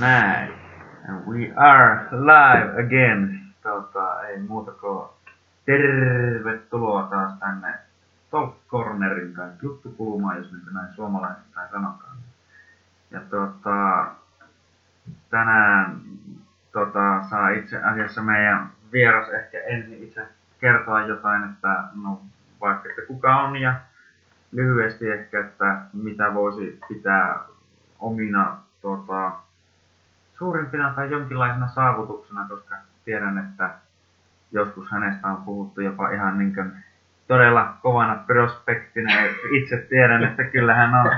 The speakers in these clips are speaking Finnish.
näin. And we are live again. Tota, ei muuta kuin tervetuloa taas tänne Talk Cornerin tai juttukulmaan, jos nyt näin suomalaisittain sanotaan. Ja tota, tänään tota, saa itse asiassa meidän vieras ehkä ensin itse kertoa jotain, että no vaikka että kuka on ja lyhyesti ehkä, että mitä voisi pitää omina tota, suurimpina tai jonkinlaisena saavutuksena, koska tiedän, että joskus hänestä on puhuttu jopa ihan niin kuin todella kovana prospektina. Itse tiedän, että kyllä hän on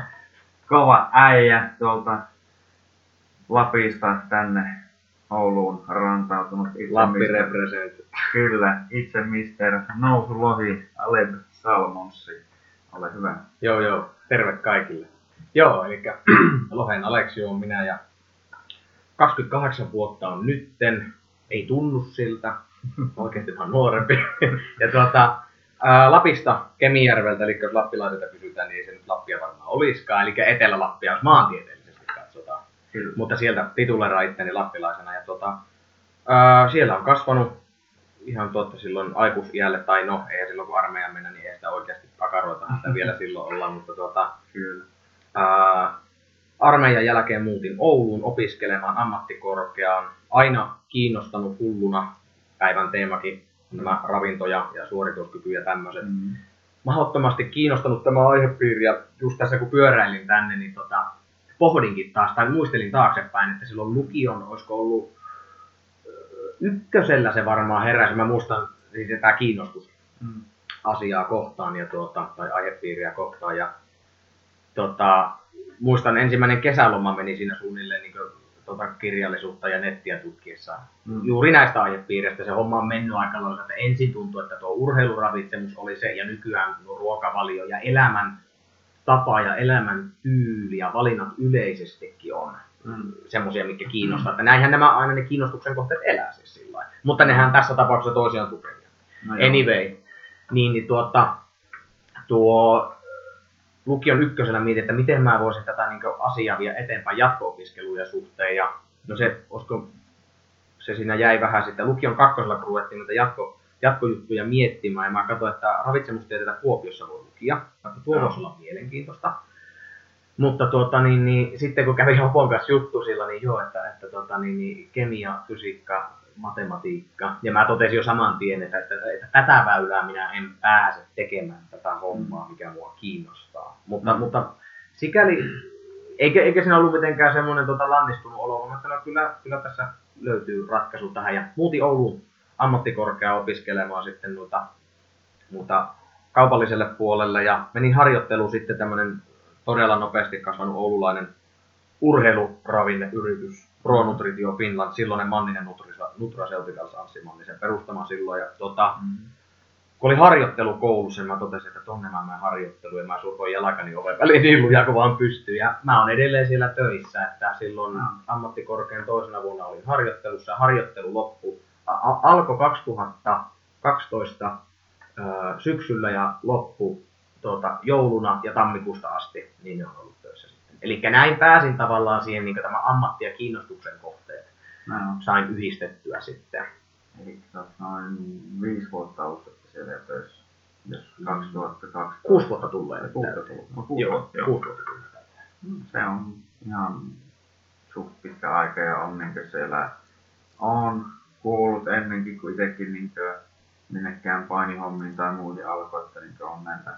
kova äijä tuolta Lapista tänne Ouluun rantautunut. Itse Lappi represent. Kyllä, itse Mister Nousulohi Aleb Salmonsi. Ole hyvä. Joo, joo. Terve kaikille. Joo, eli Lohen Aleksi on minä ja 28 vuotta on nytten, ei tunnu siltä, oikeasti vähän nuorempi. ja tuota, ää, Lapista, Kemijärveltä, eli jos lappilaiselta kysytään, niin ei se nyt Lappia varmaan olisikaan, eli Etelä-Lappia, jos maantieteellisesti katsotaan. Kyllä. Mutta sieltä tituleraa itteni lappilaisena. Ja tuota, ää, siellä on kasvanut ihan tuotta silloin aikuisiälle, tai no, ei silloin kun armeijan mennä, niin ei sitä oikeasti pakaroita sitä vielä silloin olla, mutta tuota, Kyllä. Ää, armeijan jälkeen muutin Ouluun opiskelemaan ammattikorkeaan. Aina kiinnostanut hulluna päivän teemakin, nämä ravinto- ja, suorituskyky ja tämmöiset. Mm. Mahdottomasti kiinnostanut tämä aihepiiri ja just tässä kun pyöräilin tänne, niin tota, pohdinkin taas, tai muistelin taaksepäin, että silloin lukion, olisiko ollut ykkösellä se varmaan heräsi. Mä muistan siis tämä kiinnostus mm. asiaa kohtaan ja tuota, tai aihepiiriä kohtaan. Ja, tota, muistan ensimmäinen kesäloma meni siinä suunnilleen niin kuin, tuota kirjallisuutta ja nettiä tutkiessa. Mm. Juuri näistä aihepiiristä se homma on mennyt aika lailla, että ensin tuntui, että tuo urheiluravitsemus oli se ja nykyään tuo ruokavalio ja elämän tapa ja elämän tyyli ja valinnat yleisestikin on mm. semmoisia, mitkä kiinnostaa. Että näinhän nämä aina ne kiinnostuksen kohteet elää siis sillä Mutta nehän tässä tapauksessa toisiaan tukevia. No anyway, niin, niin tuota, tuo lukion ykkösenä mietin, että miten mä voisin tätä niin asiaa vielä eteenpäin jatko-opiskelujen suhteen. Ja no se, olisiko, se siinä jäi vähän sitten. Lukion kakkosella kun ruvettiin näitä jatko, jatkojuttuja miettimään. Ja mä katsoin, että ravitsemustieteitä Kuopiossa voi lukia. Vaikka tuo voisi olla mielenkiintoista. Mutta tuota, niin, niin, sitten kun kävi Hopon kanssa juttu sillä, niin joo, että, että tuota, niin, niin, kemia, fysiikka, matematiikka. Ja mä totesin jo saman tien, että, että, että tätä väylää minä en pääse tekemään tätä hommaa, mikä mua kiinnostaa. Mutta, mm. mutta sikäli, eikä, eikä siinä ollut mitenkään semmoinen tota, lannistunut olo, mutta no, kyllä, kyllä tässä löytyy ratkaisu tähän. Ja muutin Ouluun ammattikorkea opiskelemaan sitten noita, mutta kaupalliselle puolelle ja menin harjoitteluun sitten tämmöinen todella nopeasti kasvanut oululainen urheiluravinneyritys Pro Nutrition Finland, silloinen Manninen Nutra, Nutraceuticals Anssi Mannisen perustama silloin. Ja, tota, mm. Kun oli harjoittelu koulussa, niin mä totesin, että tonne mä menen harjoitteluun ja mä survoin jalkani oven väliin niin lujaa kun vaan pystyy. Ja mä oon edelleen siellä töissä, että silloin mm. ammattikorkean toisena vuonna olin harjoittelussa harjoittelu loppu. A- alkoi 2012 ö, syksyllä ja loppu tuota, jouluna ja tammikuusta asti, niin ne on ollut töissä. Eli näin pääsin tavallaan siihen niin tämä ammatti- ja kiinnostuksen kohteet. No. Sain yhdistettyä sitten. Eli noin viisi vuotta ollut siellä töissä. Jos 2012. Kuusi vuotta tulee. Kuusi vuotta tulee. No, kuusi vuotta, joo. Kuusi vuotta tulee. Mm, se on ihan suht pitkä aika ja on niin siellä on kuullut ennenkin, kuin itsekin niin minnekään painihommiin tai muihin alkoi, että niin on näitä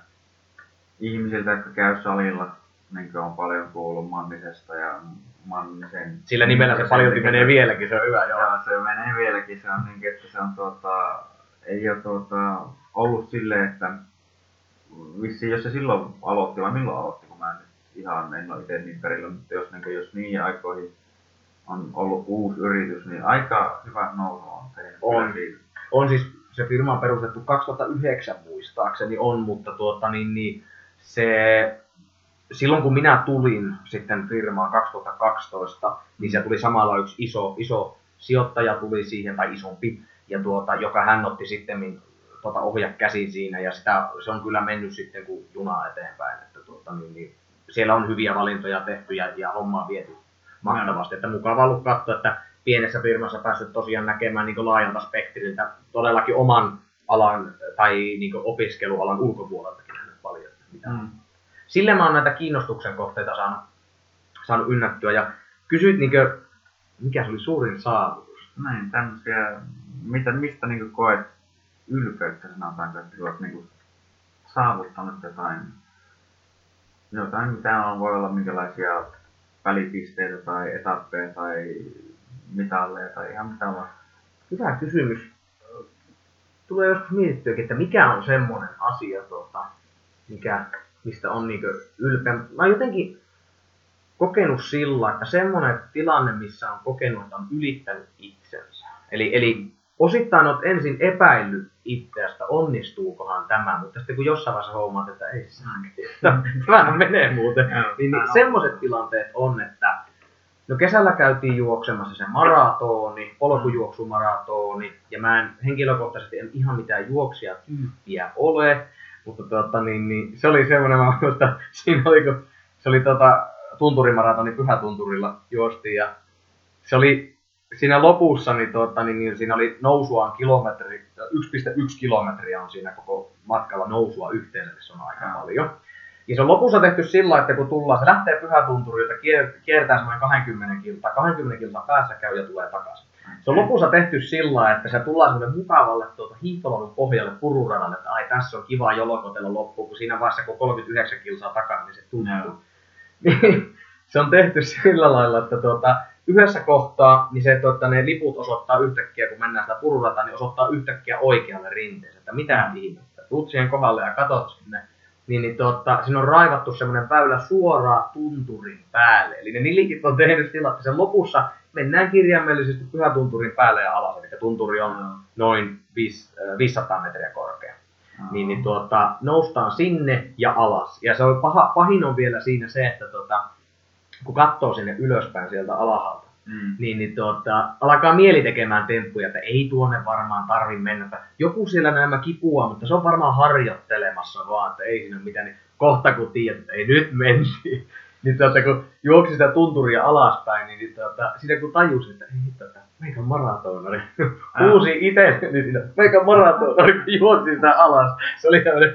ihmisiltä, jotka käy salilla, niin on paljon kuullut Mannisesta ja Mannisen... Sillä nimellä se paljon menee vieläkin, se on hyvä, joo. joo se menee vieläkin, se on niin, että se on tuota, ei ole tuota, ollut silleen, että vissiin jos se silloin aloitti, vai milloin aloitti, kun mä nyt ihan en ole itse niin perillä, mutta jos, niin, jos niihin aikoihin on ollut uusi yritys, niin aika hyvä nousu on tehnyt. On, on siis se firma on perustettu 2009 muistaakseni on, mutta tuota, niin, niin, se, silloin kun minä tulin sitten firmaan 2012, niin se tuli samalla yksi iso, iso sijoittaja tuli siihen, tai isompi, ja tuota, joka hän otti sitten tuota, ohja käsin siinä, ja sitä, se on kyllä mennyt sitten kuin juna eteenpäin. Että tuota, niin, niin, siellä on hyviä valintoja tehty ja, ja hommaa viety mahtavasti. Että mukava ollut katsoa, että pienessä firmassa päässyt tosiaan näkemään niin laajalta spektriltä todellakin oman alan tai niin opiskelualan ulkopuoleltakin paljon. Mitä mm. Sillä mä oon näitä kiinnostuksen kohteita saanut, saanut ynnättyä. Ja kysyit, niin kuin, mikä se oli suurin saavutus? Näin, tämmöisiä, mitä, mistä niin koet ylpeyttä sanotaan, että olet niin saavuttanut jotain, jotain, mitä on, voi olla minkälaisia välipisteitä tai etappeja tai mitalleja tai ihan mitä vaan. Hyvä kysymys. Tulee joskus mietittyäkin, että mikä on semmoinen asia, tuota, mikä, mistä on niin ylpeä. Mä oon jotenkin kokenut sillä, että semmoinen tilanne, missä on kokenut, että on ylittänyt itsensä. Eli, eli osittain olet ensin epäillyt itseästä, onnistuukohan tämä, mutta sitten kun jossain vaiheessa huomaat, että ei saa, tämä menee muuten, niin, niin semmoiset tilanteet on, että no kesällä käytiin juoksemassa se maratoni, polkujuoksumaratoni, ja mä en henkilökohtaisesti en ihan mitään juoksia tyyppiä ole, mutta tuota, niin, niin, se oli semmoinen, mä muistan, siinä oli, kun se oli tuota, tunturimaratoni Pyhätunturilla juosti, ja se oli siinä lopussa niin, tuota, niin, niin siinä oli nousuaan kilometri, 1,1 kilometriä on siinä koko matkalla nousua yhteensä, se on aika paljon. Ja se on lopussa tehty sillä, että kun tullaan, se lähtee pyhätunturilta, kiertää semmoinen 20 kilta, 20 kilta päässä käy ja tulee takaisin. Se on lopussa tehty sillä, että se tullaan semmoinen mukavalle tuota hiihtolon pohjalle pururadalle, että ai tässä on kiva jolokotella loppuun, kun siinä vaiheessa kun 39 kilsaa takana, niin se tuntuu. se on tehty sillä lailla, että tuota, yhdessä kohtaa, niin se, että ne liput osoittaa yhtäkkiä, kun mennään sitä pururata, niin osoittaa yhtäkkiä oikealle rinteeseen, että mitä ihmettä. Tuut siihen kohdalle ja katsot sinne, niin, niin tuota, siinä on raivattu semmoinen väylä suoraan tunturin päälle. Eli ne nilikit on tehnyt sillä, että sen lopussa mennään kirjaimellisesti pyhätunturin päälle ja alas. Eli tunturi on mm. noin 500 metriä korkea. Mm. Niin, niin tuota, noustaan sinne ja alas. Ja se on paha, pahin on vielä siinä se, että tuota, kun katsoo sinne ylöspäin sieltä alahalta, mm. niin, niin tuota, alkaa mieli tekemään temppuja, että ei tuonne varmaan tarvi mennä. Että joku siellä nämä kipua, mutta se on varmaan harjoittelemassa vaan, että ei siinä mitään. Niin kohta kun tiedät, että ei nyt menisi, niin tuota, kun juoksi sitä tunturia alaspäin, niin, niin tuota, siinä kun tajusin, että ei tuota, meikä maratonari. Uusi itse, niin siinä, meikä maratonari, kun juoksi sitä alas. Se oli tämmöinen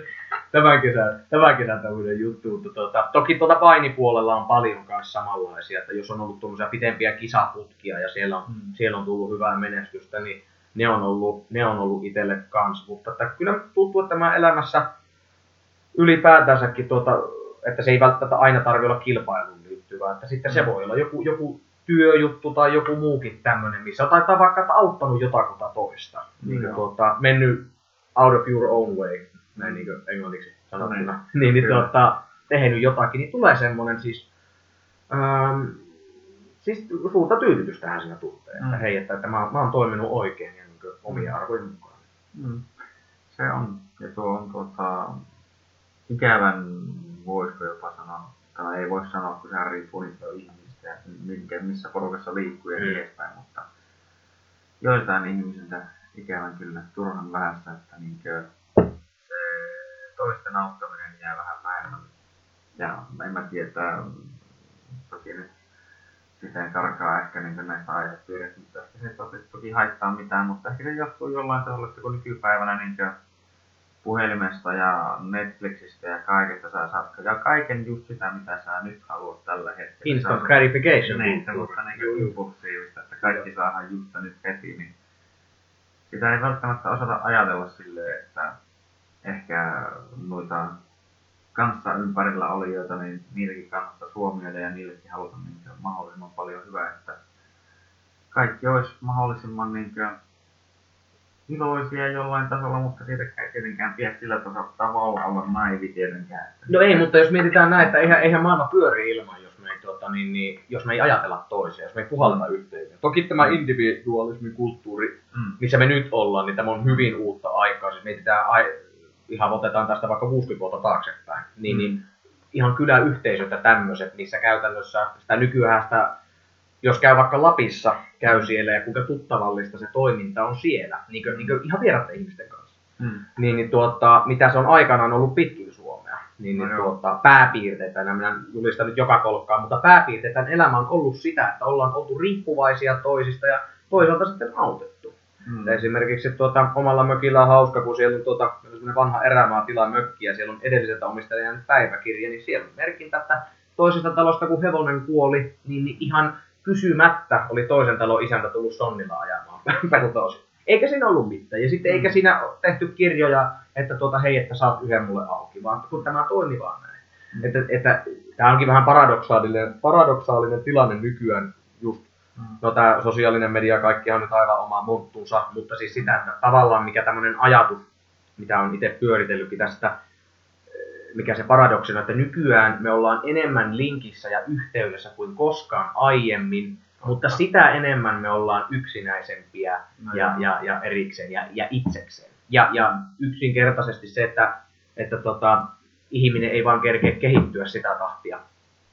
tämän kesän, tämän kesän tämmöinen juttu. Mutta tuota, toki tuota painipuolella on paljon myös samanlaisia, että jos on ollut tuommoisia pitempiä kisaputkia ja siellä on, mm. siellä on tullut hyvää menestystä, niin ne on ollut, ne on ollut itselle kans. Mutta että kyllä tuntuu, että tämä elämässä ylipäätänsäkin, tuota, että se ei välttämättä aina tarvitse olla kilpailuun liittyvää, että sitten se mm. voi olla joku, joku työjuttu tai joku muukin tämmöinen, missä taitaa vaikka auttanut jotakuta toista. Niin mm. tuota, mennyt out of your own way näin niin englanniksi sanottuna, mm. niin, niin tuota, tehnyt jotakin, niin tulee semmoinen siis, ähm, siis suurta tyydytystähän siinä tuntee, mm. että hei, että, että mä, mä oon toiminut oikein ja niin omia mm. arvojen mukaan. Mm. Se on, ja tuo on tuota, ikävän, voisiko jopa sanoa, tai ei voi sanoa, kun sehän riippuu niistä ihmisistä ja minkä, missä porukassa liikkuu ja mm. niin edespäin, mutta joitain ihmisiltä ikävän kyllä turhan vähästä, että niinkö toisten auttaminen jää vähän vähemmälle. Ja en mä tiedä, toki nyt sitä karkaa ehkä niin näistä aihepiireistä, mutta ehkä se ei toki, toki haittaa mitään, mutta ehkä se johtuu jollain tavalla, että kun nykypäivänä niin puhelimesta ja Netflixistä ja kaikesta sä saat ja kaiken just sitä, mitä sä nyt haluat tällä hetkellä. Instant gratification. Niin, semmoista niin impulsiivista, että kaikki saadaan just nyt heti, niin sitä ei välttämättä osata ajatella silleen, että ehkä noita kanssa ympärillä olijoita, niin niitäkin kannattaa huomioida ja niillekin haluta niin mahdollisimman paljon hyvää, että kaikki olisi mahdollisimman niin kuin, iloisia jollain tasolla, mutta siitä ei tietenkään pidä sillä tasolla tavalla olla naivi tietenkään. No ei, mutta jos mietitään näin, että eihän, eihän maailma pyöri ilman, jos me ei, tuota, niin, niin, jos me ei ajatella toisia, jos me ei puhalleta yhteisöä. Toki tämä mm. individualismin kulttuuri, mm. missä me nyt ollaan, niin tämä on hyvin uutta aikaa. Siis mietitään ihan otetaan tästä vaikka 60 vuotta taaksepäin, niin, mm. niin ihan kyläyhteisöt ja tämmöiset, missä käytännössä sitä nykyään sitä, jos käy vaikka Lapissa, käy siellä ja kuinka tuttavallista se toiminta on siellä, niin kuin, niin kuin ihan vieraiden ihmisten kanssa. Mm. Niin, niin tuota, mitä se on aikanaan ollut pitkin Suomea, niin, No niin joo. tuota, pääpiirteitä, en minä julistan nyt joka kolkkaan, mutta pääpiirteitä elämä on ollut sitä, että ollaan oltu riippuvaisia toisista ja toisaalta sitten autettu. Mm. Esimerkiksi tuota, omalla mökillä on hauska, kun siellä on tuota, vanha erämaatila mökki ja siellä on edelliseltä omistajan päiväkirja, niin siellä on merkintä, että toisesta talosta kun hevonen kuoli, niin niin ihan kysymättä oli toisen talon isäntä tullut sonnilla ajamaan peltoisin. Eikä siinä ollut mitään. Ja sitten eikä siinä tehty kirjoja, että tuota, hei, että saat yhden mulle auki, vaan kun tämä toimi vaan näin. Mm. Että, että tämä onkin vähän paradoksaalinen, paradoksaalinen tilanne nykyään just Mm. No tämä sosiaalinen media, kaikki on nyt aivan oma monttunsa, mutta siis sitä, että tavallaan mikä tämmöinen ajatus, mitä on itse pyöritellytkin tästä, mikä se paradoksina, että nykyään me ollaan enemmän linkissä ja yhteydessä kuin koskaan aiemmin, mutta sitä enemmän me ollaan yksinäisempiä No ja, ja, ja erikseen ja, ja itsekseen. Ja, ja yksinkertaisesti se, että, että tota, ihminen ei vaan kerkeä kehittyä sitä tahtia.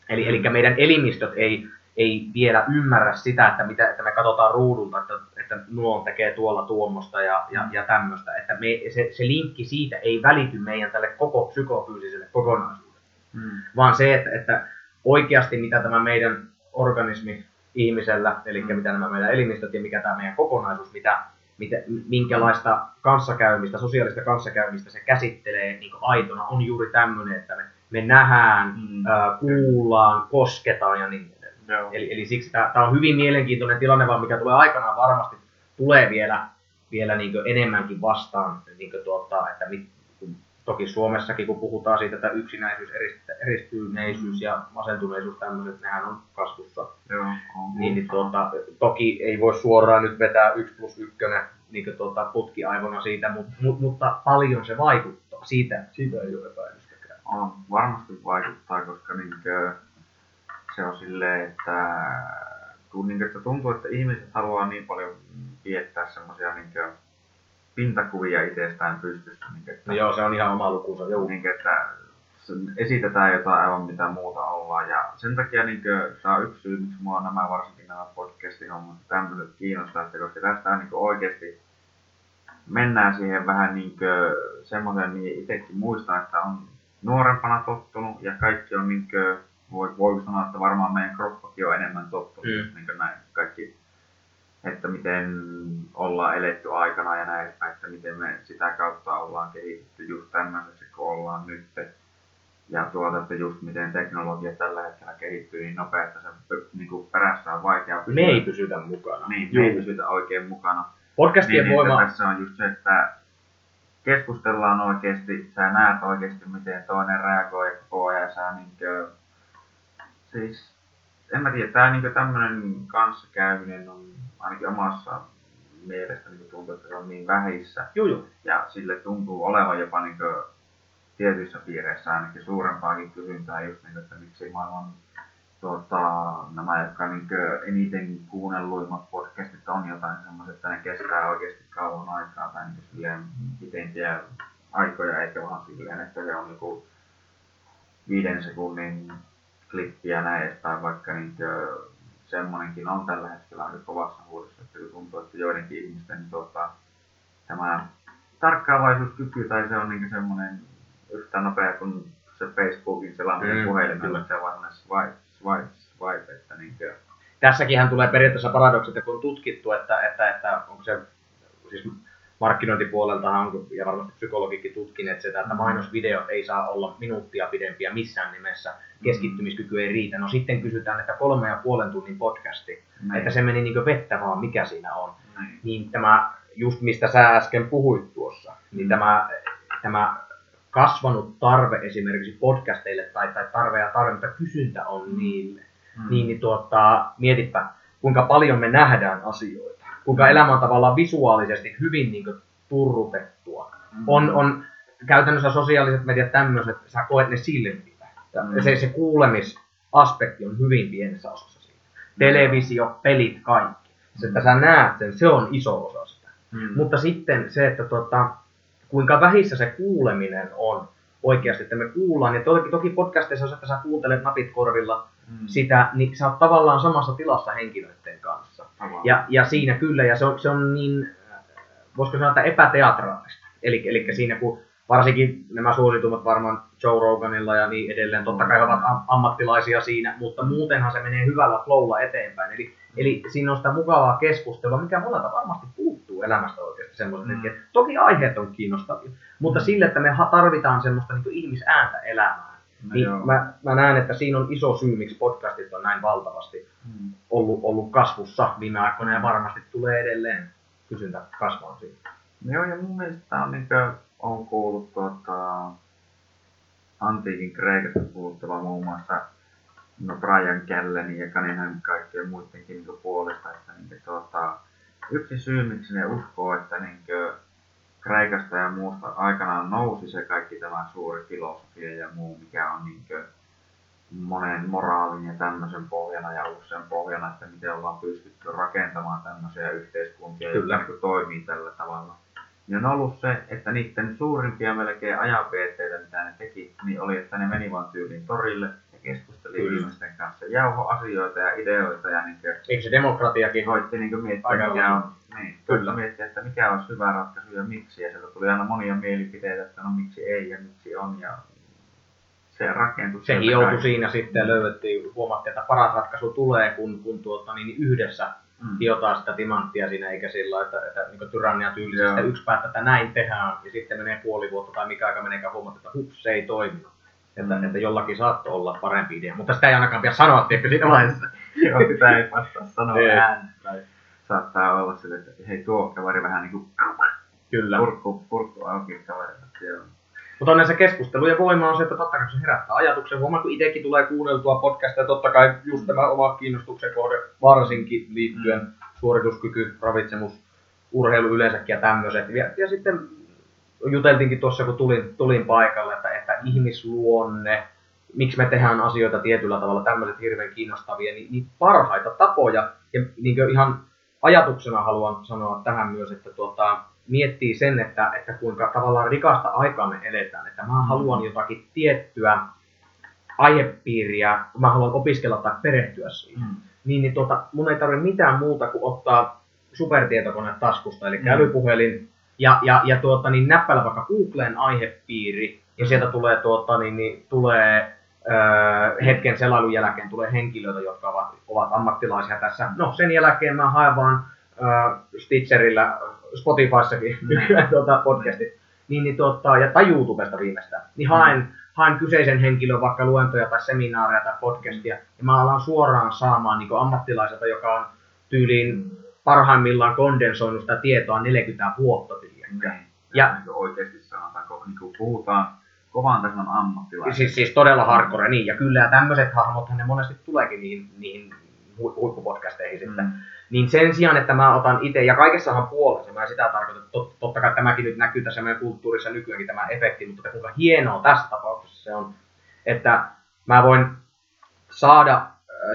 Eli, eli meidän elimistöt ei, ei vielä ymmärrä sitä, että, mitä, että me katsotaan ruudulta, että, että nuo tekee tuolla tuommoista ja, ja, ja tämmöistä. Että me, se, se linkki siitä ei välity meidän tälle koko psykofyysiselle kokonaisuudelle Mm. vaan se, että, että oikeasti mitä tämä meidän organismi ihmisellä, eli Mm. mitä nämä meidän elimistöt ja mikä tämä meidän kokonaisuus, mitä, mitä, minkälaista kanssakäymistä, sosiaalista kanssakäymistä se käsittelee niin aitona, on juuri tämmöinen, että me, me nähdään, Mm. ää, kuullaan, kosketaan ja niin. Joo. Eli, eli siksi tämä on hyvin mielenkiintoinen tilanne, vaan mikä tulee aikanaan varmasti, tulee vielä, vielä niin enemmänkin vastaan, niin tuota, että mit, kun, toki Suomessakin kun puhutaan siitä, että yksinäisyys, erist- eristyneisyys ja masentuneisuus, tämmöiset, nehän on kasvussa. Joo. on Niin, niin tuota, toki ei voi suoraan nyt vetää 1 plus 1 niin tuota, putkiaivona siitä, mutta, mutta paljon se vaikuttaa. Siitä, siitä ei ole epäilystäkään. on, varmasti vaikuttaa, koska niinkö, se on silleen, että niinkö, että tuntuu, että ihmiset haluaa niin paljon viettää semmoisia niinkö, pintakuvia itsestään pystyssä. Niinkö, että, No joo, se on ihan oma lukunsa. Joo. niinkö, että esitetään jotain aivan mitä muuta ollaan. Ja sen takia niinkö, tämä on yksi syy, miksi mua nämä varsinkin nämä podcastin hommat tämmöiset kiinnostaa, että koska tästä niinkö oikeasti mennään siihen vähän niinkö semmoisen, niin itsekin muistan, että on nuorempana tottunut ja kaikki on niinkö, voi, voi sanoa, että varmaan meidän kroppakin on enemmän tottunut, Mm. niinkö näin kaikki, että miten ollaan eletty aikana ja näin että miten me sitä kautta ollaan kehitetty just tämmöiseksi kuin ollaan nyt. Ja tuota, että just miten teknologia tällä hetkellä kehittyy niin nopea, että se niin kuin perässä on vaikea Me ei pysytä mukana. Niin, me ei pysytä oikein mukana. Podcastien Niin, voima... että tässä on just se, että keskustellaan oikeasti, sä näet oikeasti miten toinen reagoi koko ajan, ja sä niinkö, siis en mä tiedä, tää niinkö tämmönen kanssakäyminen on ainakin omassa mielestä niin tuntuu, että se on niin vähissä, Joo, joo. ja sille tuntuu olevan jopa niinkö tietyissä piireissä ainakin suurempaakin kysyntää just niin, että miksi maailman tuota, nämä, jotka niinkö eniten kuunnelluimmat podcastit on jotain semmoiset, että ne kestää oikeasti kauan aikaa tai niin silleen pitempiä aikoja, eikä vaan silleen, että se on joku viiden sekunnin klippi ja näin edespäin, vaikka niinkö semmonenkin on tällä hetkellä aika kovassa huudossa, että kun tuntuu, että joidenkin ihmisten tuota, tämä tarkkaavaisuuskyky tai se on niinku semmoinen yhtä nopea kuin se Facebookin selaaminen Mm, puhelimella, kyllä. se on vaan swipe, swipe, swipe, että niinkö, Tässäkinhän tulee periaatteessa paradokset, että kun on tutkittu, että, että, että onko se, siis markkinointipuoleltahan on, ja varmasti psykologikin tutkineet sitä, että mainosvideot ei saa olla minuuttia pidempiä missään nimessä, keskittymiskyky ei riitä. No sitten kysytään, että kolme ja puolen tunnin podcasti, Näin. että se meni niin vettä vaan, mikä siinä on. Näin. Niin tämä, just mistä sä äsken puhuit tuossa, niin tämä, tämä kasvanut tarve esimerkiksi podcasteille tai, tai tarve ja tarve, mutta kysyntä on niille, Mm. niin, niin tuota, mietipä, kuinka paljon me nähdään asioita. Kuinka elämä on tavallaan visuaalisesti hyvin niin kuin, turrutettua. Mm. On, on käytännössä sosiaaliset mediat tämmöiset, sä koet ne silmillä. Ja Mm. se, se kuulemisaspekti on hyvin pienessä osassa siitä. Televisio, pelit, kaikki. Se, että sä näet sen, se on iso osa sitä. Mm. Mutta sitten se, että tota, kuinka vähissä se kuuleminen on oikeasti, että me kuullaan. Ja toki, toki podcasteissa on se, että sä kuuntelet napit korvilla Mm. sitä, niin sä oot tavallaan samassa tilassa henkilöiden kanssa. Ja, ja siinä kyllä, ja se on, se on niin, voisiko sanoa, että epäteatraalista. Eli, eli siinä kun varsinkin nämä suositummat varmaan Joe Roganilla ja niin edelleen, totta kai ovat am- ammattilaisia siinä, mutta muutenhan se menee hyvällä flowlla eteenpäin. Eli, eli siinä on sitä mukavaa keskustelua, mikä monelta varmasti puuttuu elämästä oikeasti semmoista. Mm. Toki aiheet on kiinnostavia, mutta mm. sille, että me tarvitaan semmoista niin ihmisääntä elämään. No niin mä, mä näen, että siinä on iso syy, miksi podcastit on näin valtavasti mm. ollut, ollut kasvussa viime aikoina ja varmasti tulee edelleen kysyntä kasvaa siitä. Joo, ja mun mielestä on niin kuin, on kuullut tuota, antiikin Kreikasta puhuttava muun muassa no Brian Kellenin ja Cunningham kaikkien muidenkin niin puolesta, että niin, tuota, yksi syy, miksi ne uskoo, että niin kuin, Kreikasta ja muusta aikanaan nousi se kaikki tämä suuri filosofia ja muu, mikä on niin kuin, monen moraalin ja tämmöisen pohjana ja usein pohjana, että miten ollaan pystytty rakentamaan tämmöisiä yhteiskuntia, Kyllä. jotka toimii tällä tavalla niin on ollut se, että niiden suurimpia melkein ajanpieteitä, mitä ne teki, niin oli, että ne meni vaan tyyliin torille ja keskusteli Kyllä. ihmisten kanssa. Jauho asioita ja ideoita ja niin Eikö se demokratiakin? Hoitti niin miettiä, Aika mikä on, niin, Kyllä. miettiä, että mikä olisi hyvä ratkaisu ja miksi. Ja sieltä tuli aina monia mielipiteitä, että no miksi ei ja miksi on. Ja se rakentui. Se joutui siinä sitten ja löydettiin, huomattiin, että paras ratkaisu tulee, kun, kun tuota, niin yhdessä mm. hiotaan sitä timanttia siinä, eikä sillä että, että niin tyrannia tyylisesti yksi päättää, että näin tehdään, ja sitten menee puoli vuotta tai mikä aika meneekään huomata, että hups, se ei toimi. Että, mm. että jollakin saattoi olla parempi idea, mutta sitä ei ainakaan pidä sanoa, tiedätkö, siinä vaiheessa. Joo, sitä ei vastaa sanoa ääneen. Saattaa olla sille, että hei tuo kavari vähän niin kuin Kyllä. Purkku, purkku auki kaverille. Mutta on se keskustelu ja voima on se, että totta kai se herättää ajatuksen. Huomaa, kun itsekin tulee kuunneltua podcastia, totta kai just tämä oma kiinnostuksen kohde varsinkin liittyen mm. suorituskyky, ravitsemus, urheilu yleensäkin ja tämmöiset. Ja, ja sitten juteltiinkin tuossa, kun tulin, tulin paikalle, että, että ihmisluonne, miksi me tehdään asioita tietyllä tavalla, tämmöiset hirveän kiinnostavia, niin, niin parhaita tapoja. Ja niin ihan ajatuksena haluan sanoa tähän myös, että tuota, miettii sen, että, että kuinka tavallaan rikasta aikaa me eletään, että mä haluan jotakin tiettyä aihepiiriä, kun mä haluan opiskella tai perehtyä siihen, mm. niin, niin tuota, mun ei tarvitse mitään muuta kuin ottaa supertietokone taskusta, eli mm. älypuhelin, ja, ja, ja tuota, niin näppäillä vaikka Googleen aihepiiri, ja sieltä tulee, tuota, niin, niin, tulee öö, hetken selailun jälkeen tulee henkilöitä, jotka ovat, ovat ammattilaisia tässä. No sen jälkeen mä haen vaan öö, Stitcherillä Spotifyssakin nykyään tuota, podcastit, niin, niin tuota, ja, tai YouTubesta viimeistään, niin haen, mm. haen kyseisen henkilön vaikka luentoja tai seminaaria tai podcastia, ja mä alan suoraan saamaan niin ammattilaiselta, joka on tyyliin parhaimmillaan kondensoinut sitä tietoa 40 vuotta. Mm. Ja, niin oikeasti sanotaanko, niin puhutaan kovan tason ammattilaisia. Siis, siis todella hardcore, niin. Ja kyllä tämmöiset hahmothan ne monesti tuleekin niihin, niihin huippupodcasteihin sitten. Mm. Niin sen sijaan, että mä otan itse, ja kaikessahan puolessa, mä sitä tarkoitan, että tot, totta kai tämäkin nyt näkyy tässä meidän kulttuurissa nykyäänkin tämä efekti, mutta kuinka hienoa tässä tapauksessa se on, että mä voin saada, äh,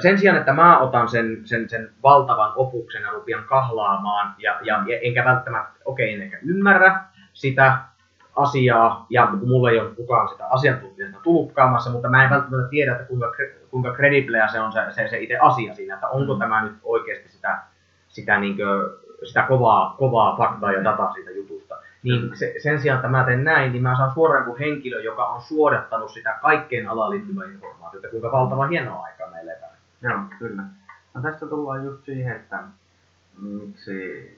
sen sijaan, että mä otan sen, sen, sen valtavan opuksen ja rupian kahlaamaan, ja, ja, ja enkä välttämättä, okei, okay, enkä ymmärrä sitä, asiaa, ja mulla ei ole kukaan sitä asiantuntijasta tulkkaamassa, mutta mä en välttämättä tiedä, että kuinka, kuinka credibleä se on se, se, se itse asia siinä, että onko mm. tämä nyt oikeasti sitä, sitä, niin kuin, sitä kovaa, kovaa faktaa ja dataa siitä jutusta. Niin se, sen sijaan, että mä teen näin, niin mä saan suoraan kuin henkilö, joka on suodattanut sitä kaikkeen alaan liittyvää informaatiota, kuinka valtava hienoa aika meille eletään. Joo, kyllä. No tässä tullaan just siihen, että miksi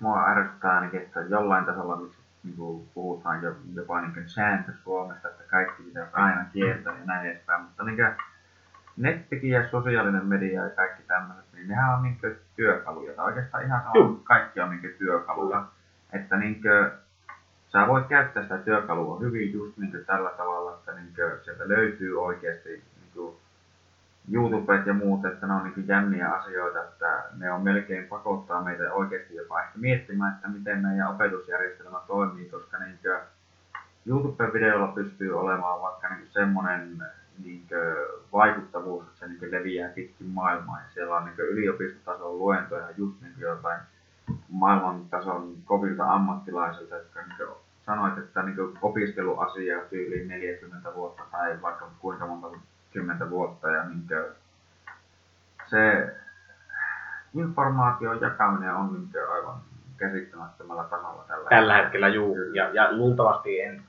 mua ärsyttää ainakin, että jollain tasolla, miksi niin kuin puhutaan jo, jopa niin sääntö Suomesta, että kaikki pitäisi aina kieltää ja näin edespäin. Mutta niin nettikin ja sosiaalinen media ja kaikki tämmöiset, niin nehän on niin työkaluja. Tai oikeastaan ihan sama, kaikki on niin työkaluja. Että niin kuin, sä voit käyttää sitä työkalua hyvin just niin tällä tavalla, että niin sieltä löytyy oikeasti YouTubet ja muut, että ne on niin jänniä asioita, että ne on melkein pakottaa meitä oikeasti jopa ehkä miettimään, että miten meidän opetusjärjestelmä toimii, koska niin YouTube-videolla pystyy olemaan vaikka niin semmoinen niin vaikuttavuus, että se niin leviää pitkin maailmaa. Ja siellä on niin yliopistotason luentoja just niin jotain maailmantason kovilta ammattilaisilta, jotka niin sanoit, että niin opiskeluasia tyyliin 40 vuotta tai vaikka kuinka monta kymmentä vuotta ja niin se informaation jakaminen on niin aivan käsittämättömällä tasolla tällä, tällä hetkellä. Juu. Ja, ja luultavasti en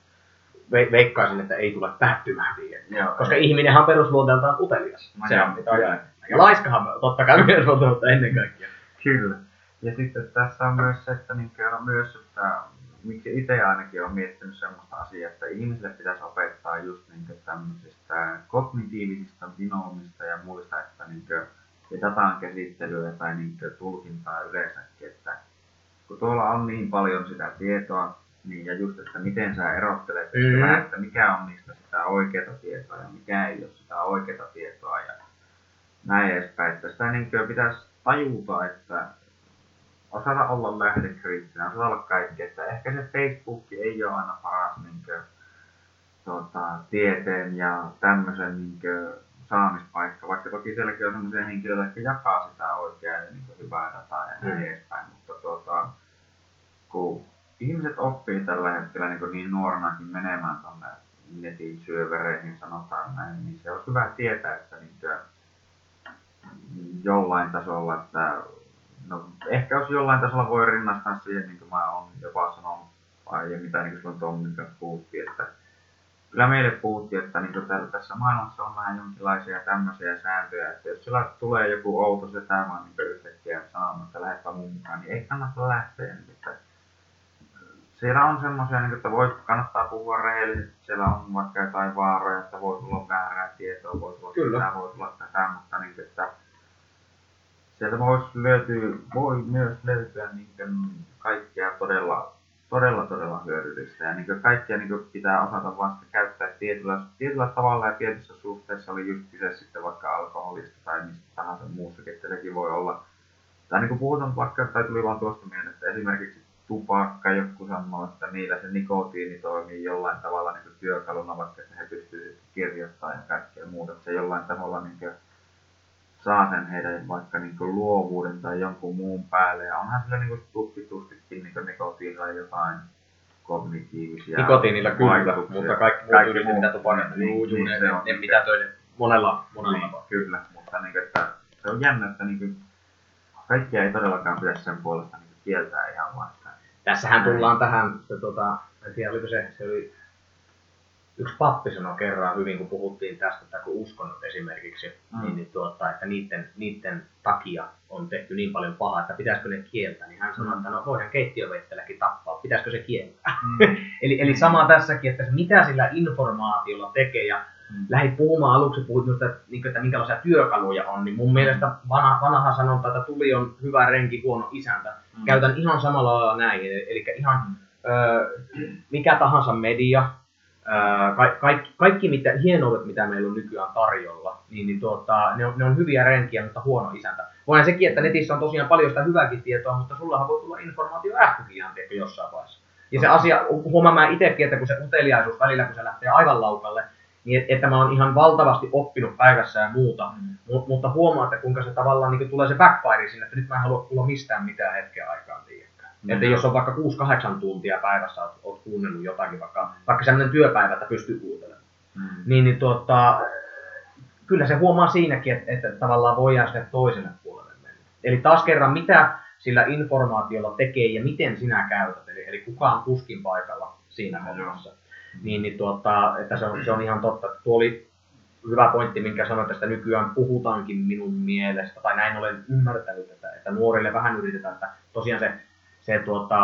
ve, veikkaisin, että ei tule päättymään siihen. Joo, Koska ei. ihminenhän on perusluonteeltaan utelias. No on mitä on. kyllä. Ja laiskahan totta kai myös on, mutta ennen kaikkea. Kyllä. Ja sitten tässä on myös se, että niin on myös, että miksi itse ainakin olen miettinyt semmoista asiaa, että ihmisille pitäisi opettaa just niin tämmöisistä kognitiivisista binomista ja muista, että niin kuin, ja datan käsittelyä tai niin tulkintaa yleensäkin, että kun tuolla on niin paljon sitä tietoa, niin ja just, että miten sä erottelet Mm. mm. vähän, että mikä on niistä sitä oikeaa tietoa ja mikä ei ole sitä oikeaa tietoa ja näin edespäin. Että sitä niin pitäisi tajuta, että osata olla lähdekriittinen, osata olla kaikki. Että ehkä se Facebook ei ole aina paras niin kuin, tuota, tieteen ja tämmöisen niin kuin, saamispaikka, vaikka toki sielläkin on sellaisia henkilöitä, jotka jakaa sitä oikeaa ja niin hyvää dataa ja näin Mm. edespäin. Mutta tuota, kun ihmiset oppii tällä hetkellä niin, niin nuorenakin menemään tuonne netin syövereihin, sanotaan näin, niin se olisi hyvä tietää, että niin kuin, jollain tasolla, että no ehkä jos jollain tasolla voi rinnastaa siihen, niin kuin mä oon jopa sanonut aiemmin, mitä niin kuin silloin Tommin kanssa puhuttiin, että kyllä meille puhuttiin, että niin täällä, tässä maailmassa on vähän jonkinlaisia tämmöisiä sääntöjä, että jos sillä tulee joku outo setä vaan niin yhtäkkiä sanomaan, että lähdetään mun mukaan, niin ei kannata lähteä. Niin, että siellä on semmoisia, niin, että voi, kannattaa puhua rehellisesti, siellä on vaikka jotain vaaroja, että voi tulla väärää tietoa, voi tulla Kyllä. sitä, voi tulla tätä, mutta niin, että sieltä voisi löytyä, voi myös löytyä niin kaikkea todella, todella, todella hyödyllistä. Ja niin kaikkea niin pitää osata vasta käyttää tietyllä, tietyllä tavalla ja tietyssä suhteessa oli just kyse sitten vaikka alkoholista tai mistä tahansa muussakin, että sekin voi olla. Tai niin puhutaan vaikka, tai tuli vaan tuosta mieleen, että esimerkiksi tupakka, joku sanoo, että niillä se nikotiini toimii jollain tavalla niin työkaluna, vaikka he pystyvät kirjoittamaan ja kaikkea muuta, se jollain tavalla niin kuin, saa sen heidän vaikka niin kuin luovuuden tai jonkun muun päälle. Ja onhan sillä niin kuin tutkitustikin niin nikotiinilla jotain kognitiivisia Nikotiinilla kyllä, mutta kaikki muut Kaikki muut, mitä tupakasta, niin, juu, juu, niin, ne, se ne, on ne niin mitä töiden monella, monella niin, tapaa. kyllä, mutta niin kuin, että se on jännä, että niin kuin, kaikkia ei todellakaan pidä sen puolesta niin kuin kieltää ihan vaan. Tässähän tullaan tähän, se, tota, en tiedä oliko se, se oli, yksi pappi sanoi kerran hyvin, kun puhuttiin tästä, että kun uskonnot esimerkiksi, Mm. niin, niin tuota, että niiden, niiden takia on tehty niin paljon pahaa, että pitäisikö ne kieltää, niin hän sanoi, Mm. että no voidaan keittiöveitselläkin tappaa, pitäisikö se kieltää. Mm. Eli, eli sama tässäkin, että mitä sillä informaatiolla tekee ja Mm. lähdin puhumaan aluksi, puhuit just, että, niin että minkälaisia työkaluja on, niin mun mielestä vanha, vanha sanonta, että tuli on hyvä renki, huono isäntä. Mm. Käytän ihan samalla lailla näin, eli ihan ö, mikä tahansa media, ka, kaikki, kaikki mitä, hienoudet, mitä meillä on nykyään tarjolla, niin, niin tuota, ne, on, ne on hyviä renkiä, mutta huono isäntä. Voihan sekin, että netissä on tosiaan paljon sitä hyvääkin tietoa, mutta sullahan voi tulla informaatio ähkykin ihan tiedätkö, jossain vaiheessa. Ja se asia, huomaan mä itsekin, että kun se uteliaisuus välillä, kun se lähtee aivan laukalle, niin et- että mä oon ihan valtavasti oppinut päivässä ja muuta, Mm. Mut, mutta huomaa, että kuinka se tavallaan niin tulee se backfire sinne, että nyt mä en halua kuulla mistään mitään hetken tiedäkään. Mm. Että jos on vaikka 6-8 tuntia päivässä oot, oot kuunnellut jotakin, vaikka, vaikka sellainen työpäivä, että pystyy kuuntelemaan, Mm. niin, niin tuota, kyllä se huomaa siinäkin, että, että tavallaan voidaan sinne toiselle puolelle mennä. Eli taas kerran, mitä sillä informaatiolla tekee ja miten sinä käytät, eli, eli kuka on kuskin paikalla siinä hommassa. Niin, niin tuota, että se on, se on ihan totta. Tuo oli hyvä pointti, minkä sanoit, että sitä nykyään puhutaankin minun mielestä, tai näin olen ymmärtänyt, että, että nuorille vähän yritetään, että tosiaan se, se tuota,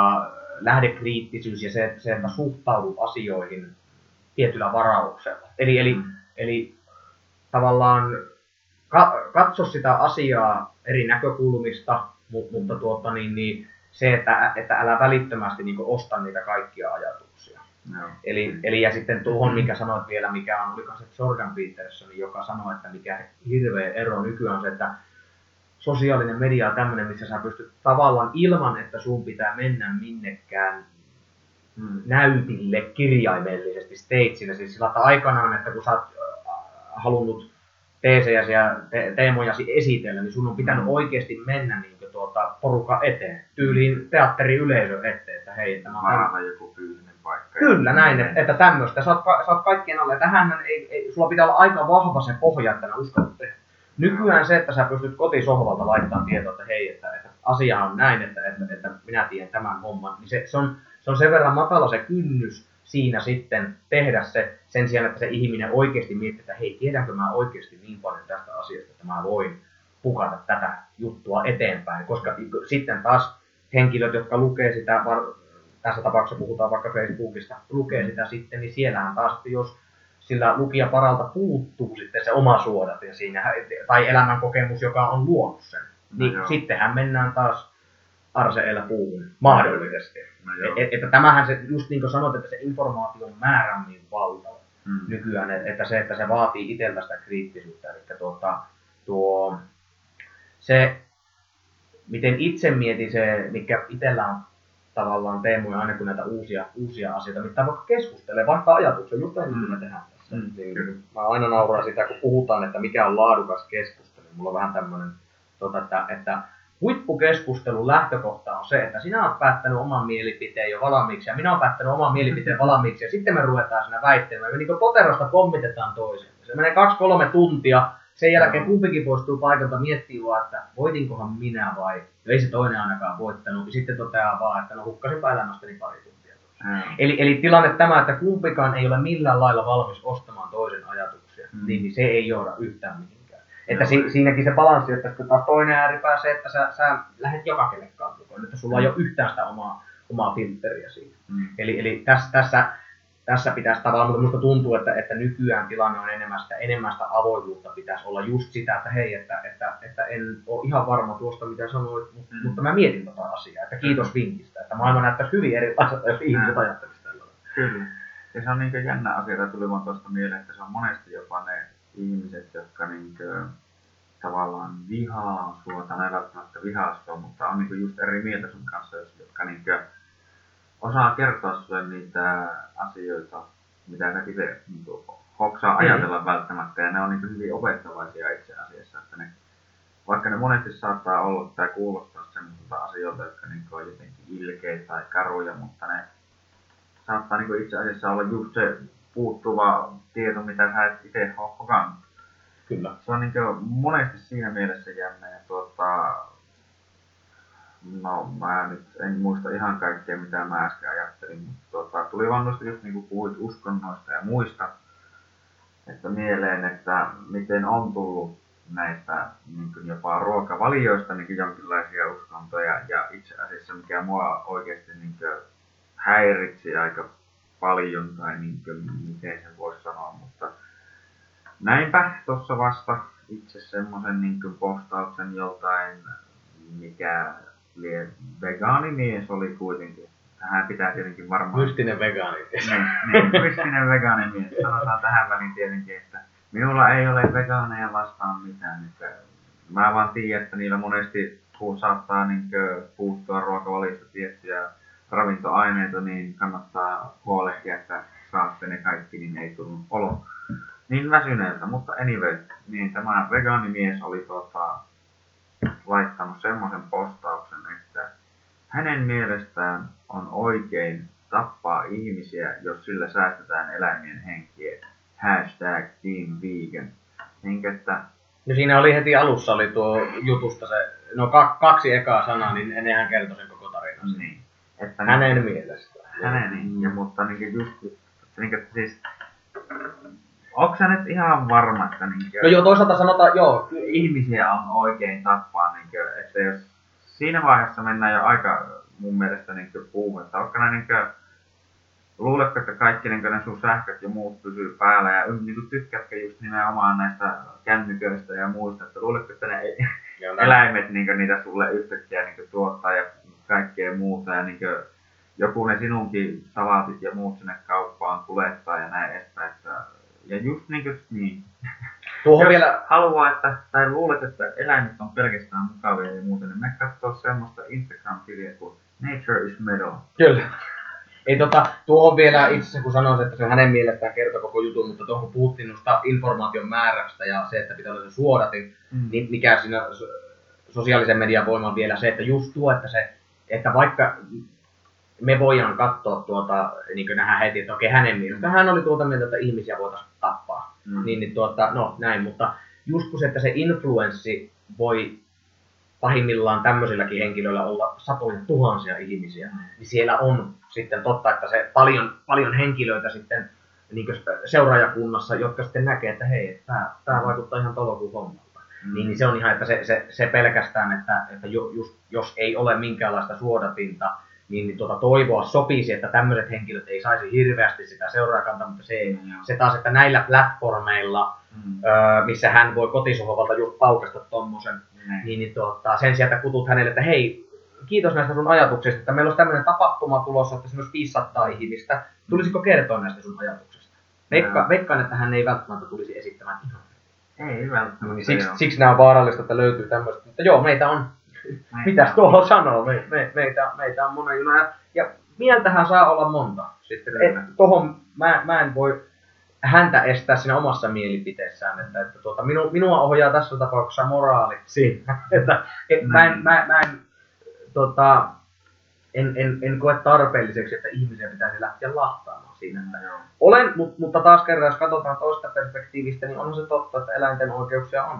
lähdekriittisyys ja se, se, että suhtaudut asioihin tietyllä varauksella. Eli, eli, Mm. eli tavallaan ka, katso sitä asiaa eri näkökulmista, mutta, mutta tuota, niin, niin, se, että, että älä välittömästi niin osta niitä kaikkia ajatuksia. Joo. Eli, eli ja sitten tuohon, mikä sanoit vielä, mikä on, oliko se Jordan Peterson, joka sanoi, että mikä hirveä ero nykyään on se, että sosiaalinen media on tämmöinen, missä sä pystyt tavallaan ilman, että sun pitää mennä minnekään Mm. näytille kirjaimellisesti stageille. Siis sillä että aikanaan, että kun sä oot äh, halunnut teesejäsi ja te- teemojasi esitellä, niin sun on pitänyt Mm. oikeasti mennä niin tuota, porukka eteen, tyyliin teatteriyleisö eteen, että hei, tämä on Varata joku fyysinen paikka. Kyllä näin, että, että tämmöistä. Sä oot, sä oot kaikkien alle. Tähän ei, ei, sulla pitää olla aika vahva se pohja, että uskallat tehdä. Nykyään se, että sä pystyt kotisohvalta laittamaan tietoa, että hei, että, että asia on näin, että, että, että minä tiedän tämän homman, niin se, se, on, se on sen verran matala se kynnys siinä sitten tehdä se sen sijaan, että se ihminen oikeasti miettii, että hei, tiedänkö mä oikeasti niin paljon tästä asiasta, että mä voin pukata tätä juttua eteenpäin, koska sitten taas henkilöt, jotka lukee sitä, tässä tapauksessa puhutaan vaikka Facebookista, lukee sitä sitten, niin siellähän taas, jos sillä lukijaparalta puuttuu sitten se oma suodate siinä, tai elämän kokemus, joka on luonut sen, niin no sittenhän mennään taas arseella puuhun, mahdollisesti. No et, että tämähän se, just niin kuin sanoit, että se informaation määrä on niin valtava mm. nykyään, että se, että se vaatii itseltä sitä kriittisyyttä, eli tuota, tuo, se, miten itse mietin se, mikä itsellä on tavallaan teemoja aina kun näitä uusia, uusia asioita, mitä vaikka keskustelee, vaikka ajatuksia, just niin kuin me tehdään. Mm. Niin, mä aina nauran sitä, kun puhutaan, että mikä on laadukas keskustelu. Mulla on vähän tämmöinen, tota, että, että huippukeskustelun lähtökohta on se, että sinä olet päättänyt oman mielipiteen jo valmiiksi ja minä olen päättänyt oman mielipiteen valmiiksi ja sitten me ruvetaan siinä väittelemään. Me niin poterosta pommitetaan toisen. Se menee kaksi-kolme tuntia, sen jälkeen kumpikin poistuu paikalta miettii vaan, että voitinkohan minä vai ei se toinen ainakaan voittanut. Ja sitten toteaa vaan, että no hukkasinpa elämästäni pari tuntia. Mm. Eli, eli tilanne tämä, että kumpikaan ei ole millään lailla valmis ostamaan toisen ajatuksia, mm. niin, niin se ei johda yhtään mihinkään. Että si, siinäkin se balanssi, että sitten taas toinen ääripää se, että sä, sä lähdet joka kelekkaan mukaan, että sulla ei ole yhtään sitä omaa, omaa filtteriä siinä. Mm. Eli, eli tässä, tässä, tässä pitäisi tavallaan, mutta minusta tuntuu, että, että nykyään tilanne on enemmän sitä, enemmän sitä avoimuutta pitäisi olla just sitä, että hei, että, että, että en ole ihan varma tuosta, mitä sanoit, mutta, mm. mutta mä mietin tota asiaa, että kiitos vinkistä, että maailma näyttäisi hyvin erilaiselta, jos ihmiset ajattelisivat tällä Kyllä. Ja se on niin jännä asia, että tuli vaan tuosta mieleen, että se on monesti jopa ne ihmiset, jotka niin kuin, tavallaan vihaa sua, tai ei välttämättä vihaa sua, mutta on niin just eri mieltä sun kanssa, jotka niin kuin, osaa kertoa sulle niitä asioita, mitä sä itse niin hoksaa ajatella mm. välttämättä, ja ne on niin hyvin opettavaisia itse asiassa, että ne, vaikka ne monesti saattaa olla tai kuulostaa semmoisilta asioilta, jotka niin on jotenkin ilkeitä tai karuja, mutta ne saattaa niin itse asiassa olla just se puuttuva tieto, mitä sä et itse hokannut. Kyllä. Se on niin monesti siinä mielessä jännä. Ja tuota, no mä nyt en muista ihan kaikkea mitä mä äsken ajattelin, mutta tuota, tuli vaan noista just niin kuin puhuit uskonnoista ja muista, että mieleen, että miten on tullut näistä niin kuin jopa ruokavalioista niin kuin jonkinlaisia uskontoja ja itse asiassa mikä mua oikeasti niin kuin häiritsi aika paljon tai niin kuin, miten sen voisi sanoa, mutta näinpä tuossa vasta itse semmoisen niin postauksen joltain, mikä lie vegaanimies oli kuitenkin. Tähän pitää tietenkin varmaan... Mystinen vegaanimies. Niin, niin mystinen vegaanimies. Sanotaan tähän väliin tietenkin, että minulla ei ole vegaaneja vastaan mitään. Että mä vaan tiedän, että niillä monesti saattaa niin puuttua ruokavalista tiettyjä ravintoaineita, niin kannattaa huolehtia, että saatte ne kaikki, niin ei tullut olo niin väsyneeltä. Mutta anyway, niin tämä vegaanimies oli tota, laittanut semmoisen postauksen, että hänen mielestään on oikein tappaa ihmisiä, jos sillä säästetään eläimien henkiä. Hashtag Team Vegan. Niin, että No siinä oli heti alussa oli tuo jutusta se, no kaksi ekaa sanaa, niin ennen hän kertoi sen koko tarinan. Niin. Että hänen niin, mielestä. Hänen niin, ja mutta niin just, niin kuin, siis, onko sä nyt ihan varma, että niin kuin, No joo, toisaalta sanotaan, joo. Ihmisiä on oikein tappaa, niin kuin, että jos siinä vaiheessa mennään jo aika mun mielestä niin puuhun, että onko ne niin kuin, luuletko, että kaikki niin ne sun sähköt ja muut pysyy päällä ja niin kuin, tykkäätkö just nimenomaan näistä kännyköistä ja muista, että luuletko, että ne eläimet niin niitä sulle yhtäkkiä niin tuottaa ja kaikkea muuta ja niin kuin, joku ne sinunkin salaatit ja muut sinne kauppaan kuljettaa ja näin edespäin. Että, ja just niin kuin, niin. Tuohon vielä... haluaa, että, tai luulet, että eläimet on pelkästään mukavia ja muuta, niin me katsoo semmoista Instagram-tiliä kuin Nature is Metal. Kyllä. Ei tota, tuohon vielä itse asiassa kun sanoin, että se hänen mielestään kertoo koko jutun, mutta tuohon puhuttiin noista informaation määrästä ja se, että pitää olla se suodatin, mm. niin mikä siinä sosiaalisen median voima on vielä se, että just tuo, että se että vaikka me voidaan katsoa tuota, niin kuin nähdään heti, että okei, hänen mielestä hän oli tuota mieltä, että ihmisiä voitaisiin tappaa. Mm. Niin, niin tuota, no näin, mutta just kun se, että se influenssi voi pahimmillaan tämmöisilläkin henkilöillä olla satoja tuhansia ihmisiä, Mm. niin siellä on sitten totta, että se paljon, paljon henkilöitä sitten niin seuraajakunnassa, jotka sitten näkee, että hei, tämä, tämä vaikuttaa ihan tolokuun hommalta. Mm. Niin, niin se on ihan, että se, se, se pelkästään, että, että ju, just, jos ei ole minkäänlaista suodatinta, niin, niin tuota, toivoa sopisi, että tämmöiset henkilöt ei saisi hirveästi sitä seuraajakantaa, mutta se, ei, Mm, se taas, että näillä platformeilla, Mm. öö, missä hän voi kotisohvalta just paukasta tommosen, Niin. niin, niin tuota, sen sijaan, että kutut hänelle, että hei, kiitos näistä sun ajatuksista, että meillä olisi tämmöinen tapahtuma tulossa, että siinä olisi 500 ihmistä. Tulisiko kertoa näistä sun ajatuksista? Veikka, veikkaan, että hän ei välttämättä tulisi esittämään ihan. Ei välttämättä. Siksi, joo. siksi nämä on vaarallista, että löytyy tämmöistä. Mutta joo, meitä on, mitäs tuolla sanoo, me, me, meitä, meitä on monen juna. Ja, mieltähän saa olla monta. Sitten, Kyllä. et, tohon, mä, mä en voi häntä estää siinä omassa mielipiteessään, että, että tuota, minu, minua ohjaa tässä tapauksessa moraali siinä, että et, mä en, mä, mä en, tota, en, en, en koe tarpeelliseksi, että ihmisiä pitäisi lähteä lahtaamaan siinä. Että olen, mutta, mutta taas kerran, jos katsotaan toista perspektiivistä, niin on se totta, että eläinten oikeuksia on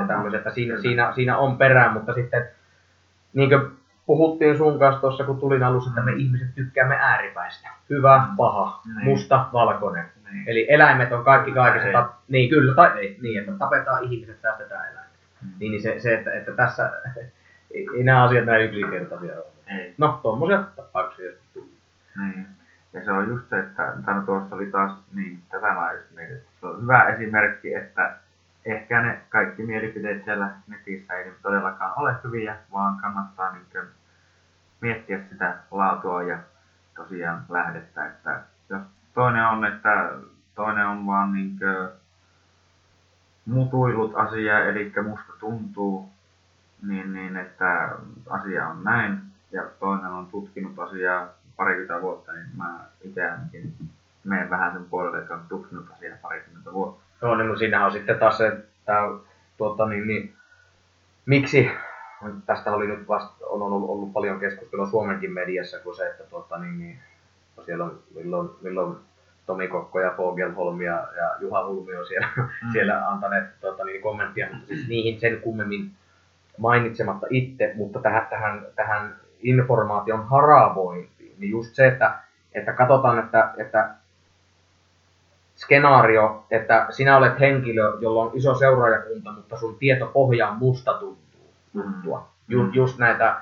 ja tämmöiset, että siinä, siinä, siinä on perää, mutta sitten niin kuin puhuttiin sun kanssa tuossa, kun tulin alussa, että me ihmiset tykkäämme ääripäistä. Hyvä, Mm. paha, Niin. musta, valkoinen. Niin. Eli eläimet on kaikki kaikessa. Ei. Tap- niin, kyllä, tai ei, niin, että tapetaan ihmiset, säästetään eläimet. Mm. Niin, niin se, se että, että tässä ei, ei nämä asiat näin yksinkertaisia ole. Ei. No, tuommoisia tapauksia joskus tulee. Niin. Ja se on just se, että tai tuossa oli taas, niin tätä mä just mietin, että se on hyvä esimerkki, että ehkä ne kaikki mielipiteet siellä netissä ei todellakaan ole hyviä, vaan kannattaa niin miettiä sitä laatua ja tosiaan lähdettä, että jos toinen on, että toinen on vaan niin mutuillut asiaa, eli musta tuntuu, niin, niin että asia on näin, ja toinen on tutkinut asiaa parikymmentä vuotta, niin mä itse ainakin menen vähän sen puolelle, että on tutkinut asiaa parikymmentä vuotta. Joo, niin, siinähän on sitten taas se, että tuota, niin, niin, miksi, tästä oli nyt vasta, on ollut, ollut paljon keskustelua Suomenkin mediassa, kuin se, että tuota, niin, niin, no siellä on milloin, milloin Tomi Kokko ja Fogelholm ja, ja Juha Hulmi on siellä, mm. siellä antaneet tuota, niin, kommenttia, mutta siis niihin sen kummemmin mainitsematta itse, mutta tähän, tähän, tähän informaation haravointiin, niin just se, että, että katsotaan, että, että skenaario, että sinä olet henkilö, jolla on iso seuraajakunta, mutta sun tietopohja on musta tuntuu. Juttua. Ju, Mm. just näitä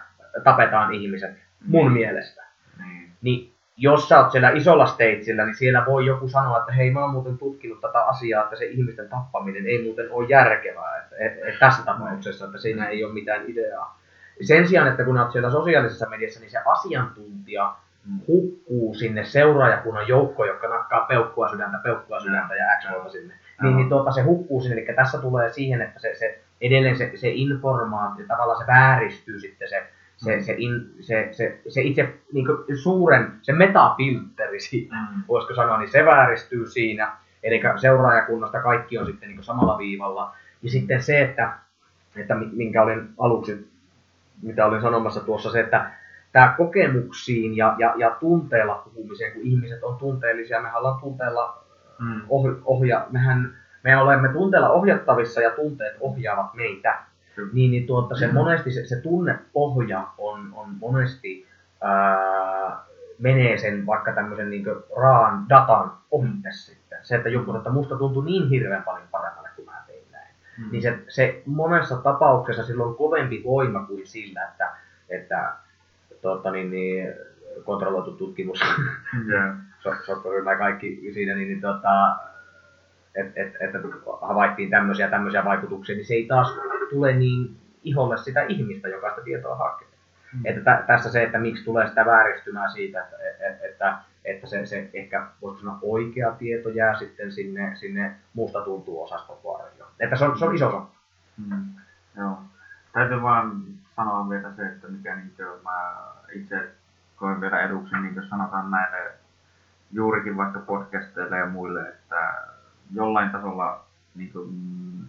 tapetaan ihmiset, mun Mm. mielestä. Niin. Niin jos sä oot siellä isolla stageillä, niin siellä voi joku sanoa, että hei mä oon muuten tutkinut tätä asiaa, että se ihmisten tappaminen ei muuten ole järkevää että, et, et tässä tapauksessa, että siinä ei ole mitään ideaa. Sen sijaan, että kun olet siellä sosiaalisessa mediassa, niin se asiantuntija Mm. Hukkuu sinne seuraajakunnan joukkoon, jotka nakkaa peukkua sydäntä, peukkua sydäntä ja x sinne. Niin, niin tuota, se hukkuu sinne, eli tässä tulee siihen, että se, se edelleen se, se informaatio, tavallaan se vääristyy sitten se, se, Mm. se, in, se, se, se itse niin suuren, se metafiltteri siitä, Mm. voisiko sanoa, niin se vääristyy siinä. Eli seuraajakunnasta kaikki on sitten niin samalla viivalla. Ja sitten se, että, että mi- minkä olin aluksi, mitä olin sanomassa tuossa, se, että tämä kokemuksiin ja, ja, ja tunteella puhumiseen, kun ihmiset on tunteellisia, mehän ollaan tunteella Mm. oh, ohja, mehän, me olemme tunteella ohjattavissa ja tunteet ohjaavat meitä. Kyllä. Niin, niin tuota, se Mm. monesti se, se tunnepohja on, on monesti ää, menee sen vaikka tämmöisen niin raan datan ohitte sitten. Se, että joku että musta tuntuu niin hirveän paljon paremmalle, kun mä tein näin. Mm. Niin se, se monessa tapauksessa sillä on kovempi voima kuin sillä, että, että tuota, niin, niin, kontrolloitu tutkimus Joo. so- ja kaikki siinä, niin, niin tota, että et, et, havaittiin tämmöisiä tämmöisiä vaikutuksia, niin se ei taas tule niin iholle sitä ihmistä, joka sitä tietoa hakee. Mm. Että tä, tässä se, että miksi tulee sitä vääristymää siitä, että, että, että, että se, se ehkä voisiko sanoa oikea tieto jää sitten sinne, sinne muusta tuntuu osastopuolelle. Että se on, se on iso soppa. Mm. Joo. Täytyy vaan sanoa vielä se, että mikä niin mä itse koen vielä eduksi, niin kuin sanotaan näille juurikin vaikka podcasteille ja muille, että jollain tasolla niin kuin,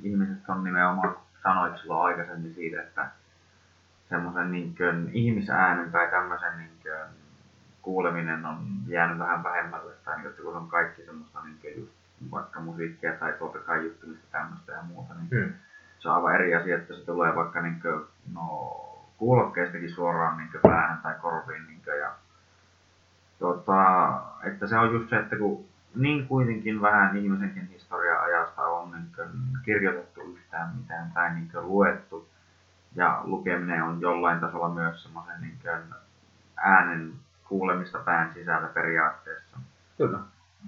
ihmiset on nimenomaan, sanoit silloin aikaisemmin siitä, että semmoisen niin kuin, ihmisäänen tai tämmöisen niin kuin, kuuleminen on jäänyt vähän vähemmälle, tai niin, että kun on kaikki semmoista niin kuin, just vaikka musiikkia tai tuolta kaiuttamista tämmöistä ja muuta, niin Hmm. se on aivan eri asia, että se tulee vaikka niin kuin, no, kuulokkeistakin suoraan niin päähän tai korviin. Niin kuin, ja, tota, että se on just se, että kun niin kuitenkin vähän ihmisenkin historia-ajasta on niin kuin, kirjoitettu yhtään mitään tai niin kuin, luettu, ja lukeminen on jollain tasolla myös semmoisen niin äänen kuulemista pään sisällä periaatteessa. Kyllä.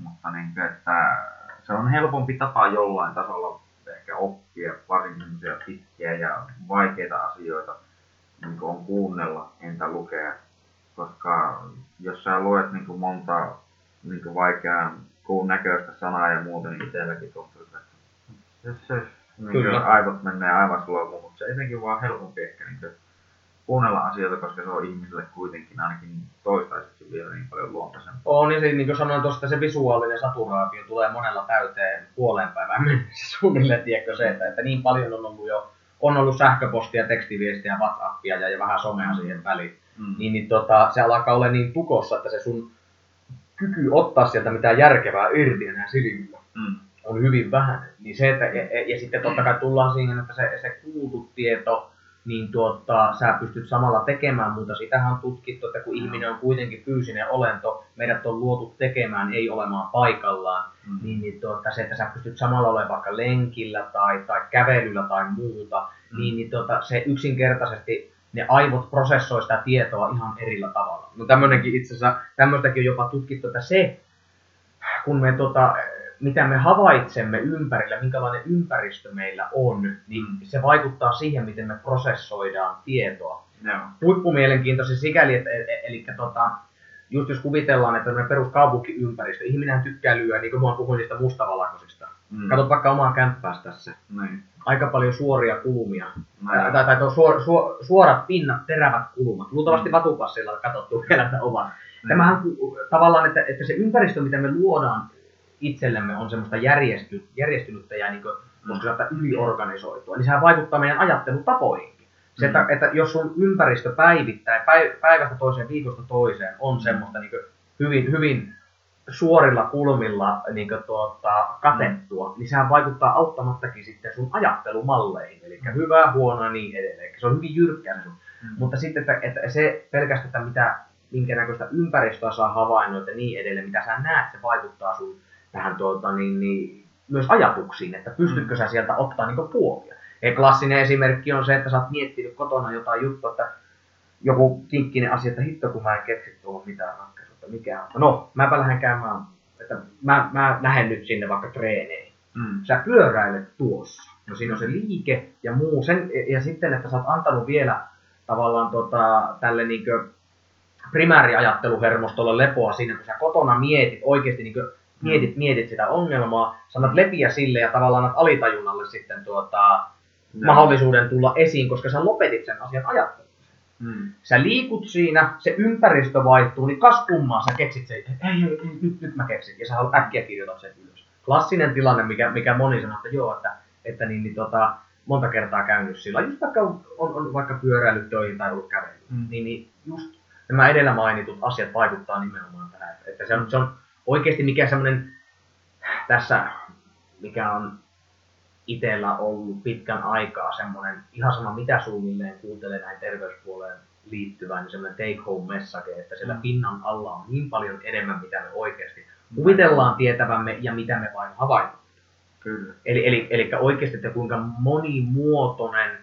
Mutta niin kuin, että se on helpompi tapa jollain tasolla ehkä oppia varsinkin pitkiä ja vaikeita asioita niin on kuunnella entä lukea. Koska jos sä luet niin monta niin vaikeaa kuun näköistä sanaa ja muuta, niin itselläkin tuntuu, että se, se niin aivot menee aivan sulomuun, mutta se etenkin vaan helpompi ehkä niin kuunnella asioita, koska se on ihmiselle kuitenkin ainakin toistaiseksi vielä niin paljon luontaisempaa. On, niin, se, niin kuin sanoin tuosta, se visuaalinen saturaatio tulee monella täyteen puoleen päivään mennessä suunnilleen, tiedätkö se, että, että niin paljon on ollut jo, on ollut sähköpostia, tekstiviestiä, WhatsAppia ja, ja vähän somea siihen väliin, mm. niin, niin tota, se alkaa olla niin tukossa, että se sun kyky ottaa sieltä mitään järkevää irti enää silmillä mm. on hyvin vähän. Niin se, että, ja, ja sitten totta kai tullaan siihen, että se, se kuultu tieto, niin tuota, sä pystyt samalla tekemään, mutta sitähän on tutkittu, että kun ihminen on kuitenkin fyysinen olento, meidät on luotu tekemään, ei olemaan paikallaan, mm. niin, niin tuota, se, että sä pystyt samalla olemaan vaikka lenkillä tai, tai kävelyllä tai muuta, mm. niin, niin tuota, se yksinkertaisesti ne aivot prosessoi sitä tietoa ihan erillä tavalla. No tämmöinenkin itse asiassa, tämmöistäkin on jopa tutkittu, että se, kun me tota, mitä me havaitsemme ympärillä, minkälainen ympäristö meillä on, niin mm. se vaikuttaa siihen, miten me prosessoidaan tietoa. No. Huippumielenkiintoisen sikäli, että e- e- eli tota, just jos kuvitellaan, että tämmöinen peruskaupunkiympäristö, ihminen tykkää lyödä, niin kuin mä puhuin niistä mustavalkoisista. Mm. Katsot vaikka omaa kämppääsi tässä. Niin. Aika paljon suoria kulmia. Tai, tai, tai suor, suor, suorat pinnat, terävät kulmat. Luultavasti mm. vatupassilla on katsottu vielä, että ovat. Mm. Tämähän tavallaan, että, että se ympäristö, mitä me luodaan itsellemme on semmoista järjesty, järjestynyttä ja niin kuin, voisiko sanoa, yliorganisoitua, niin sehän vaikuttaa meidän ajattelutapoihinkin. Se, että, mm. että jos sun ympäristö päivittäin, päivästä toiseen, viikosta toiseen on mm. semmoista niin kuin, hyvin, hyvin suorilla kulmilla niin kuin, tuota, katettua, mm. niin sehän vaikuttaa auttamattakin sitten sun ajattelumalleihin. Eli mm. hyvää, huonoa ja niin edelleen. Se on hyvin jyrkkä sun. Mm. Mutta sitten, että, että se pelkästään, että mitä, minkä näköistä ympäristöä saa havainnoida ja niin edelleen, mitä sä näet, se vaikuttaa sun tähän tuota, niin, niin, myös ajatuksiin, että pystytkö sä sieltä ottaa niin puolia. Ja klassinen esimerkki on se, että sä oot miettinyt kotona jotain juttua, että joku kinkkinen asia, että hitto kun mä en keksi tuohon mitään ratkaisua, että mikä on. No, mäpä lähden käymään, että mä, mä lähden nyt sinne vaikka treeneihin. Mm. Sä pyöräilet tuossa. No siinä on se liike ja muu. Sen, ja sitten, että sä oot antanut vielä tavallaan tota, tälle niin primääriajatteluhermostolle lepoa siinä, kun sä kotona mietit oikeasti niin mietit, mietit sitä ongelmaa, sanat lepiä sille ja tavallaan annat alitajunnalle sitten tuota, no. mahdollisuuden tulla esiin, koska sä lopetit sen asian ajattelun. Hmm. Sä liikut siinä, se ympäristö vaihtuu, niin kas kummaa sä keksit sen, että ei, ei, ei, nyt, nyt mä keksin, ja sä haluat äkkiä kirjoittaa sen ylös. Klassinen tilanne, mikä, mikä moni sanoo, että joo, että, että niin, niin tota, monta kertaa käynyt sillä, just vaikka on, on, on vaikka pyöräillyt töihin tai ollut kävely, hmm. niin, niin just nämä edellä mainitut asiat vaikuttaa nimenomaan tähän, että se on, se on oikeasti mikä semmoinen tässä, mikä on itsellä ollut pitkän aikaa semmoinen, ihan sama mitä suunnilleen kuuntelee näin terveyspuoleen liittyvän, niin semmoinen take home message, että siellä mm. pinnan alla on niin paljon enemmän, mitä me oikeasti kuvitellaan tietävämme ja mitä me vain havaitaan. Kyllä. Eli, eli, eli oikeasti, että kuinka monimuotoinen,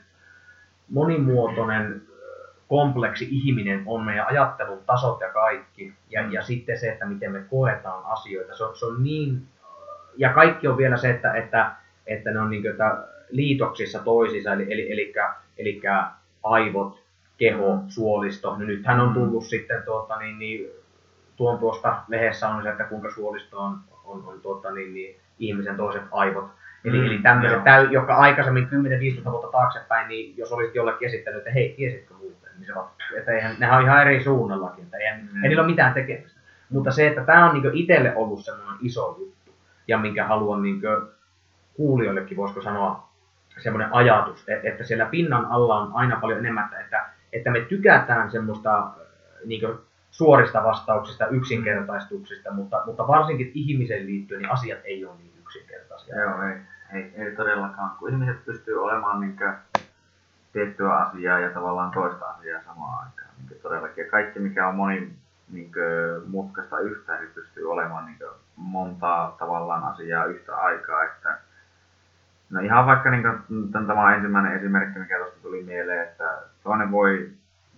monimuotoinen kompleksi ihminen on meidän ajattelun tasot ja kaikki. Ja, mm. ja sitten se, että miten me koetaan asioita. Se on, se on niin, ja kaikki on vielä se, että, että, että ne on niin kuin, liitoksissa toisissa, eli, eli, eli, eli aivot, keho, suolisto. No nythän on mm. tullut mm. sitten tuota, niin, niin, tuon tuosta lehdessä on se, että kuinka suolisto on, on, on tuota, niin, niin, ihmisen toiset aivot. Eli, mm, eli tämmöiset, täy, jotka aikaisemmin 10-15 vuotta taaksepäin, niin jos olisit jollekin esittänyt, että hei, tiesitkö muuten, niin se on, että eihän, nehän on ihan eri suunnallakin, että eihän, mm. ei niillä ole mitään tekemistä. Mutta se, että tämä on niin itselle ollut semmoinen iso juttu, ja minkä haluan niin kuulijoillekin, voisiko sanoa, semmoinen ajatus, että siellä pinnan alla on aina paljon enemmän, että, että me tykätään semmoista niin suorista vastauksista, yksinkertaistuksista, mutta, mutta varsinkin ihmisen liittyen niin asiat ei ole niin yksinkertaisia. Joo, ei. Ei, ei todellakaan, kun ihmiset pystyy olemaan niin tiettyä asiaa ja tavallaan toista asiaa samaan aikaan. Niin todellakin. Kaikki mikä on moni niin mutkasta yhtään, niin pystyy olemaan niin montaa tavallaan asiaa yhtä aikaa. Että, no ihan vaikka niin kuin, tämä on ensimmäinen esimerkki, mikä tuosta tuli mieleen, että toinen voi,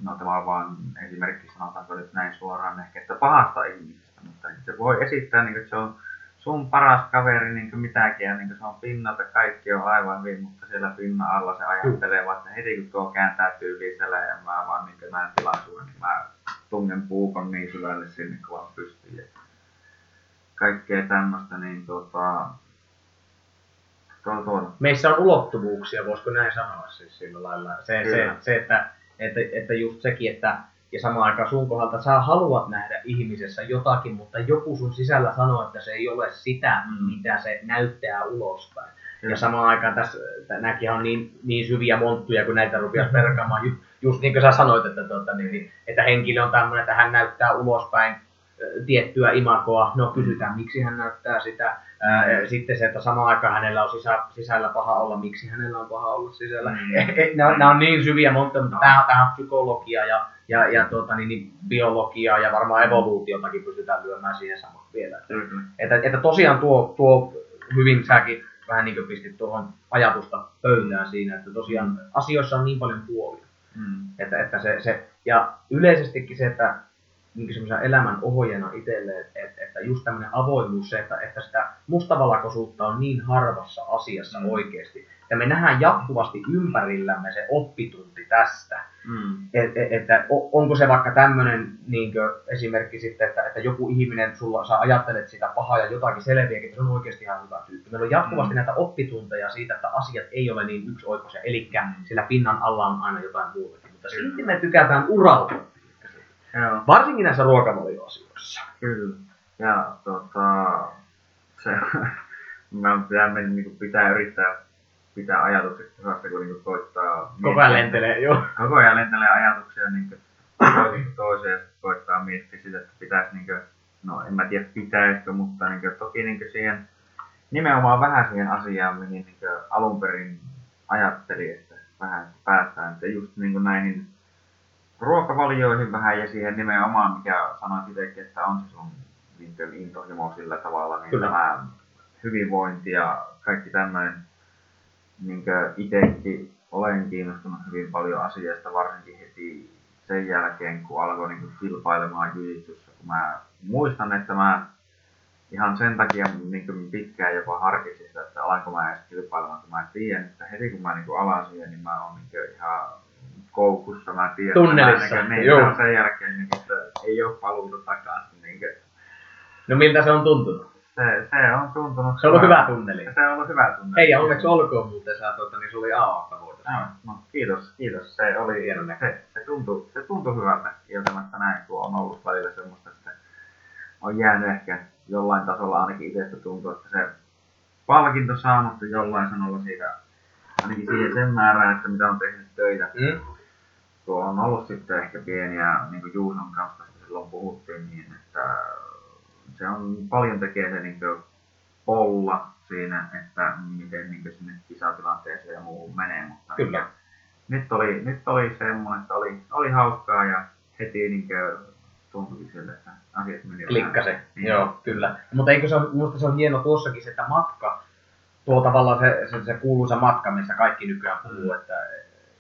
no tämä on vaan esimerkki, sanotaanko nyt näin suoraan ehkä, että pahasta ihmisestä, mutta se voi esittää, niin kuin, että se on sun paras kaveri niin kuin mitäkin ja niin kuin se on pinnalta, kaikki on aivan hyvin, mutta siellä pinnan alla se ajattelee, että heti kun tuo kääntää tyyliin ja mä vaan niin näen tilaisuuden, niin mä tungen puukon niin syvälle sinne kun vaan pystyy. Ja kaikkea tämmöistä, niin tota, tuolla, tuolla. Meissä on ulottuvuuksia, voisiko näin sanoa siis sillä lailla. Se, se, se että, että, että just sekin, että ja samaan aikaan sun kohdalta sä haluat nähdä ihmisessä jotakin, mutta joku sun sisällä sanoo, että se ei ole sitä, mm. mitä se näyttää ulospäin. Ja samaan aikaan tässä, nämäkin on niin, niin syviä monttuja, kun näitä rupeaa mm. perkaamaan. Just, just niin kuin sä sanoit, että, tuota, niin, niin, että henkilö on tämmöinen, että hän näyttää ulospäin tiettyä imakoa. No kysytään, miksi hän näyttää sitä. Sitten se, että samaan aikaan hänellä on sisä, sisällä paha olla, miksi hänellä on paha olla sisällä. Mm. nämä, nämä on niin syviä monttuja, mutta tämä, tämä on psykologia ja ja, ja tuota, niin, niin biologiaa ja varmaan evoluutiotakin pystytään lyömään siihen samaan vielä. Että, mm-hmm. että, että tosiaan tuo, tuo hyvin säkin vähän niin kuin pistit tuohon ajatusta pöytään siinä, että tosiaan asioissa on niin paljon puolia. Mm. Että, että se, se, ja yleisestikin se, että niin semmoisena elämän ohjena itselle, että, että just tämmöinen avoimuus, se, että, että sitä mustavalkoisuutta on niin harvassa asiassa mm. oikeasti. Ja me nähdään jatkuvasti ympärillämme se oppitunti tästä. Mm. Et, et, että onko se vaikka tämmöinen niin esimerkki sitten, että, että joku ihminen, sulla, sä ajattelet sitä pahaa ja jotakin selviäkin, että se on oikeasti ihan hyvä tyyppi. Meillä on jatkuvasti mm. näitä oppitunteja siitä, että asiat ei ole niin yksioikoisia, eli mm. sillä pinnan alla on aina jotain muutakin. Mutta silti me tykätään uralta. Varsinkin näissä ruokavalioasioissa. Kyllä. Ja tota, se, mä pitää, niin pitää yrittää pitää ajatukset tasasta, kun niin koittaa... Koko ajan lentelee, joo. Koko ajan lentelee ajatuksia niin toisin toiseen ja koittaa miettiä sitä, että pitäisi niin kuin, no en mä tiedä pitäisikö, mutta niin kuin, toki niin kuin siihen nimenomaan vähän siihen asiaan, mihin niin kuin, alun perin ajattelin, että vähän päästään, että just niin kuin näihin ruokavalioihin vähän ja siihen nimenomaan, mikä sanoit itsekin, että on se sun niin intohimo sillä tavalla, niin Kyllä. tämä hyvinvointi ja kaikki tämmöinen niin itsekin olen kiinnostunut hyvin paljon asiasta, varsinkin heti sen jälkeen, kun alkoi niin kilpailemaan jujitsussa. Kun mä muistan, että mä ihan sen takia niin pitkään jopa harkitsin sitä, että alanko mä edes kilpailemaan, kun mä tiedän, että heti kun mä niin alan siihen, niin mä oon niin ihan koukussa. Mä tiedän, Tunnelissa, että mä, niin, Joo. sen jälkeen, niin, että ei ole paluuta takaisin. Niin kuin. No miltä se on tuntunut? Se, se on tuntunut... Se on ollut hyvä tunneli. Se on ollut hyvä tunneli. Hei, ja onneksi olkoon muuten sä, tuota, niin se oli A-tavoite. No, no, kiitos, kiitos. Se oli, Hieno se, se, tuntui, se tuntui hyvältä kieltämättä näin, kun on ollut välillä semmoista, että on jäänyt ehkä jollain tasolla ainakin itsestä tuntuu, että se palkinto saamatta jollain sanolla siitä, ainakin siihen sen määrään, että mitä on tehnyt töitä. Mm. Tuo on ollut sitten ehkä pieniä, niin kuin Juuson kanssa silloin puhuttiin, niin että se on paljon tekee se niin polla siinä, että miten niin sinne kisatilanteeseen ja muuhun menee. Mutta Kyllä. Niin, nyt oli, nyt oli semmoinen, että oli, oli hauskaa ja heti niin tuntui sille, että asiat meni Klikkasi, niin. joo, kyllä. Mutta eikö se ole, minusta se on hieno tuossakin se, että matka, tuo tavallaan se, se, se kuuluisa matka, missä kaikki nykyään puhuu, mm. että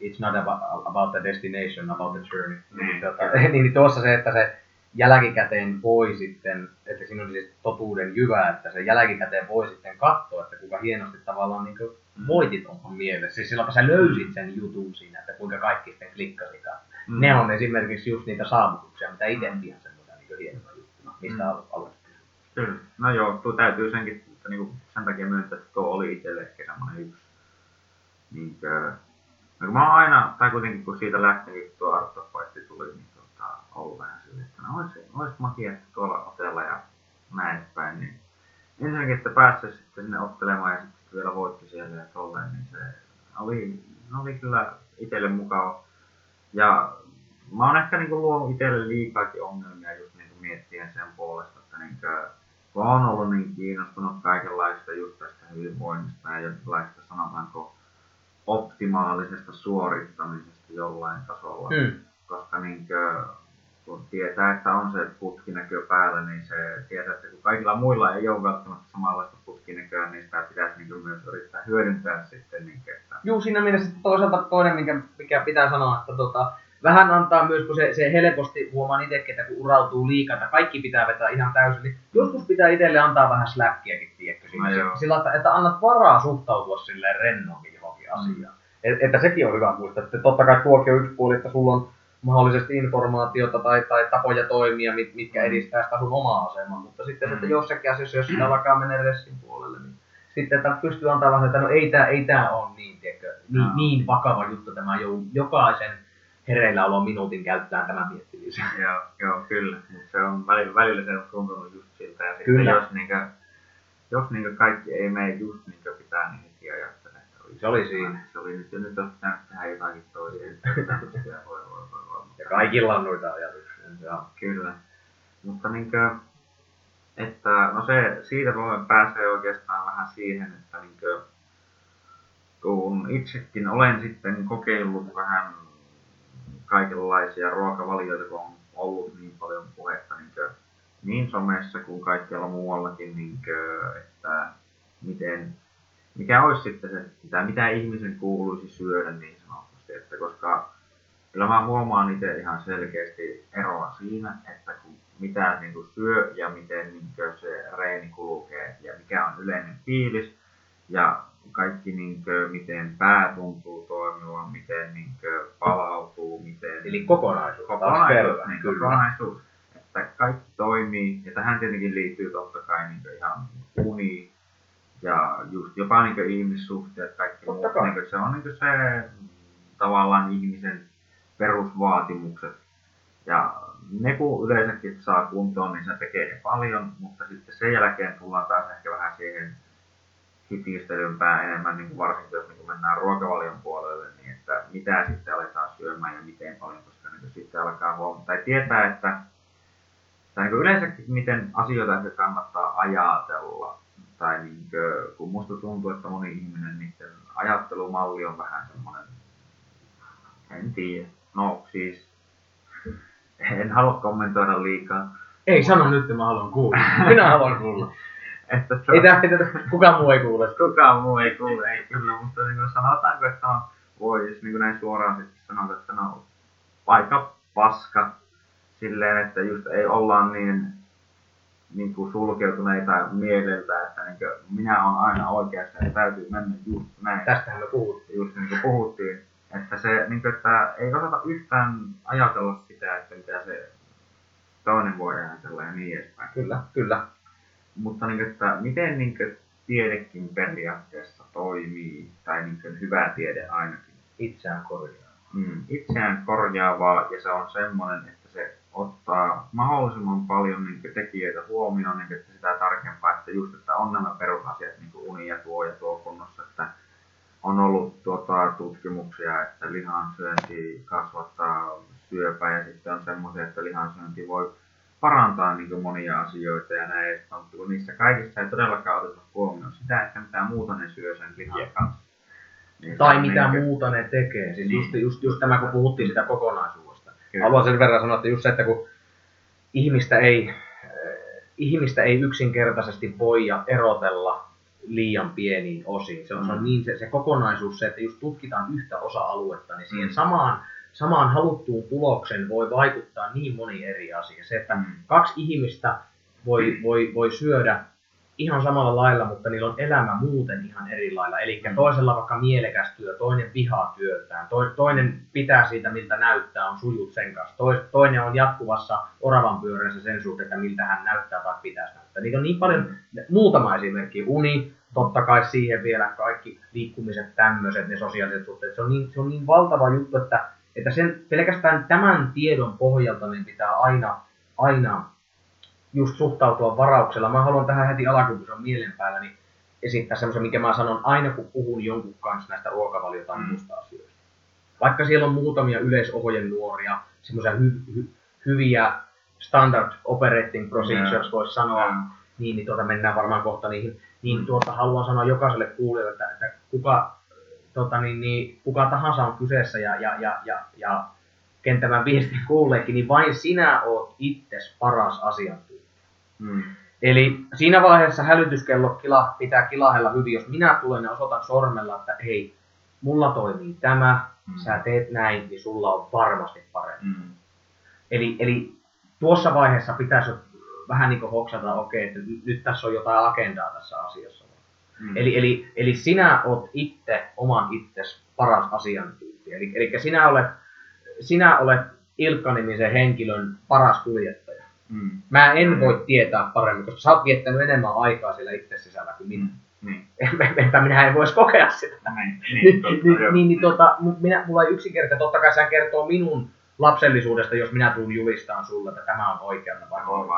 it's not about, about the destination, about the journey. Niin, tota, niin, niin tuossa se, että se jälkikäteen voi sitten, että siinä oli siis totuuden jyvä, että se jälkikäteen voi sitten katsoa, että kuinka hienosti tavallaan niin mm. voitit oman mielessä. Siis silloin kun sä löysit sen jutun siinä, että kuinka kaikki sitten klikkasikaan. Mm. Ne on esimerkiksi just niitä saavutuksia, mitä itse pidän semmoinen niin hienona juttuna, mistä mm. aloitit. Kyllä. No joo, tuo täytyy senkin, että niin kuin sen takia myöntää, että tuo oli itselle ehkä semmoinen yksi. Niin, no, mä oon aina, tai kuitenkin kun siitä lähti, tuo Art tuli, niin ollut vähän silleen, että no olisi, olisi makia tuolla otella ja näin päin. Niin ensinnäkin, että pääsee sitten sinne ottelemaan ja sitten vielä voitti siellä ja tolleen, niin se oli, oli kyllä itselle mukava. Ja mä oon ehkä niinku luonut itselle liikaakin ongelmia just niinku miettien sen puolesta, että niinku, kun on ollut niin kiinnostunut kaikenlaista just tästä hyvinvoinnista ja jonkinlaista sanotaanko optimaalisesta suorittamisesta jollain tasolla. Mm. Koska niin kuin, kun tietää, että on se putkinäkö päällä, niin se tietää, että kun kaikilla muilla ei ole välttämättä samanlaista putkinäköä, niin sitä pitäisi niin myös yrittää hyödyntää sitten. Niin, että... Juu, siinä mielessä toisaalta toinen, mikä, mikä pitää sanoa, että tota, vähän antaa myös, kun se, se helposti huomaa itsekin, että kun urautuu liikaa, että kaikki pitää vetää ihan täysin, niin joskus pitää itselle antaa vähän släkkiäkin, tiedätkö, no, sillä, että, että annat varaa suhtautua silleen rennommin johonkin asiaan. Mm. Et, että sekin on hyvä muistaa, että totta kai tuokin on yksi puoli, että sulla on mahdollisesti informaatiota tai, tai tapoja toimia, mit, mitkä edistää sitä sun omaa asemaa, mutta sitten mm. että jossakin asiassa, jos sitä alkaa mennä ressin puolelle, niin sitten että pystyy antaa vähän, että no ei tämä ei tää ole niin, tiedätkö, niin, no. niin vakava juttu tämä jokaisen hereillä olo minuutin käyttää tämä miettimiseen. Joo, joo, kyllä. Se on välillä, välillä se on tuntunut just siltä. Ja sitten kyllä. jos, niinkö, jos niinkö kaikki ei mene just niinkö pitää, niin heti ajattelee, se oli siinä. Se oli nyt, ja nyt olisi pitänyt tehdä jotakin toisia. voi, voi. Ja kaikilla on noita ajatuksia. Joo. Kyllä. Mutta niinkö, että no se, siitä voi pääsee oikeastaan vähän siihen, että niinkö, kun itsekin olen sitten kokeillut vähän kaikenlaisia ruokavalioita, kun on ollut niin paljon puhetta niin, kuin, niin somessa kuin kaikkialla muuallakin, niin kuin, että miten, mikä olisi sitten se, mitä, mitä ihmisen kuuluisi syödä niin sanotusti, että koska kyllä mä huomaan itse ihan selkeästi eroa siinä, että kun mitä niin kuin syö ja miten niin kuin se reeni kulkee ja mikä on yleinen fiilis ja kaikki, niin kuin, miten pää tuntuu toimivan, miten niin kuin, palautuu, miten... Eli kokonaisuus. Kokonaisuus, niin, kokonaisuus. Että kaikki toimii, ja tähän tietenkin liittyy totta kai niin kuin, ihan uni ja just jopa niin kuin, ihmissuhteet, kaikki totta muut. Niin kuin, se on niin kuin, se tavallaan ihmisen perusvaatimukset. Ja ne kun yleensäkin saa kuntoon, niin se tekee ne paljon, mutta sitten sen jälkeen tullaan taas ehkä vähän siihen hifistelympää enemmän, niin varsinkin jos niin mennään ruokavalion puolelle, niin että mitä sitten aletaan syömään ja miten paljon, koska niin sitten alkaa huomata, tai tietää, että tai niin yleensäkin miten asioita ehkä kannattaa ajatella. Tai niin kuin, kun musta tuntuu, että moni ihminen, niiden ajattelumalli on vähän semmoinen, en tiedä, no siis, en halua kommentoida liikaa. Ei sano nyt, mä haluan kuulla. Minä haluan kuulla. Että se ei tähti, kukaan muu ei kuule. Kukaan muu ei kuule, ei kyllä, mutta niin kuin sanotaanko, että on, voi niin kuin näin suoraan sitten sanoa, että ne on aika paska silleen, että just ei olla niin, niin kuin sulkeutuneita mieleltä, että niin kuin minä olen aina oikeassa ja täytyy mennä just näin. Tästähän me puhuttiin. Just niin kuin puhuttiin. Että se, niin kuin, että ei osata yhtään ajatella sitä, että mitä se toinen voi ajatella ja niin edespäin. Kyllä, kyllä mutta niin, että miten niin kuin, tiedekin periaatteessa toimii, tai niin kuin, hyvä tiede ainakin. Itseään korjaavaa. Mm, itseään korjaavaa, ja se on semmoinen, että se ottaa mahdollisimman paljon niin kuin, tekijöitä huomioon, niin kuin, että sitä tarkempaa, että just, että on nämä perusasiat, niin kuin uni ja tuo ja tuo kunnossa, on ollut tuota, tutkimuksia, että lihansyönti kasvattaa syöpää ja sitten on semmoisia, että lihansyönti voi parantaa niin monia asioita ja näin, mutta kun niissä kaikissa ei todellakaan oteta huomioon sitä, että mitä muuta ne syö sen lihan kanssa. Niin tai mitä niin, muuta ne tekee. Siis niin. just, just, just tämä, kun puhuttiin sitä kokonaisuudesta. Kyllä. Haluan sen verran sanoa, että just se, että kun ihmistä ei, äh, ihmistä ei yksinkertaisesti voi erotella liian pieniin osiin. Se on, mm. se on niin se, se kokonaisuus, se, että just tutkitaan yhtä osa-aluetta, niin siihen mm. samaan samaan haluttuun tulokseen voi vaikuttaa niin moni eri asia. Se, että mm. kaksi ihmistä voi, voi, voi syödä ihan samalla lailla, mutta niillä on elämä muuten ihan eri lailla. Eli mm. toisella vaikka mielekäs työ, toinen vihaa työtään, toinen pitää siitä, miltä näyttää, on sujut sen kanssa. Toinen on jatkuvassa oravan pyörässä sen suhteen, että miltä hän näyttää tai pitäisi näyttää. Niitä on niin paljon, muutama esimerkki, uni, totta kai siihen vielä kaikki liikkumiset, tämmöiset, ne sosiaaliset suhteet. Se on niin, se on niin valtava juttu, että että sen, pelkästään tämän tiedon pohjalta niin pitää aina, aina just suhtautua varauksella. Mä haluan tähän heti alkuun, kun se on mielen päällä, niin esittää semmoisen, mikä mä sanon aina, kun puhun jonkun kanssa näistä ruokavaliota mm. asioista. Vaikka siellä on muutamia yleisohjenuoria, semmoisia hy, hy, hyviä standard operating procedures, mm. voisi sanoa, mm. niin, niin tuota, mennään varmaan kohta niihin, niin Mm. tuota, haluan sanoa jokaiselle kuulijalle, että, että kuka, tota, niin, niin, kuka tahansa on kyseessä ja, ja, ja, ja, ja ken tämän viestin kuuleekin, niin vain sinä oot itses paras asiantuntija. Mm. Eli siinä vaiheessa hälytyskello kila, pitää kilahella hyvin, jos minä tulen ja osoitan sormella, että hei, mulla toimii tämä, Mm. sä teet näin, niin sulla on varmasti parempi. Mm. Eli, eli tuossa vaiheessa pitäisi vähän niin kuin hoksata, okei, että nyt, nyt tässä on jotain agendaa tässä asiassa. Mm. Eli, eli, eli sinä oot itse oman itsesi paras asiantuntija. Eli, eli sinä olet, sinä olet Ilkka-nimisen henkilön paras kuljettaja. Mm. Mä en voi tietää paremmin, koska sä oot viettänyt enemmän aikaa siellä itse sisällä kuin minä. Niin. Että minä en voisi kokea sitä. Niin, Niin, niin, totta, niin, niin, niin tota, minä, mulla ei yksinkertaisesti, totta kai sehän kertoo minun lapsellisuudesta, jos minä tulen julistaan sulle, että tämä on oikeana vai on,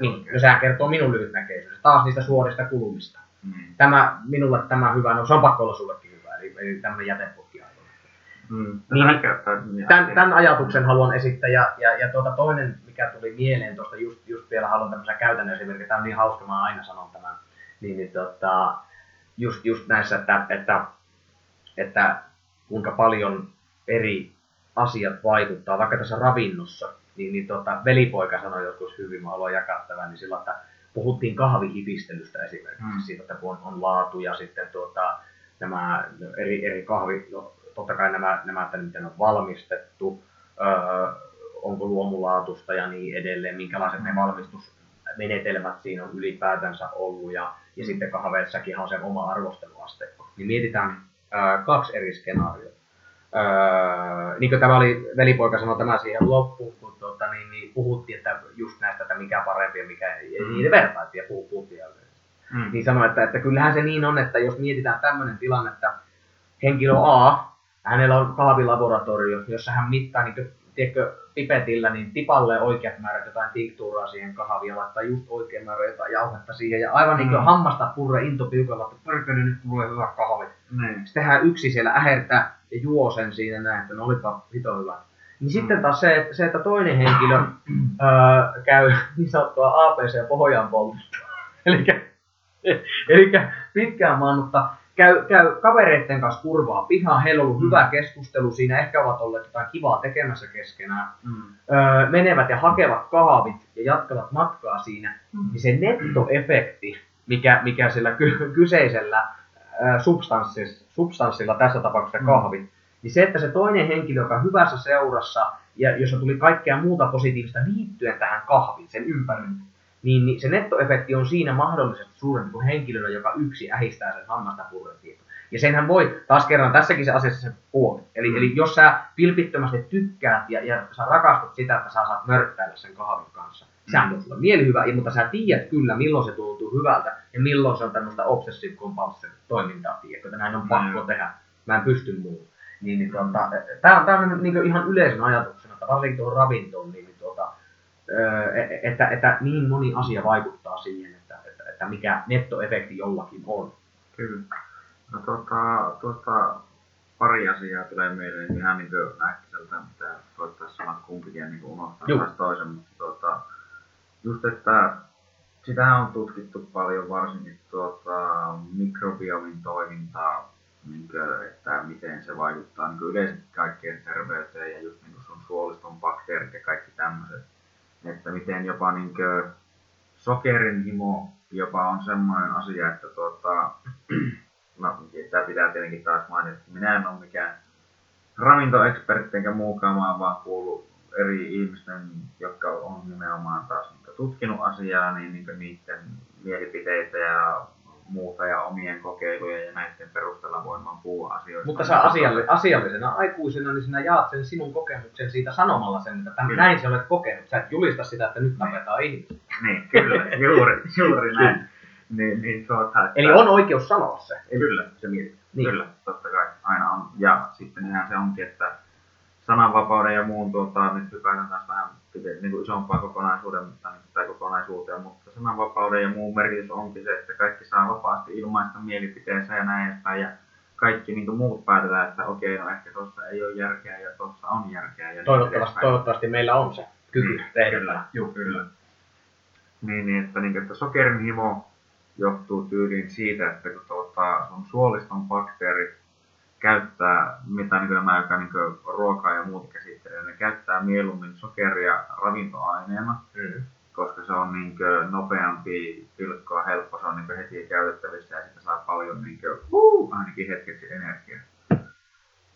Niin, oikein. no sehän kertoo minun lyhytnäköisyydestä, taas niistä suorista kulumista. Mm. Tämä, minulle tämä hyvä, no se on pakko olla sullekin hyvä, eli, eli tämmöinen. Mm. Niin, Niin, niin, niin, Tämän, tämän ajatuksen haluan esittää, ja, ja, ja tuota toinen, mikä tuli mieleen tuosta, just, just vielä haluan tämmöisen käytännön esimerkin, tämä on niin hauska, mä aina sanon tämän, niin, niin tota, just, just näissä, että, että, että kuinka paljon eri asiat vaikuttaa, vaikka tässä ravinnossa, niin, niin tota, velipoika sanoi joskus hyvin, mä haluan jakaa tämän, niin silloin, että puhuttiin kahvihifistelystä esimerkiksi, mm. siitä, että kun on, on laatu ja sitten tuota, nämä eri, eri kahvi, no, totta kai nämä, nämä, että miten on valmistettu, öö, onko luomulaatusta ja niin edelleen, minkälaiset ne valmistusmenetelmät siinä on ylipäätänsä ollut ja, ja sitten kahveissakin on se oma arvosteluasteikko. Niin mietitään kaksi eri skenaariota. Öö, niin kuin tämä oli, velipoika sanoi tämä siihen loppuun, kun tuota, niin, niin puhuttiin, että just näistä, että mikä parempi ja mikä ei, Mm. mm. niitä vertailtiin ja puhu- puhuttiin Mm. niin sanoi, että, että kyllähän se niin on, että jos mietitään tämmöinen tilanne, että henkilö A, hänellä on kahvilaboratorio, jossa hän mittaa niin tiedätkö, pipetillä niin tipalle oikeat määrät jotain tinktuuraa siihen kahviin ja laittaa just oikein määrä jotain jauhetta siihen ja aivan niin kuin Mm. hammasta purre into piukalla, että pörkönen nyt tulee hyvä kahvi. Niin. Sitten tehdään yksi siellä ähertää ja juo sen siinä näin, että no olipa hito hyvä. Niin sitten Mm. taas se, että, se, että toinen henkilö öö, käy niin sanottua APC pohjan poltusta. Eli Eli pitkään maannutta käy, käy kavereiden kanssa kurvaa pihaa, heillä on ollut Mm. hyvä keskustelu siinä, ehkä ovat olleet jotain kivaa tekemässä keskenään, Mm. öö, menevät ja hakevat kahvit ja jatkavat matkaa siinä, niin se nettoefekti, mikä, mikä sillä ky- kyseisellä öö, substanssilla, substanssilla, tässä tapauksessa Mm. kahvi, niin se, että se toinen henkilö, joka hyvässä seurassa ja jossa tuli kaikkea muuta positiivista liittyen tähän kahviin, sen ympärille, niin, niin se nettoefekti on siinä mahdollisesti suurempi kuin henkilöllä, joka yksi ähistää sen hammasta siitä. Ja senhän voi, taas kerran, tässäkin se asiassa se puoli. Eli, Mm. eli jos sä vilpittömästi tykkäät ja, ja sä rakastut sitä, että sä saat mörttäillä sen kahvin kanssa, sehän on sulle mielihyvä, mutta sä tiedät kyllä, milloin se tuntuu hyvältä ja milloin se on tämmöistä obsessive compulsive toimintaa, tiedätkö, että näin on pakko Mm. tehdä, mä en pysty muuhun. Niin, niin tuota, tämä on, tää on niin ihan yleisen ajatuksena, että varsinkin tuohon ravintoon, niin, niin tuota, että, että niin moni asia vaikuttaa siihen, että, että, että mikä nettoefekti jollakin on. Kyllä. No tuota, tuosta pari asiaa tulee mieleen niin ihan niin kuin äkkiseltä, mitä koittaisi sanoa kumpikin niin kuin unohtaa Juu. taas toisen, mutta tuota, just että sitä on tutkittu paljon varsinkin tuota, mikrobiomin toimintaa, niin kuin, että miten se vaikuttaa niin yleisesti kaikkien terveyteen ja just niin kuin sun suoliston bakteerit ja kaikki tämmöiset. Että miten jopa niin sokerin himo jopa on semmoinen asia, että tuota, no, tämä pitää tietenkin taas mainita, että minä en ole mikään ravintoekspertti enkä muukaan, mä vaan kuullut eri ihmisten, jotka on nimenomaan taas niin tutkinut asiaa, niin, niin niiden mielipiteitä ja muuta ja omien kokeilujen ja näiden perusteella voin vaan puhua asioista. Mutta sä asialli, asiallisena aikuisena, niin sinä jaat sen sinun kokemuksen siitä sanomalla sen, että tämän, Kyllä. näin sä olet kokenut. Sä et julista sitä, että nyt tapetaan ihmisiä. Niin, kyllä, juuri, juuri näin. Niin, niin tuota, että, Eli on oikeus sanoa se. Kyllä, Se mielipide. niin. Niin. kyllä, totta kai, aina on. Ja sitten ihan se onkin, että sananvapauden ja muun tuota, nyt hypätään taas vähän niin kuin isompaa kokonaisuuden, tai, tai kokonaisuuteen, mutta sananvapauden ja muun merkitys onkin se, että kaikki saa vapaasti ilmaista mielipiteensä ja näin edespäin. Ja kaikki niin kuin muut päätetään, että okei, no ehkä tuossa ei ole järkeä ja tuossa on järkeä. Ja niin Toivottavasti, edespäin. toivottavasti meillä on se kyky Niin, tehdä Kyllä, juu, kyllä. Niin, niin että, niin, että sokerin himo johtuu tyyliin siitä, että kun tuota, sun suoliston bakteerit käyttää, mitä niin nämä, joka niin ruokaa ja muuta käsittelee, ne käyttää mieluummin sokeria ravintoaineena, mm. koska se on niin nopeampi, pilkkoa, helppo, se on niin heti käytettävissä ja sitä saa paljon niin kuin, uh, ainakin hetkeksi energiaa.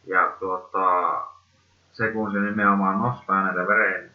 Ja tuota, se kun se nimenomaan nostaa näitä veren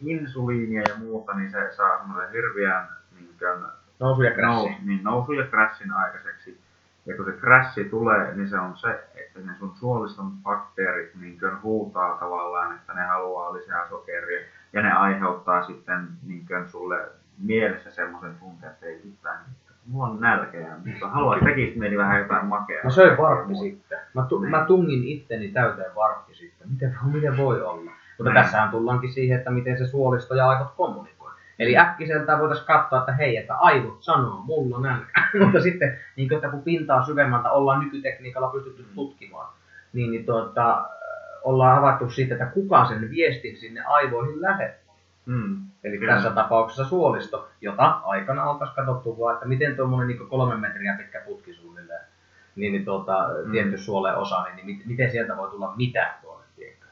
insuliinia ja muuta, niin se saa semmoisen hirveän niin kuin, nousu ja Nous, niin nousu ja crashin aikaiseksi. Ja kun se crashi tulee, niin se on se, että ne sun suoliston bakteerit niin huutaa tavallaan, että ne haluaa lisää sokeria. Ja ne aiheuttaa sitten niin sulle mielessä semmoisen tunteen, että ei mitään mulla on nälkeä, mutta haluan tekis mieli vähän jotain makea. Mä söin varppi sitten. Mä, tu- niin. mä tungin itteni täyteen varppi sitten. Miten, miten voi olla? Mutta niin. tässähän tullaankin siihen, että miten se suolisto ja aivot kommunikoi. Eli äkkiseltään voitaisiin katsoa, että hei, että aivot sanoo, mulla on nälkä. Mutta sitten, niin kuin, että kun pintaa syvemmältä ollaan nykytekniikalla pystytty mm. tutkimaan, niin, niin tuota, ollaan havaittu siitä, että kuka sen viestin sinne aivoihin lähettää. Mm. Eli Kyllä. tässä tapauksessa suolisto, jota aikana oltaisiin katsottu vaan, että miten tuommoinen niin kolme metriä pitkä putki suunnilleen, niin, niin tuota, mm. tietty suolen osa, niin, niin miten sieltä voi tulla mitään tuonne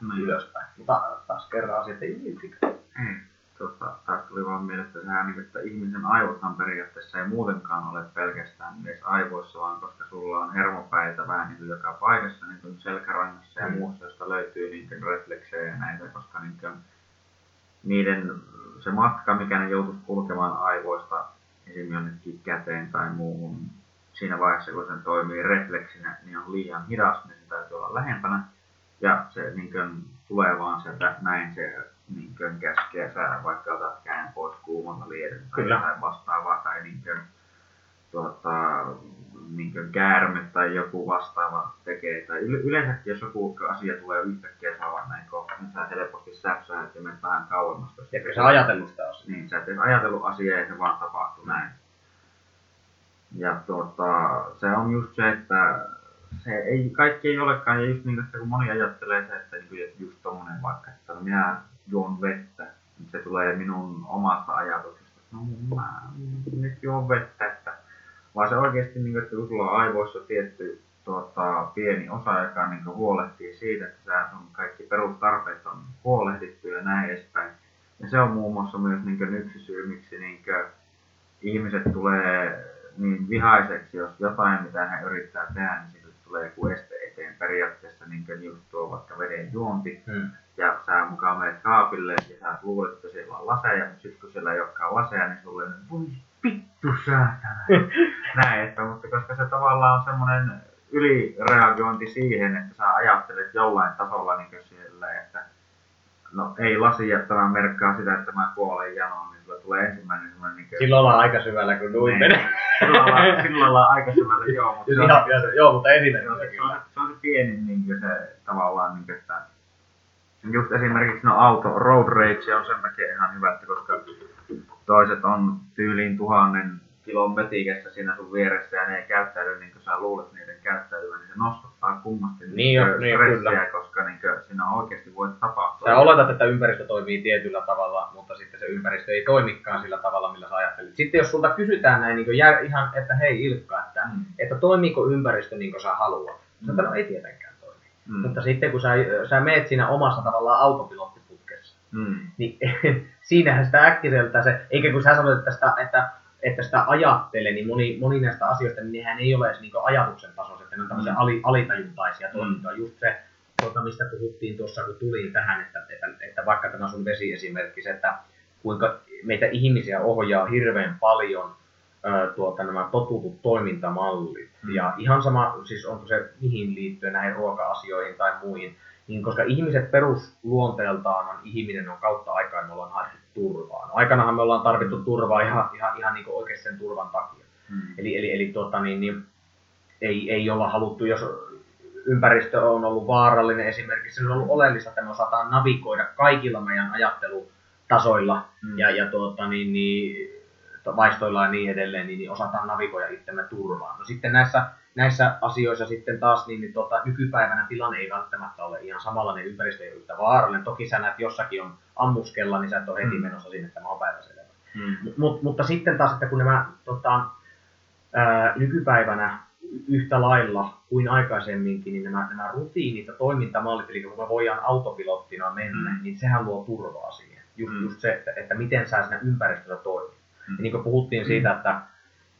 mm. ylöspäin. Mutta taas kerran asiat ei yksikään. Mm. Tuosta taas tuli vaan mielestä sehän, niin, että ihmisen aivothan periaatteessa ei muutenkaan ole pelkästään edes aivoissa, vaan koska sulla on hermopäitä vähän niin kuin joka paikassa, niin kuin selkärangassa ja mm. muussa, josta löytyy niin refleksejä ja näitä, koska niin kuin, niiden se matka, mikä ne joutuisi kulkemaan aivoista esimerkiksi jonnekin käteen tai muuhun, siinä vaiheessa kun sen toimii refleksinä, niin on liian hidas, niin se täytyy olla lähempänä. Ja se niin kuin, tulee vaan sieltä näin se niin kuin, käskee sä vaikka otat käen pois kuumalta liedyn tai Kyllä. jotain vastaavaa tai niin kuin, tuota, niin kuin käärme tai joku vastaava tekee. Tai yleensäkin jos joku asia tulee yhtäkkiä saavan näin kohta, niin sä helposti säpsää, että menet vähän kauemmas. Eikö sä ajatellut sitä asiaa? Niin, sä et edes ajatellut asiaa ja se vaan tapahtuu näin. Ja tuota, se on just se, että se ei, kaikki ei olekaan, ja just niin, että kun moni ajattelee se, että niin just tommonen vaikka, että minä juon vettä, se tulee minun omasta ajatuksesta, no mä nyt juon vettä, että vaan se oikeasti, niin kuin, että kun sulla on aivoissa tietty tuota, pieni osa, joka niin huolehtii siitä, että sä sun kaikki perustarpeet on huolehdittu ja näin edespäin. Ja se on muun muassa myös niin kuin, yksi syy, miksi niin kuin, ihmiset tulee niin vihaiseksi, jos jotain, mitä he yrittää tehdä, niin tulee joku este eteen. Periaatteessa niin just tuo vaikka veden juonti, hmm. ja sä mukaan menet kaapille ja sä luulet, että siellä on laseja, mutta sitten kun siellä ei olekaan laseja, niin sulle voi vittu säätänä. Näin, että, mutta koska se tavallaan on semmoinen ylireagointi siihen, että sä ajattelet jollain tasolla niin siellä, että no ei lasi jättävää merkkaa sitä, että mä kuolen janoon, niin sulla tulee ensimmäinen semmoinen... Niin kuin, silloin ollaan aika syvällä, kun nuin menee. Silloin ollaan, silloin ollaan aika syvällä, joo. Mutta se on, ihan, joo, mutta esimerkiksi se, on, se on se pieni niin kuin se tavallaan, niin kuin, että just esimerkiksi no auto, road rage on sen takia ihan hyvä, että koska toiset on tyyliin tuhannen kilon mötikässä siinä sun vieressä ja ne ei käyttäydy niin kuin sä luulet niiden käyttäytyvän, niin se nostattaa kummasti niin jo, niin, stressiä, kyllä. koska niin kuin, siinä oikeasti voi tapahtua. Sä oletat, että ympäristö toimii tietyllä tavalla, mutta sitten se ympäristö ei toimikaan sillä tavalla, millä sä ajattelit. Sitten jos sulta kysytään näin niin kuin jär, ihan, että hei Ilkka, että, mm. että toimiiko ympäristö niin kuin sä haluat, mm. sä no ei tietenkään toimi. Mm. Mutta sitten kun sä, sä meet siinä omassa tavallaan autopilottiputkessa, mm. niin siinähän sitä äkkiseltä se, eikä kun sä sanoit, että sitä, että, että sitä ajattelee, niin moni, moni näistä asioista, niin nehän ei ole edes niin ajatuksen tasoisia, että ne on tämmöisiä mm. ali, alitajuntaisia mm. toimintoja. Just se, tuota, mistä puhuttiin tuossa, kun tuli tähän, että, että, että vaikka tämä sun vesiesimerkki, se, että kuinka meitä ihmisiä ohjaa hirveän paljon tuota, nämä totutut toimintamallit. Mm. Ja ihan sama, siis onko se mihin liittyen näihin ruoka-asioihin tai muihin, niin koska ihmiset perusluonteeltaan on, ihminen on kautta aikaa, me ollaan haettu turvaa. No, aikanahan me ollaan tarvittu turvaa ihan, ihan, ihan niin oikeasti sen turvan takia. Hmm. Eli, eli, eli tuota, niin, niin, ei, ei olla haluttu, jos ympäristö on ollut vaarallinen esimerkiksi, se on ollut oleellista, että me osataan navigoida kaikilla meidän ajattelutasoilla hmm. ja, ja tuota, niin, niin, vaistoilla ja niin edelleen, niin, niin osataan navigoida itsemme turvaan. No sitten näissä näissä asioissa sitten taas niin, niin tota, nykypäivänä tilanne ei välttämättä ole ihan samanlainen, ympäristö yhtä vaarallinen. Toki sä näet jossakin on ammuskella, niin sä et ole heti mm. menossa sinne, tämä on päiväselvä. Mm. Mut, mutta sitten taas, että kun nämä tota, ää, nykypäivänä yhtä lailla kuin aikaisemminkin, niin nämä, nämä rutiinit ja toimintamallit, eli kun me voidaan autopilottina mennä, mm. niin sehän luo turvaa siihen. Just, mm. just se, että, että miten sä siinä ympäristössä toimit. Mm. Ja niin kuin puhuttiin siitä, että,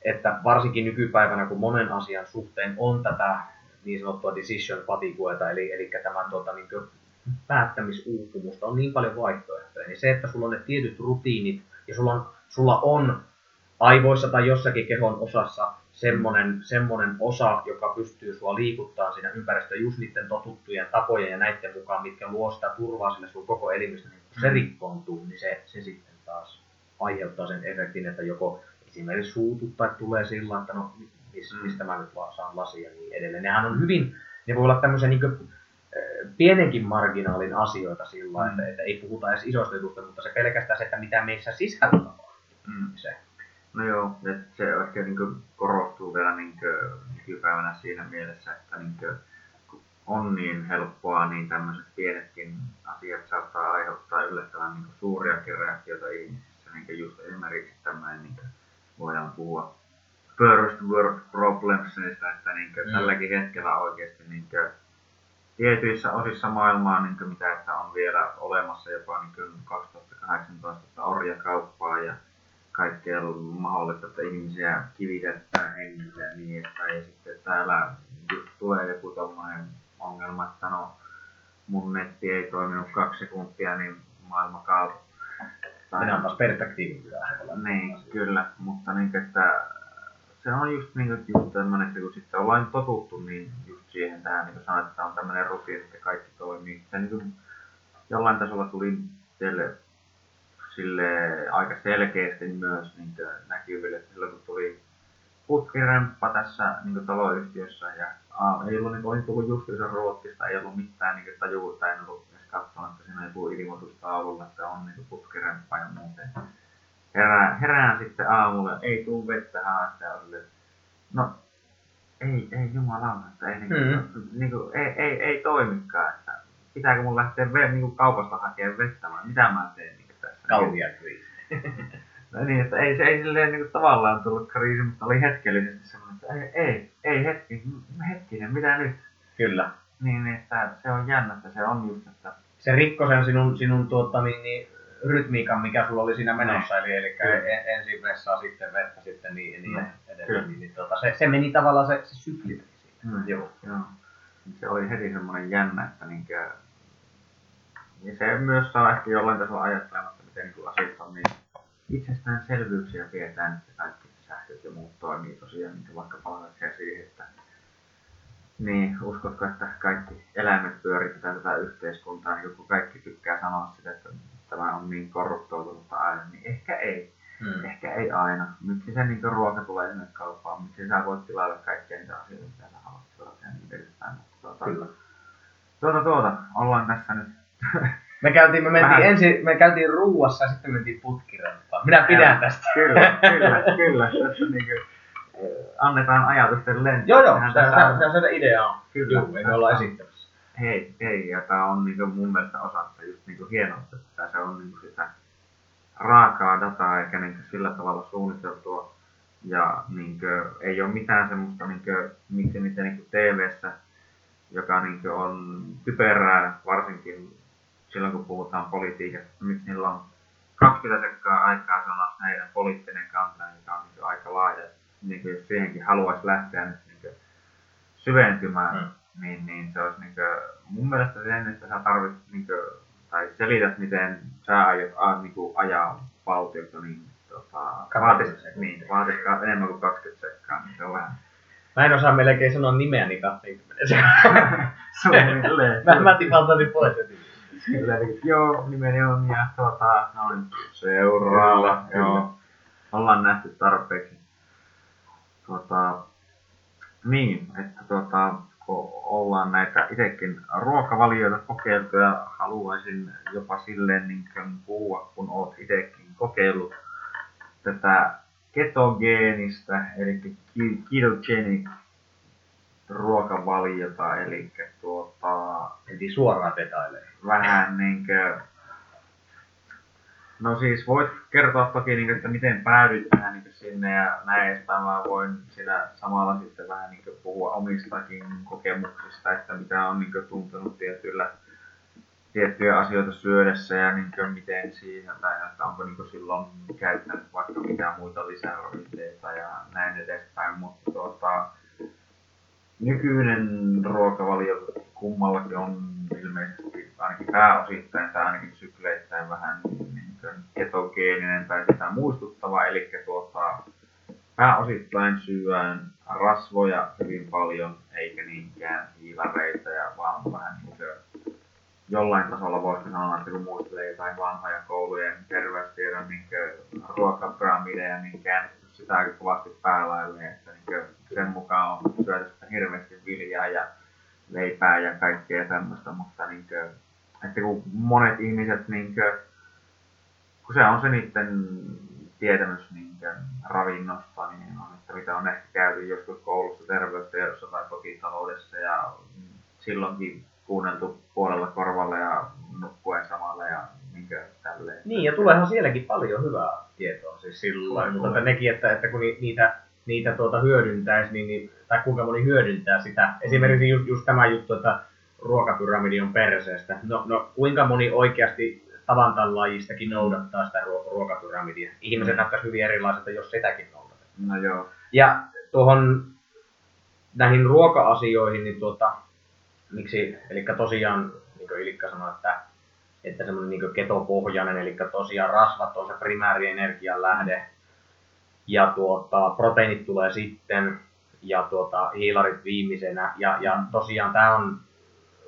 että varsinkin nykypäivänä, kun monen asian suhteen on tätä niin sanottua decision fatigueta, eli, eli tämä tuota, niin päättämisuupumusta, on niin paljon vaihtoehtoja, niin se, että sulla on ne tietyt rutiinit ja sulla on, sulla on aivoissa tai jossakin kehon osassa semmoinen, semmoinen osa, joka pystyy sua liikuttaa siinä ympäristössä just niiden totuttujen tapojen ja näiden mukaan, mitkä luo sitä turvaa sille sun koko elimistä, niin kun se mm. rikkoontuu, niin se, se sitten taas aiheuttaa sen efektin, että joko esimerkiksi tai tulee sillä, että no mm. mistä mä nyt vaan saan lasia ja niin edelleen. Nehän on hyvin, ne voi olla tämmöisiä niin kuin, pienenkin marginaalin asioita sillä mm. että, että ei puhuta edes isoista jutusta, mutta se pelkästään se, että mitä meissä sisällä tapahtuu. Mm. Se. No joo, että se ehkä niin kuin korostuu vielä niin kuin nykypäivänä siinä mielessä, että niin kuin, on niin helppoa, niin tämmöiset pienetkin asiat saattaa aiheuttaa yllättävän niin suuriakin reaktioita ihmisissä. Niin kuin just esimerkiksi tämmöinen, niin kuin voidaan puhua first world problemsista, että niin kuin mm. tälläkin hetkellä oikeasti niin kuin tietyissä osissa maailmaa, niin kuin mitä että on vielä olemassa jopa niin kuin 2018 orjakauppaa ja kaikkea mahdollista, että ihmisiä kivitetään hengissä niin, että ja sitten täällä tulee joku tommoinen ongelma, että no mun netti ei toiminut kaksi sekuntia, niin maailma kaatu. Minä on taas perspektiivi Niin, kyllä, mutta niin, että se on just, niin kuin, just tämmöinen, että kun sitten ollaan totuttu niin just siihen tähän, niin kuin sanoit, että on tämmöinen rutiini, että kaikki toimii. Se niin kuin, jollain tasolla tuli teille sille aika selkeästi myös niin näkyville, että silloin kun tuli putkiremppa tässä niin taloyhtiössä. Ja aa, ei ollut, niin oli tullut justiinsa Ruotsista, ei ollut mitään niin tajuutta, en ollut katsonut, että siinä on joku ilmoitustaululla, että on niin putkiremppa ja muuten. Herään, herään sitten aamulla, ei tuu vettä haasta ja oli, no ei, ei jumalauta, että ei, niin kuin, mm. niin kuin, ei, ei, ei toimikaan, että pitääkö mun lähteä ve, niin kuin kaupasta hakemaan vettä vai mitä mä teen niin tässä. kriisi. no niin, että ei se ei silleen niin kuin, tavallaan tullut kriisi, mutta oli hetkellisesti semmoinen, että ei, ei, ei hetki, hetkinen, mitä nyt? Kyllä. Niin, että se on jännä, että se on just, että... Se rikkoi sen sinun, sinun tuota, niin, niin, rytmiikan, mikä sulla oli siinä menossa, eli, eli en, ensin vessaa, sitten vettä, sitten niin, niin edelleen. Niin, niin, tuota, se, se, meni tavallaan se, se sykli meni siinä. Mm, joo. joo. Se oli heti semmoinen jännä, että niinkö, niin se myös saa ehkä jollain tasolla ajattelemaan, että miten niin asiat on niin itsestäänselvyyksiä pidetään, että kaikki sähköt ja muut toimii tosiaan, niin vaikka palvelee siihen, että niin, uskotko, että kaikki eläimet pyörittää tätä yhteiskuntaa, niin kun kaikki tykkää sanoa sitä, että tämä on niin korruptoitunutta aina, niin ehkä ei. Hmm. Ehkä ei aina. Miksi se niin ruoka tulee sinne kauppaan, miksi sä voit tilailla kaikkea niitä asioita, mitä sä haluat tilata ja niin edespäin. Tuota, Kyllä. Tuota, tuota, ollaan tässä nyt me käytiin, me mentiin ensin, me käytiin ruuassa ja sitten me mentiin putkirempaan. Minä pidän tästä. Kyllä, kyllä, kyllä. Tässä niin kuin, annetaan ajatusten lentoa. Joo, joo, se, se, se, se idea on. Kyllä. Joo, me ollaan esittämässä. Hei, hei, ja tämä on niin kuin mun mielestä osassa just niin hienoa, että se on niin sitä raakaa dataa eikä niin sillä tavalla suunniteltua. Ja niin kuin, ei ole mitään semmoista, niin kuin, miksi miten niin TV-ssä, joka niin kuin, on typerää, varsinkin silloin kun puhutaan politiikasta, miksi niillä on 20 sekkaa aikaa sanoa heidän poliittinen kanta, mikä on niin aika laaja. Niin kuin jos siihenkin haluaisi lähteä nyt niin syventymään, mm. niin, niin se olisi niin kuin, mun mielestä sen, että sä tarvitset niin kuin, tai selität, miten sä aiot a, niin kuin, ajaa valtiota, niin tota, vaatis, niin, vaatis enemmän kuin 20 sekkaa, niin se on vähän Mä en osaa melkein sanoa nimeä, niin 20 sekkaa. Suunnilleen. mä, mä tipaltaisin pois. Kyllä, joo, nimeni on ja tuota, noin seuraava, joo. Ollaan nähty tarpeeksi. Tuota, niin, että tuota, kun ollaan näitä itsekin ruokavalioita kokeiltu ja haluaisin jopa silleen niin puhua, kun oot itsekin kokeillut tätä ketogeenistä, eli ketogenic ruokavaliota, eli tuota... Eli suoraan detailee. Vähän niinkö... No siis voit kertoa toki, niin, että miten päädyit tähän niin sinne ja näin edespäin. Mä voin siinä samalla sitten vähän niin puhua omistakin kokemuksista, että mitä on niin tuntenut tietyillä, tiettyjä asioita syödessä ja niin miten siinä, tai että onko niin silloin käyttänyt vaikka mitään muita lisäravinteita ja näin edespäin. Mutta tuota, nykyinen ruokavalio kummallakin on ilmeisesti ainakin pääosittain tai ainakin sykleittäin vähän niin ketogeeninen tai sitä muistuttava, eli tuota, pääosittain syön rasvoja hyvin paljon, eikä niinkään hiilareita, ja vaan vähän niin kuin jollain tasolla voisi sanoa, että kun muistelee jotain vanhoja koulujen terveystiedon niin ruokapyramideja, niin käännetty sitä aika kovasti päälaille, että niin sen mukaan on syöty hirveästi viljaa ja leipää ja kaikkea tämmöistä, mutta niin kuin, että kun monet ihmiset, niin kuin, kun se on se niiden tietämys niin ravinnosta, niin on, että mitä on ehkä käyty joskus koulussa terveystiedossa tai kotitaloudessa ja silloinkin kuunneltu puolella korvalla ja nukkuen samalla ja niin tälleen. Niin, ja tuleehan sielläkin paljon hyvää tietoa siis silloin, mutta nekin, että, että kun niitä niitä tuota hyödyntäisi, niin, niin, tai kuinka moni hyödyntää sitä. Esimerkiksi just, just tämä juttu, että ruokapyramidi on perseestä. No, no kuinka moni oikeasti tavantan lajistakin noudattaa sitä ruokapyramidia? Ihmiset mm. näyttäisi hyvin erilaiselta, jos sitäkin noudatetaan. No joo. Ja tuohon näihin ruoka-asioihin, niin tuota, miksi, eli tosiaan, niin kuin Ilikka sanoi, että, että semmoinen niin ketopohjainen, eli tosiaan rasvat on se primäärienergian lähde, ja tuota, proteiinit tulee sitten ja tuota, hiilarit viimeisenä. Ja, ja tosiaan tämä on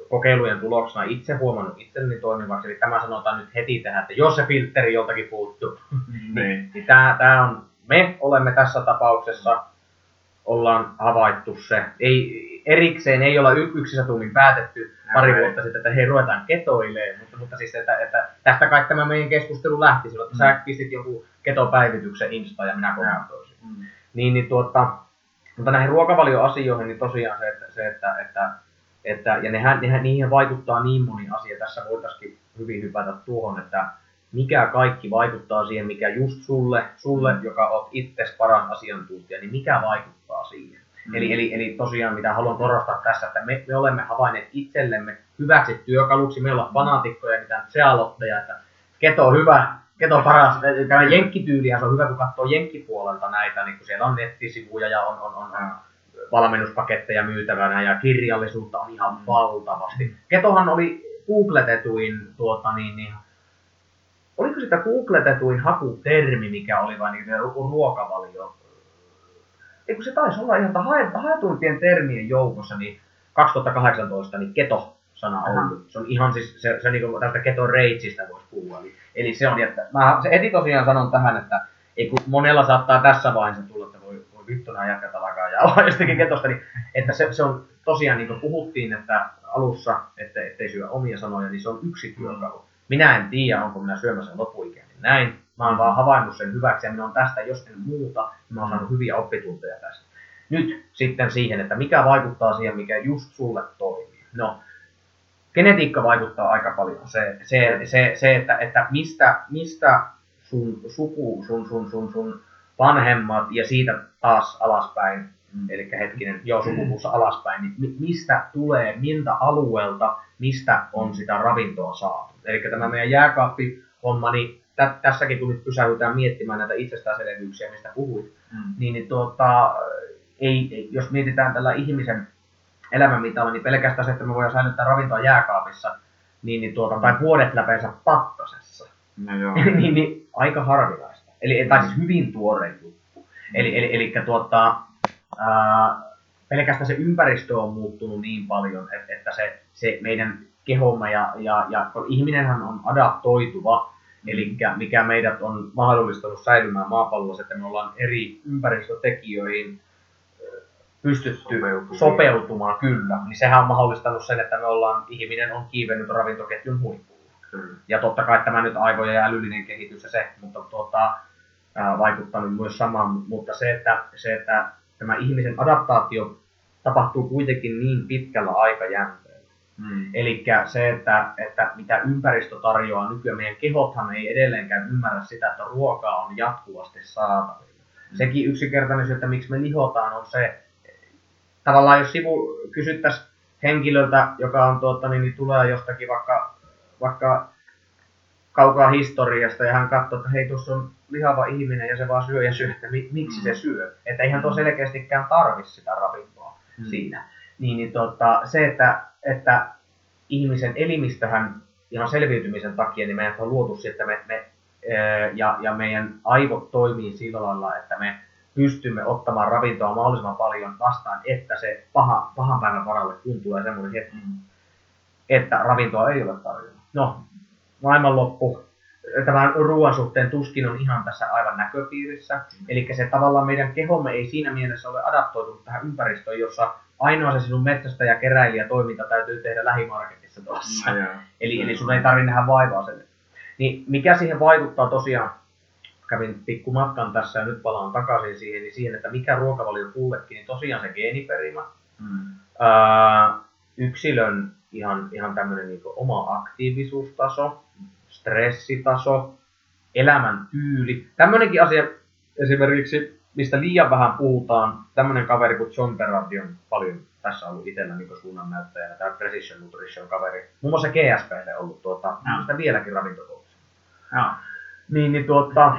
kokeilujen tuloksena itse huomannut itselleni toimivaksi. Eli tämä sanotaan nyt heti tähän, että jos se filtteri joltakin puuttuu, niin, niin, niin tämä, tämä on, me olemme tässä tapauksessa, ollaan havaittu se. Ei, erikseen ei olla yksissä tuumin päätetty pari Näin. vuotta sitten, että hei ruvetaan ketoilemaan, mutta, mutta siis, että, että tästä kaikki tämä meidän keskustelu lähti silloin, että mm. sä pistit joku ketopäivityksen Insta ja minä kommentoisin. Mm. Niin, niin tuota, mutta näihin ruokavalioasioihin, niin tosiaan se, että, se, että, että, että ja nehän, nehän, niihin vaikuttaa niin moni asia. Tässä voitaisiin hyvin hypätä tuohon, että mikä kaikki vaikuttaa siihen, mikä just sulle, sulle mm. joka olet itse paras asiantuntija, niin mikä vaikuttaa siihen. Mm. Eli, eli, eli tosiaan mitä haluan korostaa tässä, että me, me olemme havainneet itsellemme hyväksi työkaluksi. Me ollaan fanaatikkoja, mitä sealotteja, että keto on hyvä, keto on paras. Tämä jenkkityylihän se on hyvä, kun katsoo jenkkipuolelta näitä, niin kun siellä on nettisivuja ja on, on, on, on valmennuspaketteja myytävänä ja kirjallisuutta on ihan mm. valtavasti. Ketohan oli googletetuin, tuota, niin, niin, oliko sitä googletetuin hakutermi, mikä oli vain niin ruokavalio eikö se taisi olla ihan haetuimpien termien joukossa, niin 2018 niin keto-sana on. Se on ihan siis, se, se niin tästä keto reitsistä voisi puhua. Eli, eli se on, että mä se eti tosiaan sanon tähän, että ei kun monella saattaa tässä vaiheessa tulla, voi vittuna jätkät alkaa ja jostakin ketosta, niin että se, se on tosiaan niin kuin puhuttiin, että alussa, että ettei syö omia sanoja, niin se on yksi työkalu. Minä en tiedä, onko minä syömässä lopuikäinen näin, Mä oon vaan havainnut sen hyväksi ja minä on tästä, jos en muuta, niin mä oon saanut hyviä oppitunteja tästä. Nyt sitten siihen, että mikä vaikuttaa siihen, mikä just sulle toimii. No, genetiikka vaikuttaa aika paljon. Se, se, se, se että, että mistä, mistä sun suku, sun, sun, sun, sun vanhemmat ja siitä taas alaspäin, mm. eli hetkinen, joo, sukupuussa alaspäin, niin mistä tulee, miltä alueelta, mistä on sitä ravintoa saatu. Eli tämä meidän jääkaappi homma, niin tä, tässäkin kun nyt pysähdytään miettimään näitä itsestäänselvyyksiä, mistä puhuit, mm. niin, niin tuota, ei, jos mietitään tällä ihmisen elämänmitalla, niin pelkästään se, että me voidaan säilyttää ravintoa jääkaapissa, niin, niin tuota, tai vuodet läpeensä pakkasessa, no joo. niin, niin, aika harvinaista. Eli, tai siis hyvin tuore juttu. Eli, eli, eli tuota, ää, pelkästään se ympäristö on muuttunut niin paljon, että, että se, se meidän kehomme ja, ja, ja ihminenhän on adaptoituva, Eli mikä meidät on mahdollistanut säilymään maapallossa, että me ollaan eri ympäristötekijöihin pystytty sopeutumaan. sopeutumaan, kyllä. Niin sehän on mahdollistanut sen, että me ollaan, ihminen on kiivennyt ravintoketjun huippuun. Ja totta kai tämä nyt aivojen ja älyllinen kehitys ja se, mutta tuota, ää, vaikuttanut myös samaan. Mutta se että, se, että tämä ihmisen adaptaatio tapahtuu kuitenkin niin pitkällä aikajänteellä. Mm. Eli se, että, että mitä ympäristö tarjoaa nykyään, meidän kehothan ei edelleenkään ymmärrä sitä, että ruokaa on jatkuvasti saatavilla. Mm. Sekin yksinkertainen että miksi me lihotaan, on se, tavallaan jos sivu kysyttäisiin henkilöltä, joka on tuota, niin, niin tulee jostakin vaikka, vaikka kaukaa historiasta ja hän katsoo, että hei, tuossa on lihava ihminen ja se vaan syö ja syö, että mi, miksi se syö. Että eihän tuo selkeästikään tarvi sitä ravintoa mm. siinä. Niin, niin tota, se, että, että ihmisen elimistöhän ihan selviytymisen takia, niin meidät on luotu siihen, että me, me ja, ja meidän aivot toimii sillä lailla, että me pystymme ottamaan ravintoa mahdollisimman paljon vastaan, että se paha, pahan päivän varalle, kun tulee semmoinen hetki, mm. että ravintoa ei ole tarjolla. No, maailmanloppu, tämän ruoan suhteen tuskin on ihan tässä aivan näköpiirissä. Mm. Eli se tavallaan meidän kehomme ei siinä mielessä ole adaptoitunut tähän ympäristöön, jossa ainoa se sinun metsästä ja keräilijä toiminta täytyy tehdä lähimarketissa tuossa. Mm, eli, eli sun ei tarvitse nähdä vaivaa sen. Niin mikä siihen vaikuttaa tosiaan, kävin pikku matkan tässä ja nyt palaan takaisin siihen, niin siihen, että mikä ruokavalio kullekin, niin tosiaan se geeniperimä. Mm. Öö, yksilön ihan, ihan tämmöinen niin oma aktiivisuustaso, stressitaso, elämäntyyli. Tämmöinenkin asia esimerkiksi, mistä liian vähän puhutaan, tämmöinen kaveri kuin John Berardi on paljon tässä ollut itsellä niin suunnannäyttäjänä, tämä Precision Nutrition kaveri. Muun muassa GSPlle ollut tuota, no. sitä vieläkin ravintokoulussa. No. Niin, niin tuota,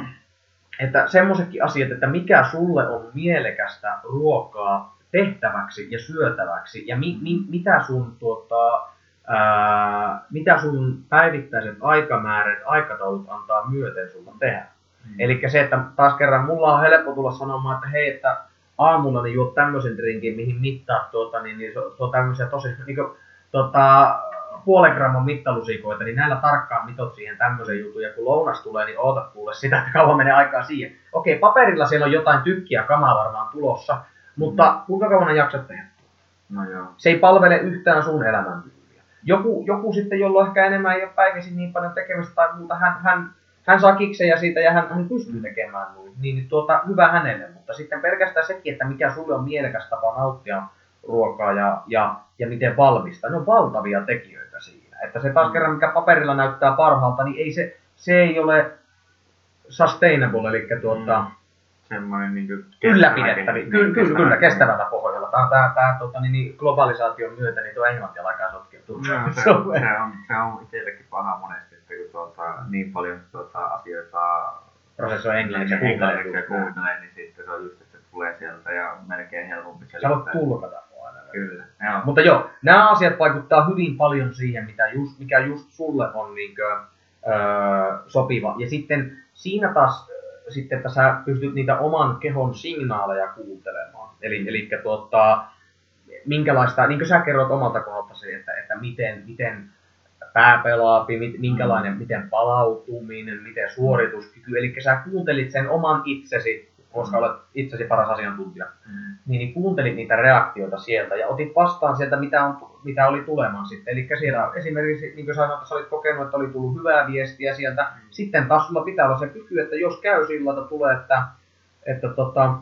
että semmoisetkin asiat, että mikä sulle on mielekästä ruokaa tehtäväksi ja syötäväksi ja mi, mi, mitä sun tuota, ää, mitä sun päivittäiset aikamäärät, aikataulut antaa myöten sulla tehdä. Mm. Eli se, että taas kerran mulla on helppo tulla sanomaan, että hei, että aamulla niin juot tämmöisen drinkin, mihin mittaa tuota, niin, niin se, on tämmöisiä tosi, niin kuin, tota, puolen gramman mittalusikoita, niin näillä tarkkaan mitot siihen tämmöisen jutun, ja kun lounas tulee, niin oota kuule sitä, että kauan menee aikaa siihen. Okei, paperilla siellä on jotain tykkiä kamaa varmaan tulossa, mutta mm. kuinka kauan jaksat tehdä No joo. Se ei palvele yhtään sun elämän joku, joku sitten, jolla ehkä enemmän ei ole päivisin niin paljon tekemistä tai muuta, hän, hän, hän saa kiksejä siitä ja hän, hän pystyy tekemään noin, niin, niin tuota, hyvä hänelle. Mutta sitten pelkästään sekin, että mikä sulle on mielekäs tapa nauttia ruokaa ja, ja, ja miten valmistaa, ne on valtavia tekijöitä siinä. Että se taas kerran, mikä paperilla näyttää parhaalta, niin ei se, se ei ole sustainable, eli tuota, mm semmoinen niin ylläpidettävi, kyllä, kyllä, kyllä, kestävällä pohjalla. Tämä, tämä, tämä tota, niin, niin, globalisaation myötä niin tuo englanti alkaa sotkeutua. No, se, se, on, se, on, se on itsellekin paha monesti, että kun tuota, niin paljon tuota, asioita prosessoi englanniksi ja kuuntelee, ja kuuntelee, niin sitten se on just, että se tulee sieltä ja melkein helpompi selittää. Sä voit tulkata aina. Kyllä. Joo. Mutta joo, nämä asiat vaikuttaa hyvin paljon siihen, mitä just, mikä just sulle on niin kuin, öö, sopiva. Ja sitten siinä taas sitten, että sä pystyt niitä oman kehon signaaleja kuuntelemaan. Eli, eli tuota, minkälaista, niin kuin sä kerrot omalta kohdaltasi, että, että miten, miten pää pelaa, minkälainen, mm. miten palautuminen, miten suorituskyky. Eli sä kuuntelit sen oman itsesi koska olet itsesi paras asiantuntija, mm. niin, niin kuuntelit niitä reaktioita sieltä ja otit vastaan sieltä, mitä, on, mitä oli tulemaan sitten. Eli siellä esimerkiksi, niin kuin sanoit, että olit kokenut, että oli tullut hyvää viestiä sieltä. Mm. Sitten taas sulla pitää olla se kyky, että jos käy sillä että tulee, että, että tota,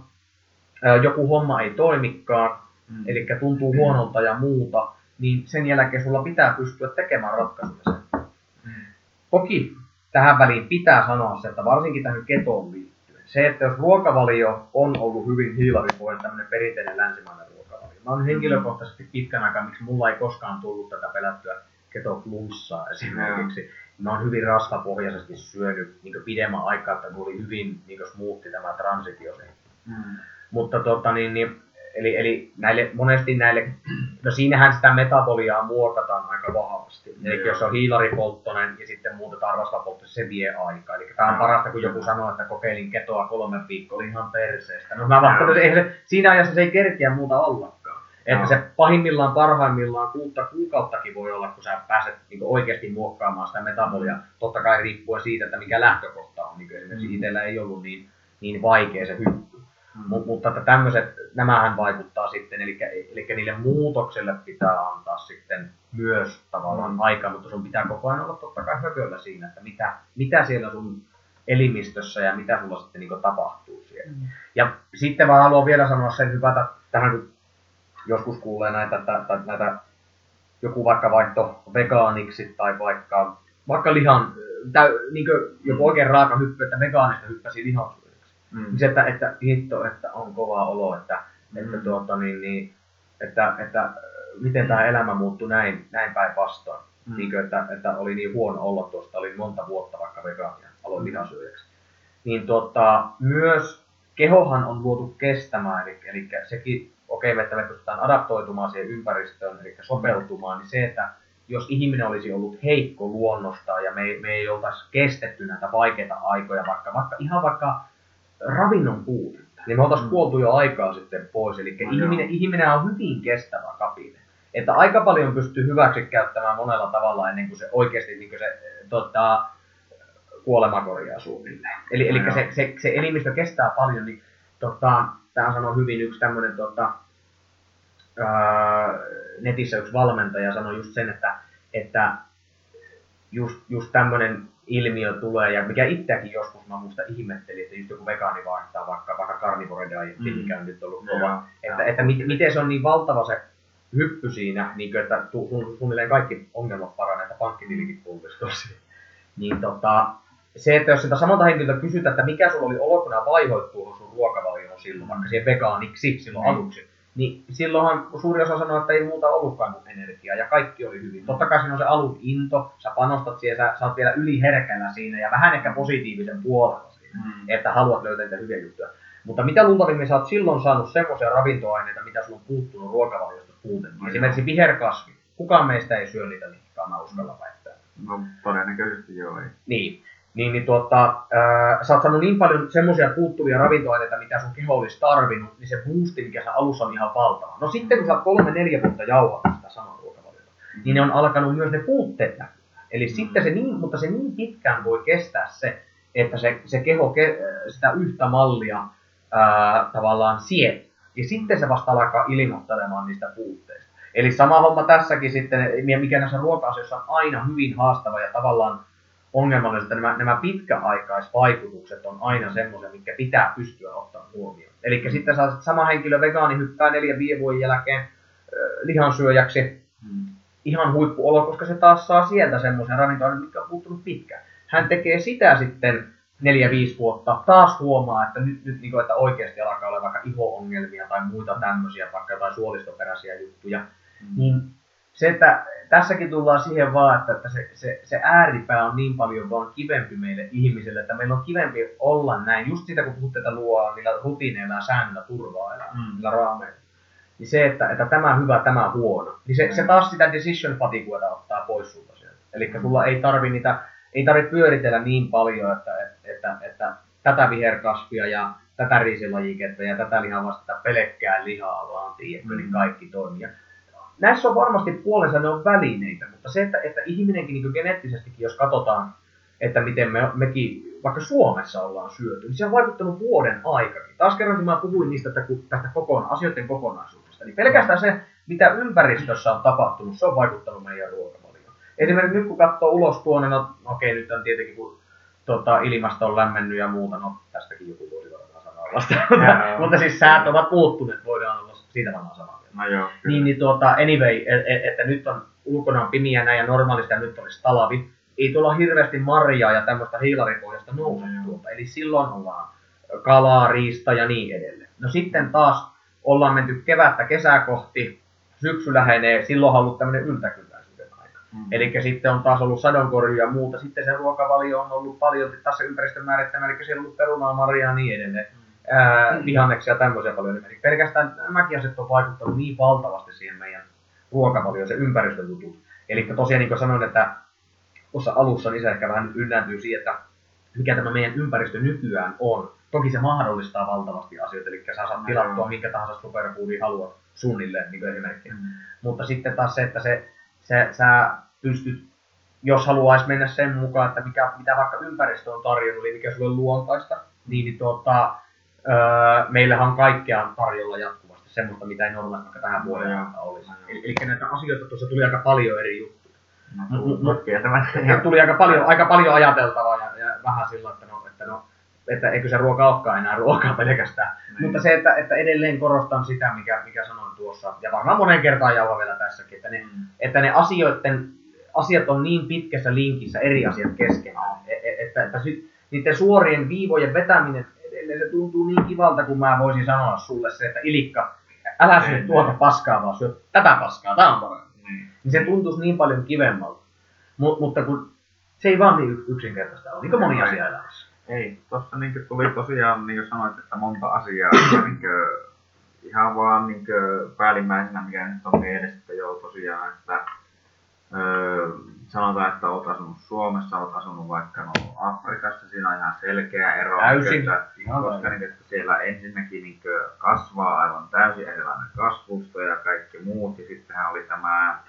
joku homma ei toimikaan, mm. eli tuntuu huonolta ja muuta, niin sen jälkeen sulla pitää pystyä tekemään ratkaisuja sen. Mm. Toki tähän väliin pitää sanoa se, että varsinkin tähän ketoon se, että jos ruokavalio on ollut hyvin hiilaripohjainen, tämmöinen perinteinen länsimainen ruokavalio. Mä oon henkilökohtaisesti pitkän aikaa, miksi mulla ei koskaan tullut tätä pelättyä ketoflussaa esimerkiksi. Mä oon hyvin rasvapohjaisesti syönyt niin pidemmän aikaa, että mulla oli hyvin niin smoothi tämä transitio. Mm. Mutta tota, niin, niin Eli, eli näille, monesti näille, no siinähän sitä metaboliaa muokataan aika vahvasti. Eli jos on hiilaripolttoinen ja sitten muutetaan rasvapolttoinen, se vie aikaa. Eli tämä on parasta, kun joku sanoo, että kokeilin ketoa kolme viikkoa, oli ihan perseestä. No mä vastaan, että se, siinä ajassa se ei kerkeä muuta ollakaan. Että se pahimmillaan, parhaimmillaan kuutta kuukauttakin voi olla, kun sä pääset niin oikeasti muokkaamaan sitä metabolia. Totta kai riippuen siitä, että mikä lähtökohta on. Niin esimerkiksi mm. itsellä ei ollut niin, niin vaikea se hyppy. Mm. Mutta että tämmöiset, nämähän vaikuttaa sitten, eli, eli niille muutokselle pitää antaa sitten myös tavallaan mm. aika, mutta sun pitää koko ajan olla totta kai hököllä siinä, että mitä, mitä siellä sun elimistössä ja mitä sulla sitten niin tapahtuu siellä. Mm. Ja sitten vaan haluan vielä sanoa sen hyvätä tähän, kun joskus kuulee näitä, että, näitä joku vaikka vaihto vegaaniksi tai vaikka, vaikka lihan, täy, niin joku oikein raaka hyppy, että vegaanista hyppäsi lihansyöjäksi. Mm. Niin se, että, että hitto, että on kova olo, että, mm. että, tuota, niin, niin, että, että miten tämä elämä muuttui näin, näin päinvastoin. Mm. Niin että, että, oli niin huono olla tuosta, oli monta vuotta vaikka vegaania, aloin mm. lihansyöjäksi. Niin tuota, myös kehohan on luotu kestämään, eli, eli sekin, okei, okay, että me pystytään adaptoitumaan siihen ympäristöön, eli sopeutumaan, niin se, että jos ihminen olisi ollut heikko luonnosta ja me, me ei oltaisi kestetty näitä vaikeita aikoja, vaikka, vaikka ihan vaikka ravinnon puutetta, niin me oltaisiin mm. kuoltu jo aikaa sitten pois. Eli no ihminen, ihminen on hyvin kestävä kapine. Että aika paljon pystyy hyväksi käyttämään monella tavalla ennen kuin se oikeasti niin kuin se tota, kuolema korjaa suunnilleen. Eli, eli se, se, se, elimistö kestää paljon, niin tota, tämä sanoi hyvin yksi tämmöinen tota, netissä yksi valmentaja sanoi just sen, että, että just, just tämmöinen ilmiö tulee, ja mikä itseäkin joskus mä muista ihmettelin, että just joku vegaani vaihtaa vaikka, vaikka carnivore dietti, mm. mikä on nyt ollut kova, ja, että, että mit, miten se on niin valtava se hyppy siinä, niin kuin, että suunnilleen kaikki ongelmat paranee, että pankkitilikin pulpistuu Niin tota, se, että jos sitä samalta henkilöltä kysytään, että mikä sulla oli olo, kun nämä vaihoittuu sun ruokavalioon silloin, vaikka siihen vegaaniksi silloin mm. aluksi, niin silloinhan suuri osa sanoi, että ei muuta ollutkaan kuin energiaa ja kaikki oli hyvin. Totta kai siinä on se alun into, sä panostat siihen, sä, sä oot vielä yliherkällä siinä ja vähän ehkä positiivisen puolella siinä, mm. että haluat löytää niitä hyviä juttuja. Mutta mitä luultavimmin sä oot silloin saanut semmoisia ravintoaineita, mitä sulla on puuttunut ruokavaliosta puutettiin. No, Esimerkiksi viherkasvi. Kukaan meistä ei syö niitä liikaa, mä uskalla väittää. No todennäköisesti joo ei. Niin niin, niin tuota, ää, sä oot saanut niin paljon semmoisia puuttuvia ravintoaineita, mitä sun keho olisi tarvinnut, niin se boosti, mikä sä alussa on ihan valtava. No sitten kun sä oot kolme, neljä vuotta jauhannut sitä samaa ruokavaliota, niin ne on alkanut myös ne puutteet näkyä. Eli mm. sitten se niin, mutta se niin pitkään voi kestää se, että se, se keho ke, sitä yhtä mallia ää, tavallaan siet. Ja sitten se vasta alkaa ilmoittelemaan niistä puutteista. Eli sama homma tässäkin sitten, mikä näissä ruoka-asioissa on aina hyvin haastava ja tavallaan ongelmallista, että nämä, nämä pitkäaikaisvaikutukset on aina semmoisia, mitkä pitää pystyä ottamaan huomioon. Eli sitten saa sama henkilö vegaani hyppää neljän viiden vuoden jälkeen äh, lihansyöjäksi, hmm. ihan huippuolo, koska se taas saa sieltä semmoisen ravintoon, mikä on puuttunut pitkään. Hän tekee sitä sitten neljä, viisi vuotta, taas huomaa, että nyt, nyt niin kuin, että oikeasti alkaa olla vaikka iho-ongelmia tai muita tämmöisiä, vaikka jotain suolistoperäisiä juttuja, hmm. niin se, että tässäkin tullaan siihen vaan, että, että se, se, se ääripää on niin paljon vaan kivempi meille ihmisille, että meillä on kivempi olla näin. Just sitä, kun puhutte, että luo niillä rutiineilla ja säännöillä turvaa elää, mm. niillä raameilla. Niin se, että, että tämä hyvä, tämä huono, niin se, mm. se taas sitä decision fatiguea ottaa pois sulta sieltä. Eli mm. sulla ei tarvi niitä, ei tarvitse pyöritellä niin paljon, että, että, että, että tätä viherkasvia ja tätä riisilajiketta ja tätä lihaa vasta pelkkää lihaa vaan, tiedätkö, niin mm. niin kaikki toimii näissä on varmasti puolensa, ne on välineitä, mutta se, että, että ihminenkin niin geneettisestikin, jos katsotaan, että miten me, mekin vaikka Suomessa ollaan syöty, niin se on vaikuttanut vuoden aikakin. Taas kerran, kun mä puhuin niistä tästä kokona, asioiden kokonaisuudesta, niin pelkästään se, mitä ympäristössä on tapahtunut, se on vaikuttanut meidän ruokavalioon. Esimerkiksi nyt kun katsoo ulos tuonne, no okei, nyt on tietenkin kun tota, ilmasto on lämmennyt ja muuta, no tästäkin joku voisi varmaan sanoa vasta. mutta siis säät ovat muuttuneet, voidaan olla siitä varmaan samaa No joo, niin, niin tuota, anyway, et, et, että nyt on ulkona on pimiä näin ja normaalisti ja nyt olisi talavi. Ei tuolla hirveästi marjaa ja tämmöistä hiilaripohjasta nouse no, tuolta. Eli silloin ollaan kalaa, riista ja niin edelleen. No sitten taas ollaan menty kevättä kesää kohti, syksy lähenee, silloin on ollut tämmöinen yltäkylläisyyden aika. Mm. Eli sitten on taas ollut sadonkorju ja muuta. Sitten se ruokavalio on ollut paljon taas se ympäristön määrittämä, eli siellä on ollut perunaa, marjaa ja niin edelleen. Mm ää, vihanneksia ja tämmöisiä paljon. Eli pelkästään nämäkin asiat on vaikuttanut niin valtavasti siihen meidän ruokavalioon, se ympäristöjutut. Eli tosiaan niin kuin sanoin, että tuossa alussa niin se ehkä vähän ynnääntyy siihen, että mikä tämä meidän ympäristö nykyään on. Toki se mahdollistaa valtavasti asioita, eli sä saat tilattua minkä tahansa superfoodin haluat suunnilleen niin esimerkkinä. Mm. Mutta sitten taas se, että se, se, sä pystyt, jos haluaisi mennä sen mukaan, että mikä, mitä vaikka ympäristö on tarjonnut, eli mikä sulle on luontaista, niin, niin tuota, öö, meillähän on kaikkea tarjolla jatkuvasti, semmoista mitä ei normaalisti vaikka tähän vuoden no, olisi. Eli, eli näitä asioita tuossa tuli aika paljon eri juttuja. No, tuli, tuli aika paljon, aika paljon ajateltavaa ja, ja vähän sillä, että no, että no että eikö se ruoka olekaan enää ruokaa pelkästään. Niin. Mutta se, että, että edelleen korostan sitä, mikä, mikä sanoin tuossa, ja varmaan monen kertaan jauha vielä tässäkin, että ne, Mm. että ne asioiden, asiat on niin pitkässä linkissä eri asiat keskenään, e- e- että, että sit, niiden suorien viivojen vetäminen, edelleen se tuntuu niin kivalta, kun mä voisin sanoa sulle se, että Ilikka, älä syö Niin. tuota paskaa, vaan syö tätä paskaa, tää on parempi. Niin. Niin se tuntuisi niin paljon kivemmalta. Mut, mutta kun se ei vaan niin yksinkertaista ole, niin kuin moni Ei. asia elämässä. Ei, tuossa niinku tuli tosiaan, niin kuin sanoit, että monta asiaa, että niinku, ihan vaan niinku päällimmäisenä, mikä nyt on mielessä, että joo tosiaan, että öö, sanotaan, että olet asunut Suomessa, olet asunut vaikka no, Afrikassa, siinä on ihan selkeä ero. Täysin. koska niinku, että siellä ensinnäkin niinku kasvaa aivan täysin erilainen kasvusto ja kaikki muut, ja sittenhän oli tämä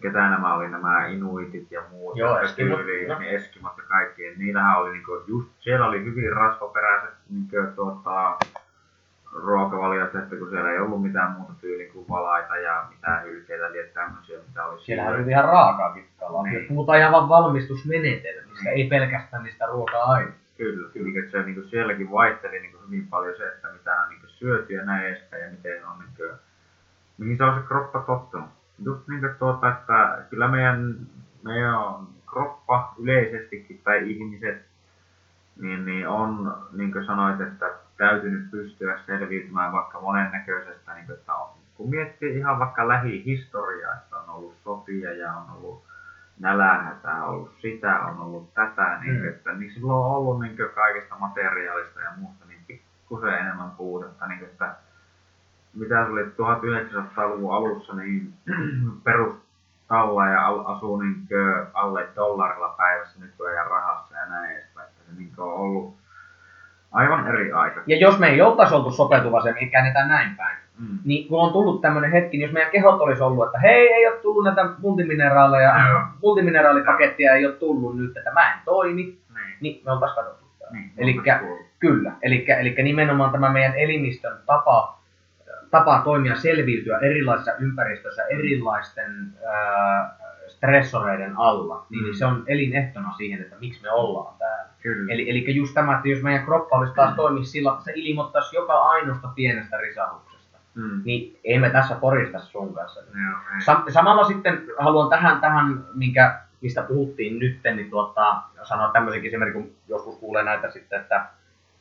ketä nämä oli, nämä inuitit ja muut, Joo, eskimot, joo. niin eskimot ja kaikki, niin niillähän oli niinku, just, siellä oli hyvin rasvaperäiset niinku, tuota, ruokavaliot, että kun siellä ei ollut mitään muuta tyyliin kuin valaita ja mitään hylkeitä, eli tämmöisiä, mitä oli Siellähän siellä. oli ihan raakaakin kalaa. Niin. Puhutaan ihan vaan valmistusmenetelmistä, Niin. ei pelkästään niistä ruoka-aineista. Kyllä, niin, että se niin sielläkin vaihteli niin hyvin paljon se, että mitä on niin syöty ja näin edespäin ja miten on, niin kuin, mihin se on se kroppa tottunut. Just niin kuin tuota, että kyllä meidän, meidän kroppa yleisestikin tai ihmiset, niin, niin on, niin kuin sanoit, että täytynyt pystyä selviytymään vaikka monennäköisestä, niin kuin, että on, kun miettii ihan vaikka lähihistoriaa, että on ollut sotia ja on ollut nälänhätää, on ollut sitä, on ollut tätä, niin, Mm. että niin silloin on ollut niin kaikesta materiaalista ja muusta niin pikkusen enemmän puutetta, niin, että mitä se oli 1900-luvun alussa, niin perustalla ja asuu niin alle dollarilla päivässä nykyään rahassa ja näin edespäin. Että se niin on ollut aivan eri aika. Ja jos me ei oltaisi oltu sopeutuva se, me käännetään näin päin. Mm. Niin kun on tullut tämmöinen hetki, niin jos meidän kehot olisi ollut, että hei, ei ole tullut näitä multimineraaleja, Joo. multimineraalipakettia ei ole tullut nyt, että mä en toimi, Niin. niin me oltaisiin kadottu. Niin, Elikkä-. Kyllä, eli, eli nimenomaan tämä meidän elimistön tapa, tapa toimia, selviytyä erilaisissa ympäristöissä, erilaisten ää, stressoreiden alla, niin, niin se on elinehtona siihen, että miksi me ollaan täällä. Kyllä. Eli, eli just tämä, että jos meidän kroppa olisi taas toimisi sillä, että se ilmoittaisi joka ainoasta pienestä risahuksesta, mm. niin ei me tässä porista sun kanssa. Ei. Sam- samalla sitten haluan tähän, tähän minkä, mistä puhuttiin nyt, niin tuota, sanoa tämmöisenkin esimerkin, kun joskus kuulee näitä sitten, että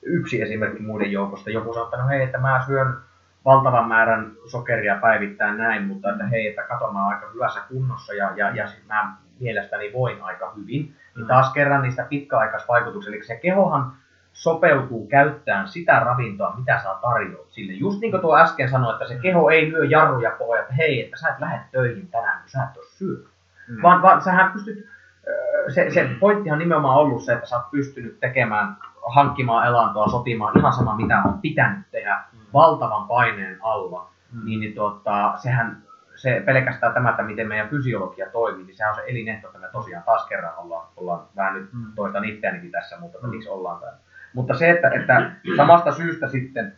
yksi esimerkki muiden joukosta, joku sanoo, että no hei, että mä syön valtavan määrän sokeria päivittäin näin, mutta että hei, että kato, mä oon aika hyvässä kunnossa ja, ja, ja sit mä mielestäni voin aika hyvin. Niin Mm. taas kerran niistä pitkäaikaisvaikutuksista, eli se kehohan sopeutuu käyttämään sitä ravintoa, mitä sä tarjoat sille. Just niin kuin tuo äsken sanoi, että se keho ei lyö jarruja pohjaa, että hei, että sä et lähde töihin tänään, kun sä et ole syönyt. Mm. Vaan, vaan sähän pystyt, öö, se, se pointtihan nimenomaan ollut se, että sä oot pystynyt tekemään, hankkimaan elantoa, sotimaan ihan sama mitä on pitänyt tehdä valtavan paineen alla. Mm. Niin, niin tuota, sehän, se pelkästään tämä, että miten meidän fysiologia toimii, niin sehän on se elinehto, että me tosiaan taas kerran ollaan, ollaan vähän nyt Mm. toistan itseänikin tässä, mutta Mm. miksi ollaan täällä. Mutta se, että, että samasta syystä sitten,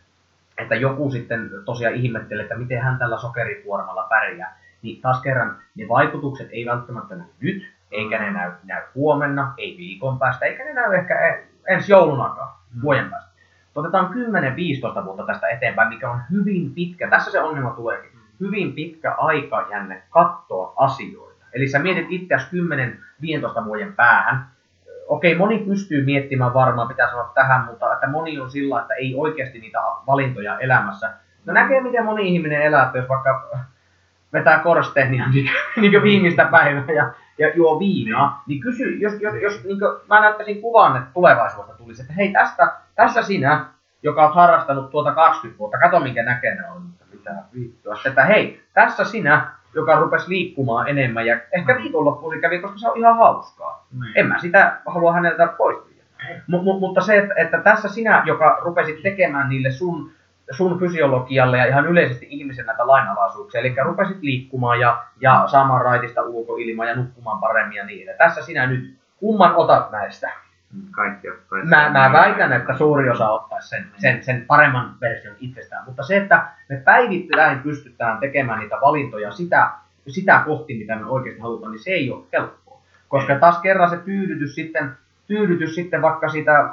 että joku sitten tosiaan ihmettelee, että miten hän tällä sokerikuormalla pärjää, niin taas kerran ne vaikutukset ei välttämättä näy nyt, eikä ne näy, näy huomenna, ei viikon päästä, eikä ne näy ehkä ensi joulunakaan, Mm. vuoden päästä. Otetaan 10-15 vuotta tästä eteenpäin, mikä on hyvin pitkä, tässä se ongelma tuleekin, hyvin pitkä aikajänne katsoa asioita. Eli sä mietit itseäsi 10-15 vuoden päähän, okei, moni pystyy miettimään varmaan, pitää sanoa tähän, mutta että moni on sillä, että ei oikeasti niitä valintoja elämässä. No näkee, miten moni ihminen elää, että jos vaikka vetää korsteenia niin, niin viimeistä päivää ja, ja juo viinaa, niin kysy, jos, jos, jos niin mä näyttäisin kuvan, että tulevaisuudesta tulisi, että hei, tästä, tässä sinä, joka olet harrastanut tuota 20 vuotta, kato minkä näköinen on, mitä vittua, että hei, tässä sinä, joka rupesi liikkumaan enemmän ja ehkä viikonloppuisin kävi, koska se on ihan hauskaa. Niin. En mä sitä halua häneltä pois viedä. M- m- mutta se, että, että tässä sinä, joka rupesit tekemään niille sun, sun fysiologialle ja ihan yleisesti ihmisen näitä lainalaisuuksia, eli rupesit liikkumaan ja, ja saamaan raitista ulkoilmaa ja nukkumaan paremmin ja niin edelleen. Tässä sinä nyt, kumman otat näistä? Kaikki ottaisi. Mä, mä väitän, että suuri osa ottaisi sen, sen, sen paremman version itsestään, mutta se, että me päivittäin pystytään tekemään niitä valintoja sitä, sitä kohti, mitä me oikeasti halutaan, niin se ei ole helppoa. Koska taas kerran se tyydytys sitten, tyydytys sitten vaikka siitä,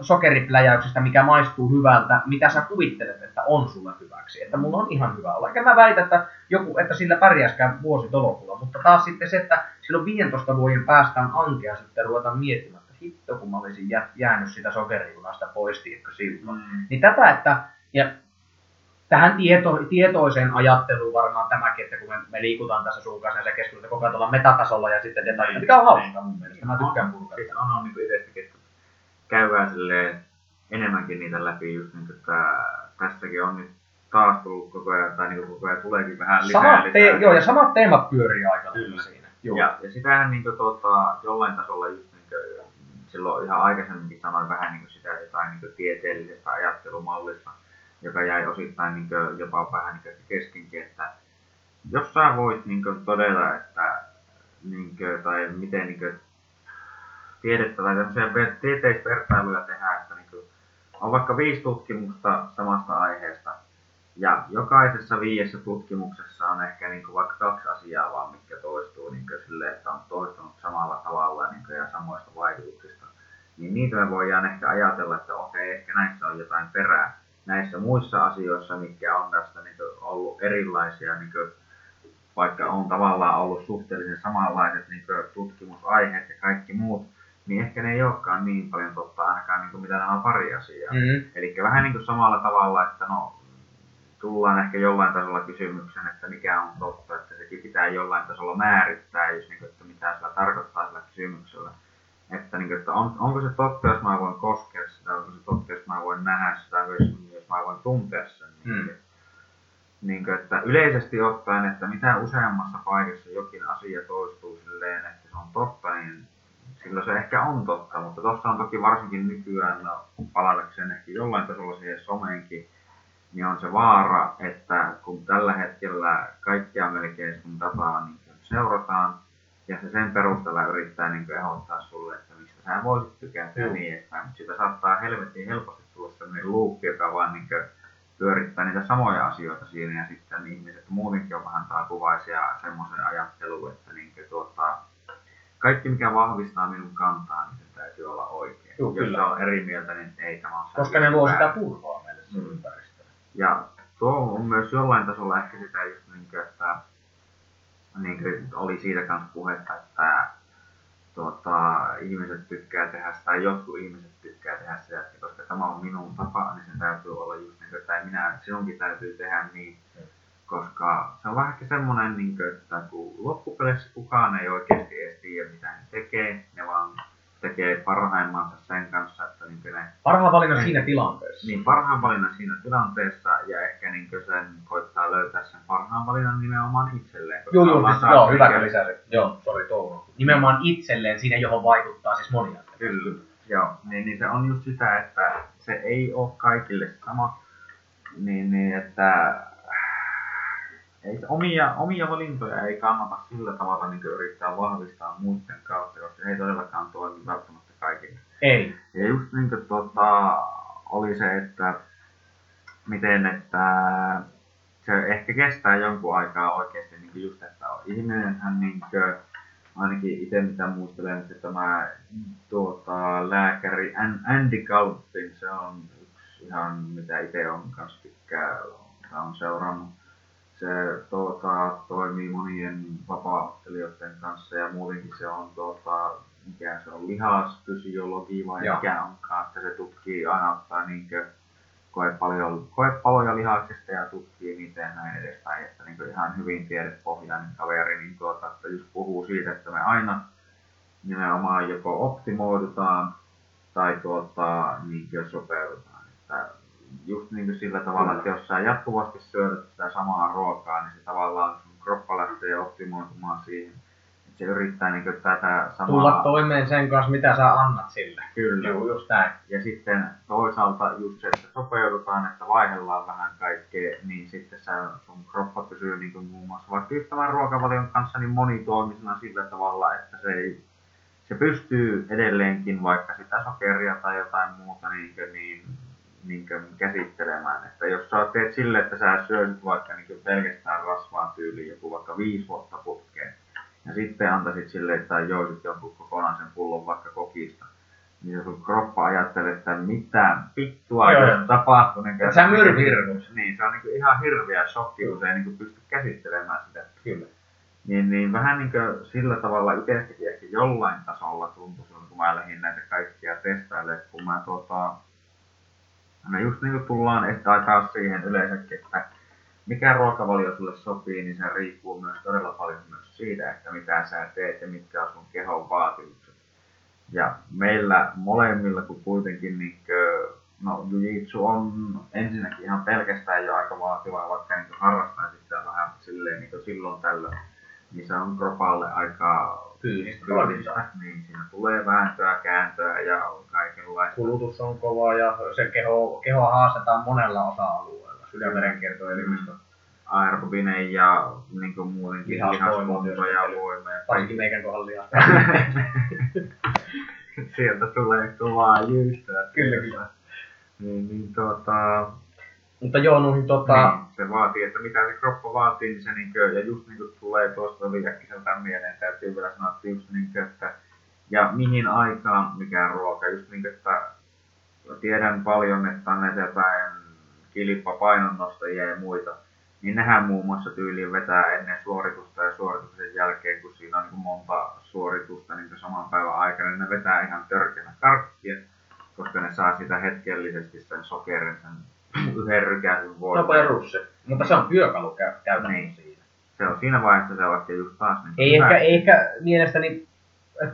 sokeripläjäyksestä, mikä maistuu hyvältä, mitä sä kuvittelet, että on sulle hyväksi. Että mulla on ihan hyvä olla. Eikä mä väitä, että, joku, että sillä pärjäskään vuosi tolokulla, mutta taas sitten se, että silloin 15 vuoden päästä on ankea sitten ruveta miettimään, että hitto kun mä olisin jäänyt sitä sokerijunasta pois, tiedätkö silloin. Mm. Niin tätä, että ja tähän tieto, tietoiseen ajatteluun varmaan tämäkin, että kun me, me liikutaan tässä sun kanssa ja se keskustelussa koko ajan metatasolla ja sitten detaljilla, mikä on hauskaa mun mielestä. Mä tykkään purkaa. Siis on, on niin itsekin käydään silleen enemmänkin niitä läpi, just niin kuin tää, tässäkin on nyt taas tullut koko ajan, tai niin koko ajan tuleekin vähän lisää. Samat te- lisää. Joo, ja samat teemat pyörii aika Kyllä. siinä. Joo. Ja, ja sitähän niin kuin, tuota, jollain tasolla just niin kuin, silloin ihan aikaisemminkin sanoin vähän niin kuin sitä jotain niin kuin tieteellisestä ajattelumallista, joka jäi osittain niin kuin, jopa vähän niin keskenkin, että jos sä voit niin kuin, todeta, että niin kuin, tai miten niin kuin, tiedettä tai tämmöisiä tieteisvertailuja tehdään, että niin on vaikka viisi tutkimusta samasta aiheesta, ja jokaisessa viidessä tutkimuksessa on ehkä niin kuin vaikka kaksi asiaa vaan, mitkä toistuu niin kuin sille, että on toistunut samalla tavalla niin kuin, ja samoista vaikutuksista. Niin niitä me voidaan ehkä ajatella, että okei, ehkä näissä on jotain perää. Näissä muissa asioissa, mitkä on tästä niin kuin, ollut erilaisia, niin kuin, vaikka on tavallaan ollut suhteellisen samanlaiset niin tutkimusaiheet ja kaikki muut, niin ehkä ne ei olekaan niin paljon totta ainakaan niin kuin mitä nämä pari asiaa. Mm-hmm. Eli vähän niin kuin samalla tavalla, että no tullaan ehkä jollain tasolla kysymykseen, että mikä on totta, että sekin pitää jollain tasolla määrittää, jos niin kuin, että mitä sillä tarkoittaa sillä kysymyksellä. Että, niin kuin, että on, onko se totta, jos mä voin koskea sitä, onko se totta, jos mä voin nähdä sitä, jos, jos mä voin tuntea sen. Niin, mm. niin kuin, että yleisesti ottaen, että mitä useammassa paikassa jokin asia toistuu silleen, että se on totta, niin Kyllä se ehkä on totta, mutta tuossa on toki varsinkin nykyään, no, palatakseen ehkä jollain tasolla siihen someenkin, niin on se vaara, että kun tällä hetkellä kaikkia melkein sun dataa niin seurataan, ja se sen perusteella yrittää niin ehdottaa sulle, että mistä sä voisit tykätä ja niin edespäin, mutta siitä saattaa helvetin helposti tulla sellainen loop, joka vaan niin pyörittää niitä samoja asioita siinä, ja sitten ihmiset muutenkin on vähän taipuvaisia semmoisen ajatteluun, että niin tuota, kaikki mikä vahvistaa minun kantaa, niin sen täytyy olla oikein. Joo, Jos kyllä. se on eri mieltä, niin ei tämä ole Koska ne luo sitä turvaa meille mm. ympäristöön. Ja tuo on myös jollain tasolla ehkä sitä just niin kuin, että niin kuin oli siitä kanssa puhetta, että tuota, ihmiset tykkää tehdä sitä, tai jotkut ihmiset tykkää tehdä sitä, että koska tämä on minun tapa, niin sen täytyy olla just niin kuin, että minä, sinunkin täytyy tehdä niin. Koska se on vähän semmoinen, niin kuin, että kun loppupeleissä kukaan ei oikeasti edes tiedä, mitä ne tekee, ne vaan tekee parhaimmansa sen kanssa, että niin ne... Parhaan valinnan siinä tilanteessa. Niin, parhaan valinnan siinä tilanteessa ja ehkä niin sen koittaa löytää sen parhaan valinnan nimenomaan itselleen. Joo, joo, siis, joo hyvä kun lisäsit. Joo, sori Touno. Nimenomaan itselleen siinä, johon vaikuttaa siis monia. Kyllä, joo. Niin, niin se on just sitä, että se ei ole kaikille sama. Niin, niin että ei, omia, omia valintoja ei kannata sillä tavalla niin yrittää vahvistaa muiden kautta, koska se ei todellakaan toimi välttämättä kaikille. Ei. Ja just niin kuin, tota, oli se, että miten, että se ehkä kestää jonkun aikaa oikeasti niin just, että ihminenhän niin kuin, ainakin itse mitä muistelen, että tämä tuota, lääkäri Andy Galpin, se on yksi ihan mitä itse on kanssa tykkää, on seurannut se tuota, toimii monien vapaa kanssa ja muutenkin se on tuota, mikä se on lihasfysiologi vai Joo. mikä onkaan, että se tutkii aina ottaa niinkö koepaloja, koepaloja lihaksesta ja tutkii niitä ja näin edespäin, että niin ihan hyvin tiedepohjainen kaveri, niin tuota, että just puhuu siitä, että me aina nimenomaan joko optimoidutaan tai tuota, niin sopeudutaan. Että just niin kuin sillä tavalla, että jos sä jatkuvasti syöt sitä samaa ruokaa, niin se tavallaan sun kroppa lähtee optimoitumaan siihen. Että se yrittää niin kuin tätä samaa... Tulla toimeen sen kanssa, mitä sä annat sille. Kyllä. Joo, just näin. Ja sitten toisaalta just se, että sopeudutaan, että vaihdellaan vähän kaikkea, niin sitten sä, sun kroppa pysyy niin kuin muun muassa vaikka tämän ruokavalion kanssa niin monitoimisena sillä tavalla, että se ei se pystyy edelleenkin vaikka sitä sokeria tai jotain muuta niin, niin niin käsittelemään. Että jos sä teet sille, että sä syöt vaikka niin pelkästään rasvaan tyyliin joku vaikka viisi vuotta putkeen, ja sitten antaisit sille, että joisit jonkun kokonaisen pullon vaikka kokista, niin sun kroppa ajattelee, että mitä vittua Joo, jos tapahtuu. Niin Et sä hirveys. Niin, se on niin ihan hirveä shokki, kun se ei niin pysty käsittelemään sitä. Kyllä. Niin, niin vähän niin sillä tavalla itsestäkin ehkä jollain tasolla tuntui silloin, kun mä lähdin näitä kaikkia testailemaan, kun mä tota, no just niin kuin tullaan ehkä taas siihen yleensäkin, että mikä ruokavalio sulle sopii, niin se riippuu myös todella paljon myös siitä, että mitä sä teet ja mitkä on sun kehon vaatimukset. Ja meillä molemmilla, kun kuitenkin niin kuin, no jujitsu on ensinnäkin ihan pelkästään jo aika vaativaa, vaikka niin harrastaa sitä vähän silleen niin silloin tällöin, niin se on kropalle aika Fyysistä fyysistä. Niin, siinä tulee vääntöä, kääntöä ja kaikenlaista. Kulutus on kova ja se keho, keho haastetaan monella osa-alueella. Sydänverenkierto, elimistö, aerobinen ja niin kuin muutenkin lihaskunto ja voima. Ja varsinkin meikän kohdalla. Sieltä tulee kovaa jyystöä. Kyllä, kyllä. Niin, niin tota, Mutta joo, noihin tota, niin, se vaatii, että mitä se kroppa vaatii, niin se niinkö, ja just niinku tulee tuosta oli äkkiseltään mieleen, täytyy vielä sanoa, että just niinkö, että ja mihin aikaan mikä ruoka, just niinkö, että tiedän paljon, että on näitä jotain kilppa painonnostajia ja muita, niin nehän muun muassa tyyliin vetää ennen suoritusta ja suorituksen jälkeen, kun siinä on niin monta suoritusta niin saman päivän aikana, niin ne vetää ihan törkeänä karkkia, koska ne saa sitä hetkellisesti sen sokerin, sen yhden rykäisen no voiman. perus se. Mutta se on työkalu käy- käytännössä Niin. siinä. Se on siinä vaiheessa se vaikka just taas niin Ei hyvä. ehkä, ei ehkä mielestäni,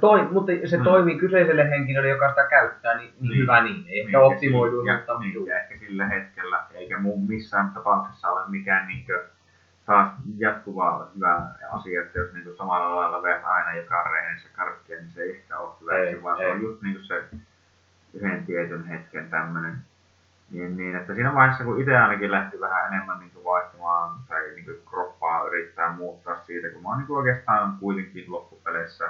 toi, mutta se Mm. toimii kyseiselle henkilölle, joka sitä käyttää, niin, niin Niin. hyvä niin. Ei ehkä Niin, optimoidu, mutta niin, ehkä sillä hetkellä, eikä mun missään tapauksessa ole mikään niinkö taas jatkuva hyvä asia, että jos niinku samalla lailla veät aina joka reenissä karkkia, niin se ei ehkä ole hyvä, Ei, vaan se ei. on just niinku se yhden tietyn hetken tämmönen. Niin, niin, että siinä vaiheessa, kun itse ainakin lähti vähän enemmän niin vaihtamaan tai niin kroppaa yrittää muuttaa siitä, kun mä oon niin oikeastaan kuitenkin loppupeleissä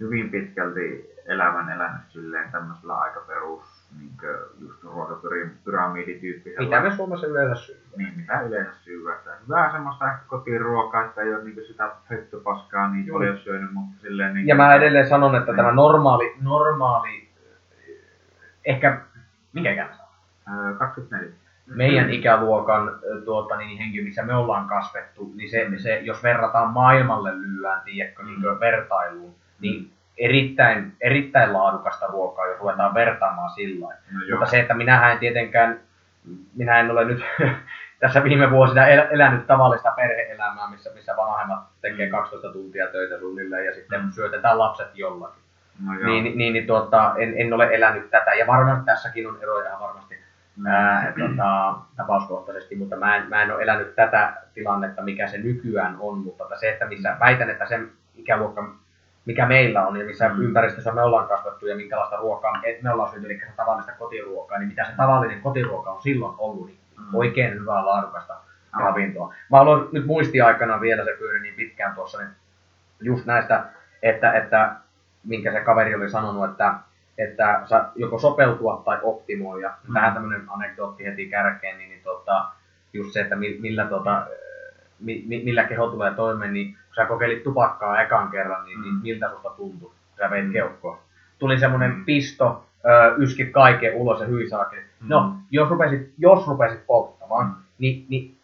hyvin pitkälti elämän elänyt silleen tämmöisellä aika perus niin just ruokapyramidityyppisellä. mitä me Suomessa yleensä syömme. Niin, mitä yleensä syödään. Hyvää semmoista ehkä kotiruokaa, että ei ole niin sitä höttöpaskaa niin Joo. paljon syönyt, mutta silleen niin Ja mä edelleen sanon, että Niin. tämä normaali, normaali, ehkä, minkä ikäinen sä oot? Ää, 24. meidän ikäluokan ö, tuota, niin henkilö, missä me ollaan kasvettu, niin se, se jos verrataan maailmalle lyöään, tiedätkö, niin Mm. vertailuun, niin erittäin, erittäin laadukasta ruokaa, jos ruvetaan vertaamaan sillä. No joo. Mutta se, että minähän en tietenkään, minä en ole nyt tässä viime vuosina el, elänyt tavallista perhe-elämää, missä, missä vanhemmat tekee Mm. 12 tuntia töitä suunnilleen ja sitten Mm. syötetään lapset jollakin. No joo. Niin, niin, niin tuota, en, en, ole elänyt tätä. Ja varmasti tässäkin on eroja varmasti Mm. Ää, tota, tapauskohtaisesti, mutta mä en, mä en ole elänyt tätä tilannetta, mikä se nykyään on, mutta se, että missä väitän, että sen ikäluokka, mikä meillä on ja missä Mm. mm. ympäristössä me ollaan kasvettu ja minkälaista ruokaa et me ollaan syöty, eli se tavallista kotiruokaa, niin mitä se tavallinen kotiruoka on silloin ollut, niin Mm. oikein hyvää laadukasta Aivan. ravintoa. Mä aloin nyt muistiaikana vielä, se pyöri niin pitkään tuossa, niin just näistä, että, että minkä se kaveri oli sanonut, että, että saa joko sopeutua tai optimoida. Mm. Tähän tämmöinen anekdootti heti kärkeen, niin, niin tota, just se, että mi- millä, tota, mi- mi- millä keho tulee toimeen, niin kun sä kokeilit tupakkaa ekan kerran, niin, Mm. niin miltä susta tuntui, kun sä veit Mm. keuhkoa. Tuli semmoinen Mm. pisto, ö, yskit kaiken ulos ja hyi. Mm. No, jos rupesit, jos rupesit polttamaan, Mm. niin, niin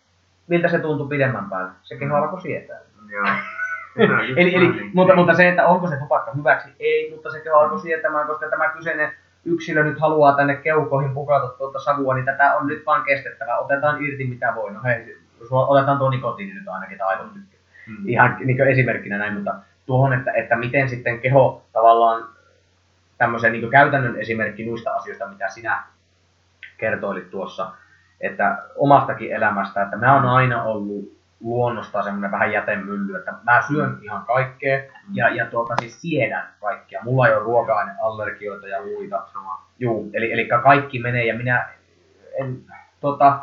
miltä se tuntui pidemmän päälle? Se keho Mm. alkoi sietää. Joo. Eli, eli, mutta, mutta se, että onko se tupakka hyväksi, ei, mutta se alkoi sietämään, koska tämä kyseinen yksilö nyt haluaa tänne keuhkoihin pukata tuota savua, niin tätä on nyt vaan kestettävä. Otetaan irti mitä voi. No hei, otetaan tuo nikotiini nyt ainakin, tai aivot tykkää. Mm. Ihan niin esimerkkinä näin, mutta tuohon, että, että miten sitten keho tavallaan tämmöisen niin käytännön esimerkki noista asioista, mitä sinä kertoilit tuossa, että omastakin elämästä, että mä oon aina ollut luonnosta semmoinen vähän jätemylly, että mä syön ihan kaikkea ja, ja tuota, siis siedän kaikkia. Mulla ei ole ruoka-aineallergioita ja muita. Sama. Juu, eli, eli kaikki menee ja minä en, tota,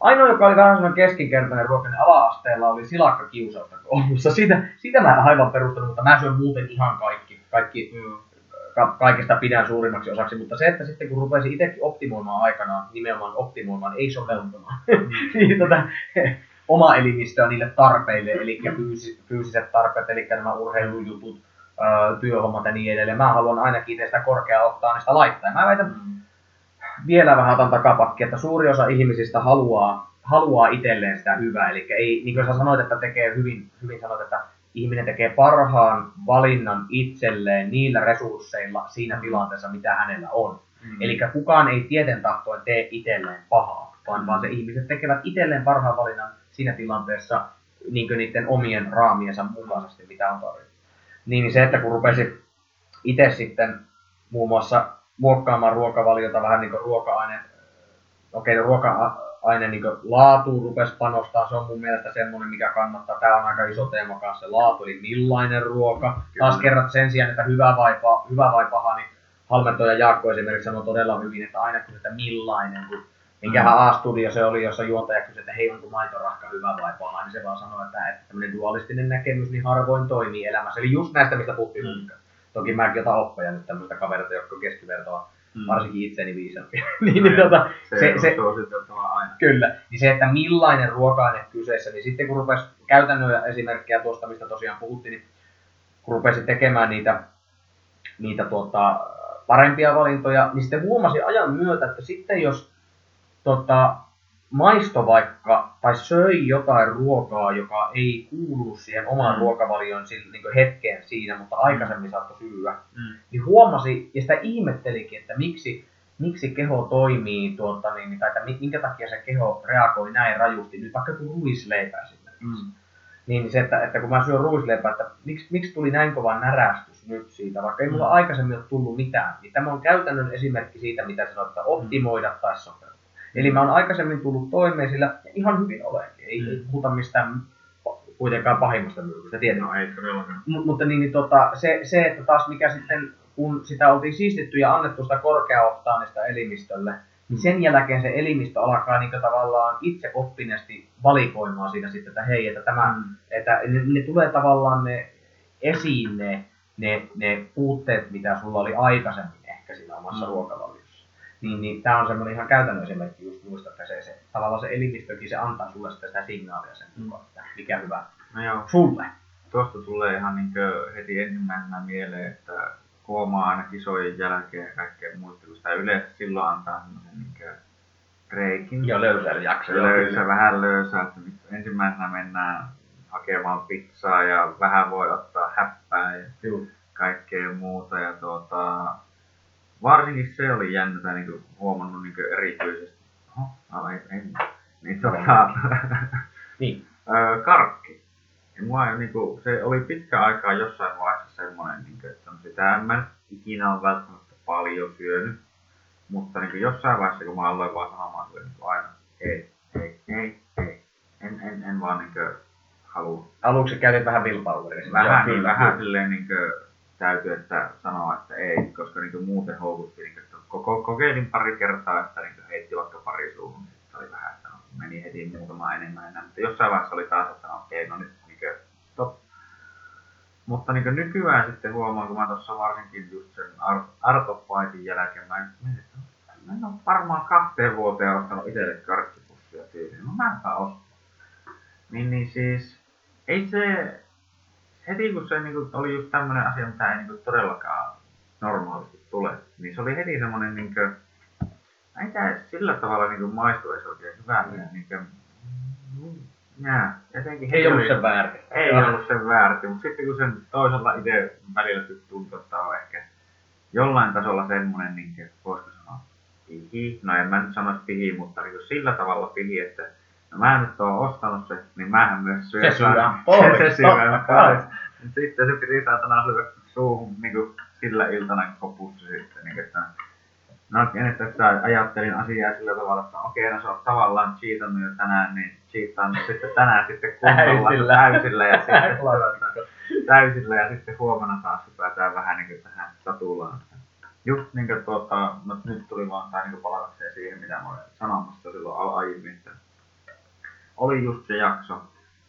ainoa, joka oli vähän semmoinen keskinkertainen ruoka, niin ala-asteella oli silakkakiusausta koulussa. Sitä, sitä mä en aivan perustanut, mutta mä syön muuten ihan kaikki. kaikki ka- kaikesta pidän suurimmaksi osaksi, mutta se, että sitten kun rupesin itsekin optimoimaan aikanaan, nimenomaan optimoimaan, ei sopeuttamaan, niin tota, oma elimistöä niille tarpeille, eli fyysi, fyysiset tarpeet, eli nämä urheilujutut, työhommat ja niin edelleen. Mä haluan ainakin itse sitä korkeaa oktaanista laittaa. Ja mä väitän Mm. vielä vähän otan takapakki, että suuri osa ihmisistä haluaa, haluaa itselleen sitä hyvää. Eli ei, niin kuin sä sanoit, että tekee hyvin, hyvin sanoit, että ihminen tekee parhaan valinnan itselleen niillä resursseilla siinä tilanteessa, mitä hänellä on. Mm. Eli kukaan ei tieten tahtoen tee itselleen pahaa, vaan, vaan se ihmiset tekevät itselleen parhaan valinnan siinä tilanteessa niin niiden omien raamiensa mukaisesti, mitä on tarjottu. Niin se, että kun rupesi itse sitten muun muassa muokkaamaan ruokavaliota vähän niin kuin ruoka-aine, okei, okay, ruoka-aine niin laatuun rupesi panostaa, se on mun mielestä semmoinen, mikä kannattaa. Tämä on aika iso teema kanssa, se laatu, eli millainen ruoka. Taas Kyllä. kerran sen sijaan, että hyvä vai, paha, hyvä vai paha, niin Halmento ja Jaakko esimerkiksi sanoi todella hyvin, että aina kun että millainen, kun minkähän Mm. A-studio se oli, jossa juontaja kysyi, että hei, onko maitorahka hyvä vai paha, niin se vaan sanoi, että, että tämmöinen dualistinen näkemys niin harvoin toimii elämässä. Eli just näistä, mistä puhuttiin Mm. Toki mäkin otan oppeja nyt tämmöistä kaverilta, jotka on keskivertoa, Mm. varsinkin itseni viisaampi. niin, No niin, tota, se, se, on se, aina. Kyllä. Niin se, että millainen ruoka-aine kyseessä, niin sitten kun rupesi käytännön esimerkkejä tuosta, mistä tosiaan puhuttiin, niin kun rupesi tekemään niitä, niitä tuota, parempia valintoja, niin sitten huomasi ajan myötä, että sitten jos tota, maisto vaikka, tai söi jotain ruokaa, joka ei kuulu siihen omaan Mm. ruokavalioon sillä, niin hetkeen siinä, mutta aikaisemmin saattoi syödä, Mm. niin huomasi ja sitä ihmettelikin, että miksi, miksi keho toimii, tuota, niin, tai että mi- minkä takia se keho reagoi näin rajusti, nyt vaikka kun ruisleipä esimerkiksi. Mm. Niin se, että, että kun mä syön ruisleipää, että miksi, miksi tuli näin kova närästys nyt siitä, vaikka ei mulla Mm. aikaisemmin ole tullut mitään. Niin tämä on käytännön esimerkki siitä, mitä sanoit, että optimoida tai sopeuttaa. Eli mä oon aikaisemmin tullut toimeen sillä ihan hyvin olenkin. Ei, Mm. puhuta mistään kuitenkaan pahimmasta myrkystä, tietenkin. No ei todellakaan. Mut, mutta niin, niin tota, se, se, että taas mikä sitten, kun sitä oltiin siistitty ja annettu sitä korkeaoktaanista elimistölle, niin sen jälkeen se elimistö alkaa niin tavallaan itse oppineesti valikoimaan siitä sitten, että hei, että tämä, Mm. että ne, ne tulee tavallaan ne esiin ne, ne, ne puutteet, mitä sulla oli aikaisemmin ehkä siinä omassa Mm. mm. ruokavaliossa. Niin, niin tämä on semmoinen ihan käytännön esimerkki just muista, että se, se, tavallaan se elimistökin se antaa sulle sitä, sitä signaalia sen Mm. että mikä hyvä No joo, sulle. tuosta tulee ihan niinkö heti ensimmäisenä mieleen, että huomaa aina kisojen jälkeen ja kaikkea muista, kun sitä yleensä silloin antaa semmoisen niinkö reikin. Joo, löysää jakso. Ja löysä, vähän löysää, että ensimmäisenä mennään hakemaan pizzaa ja vähän voi ottaa häppää ja Joo. kaikkea muuta. Ja tuota, varsinkin se oli jännä, tai niinku huomannut niinku erityisesti. Oho, no, ei, ei, niin tuota, Niin. Öö, karkki. Ja mua niinku, se oli pitkä aikaa jossain vaiheessa semmoinen, niinku, että no sitä en mä ikinä ole välttämättä paljon syönyt. Mutta niinku, jossain vaiheessa, kun mä aloin vaan sanomaan sille niinku, aina, ei, ei, ei, ei. En, en, en vaan niinku, halua. Aluksi käytit vähän. Vähän, Joo, kyllä, vähän kyllä. silleen niinku, täytyy että sanoa, että ei, koska niinku, muuten houkutti. Että koko, kokeilin pari kertaa, että niinku, heitti vaikka pari suuhun. niin Sitten oli vähän, että no, meni heti muutama enemmän enää. Mutta jossain vaiheessa oli taas, että no okei, no nyt niinku, stop. Mutta niin nykyään sitten huomaan, kun mä tuossa varsinkin just sen Art, Art of Fightin jälkeen, mä mietin, että mä en ole varmaan kahteen vuoteen ostanut itselle karkkipussia tyyliin. No mäpä ostan. Niin, niin siis, ei se, heti kun se niin oli just tämmönen asia, mitä ei niin todellakaan normaalisti tule, niin se oli heti semmonen niin kuin, ei edes sillä tavalla niin maistu edes oikein hyvältä. Mm. Niin kuin, jää, jotenkin Ei ollut sen väärti. ei ollut sen väärti, mutta sitten kun sen toisella itse välillä tuntuu, että on ehkä jollain tasolla semmoinen, niin kuin, voisiko sanoa, pihi. No en mä nyt sanoisi pihi, mutta niin kuin sillä tavalla pihi, että no mä nyt oon ostanut se, niin mähän myös syön. Se syödään pois, se syödään pois. Mut Sitten se piti saatana syödä suuhun niin kuin sillä iltana koko pussi sitten. Niin että No että että ajattelin asiaa sillä tavalla, että okei, no se on tavallaan cheatannut jo tänään, niin cheataan nyt sitten tänään sitten kunnolla Täysillä. täysillä ja sitten täysillä ja sitten huomenna taas hypätään vähän niin kuin tähän satulaan. Just niin kuin tuota, no nyt tuli vaan tää niin palatakseen siihen, mitä mä olin sanomassa silloin aiemmin, että oli just se jakso,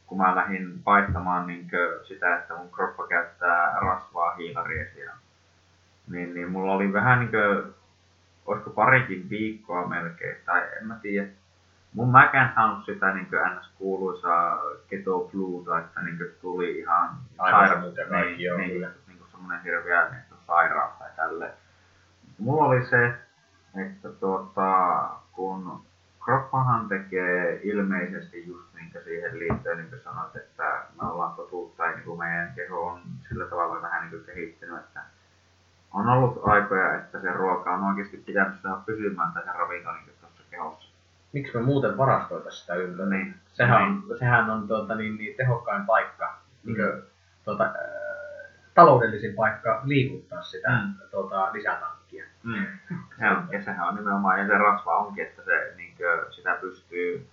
kun mä lähdin vaihtamaan niin sitä, että mun kroppa käyttää rasvaa hiilaria siellä. Niin, niin mulla oli vähän niin kuin, olisiko parikin viikkoa melkein, tai en mä tiedä. Mun mäkään saanut sitä niin ns. kuuluisaa keto bluuta, että niin tuli ihan Aivan saira- semmoinen kaikki, niin, joo, niin, kyllä. niin kuin semmoinen hirveä että sairaus tai tälleen. Mulla oli se, että tuota, kun kroppahan tekee ilmeisesti just minkä siihen liittyen, niin kuin sanoit, että me ollaan totuutta ja niin kuin meidän keho on sillä tavalla vähän niin kuin kehittynyt, että on ollut aikoja, että se ruoka on oikeasti pitänyt saada pysymään tai se ravinto niin tuossa kehossa. Miksi me muuten varastoita sitä ympäri? Niin. Sehän, niin. on, sehän on tuota, niin, niin tehokkain paikka, mm. niin kuin, tuota, äh, taloudellisin paikka liikuttaa sitä mm. tuota, lisätankkia. Mm. On, ja sehän on nimenomaan, ja se rasva onkin, että se, niin kuin, sitä pystyy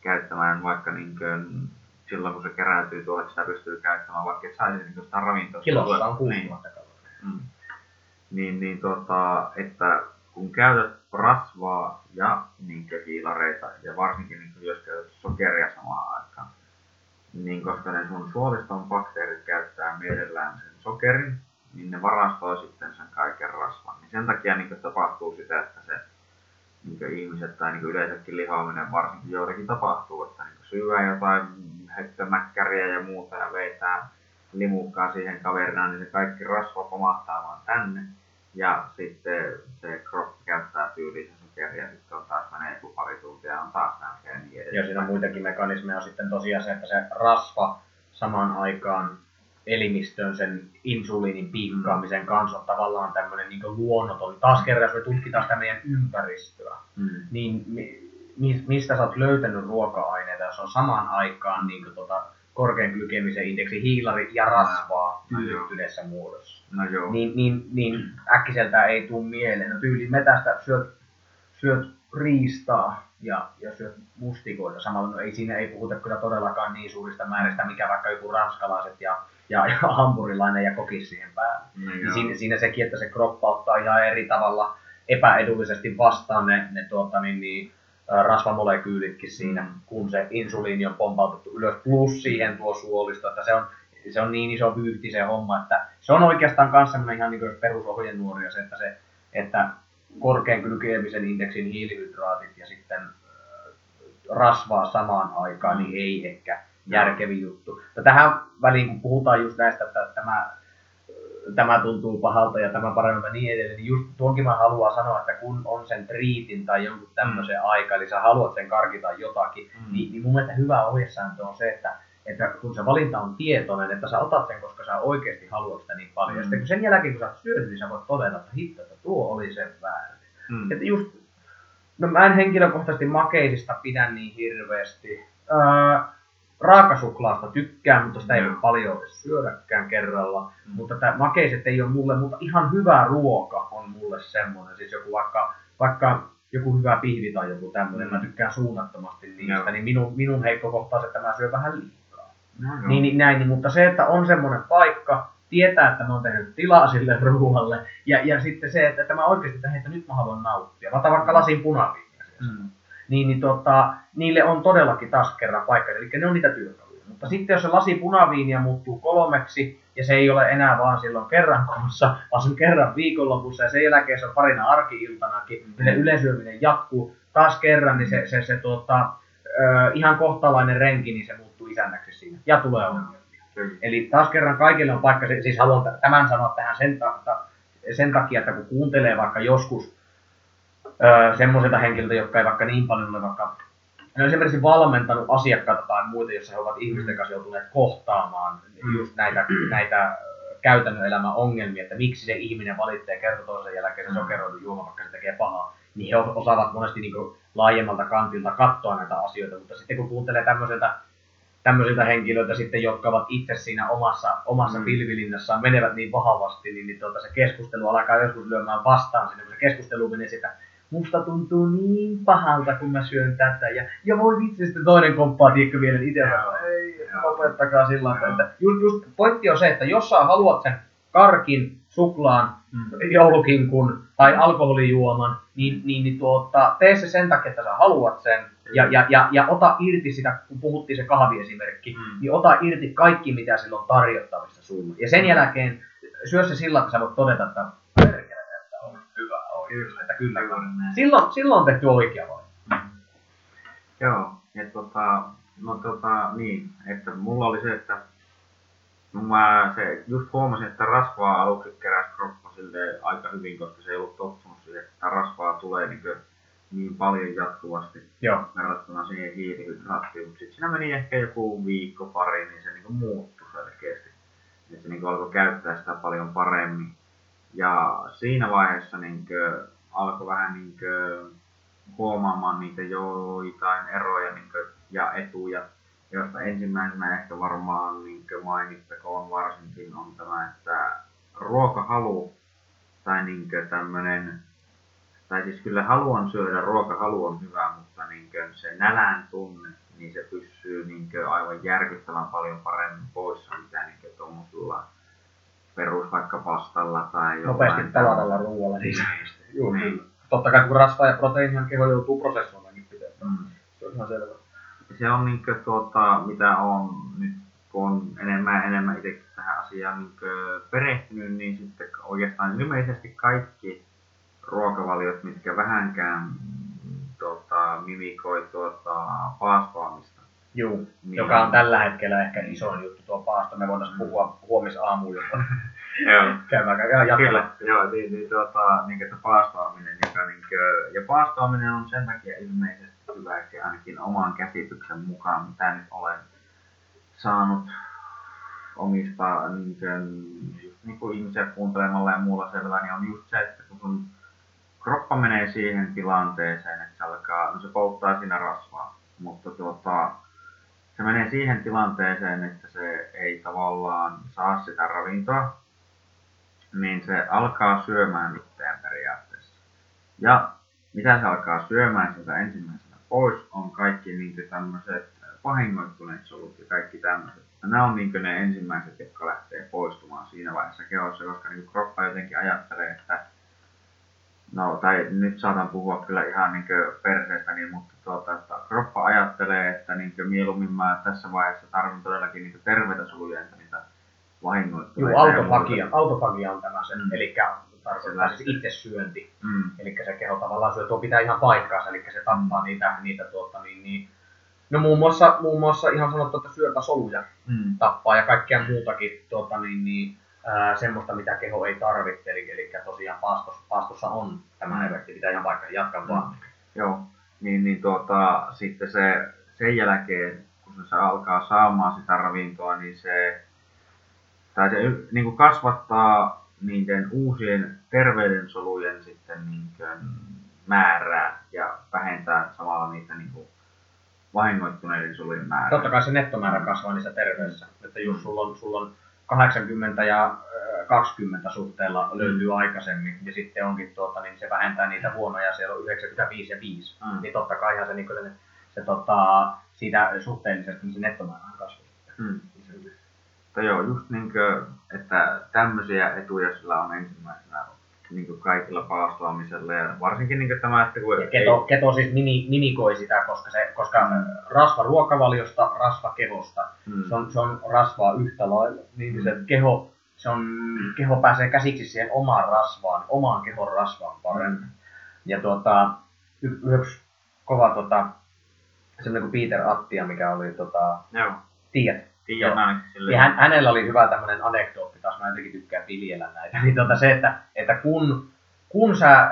käyttämään vaikka niin kuin, silloin kun se keräytyy tuolle, sitä pystyy käyttämään, vaikka et saisi niin sitä ravintoa. Kilossa on 6000 niin. Mm. Niin, niin tota, että kun käytät rasvaa ja niin hiilareita, ja varsinkin niin jos käytät sokeria samaan aikaan, niin koska ne sun suoliston bakteerit käyttää mielellään sen sokerin, niin ne varastoi sitten sen kaiken rasvan. Niin sen takia niin tapahtuu sitä, että se niin ihmiset tai niin yleensäkin lihoaminen varsinkin joillekin tapahtuu, että niin syödään jotain höttömäkkäriä ja muuta ja veitää limukkaa siihen kaverinaan, niin se kaikki rasva pomahtaa vaan tänne. Ja sitten se kroppi käyttää tyyliin sokeria ja sitten on taas menee joku pari tuntia ja on taas nälkeä ja niin. Ja siinä on muitakin mekanismeja sitten tosiaan se, että se rasva samaan aikaan elimistöön sen insuliinin piikkaamisen kanssa on tavallaan tämmöinen niin luonnoton. Taas kerran, jos me tutkitaan sitä meidän ympäristöä, mm. niin mi, mistä sä oot löytänyt ruoka-aineita, jos on samaan aikaan niin kuin, tota, korkean glykemisen indeksi, hiilari ja rasvaa no, tyydyttyneessä no, muodossa. No, joo. Niin, niin, niin äkkiseltä ei tule mieleen. No tyyli metästä syöt, syöt riistaa ja, ja syöt mustikoita samalla. No ei siinä ei puhuta kyllä todellakaan niin suurista määristä, mikä vaikka joku ranskalaiset ja ja, ja hampurilainen ja kokis siihen päälle. No, niin siinä, siinä sekin, että se kroppa ottaa ihan eri tavalla epäedullisesti vastaan ne, ne tuota, niin, niin, rasvamolekyylitkin siinä, mm. kun se insuliini on pompautettu ylös, plus siihen tuo suolisto, että se on, se on niin iso vyyhti se homma, että se on oikeastaan myös semmoinen ihan niin perusohjenuoria se, että se, että korkean glykeemisen indeksin hiilihydraatit ja sitten rasvaa samaan aikaan, niin ei ehkä järkevin juttu. Ja tähän väliin, kun puhutaan just näistä, että tämä, tämä tuntuu pahalta ja tämä paremmin ja niin edelleen, niin just tuonkin mä haluan sanoa, että kun on sen triitin tai jonkun tämmöisen mm. aika, eli sä haluat sen karkita jotakin, mm. niin, niin mun mielestä hyvä ohjesääntö on se, että että kun se valinta on tietoinen, että sä otat sen, koska sä oikeasti haluat sitä niin paljon. Mm. Ja sitten kun sen jälkeen, kun sä oot syönyt, niin sä voit todeta, että hitto, että tuo oli sen väärin. Mm. Että just, no mä en henkilökohtaisesti makeisista pidä niin hirveästi. Öö, raakasuklaasta tykkään, mutta sitä ei voi paljon edes syödäkään kerralla. Mm. Mutta tämä makeiset ei ole mulle, mutta ihan hyvä ruoka on mulle semmoinen. Siis joku vaikka, vaikka joku hyvä pihvi tai joku tämmöinen, mm. mä tykkään suunnattomasti niistä, Joo. niin minun, minun heikko kohta on se, että mä syön vähän liikaa. No, niin, niin, näin, niin, mutta se, että on semmoinen paikka, tietää, että mä oon tehnyt tilaa sille ruoalle, ja, ja sitten se, että, että mä oikeasti, että, että nyt mä haluan nauttia. Mä otan vaikka lasin punaviiniä. Mm niin, niin tota, niille on todellakin taas kerran paikka, eli ne on niitä työkaluja. Mutta sitten jos se lasi punaviinia muuttuu kolmeksi, ja se ei ole enää vaan silloin kerran kuussa, vaan se on kerran viikonlopussa, ja sen jälkeen se on parina arkiiltanakin, mm. niin yleisyöminen jatkuu taas kerran, niin se, se, se tuota, ö, ihan kohtalainen renki, niin se muuttuu isännäksi siinä, ja tulee ongelmia. Mm. Eli taas kerran kaikille on paikka, siis haluan tämän sanoa tähän sen, ta, sen takia, että kun kuuntelee vaikka joskus öö, semmoisilta henkilöiltä, jotka ei vaikka niin paljon ole vaikka ne on esimerkiksi valmentanut asiakkaita tai muita, joissa he ovat ihmisten kanssa joutuneet kohtaamaan mm. just näitä, näitä käytännön elämän ongelmia, että miksi se ihminen valitsee kerta toisen jälkeen se mm. sokeroidun juoma, vaikka se tekee pahaa, niin he osaavat monesti niin laajemmalta kantilta katsoa näitä asioita, mutta sitten kun kuuntelee tämmöiseltä tämmöisiltä henkilöiltä sitten, jotka ovat itse siinä omassa, omassa mm. pilvilinnassaan, menevät niin vahvasti, niin, niin tuota, se keskustelu alkaa joskus lyömään vastaan sinne, kun se keskustelu menee sitä musta tuntuu niin pahalta, kun mä syön tätä. Ja, ja voi vitsi, sitten toinen komppaa, tiedätkö vielä, itse sanoo, ei, lopettakaa sillä tavalla. Että just, just, pointti on se, että jos sä haluat sen karkin, suklaan, mm. joulukinkun tai alkoholijuoman, niin, niin, niin tuota, tee se sen takia, että sä haluat sen. Ja, ja, ja, ja ota irti sitä, kun puhuttiin se kahviesimerkki, mm. niin ota irti kaikki, mitä sillä on tarjottavissa sulle. Ja sen mm. jälkeen syö se sillä, että sä voit todeta, että Kyllä, että kyllä. Silloin, silloin on tehty oikea valinta. Mm. Joo, että tota, no tota, niin, että mulla oli se, että mä se just huomasin, että rasvaa aluksi keräsi kroppa sille aika hyvin, koska se ei ollut tottunut siihen, että rasvaa tulee niin, niin paljon jatkuvasti Joo. verrattuna siihen hiilihydraattiin. Mutta sitten siinä meni ehkä joku viikko pari, niin se niin muuttui selkeästi. Ja se niin alkoi käyttää sitä paljon paremmin. Ja siinä vaiheessa niin alkoi vähän niin huomaamaan niitä joitain eroja niin ja etuja josta ensimmäisenä ehkä varmaan niin mainittakoon varsinkin on tämä, että ruokahalu tai niin tämmöinen, tai siis kyllä haluan syödä, ruokahalu on hyvä, mutta niin se nälän tunne, niin se pysyy niin aivan järkyttävän paljon paremmin poissa, mitä niin tuommoisella perus vaikka pastalla tai jotain. Nopeasti palatalla ruoalla niin Joo, niin. Totta kai kun rasvaa ja proteiinia keho joutuu prosessoimaan pitää. Mm. Se on ihan selvä se on niin kuin, tuota, mitä on nyt, kun on enemmän ja enemmän itse tähän asiaan niin perehtynyt, niin sitten oikeastaan ilmeisesti kaikki ruokavaliot, mitkä vähänkään tuota, mimikoi tuota, paastoamista. Joo, niin joka on tällä hetkellä ehkä isoin juttu tuo paasto. Me voitaisiin puhua huomisaamuun, jotta joo. käymään. Kyllä, joo, niin, niin, tuota, niin, että paastoaminen, joka, niin, ja paastoaminen on sen takia ilmeisesti hyväksi ainakin oman käsityksen mukaan, mitä nyt olen saanut omista niin kuin, just niin kuin ihmisiä kuuntelemalla ja muulla selvää, niin on just se, että kun sun kroppa menee siihen tilanteeseen, että se alkaa, no se polttaa siinä rasvaa, mutta tuota, se menee siihen tilanteeseen, että se ei tavallaan saa sitä ravintoa, niin se alkaa syömään itseään periaatteessa. Ja mitä se alkaa syömään sieltä ensimmäisenä pois on kaikki niin tämmöiset vahingoittuneet solut ja kaikki tämmöiset. Nämä on niin ne ensimmäiset, jotka lähtee poistumaan siinä vaiheessa kehossa, koska niin kroppa jotenkin ajattelee, että No, tai nyt saatan puhua kyllä ihan niin perseestä, niin, mutta tuota, että kroppa ajattelee, että niin mieluummin mä tässä vaiheessa tarvitsen todellakin niin terveitä soluja, että niitä vahingoittuneita. Joo, autofagia, autofagia on tämä se, mm. eli tarkoittaa siis itse syönti. Mm. Eli se keho tavallaan syö, tuo pitää ihan paikkaansa, eli se tappaa niitä, niitä tuota, niin, niin, No muun muassa, muun muassa ihan sanottu, että syöpäsoluja mm. tappaa ja kaikkea muutakin tuota, niin, niin, ää, semmoista, mitä keho ei tarvitse. Eli, eli tosiaan paastossa, paastossa on tämä mm. efekti, pitää ihan paikkaan jatkaa mm. vaan. Joo, niin, niin tuota, sitten se, sen jälkeen, kun se alkaa saamaan sitä ravintoa, niin se, tai se niin kuin kasvattaa niiden uusien terveydensolujen sitten niin määrää ja vähentää samalla niitä niin kuin vahingoittuneiden solujen määrää. Totta kai se nettomäärä kasvaa niissä terveydessä. Että jos sulla on, sulla on 80 ja 20 suhteella löytyy aikaisemmin, ja sitten onkin tuota, niin se vähentää niitä huonoja, siellä on 95 ja 5, mm. niin totta kai se, niin se, se tota, siitä suhteellisesti niin se nettomäärä kasvaa. Mm. Mutta joo, just niin kuin, että tämmöisiä etuja sillä on ensimmäisenä niin kuin kaikilla paastoamisella ja varsinkin niin kuin tämä, että kun... Ja keto, ei... keto siis mini, minikoi sitä, koska, se, koska mm. rasva ruokavaliosta, rasva kehosta, mm. se, on, se on rasvaa yhtä lailla, niin mm. se keho, se on, keho pääsee käsiksi siihen omaan rasvaan, omaan kehon rasvaan paremmin. Mm. Ja tuota, y- yksi kova tota, semmoinen kuin Peter Attia, mikä oli tota, Joo. tiedät, Tiedän Ja hän, hänellä oli hyvä tämmöinen anekdootti, taas mä jotenkin tykkään viljellä näitä, niin tuota se, että, että kun, kun sä,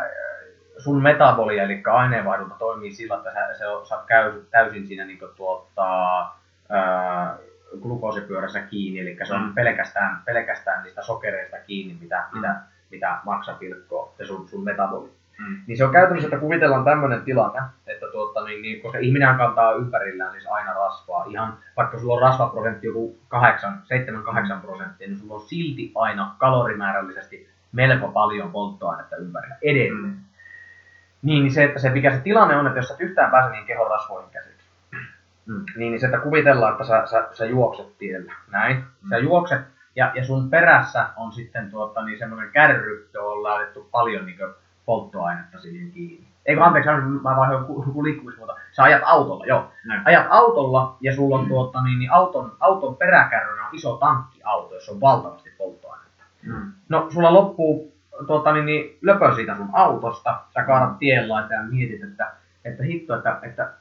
sun metabolia, eli aineenvaihdunta toimii sillä, että sä, se sä oot täysin siinä niin tuota, ää, glukoosipyörässä kiinni, eli se on mm. pelkästään, pelkästään niistä sokereista kiinni, mitä, mm. mitä, mitä maksa pilkkoo, se sun, sun metaboli. Mm. Niin se on käytännössä, että kuvitellaan tämmöinen tilanne, että tuota, niin, niin, koska ihminen kantaa ympärillään siis aina rasvaa, ihan vaikka sulla on rasvaprosentti joku 7-8 prosenttia, niin sulla on silti aina kalorimäärällisesti melko paljon polttoainetta ympärillä edelleen. Mm. Niin, niin se, että se, mikä se tilanne on, että jos sä yhtään pääse niin kehon rasvoihin käsiksi, mm. niin, niin se, että kuvitellaan, että sä, sä, sä juokset tiellä, näin, mm. sä juokset, ja, ja sun perässä on sitten tuota, niin semmoinen kärry, jolla on laitettu paljon niin kuin, polttoainetta siihen kiinni. Ei anteeksi, mä vaihdoin liikkumismuoto. Sä ajat autolla, joo. Näin. Ajat autolla ja sulla on mm. tuota, niin, niin auton, auton peräkärrynä on iso tankkiauto, jossa on valtavasti polttoainetta. Mm. No, sulla loppuu tuota, niin, niin, löpö siitä sun autosta, sä kaadat tien ja mietit, että, että hitto, että, että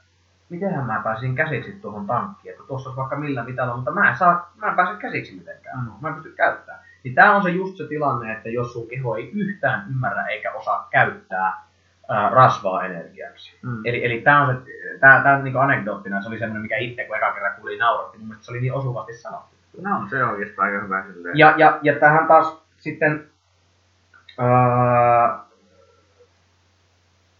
mitenhän mä pääsin käsiksi tuohon tankkiin, että tuossa olisi vaikka millä mitalla, mutta mä en, saa, mä en pääse käsiksi mitenkään, mm. mä en pysty käyttämään. Niin tämä on se just se tilanne, että jos sun keho ei yhtään ymmärrä eikä osaa käyttää ää, rasvaa energiaksi. Mm. Eli, eli tämä on se, tää, tää niinku anekdoottina, se oli semmoinen, mikä itse kun eka kerran kuulin nauratti, mun mielestä se oli niin osuvasti sanottu. No, se on oikeastaan aika hyvä silleen. Ja, ja, ja tähän taas sitten ää,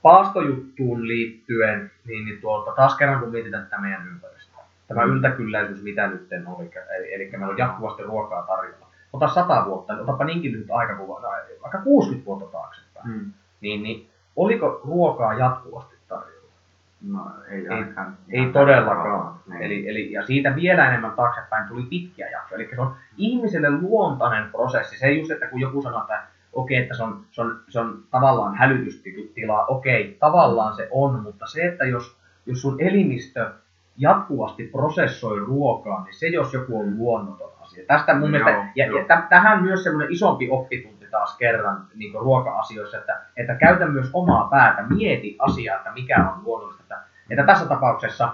paastojuttuun liittyen, niin, niin tuolta, taas kerran kun mietitään tätä meidän ympäristöä. Tämä mm. yltäkylläisyys, mitä nyt oli, eli, eli meillä on jatkuvasti ruokaa tarjolla. Ota sata vuotta, otapa niinkin nyt aikakuva, vaikka 60 vuotta taaksepäin, mm. niin, niin oliko ruokaa jatkuvasti tarjolla? No, ei, ainakaan, ei, ei todellakaan. Niin. Eli, eli, ja siitä vielä enemmän taaksepäin tuli pitkiä jaksoja. Eli se on ihmiselle luontainen prosessi. Se ei just, että kun joku sanoo, että okei, että se on, se on, se on tavallaan hälytystila, okei, tavallaan se on, mutta se, että jos, jos sun elimistö jatkuvasti prosessoi ruokaa, niin se jos joku on luonnoton asia. Tästä mun joo, mielestä, ja, joo. ja tähän myös semmoinen isompi oppitunti taas kerran niin ruoka-asioissa, että, että käytä myös omaa päätä, mieti asiaa, että mikä on luonnollista. Että, että tässä tapauksessa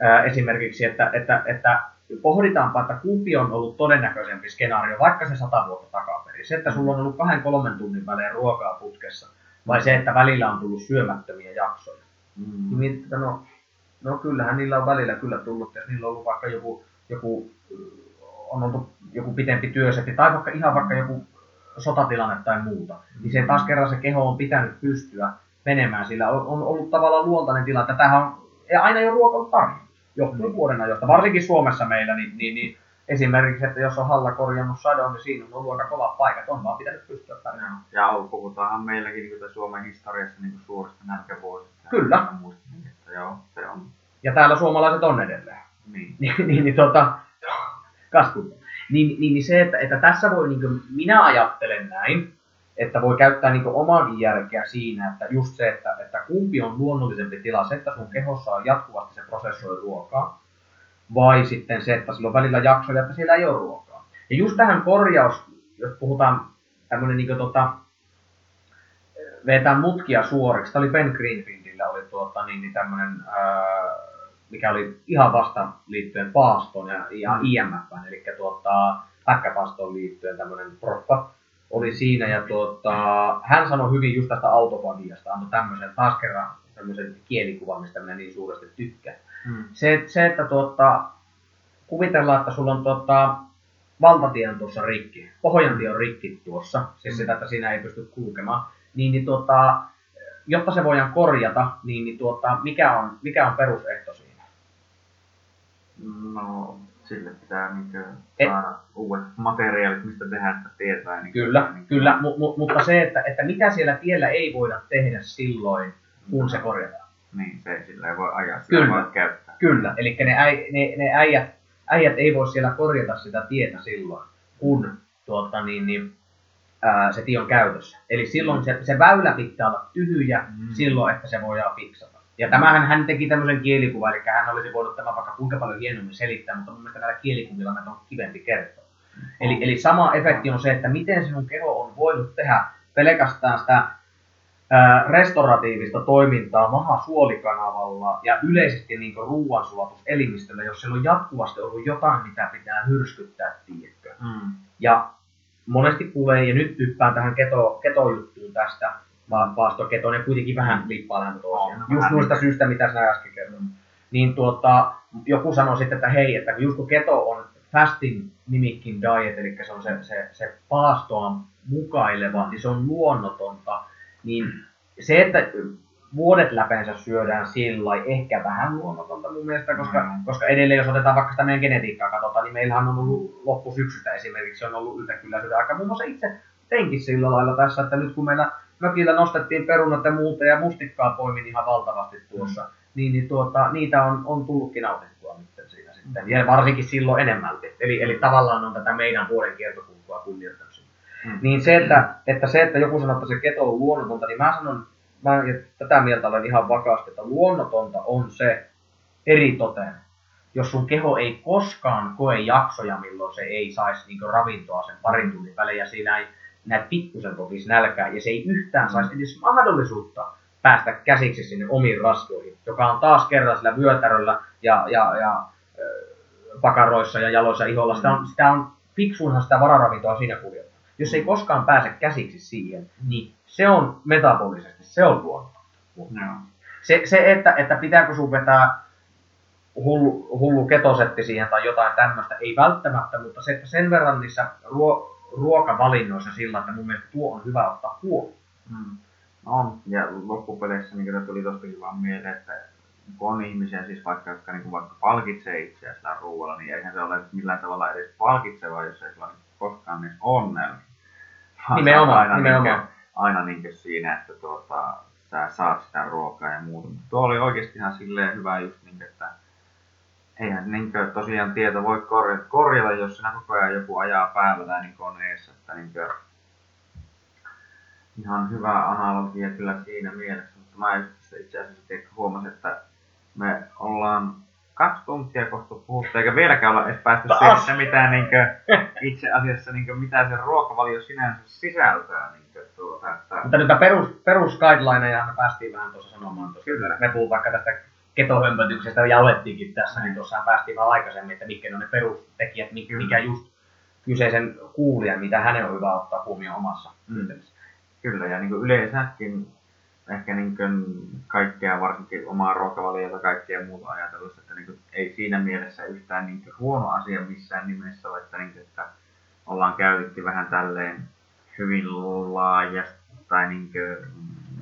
ää, esimerkiksi, että, että, että pohditaanpa, että kumpi on ollut todennäköisempi skenaario, vaikka se sata vuotta takaperin. Se, että sulla on ollut kahden kolmen tunnin välein ruokaa putkessa, vai se, että välillä on tullut syömättömiä jaksoja. Mm. Niin, no, no kyllähän niillä on välillä kyllä tullut, jos niillä on ollut vaikka joku, joku on ollut joku pitempi työsetti, tai vaikka ihan vaikka joku sotatilanne tai muuta, niin se taas kerran se keho on pitänyt pystyä menemään, sillä on, on ollut tavallaan luontainen tila, että tähän on aina jo ruoka ollut tarjolla johtuen mm. vuoden ajoista. Varsinkin Suomessa meillä, niin, niin, niin esimerkiksi, että jos on halla korjannut sadon, niin siinä on ollut aika kovat paikat, on vaan pitänyt pystyä pärjäämään. Ja puhutaanhan meilläkin niin Suomen historiassa niin suurista nälkävuosista. Kyllä. Muistin, että joo, se on. Ja täällä suomalaiset on edelleen. Niin. niin, niin, niin tota, kaskunta. Niin, niin, niin, se, että, että tässä voi, niin kuin, minä ajattelen näin, että voi käyttää niin omankin järkeä siinä, että just se, että, että kumpi on luonnollisempi tila, se, että sun kehossa on jatkuvasti se prosessoi ruokaa, vai sitten se, että sillä on välillä jaksoja, että siellä ei ole ruokaa. Ja just tähän korjaus, jos puhutaan tämmöinen niin tota, vetää mutkia suoriksi, tämä oli Ben Greenfieldillä, oli tuota, niin, niin tämmöinen, ää, mikä oli ihan vasta liittyen paastoon ja, ja mm. IMF, eli tuota, päkkäpaastoon liittyen tämmöinen proffa, oli siinä ja tuota, hän sanoi hyvin just tästä autofagiasta, antoi tämmöisen taas kerran tämmöisen kielikuvan, mistä minä niin suuresti tykkään. Hmm. Se, se, että tuota, kuvitellaan, että sulla on tuota, valtatie on tuossa rikki, pohjantie on rikki tuossa, siis hmm. sitä, että siinä ei pysty kulkemaan, niin, niin tuota, jotta se voidaan korjata, niin, niin tuota, mikä, on, mikä on perusehto? No, sille pitää niin saada Et, uudet materiaalit, mistä tehdä sitä tietää. Niin kyllä, niin kyllä mu, mu, mutta se, että, että mitä siellä tiellä ei voida tehdä silloin, kun no. se korjataan. Niin, se sillä ei voi ajaa, sitä kyllä, voi käyttää. Kyllä, eli ne, äi, ne, ne äijät, äijät ei voi siellä korjata sitä tietä silloin, kun tuota, niin, niin, ää, se tie on käytössä. Eli silloin se, se väylä pitää olla tyhjä mm. silloin, että se voidaan fiksata. Ja tämähän hän teki tämmöisen kielikuvan, eli hän olisi voinut tämä vaikka kuinka paljon hienommin selittää, mutta mun mielestä näillä kielikuvilla näitä on kivempi kertoa. Mm. Eli, eli sama efekti on se, että miten sinun keho on voinut tehdä pelkästään sitä ää, restoratiivista toimintaa maha suolikanavalla ja yleisesti niin ruoansulatuselimistöllä, jos siellä on jatkuvasti ollut jotain, mitä pitää hyrskyttää, tiedätkö. Mm. Ja monesti kuulee, ja nyt hyppään tähän keto, ketojuttuun tästä, ne kuitenkin vähän liippaa lähemmä toisiaan. Just vähän noista syistä, mitä sinä äsken kerroit. Niin tuota, joku sanoi sitten, että hei, että just kun keto on fasting mimicking diet, eli se on se, se, se paastoa mukaileva, niin se on luonnotonta, niin se, että vuodet läpeensä syödään sillä ehkä vähän luonnotonta mun mielestä, koska, mm. koska edelleen jos otetaan vaikka sitä meidän genetiikkaa katsotaan, niin meillähän on ollut loppusyksystä esimerkiksi, se on ollut yltäkylläisyyden aika. Muun muassa itse teinkin sillä lailla tässä, että nyt kun meillä mökillä nostettiin perunat ja muuta ja mustikkaa poimin ihan valtavasti tuossa, mm. niin, niin tuota, niitä on, on tullutkin nautittua nyt siinä sitten. Ja varsinkin silloin enemmälti. Eli, eli tavallaan on tätä meidän vuoden kiertokulkua kunnioittanut. Mm. Niin se että, että se, että joku sanoo, että se keto on luonnotonta, niin mä sanon, mä tätä mieltä olen ihan vakaasti, että luonnotonta on se eri toteen. Jos sun keho ei koskaan koe jaksoja, milloin se ei saisi niin ravintoa sen parin tunnin välein ja siinä ei näet pikkusen kokisi nälkää ja se ei yhtään saisi edes mahdollisuutta päästä käsiksi sinne omiin rasvoihin, joka on taas kerran sillä vyötäröllä ja, ja, ja pakaroissa ja jaloissa iholla. Sitä on, sitä on fiksuunhan sitä vararavintoa siinä kuljettaa. Jos ei koskaan pääse käsiksi siihen, niin se on metabolisesti, se on luonto. Se, se että, että pitääkö sun vetää hullu, hullu ketosetti siihen tai jotain tämmöistä, ei välttämättä, mutta se, että sen verran niissä ruo, ruokavalinnoissa sillä, että mun mielestä tuo on hyvä ottaa huomioon. Mm. On, ja loppupeleissä niin tuli tostakin vaan mieleen, että kun on ihmisiä siis vaikka, jotka niin vaikka palkitsee itseään sillä ruoalla, niin eihän se ole millään tavalla edes palkitsevaa, jos ei sillä koskaan edes onnella. Nimenomaan, aina, nimenomaan. Niin, aina niin siinä, että tuota, sä saat sitä ruokaa ja muuta. Mutta tuo oli oikeasti ihan silleen hyvä just, niin, että eihän niin kuin, tosiaan tieto voi korjata, korjata, jos sinä koko ajan joku ajaa päällä tai niin koneessa. Että niin kuin, ihan hyvä analogia kyllä siinä mielessä, mutta mä itse asiassa huomasin, että me ollaan kaksi tuntia kohta puhuttu, eikä vieläkään olla edes päästy siihen, että mitä niin kuin, itse asiassa niin kuin, mitä se ruokavalio sinänsä sisältää. Niin kuin, tuota, että... Mutta nyt perus, perus guidelineja me päästiin vähän tuossa sanomaan. Tuossa. Kyllä. Me puhutaan vaikka tästä ketohömpötyksestä ja alettiinkin tässä, niin tuossa päästiin vähän aikaisemmin, että mitkä ne on ne perustekijät, mikä just kyseisen kuulijan, mitä hänen on hyvä ottaa huomioon omassa Mm. Kyllä, ja niin kuin yleensäkin ehkä niin kuin kaikkea, varsinkin omaa ruokavaliota, kaikkea muuta ajatellessa, että niin kuin ei siinä mielessä yhtään niin kuin huono asia missään nimessä ole, että, niin kuin, että ollaan käytetty vähän tälleen hyvin laajasti tai niin kuin,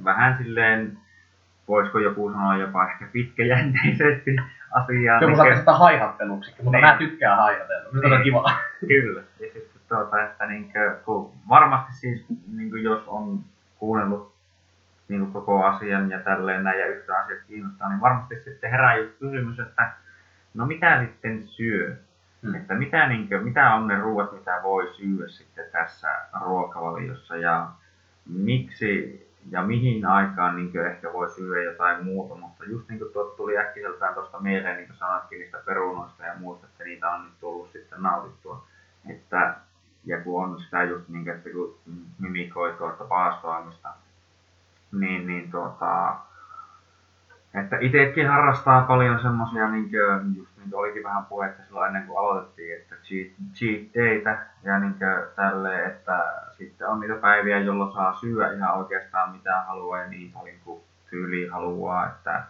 vähän silleen, voisiko joku sanoa jopa ehkä pitkäjänteisesti asiaa. Joku niin kuin- sitä haihatteluksi, mutta Niin. mä tykkään haihatella. Nyt on Niin. kiva. Kyllä. Ja sitten tuota, että niinkö, kun varmasti siis niinkö, jos on kuunnellut niinkö, koko asian ja tälleen näin ja yhtä asiat kiinnostaa, niin varmasti sitten herää just kysymys, että no mitä sitten syö? Hmm. Että mitä, niinkö, mitä on ne ruoat, mitä voi syödä sitten tässä ruokavaliossa ja miksi ja mihin aikaan niin ehkä voi syödä jotain muuta, mutta just niin kuin tuot tuli äkkiseltään tuosta mieleen, niin kuin sanoitkin niistä perunoista ja muista, että niitä on nyt tullut sitten nautittua. Että, ja kun on sitä just niin, että kun mimikoi tuota paastoamista, niin, niin tuota, että itsekin harrastaa paljon semmosia, niin kuin, just niin kuin olikin vähän puhetta silloin ennen kuin aloitettiin, että cheat, cheat ja niin tälleen, että sitten on niitä päiviä, jolloin saa syödä ihan oikeastaan mitä haluaa ja niin paljon kuin tyyli haluaa, että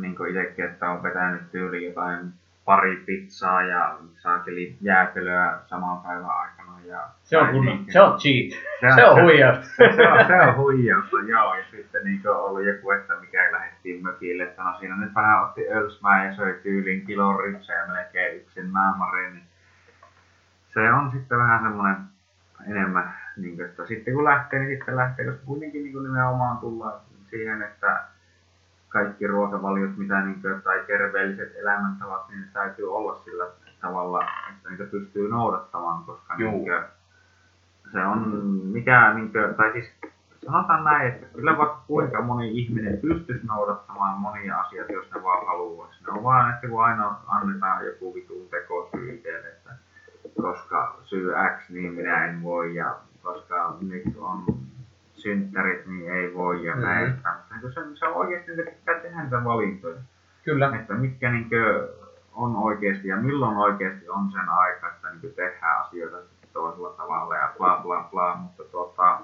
niin kuin itsekin, että on vetänyt tyyli jotain pari pizzaa ja saakeli jäätelöä saman päivän aikana. Ja, Se on, niin- se on cheat. Se on huijausta. se on, se on huijausta, joo. Ja sitten niin on ollut joku, että mikä lähdettiin mökille, että no siinä nyt vähän otti ölsmää ja söi tyyliin kilon ripsejä melkein yksin naamarin. Niin se on sitten vähän semmoinen enemmän, niin kuin, että sitten kun lähtee, niin sitten lähtee, koska kuitenkin niin kuin nimenomaan tullaan siihen, että kaikki ruokavaliot, mitä niin kuin, tai terveelliset elämäntavat, niin täytyy olla sillä tavalla, että niitä pystyy noudattamaan, koska Juu. niin kuin, se on mikä, niin kuin, tai siis sanotaan näin, että kyllä vaikka kuinka moni ihminen pystyisi noudattamaan monia asioita, jos ne vaan haluaisi. Ne on vaan, että kun aina annetaan joku vitun tekosyy itselle, että koska syy X, niin minä en voi, ja koska nyt on synttärit, niin ei voi, ja Mhm. näin. Mm-hmm. Se, se on oikeasti, että pitää tehdä niitä valintoja Kyllä. että mitkä niinkö on oikeasti ja milloin oikeasti on sen aika, että niinkö tehdään asioita toisella tavalla ja bla bla bla, mutta tuota,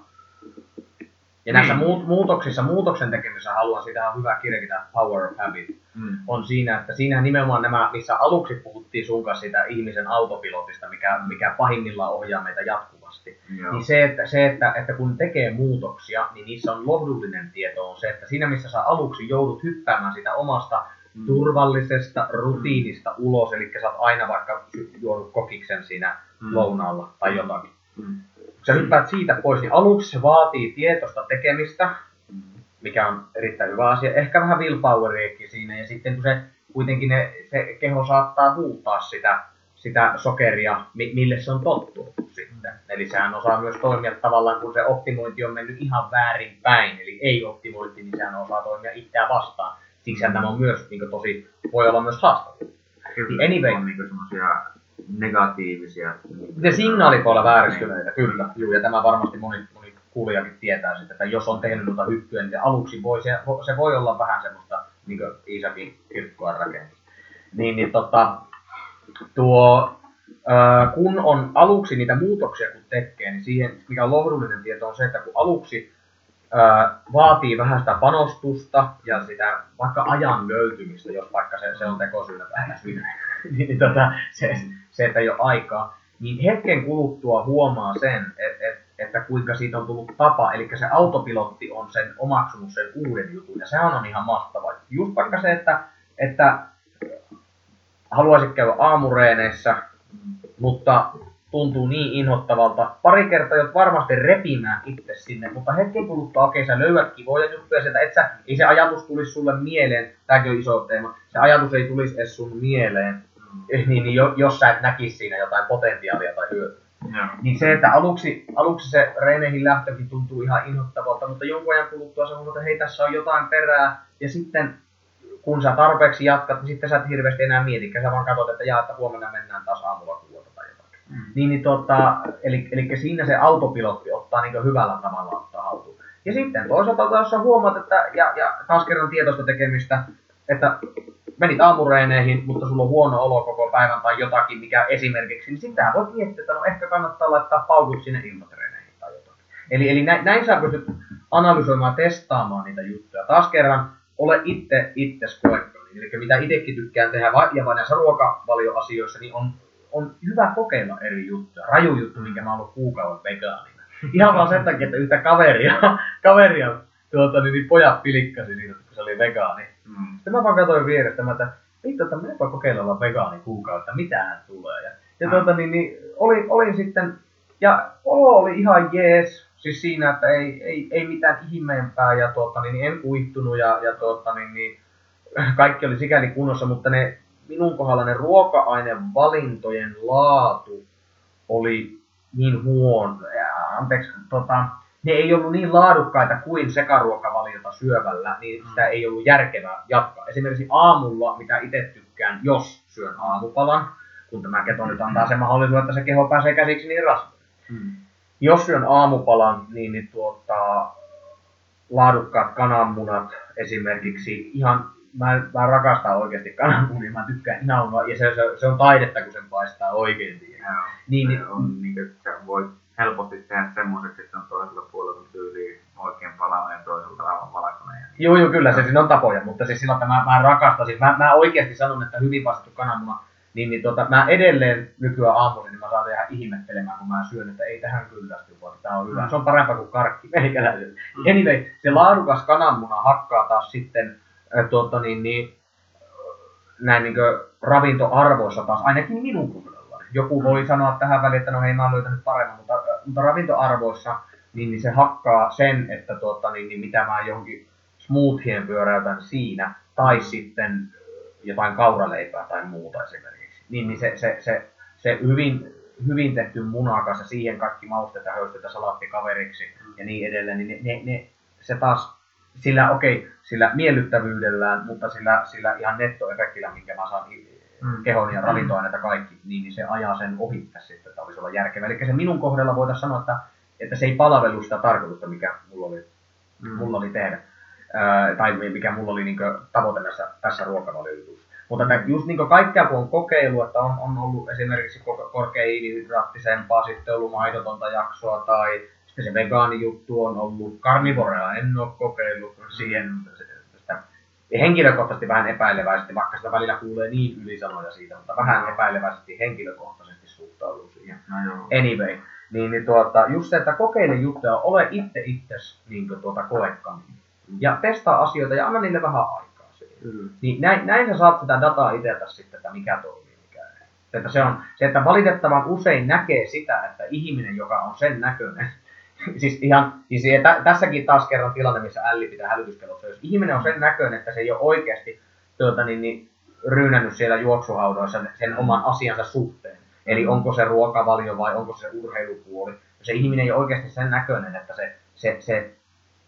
Ja näissä Niin. muut, muutoksissa, muutoksen tekemisessä haluan, sitä on hyvä kirjakin, tämä Power of Habit, mm, on siinä, että siinä nimenomaan nämä, missä aluksi puhuttiin sun kanssa sitä ihmisen autopilotista, mikä, mikä pahimmillaan ohjaa meitä jatkuvasti. joo, Niin se, että, se että, että kun tekee muutoksia, niin niissä on lohdullinen tieto on se, että siinä missä sä aluksi joudut hyppäämään sitä omasta Mm. turvallisesta rutiinista ulos, eli sä oot aina vaikka juonut kokiksen siinä Mm. lounaalla tai jotakin. mm, Kun sä hyppäät siitä pois, niin aluksi se vaatii tietoista tekemistä, mm, mikä on erittäin hyvä asia. Ehkä vähän willpoweriakin siinä, ja sitten kun se kuitenkin ne, se keho saattaa huutaa sitä, sitä sokeria, mi- mille se on tottunut sitten. Eli sehän osaa myös toimia tavallaan, kun se optimointi on mennyt ihan väärin päin, eli ei optimointi, niin sehän osaa toimia itseään vastaan. Siksi tämä on myös niin tosi, voi olla myös haastavaa. kyllä, Anyway. on niinku semmosia negatiivisia. niinku- Se signaalit voi olla vääristyneitä, kyllä. Juu, ja tämä varmasti moni, moni kuulijakin tietää sitten, että jos on tehnyt noita hyppyjä, niin aluksi voi, se, se voi olla vähän semmoista, niin kuin Iisakin kirkkoa rakentaa. Niin, niin tota, tuo, ää, kun on aluksi niitä muutoksia kun tekee, niin siihen, mikä on lohdullinen tieto on se, että kun aluksi ää, vaatii vähän sitä panostusta ja sitä vaikka ajan löytymistä, jos vaikka se, se on tekosyynä vähän syynä, niin, tota, se, se, että ei ole aikaa, niin hetken kuluttua huomaa sen, että et, että kuinka siitä on tullut tapa, eli se autopilotti on sen omaksunut sen uuden jutun, ja sehän on ihan mahtava. Just vaikka se, että, että haluaisit käydä aamureeneissä, mutta tuntuu niin inhottavalta. Pari kertaa jo varmasti repimään itse sinne, mutta hetken kuluttua, okei, okay, sä löydät kivoja juttuja sieltä, et sä, ei se ajatus tulisi sulle mieleen, tämäkin on iso teema, se ajatus ei tulisi edes sun mieleen, niin, niin jos sä et näkisi siinä jotain potentiaalia tai hyötyä. Niin se, että aluksi, aluksi se reineihin lähtökin tuntuu ihan inhottavalta, mutta jonkun ajan kuluttua sä huomaat, että hei tässä on jotain perää, ja sitten kun sä tarpeeksi jatkat, niin sitten sä et hirveästi enää mietikä, sä vaan katsot, että jaa, että huomenna mennään taas aamulla kuuta tai jotakin. Mm. Niin, niin tota, eli, eli siinä se autopilotti ottaa niin hyvällä tavalla ottaa haltuun. Ja sitten toisaalta taas sä huomaat, että, ja, ja taas kerran tietoista tekemistä, että menit aamureeneihin, mutta sulla on huono olo koko päivän tai jotakin, mikä esimerkiksi, niin sitähän voit miettiä, että no ehkä kannattaa laittaa paukut sinne ilmatreeneihin tai jotakin. Eli, eli näin, näin sä pystyt analysoimaan, testaamaan niitä juttuja. Taas kerran, ole itse itses koekkaan. Eli mitä itsekin tykkään tehdä, ja vain näissä ruokavalioasioissa, niin on, on hyvä kokeilla eri juttuja. Raju juttu, minkä mä oon ollut kuukauden vegaanina. Ihan vaan sen takia, että yhtä kaveria, kaveria tuota, niin, niin pojat pilikkasi siitä, kun se oli vegaani. Mm. Sitten mä vaan katsoin vierestä, mä että vittu, että menepä kokeilla olla vegaani kuukautta, mitä hän tulee. Ja, ja mm. tuota, niin, niin, oli, olin sitten, ja olo oli ihan jees, siis siinä, että ei, ei, ei mitään ihmeempää ja tuota, niin, en kuihtunut ja, ja tuota, niin, niin, kaikki oli sikäli kunnossa, mutta ne minun kohdalla ne ruoka-ainevalintojen laatu oli niin huono, ja, anteeksi, tota, ne ei ollut niin laadukkaita kuin sekaruokavaliota syövällä, niin sitä ei ollut järkevää jatkaa. Esimerkiksi aamulla, mitä itse tykkään, jos syön aamupalan, kun tämä keto nyt antaa sen mahdollisuuden, että se keho pääsee käsiksi niin rasvoihin. Hmm jos syön aamupalan, niin, niin tuota, laadukkaat kananmunat esimerkiksi, ihan, mä, mä rakastan oikeasti kananmunia, mä tykkään ihan, ja se, se, se on taidetta, kun sen paistaa oikein. Joo, niin, niin, on, niin se voi helposti tehdä semmoiseksi, että on toisella puolella tyyliin oikein palava ja toisella aivan valkoinen. Joo, joo, kyllä, se siinä on tapoja, mutta siis silloin, että mä, mä rakastasin, mä, mä oikeasti sanon, että hyvin paistettu kananmuna niin, niin tota, mä edelleen nykyään aamuisin, niin mä saan tehdä ihmettelemään, kun mä syön, että ei tähän kyllästy, vaan tämä on hyvä. Mm. Se on parempaa kuin karkki meikäläiselle. Mm. Anyway, se laadukas kananmuna hakkaa taas sitten äh, tuota, niin, niin, näin niin ravintoarvoissa taas, ainakin minun kohdalla. Joku voi sanoa tähän väliin, että no hei, mä oon löytänyt paremmin, mutta, mutta ravintoarvoissa niin, niin se hakkaa sen, että tuota, niin, niin, mitä mä johonkin smoothien pyöräytän siinä, tai sitten jotain kauraleipää tai muuta esimerkiksi niin, niin se, se, se, se hyvin, hyvin tehty munakas ja siihen kaikki mausteet ja höysteet ja salaatti kaveriksi ja niin edelleen, niin ne, ne, ne se taas sillä, okei, okay, sillä miellyttävyydellään, mutta sillä, sillä ihan nettoefektillä, minkä mä saan mm. kehon ja ravintoaineita kaikki, niin, niin se ajaa sen ohi sitten, että olisi olla järkevä. Eli se minun kohdalla voitaisiin sanoa, että, että se ei palvelu sitä tarkoitusta, mikä mulla oli, mm. mulla oli tehdä. Ää, tai mikä mulla oli niin tavoite tässä, tässä ruokavalioituksessa. Mutta just niin kaikkea kun on kokeilu, että on, on ollut esimerkiksi korkea hiilihydraattisempaa, sitten ollut maidotonta jaksoa tai sitten se vegaanijuttu on ollut. Karnivorea en ole kokeillut siihen sitä henkilökohtaisesti vähän epäileväisesti, vaikka sitä välillä kuulee niin ylisanoja siitä, mutta vähän epäileväisesti henkilökohtaisesti suhtaudun siihen. No anyway, niin, niin tuota, just se, että kokeile juttuja, ole itse itses niin tuota koekkaan. Ja testaa asioita ja anna niille vähän aikaa. Mm. Niin näin, näin sä saat sitä dataa itseltä sitten, että mikä toimii, mikä ei. Että se, on, se, että valitettavan usein näkee sitä, että ihminen, joka on sen näköinen, siis ihan, siis tä, tässäkin taas kerran tilanne, missä älli pitää hälytyskellot, jos ihminen on sen näköinen, että se ei ole oikeasti tuota, niin, niin, ryynännyt siellä juoksuhaudoissa sen oman asiansa suhteen, eli onko se ruokavalio vai onko se urheilupuoli, se ihminen ei ole oikeasti sen näköinen, että se, se, se,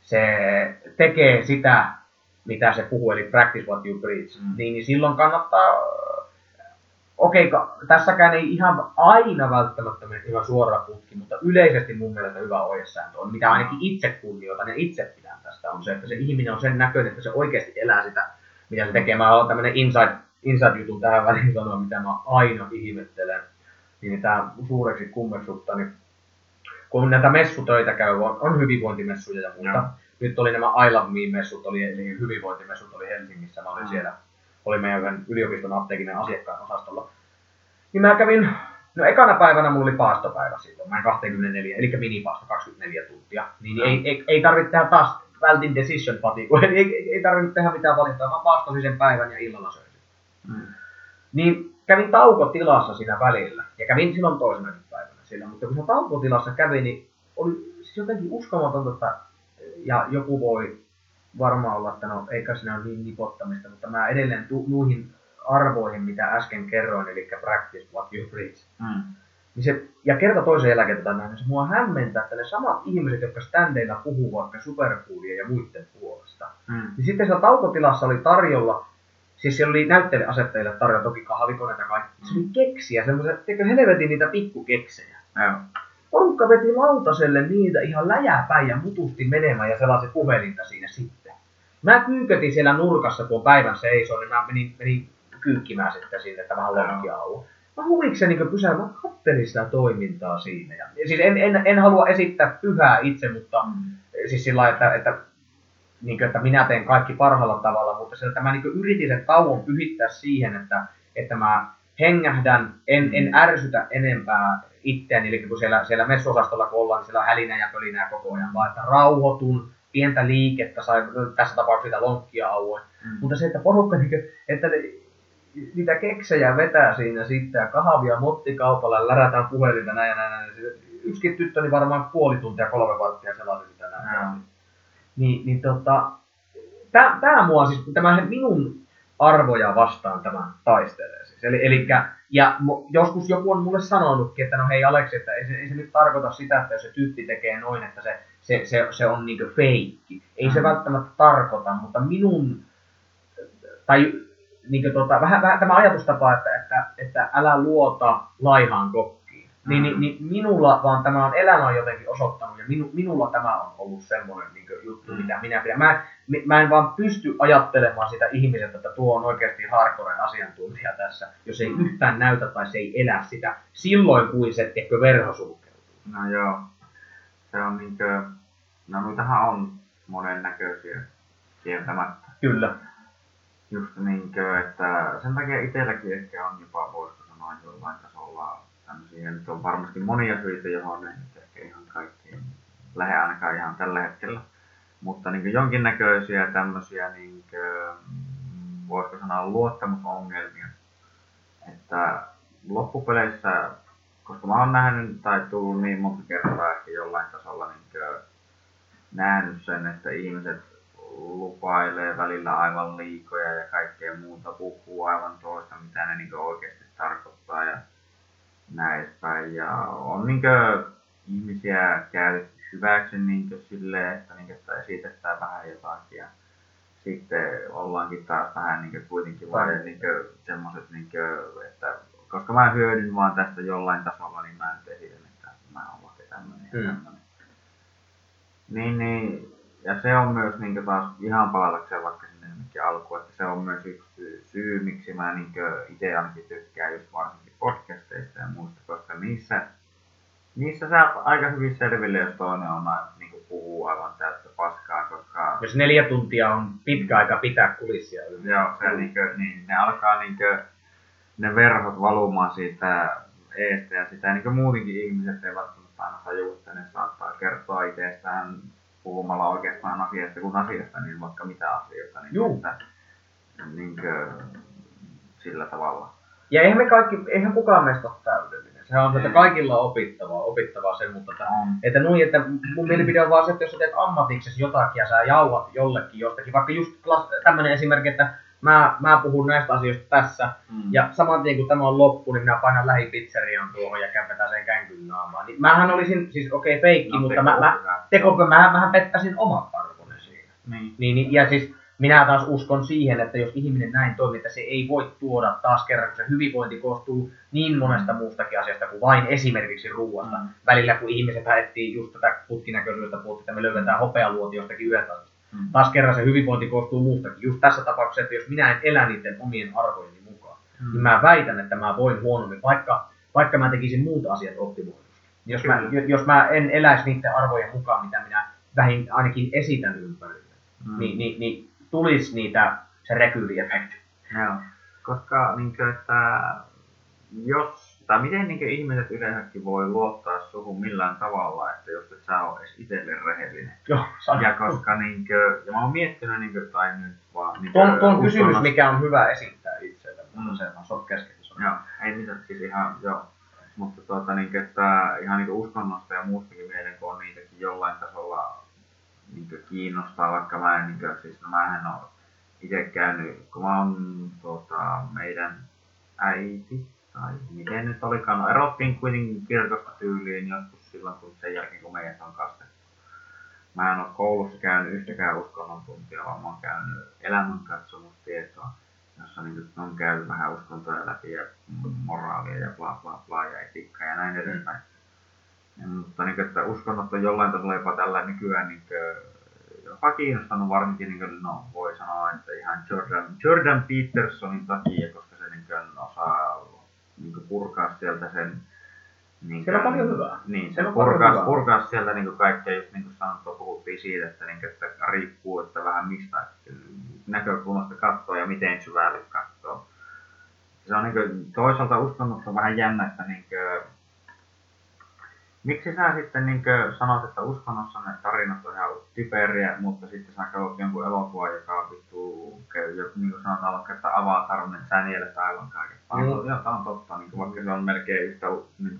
se tekee sitä mitä se puhuu, eli practice what you preach, mm. niin, niin silloin kannattaa okei, okay, tässäkään ei ihan aina välttämättä mene hyvä suora putki, mutta yleisesti mun mielestä hyvä ohjesääntö on, mitä ainakin itse kunnioitan ja itse pidän tästä, on se, että se ihminen on sen näköinen, että se oikeasti elää sitä, mitä se tekee. Mä haluan tämmönen inside, inside-jutun tähän väliin sanoa, mitä mä aina ihmettelen. Niin tämä suureksi kummeksutta, niin kun näitä messutöitä käy, on, on hyvinvointimessuja ja muuta. No. Nyt oli nämä I Love Me-messut, oli, eli hyvinvointimessut oli Helsingissä, mä olin mm. siellä oli meidän yliopiston apteekinen asiakkaan osastolla. Niin mä kävin, no ekana päivänä mulla oli paastopäivä silloin, mä 24, eli minipaasto 24 tuntia. Niin no. ei, ei, ei tarvitse tehdä taas, vältin decision fatigue, ei, ei, ei tarvitse tehdä mitään valintaa, mä paastosin sen päivän ja illalla söin mm. Niin kävin taukotilassa siinä välillä, ja kävin silloin toisenakin päivänä siellä, mutta kun se taukotilassa kävi, niin oli siis jotenkin uskomatonta, että ja joku voi varmaan olla, että no eikä siinä ole niin nipottamista, mutta mä edelleen tu- nuihin arvoihin, mitä äsken kerroin, eli practice what you preach. Mm. Niin se, ja kerta toisen jälkeen tätä näin, niin se mua hämmentää, että ne samat ihmiset, jotka standeilla puhuu vaikka superfoodia ja muiden puolesta, mm. niin sitten siellä taukotilassa oli tarjolla, siis siellä oli näyttelijäasettajille tarjolla toki kahvikoneita kaikki, mm. se oli keksiä, semmoisia, helvetin niitä pikkukeksejä. Mm porukka veti lautaselle niitä ihan läjäpäin ja mutusti menemään ja selasi puhelinta siinä sitten. Mä kyykötin siellä nurkassa, kun päivän seisoo, niin mä menin, menin kyykkimään sitten sinne, että vähän lonkkia auo. Mä huvikseni niin pysäin, mä kattelin sitä toimintaa siinä. Ja, siis en, en, en, halua esittää pyhää itse, mutta mm. siis sillä että, että, niin kuin, että minä teen kaikki parhaalla tavalla, mutta sillä, että mä niin yritin sen tauon pyhittää siihen, että, että mä hengähdän, en, en ärsytä enempää itseäni, eli kun siellä, siellä messuosastolla kun ollaan, niin siellä on hälinä ja pölinää koko ajan, vaan että rauhoitun, pientä liikettä, sai, tässä tapauksessa sitä lonkkia auoin. Mm. Mutta se, että porukka, niin kuin, että ne, niitä keksejä vetää siinä sitten ja kahvia mottikaupalla lärätään puhelinta näin ja näin, näin. Yksikin tyttöni varmaan puoli tuntia, kolme varttia selasi sitä näin. Mm. Niin, niin tota, tämä mua siis, tämä minun arvoja vastaan tämä taistelee. Siis. Eli, eli ja joskus joku on mulle sanonutkin, että no hei Aleksi, että ei se, ei se nyt tarkoita sitä, että jos se tyyppi tekee noin, että se, se, se, se on niinku feikki. Ei mm. se välttämättä tarkoita, mutta minun, tai niin tota, vähän, vähän tämä ajatustapa, että, että, että älä luota laihaan kokkiin. Niin, niin, niin, minulla vaan tämä on elämä on jotenkin osoittanut ja minu, minulla tämä on ollut semmoinen niin juttu, mm. mitä minä pidän. Mä, mä en vaan pysty ajattelemaan sitä ihmiseltä, että tuo on oikeasti hardcore asiantuntija tässä, jos ei mm. yhtään näytä tai se ei elä sitä silloin, kuin se tekö verho sulkeutuu. No joo, se on niinkö, no noitahan on monennäköisiä kieltämättä. Kyllä. Just niinkö, että sen takia itselläkin ehkä on jopa, voisiko sanoa jollain tasolla tämmöisiä, nyt on varmasti monia syitä, johon ne ehkä ihan kaikkiin lähde ainakaan ihan tällä hetkellä. Mutta niin jonkinnäköisiä tämmöisiä, niin kuin, voisiko sanoa luottamusongelmia. Että loppupeleissä, koska mä oon nähnyt tai tullut niin monta kertaa ehkä jollain tasolla niin nähnyt sen, että ihmiset lupailee välillä aivan liikoja ja kaikkea muuta, puhuu aivan toista, mitä ne niin oikeasti tarkoittaa. Ja näin päin. Ja on niin kuin, ihmisiä käytetty hyväksi niin silleen, että, niin, että esitetään vähän jotakin ja sitten ollaankin taas vähän niin kuitenkin vain niin semmoiset, niin kuin, että koska mä hyödyn vaan tästä jollain tasolla, niin mä nyt esitän, että mä oon vaikka tämmöinen ja mm. Niin, niin, ja se on myös niin taas ihan palatakseen vaikka sinne alkuun, että se on myös yksi syy, miksi mä niin itse ainakin tykkään just varsinkin podcasteista ja muista, koska niissä niissä saa aika hyvin selville, jos toinen on niin kuin puhuu aivan täyttä paskaa, koska... Jos neljä tuntia on pitkä aika pitää kulissia. Joo, se, niin kuin, niin, ne alkaa niin kuin, ne verhot valumaan siitä eestä ja sitä niin kuin muutenkin ihmiset eivät välttämättä aina tajua, että ne saattaa kertoa itsestään puhumalla oikeastaan asiasta kuin asiasta, niin vaikka mitä asioita. Niin, Juu. Että, niin kuin, sillä tavalla. Ja eihän me kaikki, eihän kukaan meistä ole täydellinen. Sehän on, että kaikilla on opittavaa, opittavaa sen, mutta että, että, noin, että mun mielipide on vaan se, että jos sä teet ammatiksesi jotakin ja sä jauhat jollekin jostakin, vaikka just tämmöinen esimerkki, että mä, mä puhun näistä asioista tässä, mm. ja saman tien kun tämä on loppu, niin minä painan lähipizzeriaan tuohon ja kämpetään sen känkyn naamaan. Niin mähän olisin, siis okei okay, feikki, no, mutta mä, mä, teko, mä, mähän pettäisin omat arvoni siinä. Niin. Niin, niin, ja siis minä taas uskon siihen, että jos ihminen näin toimii, että se ei voi tuoda taas kerran, kun se hyvinvointi koostuu niin monesta muustakin asiasta kuin vain esimerkiksi ruoasta. Mm. Välillä kun ihmiset etsii just tätä putkinäköisyydestä puhuttiin, että me löydetään hopealuoti jostakin yötä. Mm. Taas kerran se hyvinvointi koostuu muustakin. Just tässä tapauksessa, että jos minä en elä niiden omien arvojeni mukaan, mm. niin mä väitän, että mä voin huonommin, vaikka, vaikka mä tekisin muut asiat optimoidusti. Jos mä, jos mä en eläisi niiden arvojen mukaan, mitä minä vähin ainakin esitän ympärille, mm. niin, niin, niin tulisi niitä, se rekyyliefekti. Joo, koska niin kuin, että jos, tai miten niin kuin, ihmiset yleensäkin voi luottaa suhun millään tavalla, että jos et sä ole edes itselle rehellinen. Joo, sano. Ja koska niin kuin, ja mä oon miettinyt, niin kuin, tai nyt vaan... Niin kuin, tuon, tuon kysymys, mikä on hyvä esittää itselle, mutta mm. se on sok keskitys. Joo, ei mitään, siis ihan, joo. Mutta tuota, niin, että ihan niin uskonnosta ja muustakin mielen, kun on niitäkin jollain tasolla niin kiinnostaa, vaikka mä en, niin kuin, siis no mä en ole itse käynyt, kun mä oon tuota, meidän äiti, tai miten nyt olikaan, no erottiin kuitenkin kirkosta tyyliin joskus silloin, kun sen jälkeen kun meidät on kastettu. Mä en ole koulussa käynyt yhtäkään uskonnon tuntia, vaan mä oon käynyt elämänkatsomustietoa, jossa niin on käynyt vähän uskontoja läpi ja moraalia ja bla bla bla ja etiikkaa ja näin edespäin. Ja, mutta niin, että uskonnot on jollain tasolla jopa tällä nykyään niin kuin, jopa kiinnostanut varsinkin, niin kuin, no voi sanoa, että ihan Jordan, Jordan Petersonin takia, koska se niin kuin, osaa niin kuin, purkaa sieltä sen niin, Siellä on paljon hyvää. Niin, se purkaa, purkaa sieltä niin kaikkea, just niin kuin sanottu, puhuttiin siitä, että, niin kuin, että riippuu, että vähän mistä näkökulmasta katsoo ja miten syvälle katsoo. Se on niin kuin, toisaalta uskonnot on vähän jännä, että niin kuin, Miksi sä sitten niin sanot, että uskonnossa ne tarinat on ihan typeriä, mutta sitten sä katsot jonkun elokuvan, joka vittu, niin kuin sanotaan vaikka, että avaa tarvitsen, sä nielet aivan kaiken. Mm. Joo, tämä on totta, niin kuin, vaikka se on melkein yhtä niin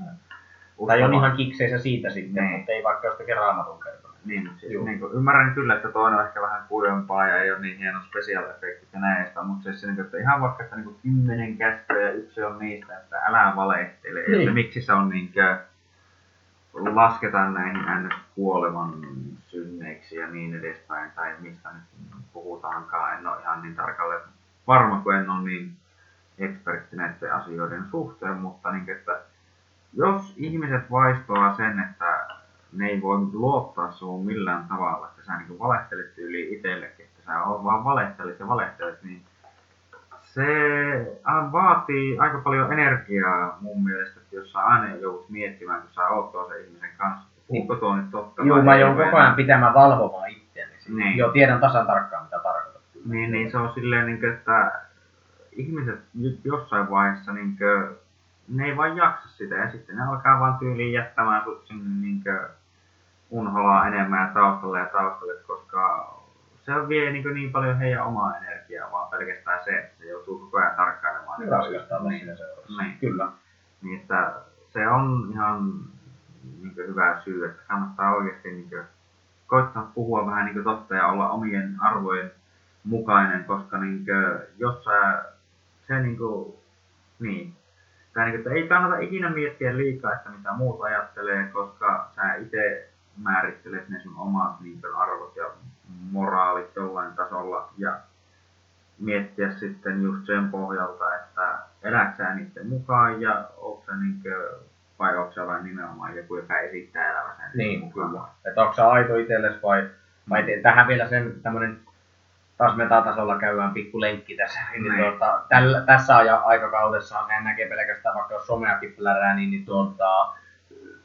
kuin, Tai on ihan kikseisä siitä sitten, niin. mutta ei vaikka jostakin raamatun kertoa. Niin, mutta siis, niin kuin, ymmärrän kyllä, että toinen on ehkä vähän kuivempaa ja ei ole niin hieno special effektit ja näistä, mutta siis, niin kuin, että ihan vaikka, että niin kuin, kymmenen käskyä ja yksi on niistä, että älä valehtele, niin. että miksi se on niin kuin, lasketaan näihin ns. kuoleman synneiksi ja niin edespäin, tai mistä nyt puhutaankaan, en ole ihan niin tarkalle varma, kun en ole niin ekspertti näiden asioiden suhteen, mutta niin, että jos ihmiset vaistoaa sen, että ne ei voi luottaa sinuun millään tavalla, että sä niin valehtelet yli itsellekin, että sä vaan valehtelet ja valehtelet, niin se vaatii aika paljon energiaa mun mielestä, että jos sä aina joudut miettimään, kun sä oot toisen ihmisen kanssa, puhutko tuo nyt totta Joo, mä joudun koko ajan pitämään valvomaan itseäni. Niin. Joo, tiedän tasan tarkkaan, mitä tarkoitat. Niin, niin se on silleen, niin kuin, että ihmiset jossain vaiheessa, niin kuin, ne ei vaan jaksa sitä ja sitten ne alkaa vaan tyyliin jättämään sut sinne niin kuin, unholaa enemmän ja taustalle ja taustalle, koska se vie niin, niin paljon heidän omaa energiaa, vaan pelkästään se, että se joutuu koko ajan tarkkailemaan. Niin raskastaa niin, seurassa. Niin. Kyllä. Niin, että se on ihan niin hyvä syy, että kannattaa oikeasti niin kuin, koittaa puhua vähän niin totta ja olla omien arvojen mukainen, koska niin kuin, jos sä se niin kuin, niin, tai niin kuin, että ei kannata ikinä miettiä liikaa, että mitä muut ajattelee, koska sä itse määrittelet ne sun omat niin arvot ja moraalit jollain tasolla ja miettiä sitten just sen pohjalta, että elät sä niiden mukaan ja onko sä niinkö, vai onko sä vain nimenomaan joku, joka esittää elämänsä niin, mukaan. Kyllä. Että onko sä aito itsellesi vai, vai te, tähän vielä sen tämmönen taas metatasolla käydään pikku lenkki tässä. Niin, niin tuota, tällä, tässä aikakaudessa se näkee pelkästään vaikka jos plärää, niin, niin tuota,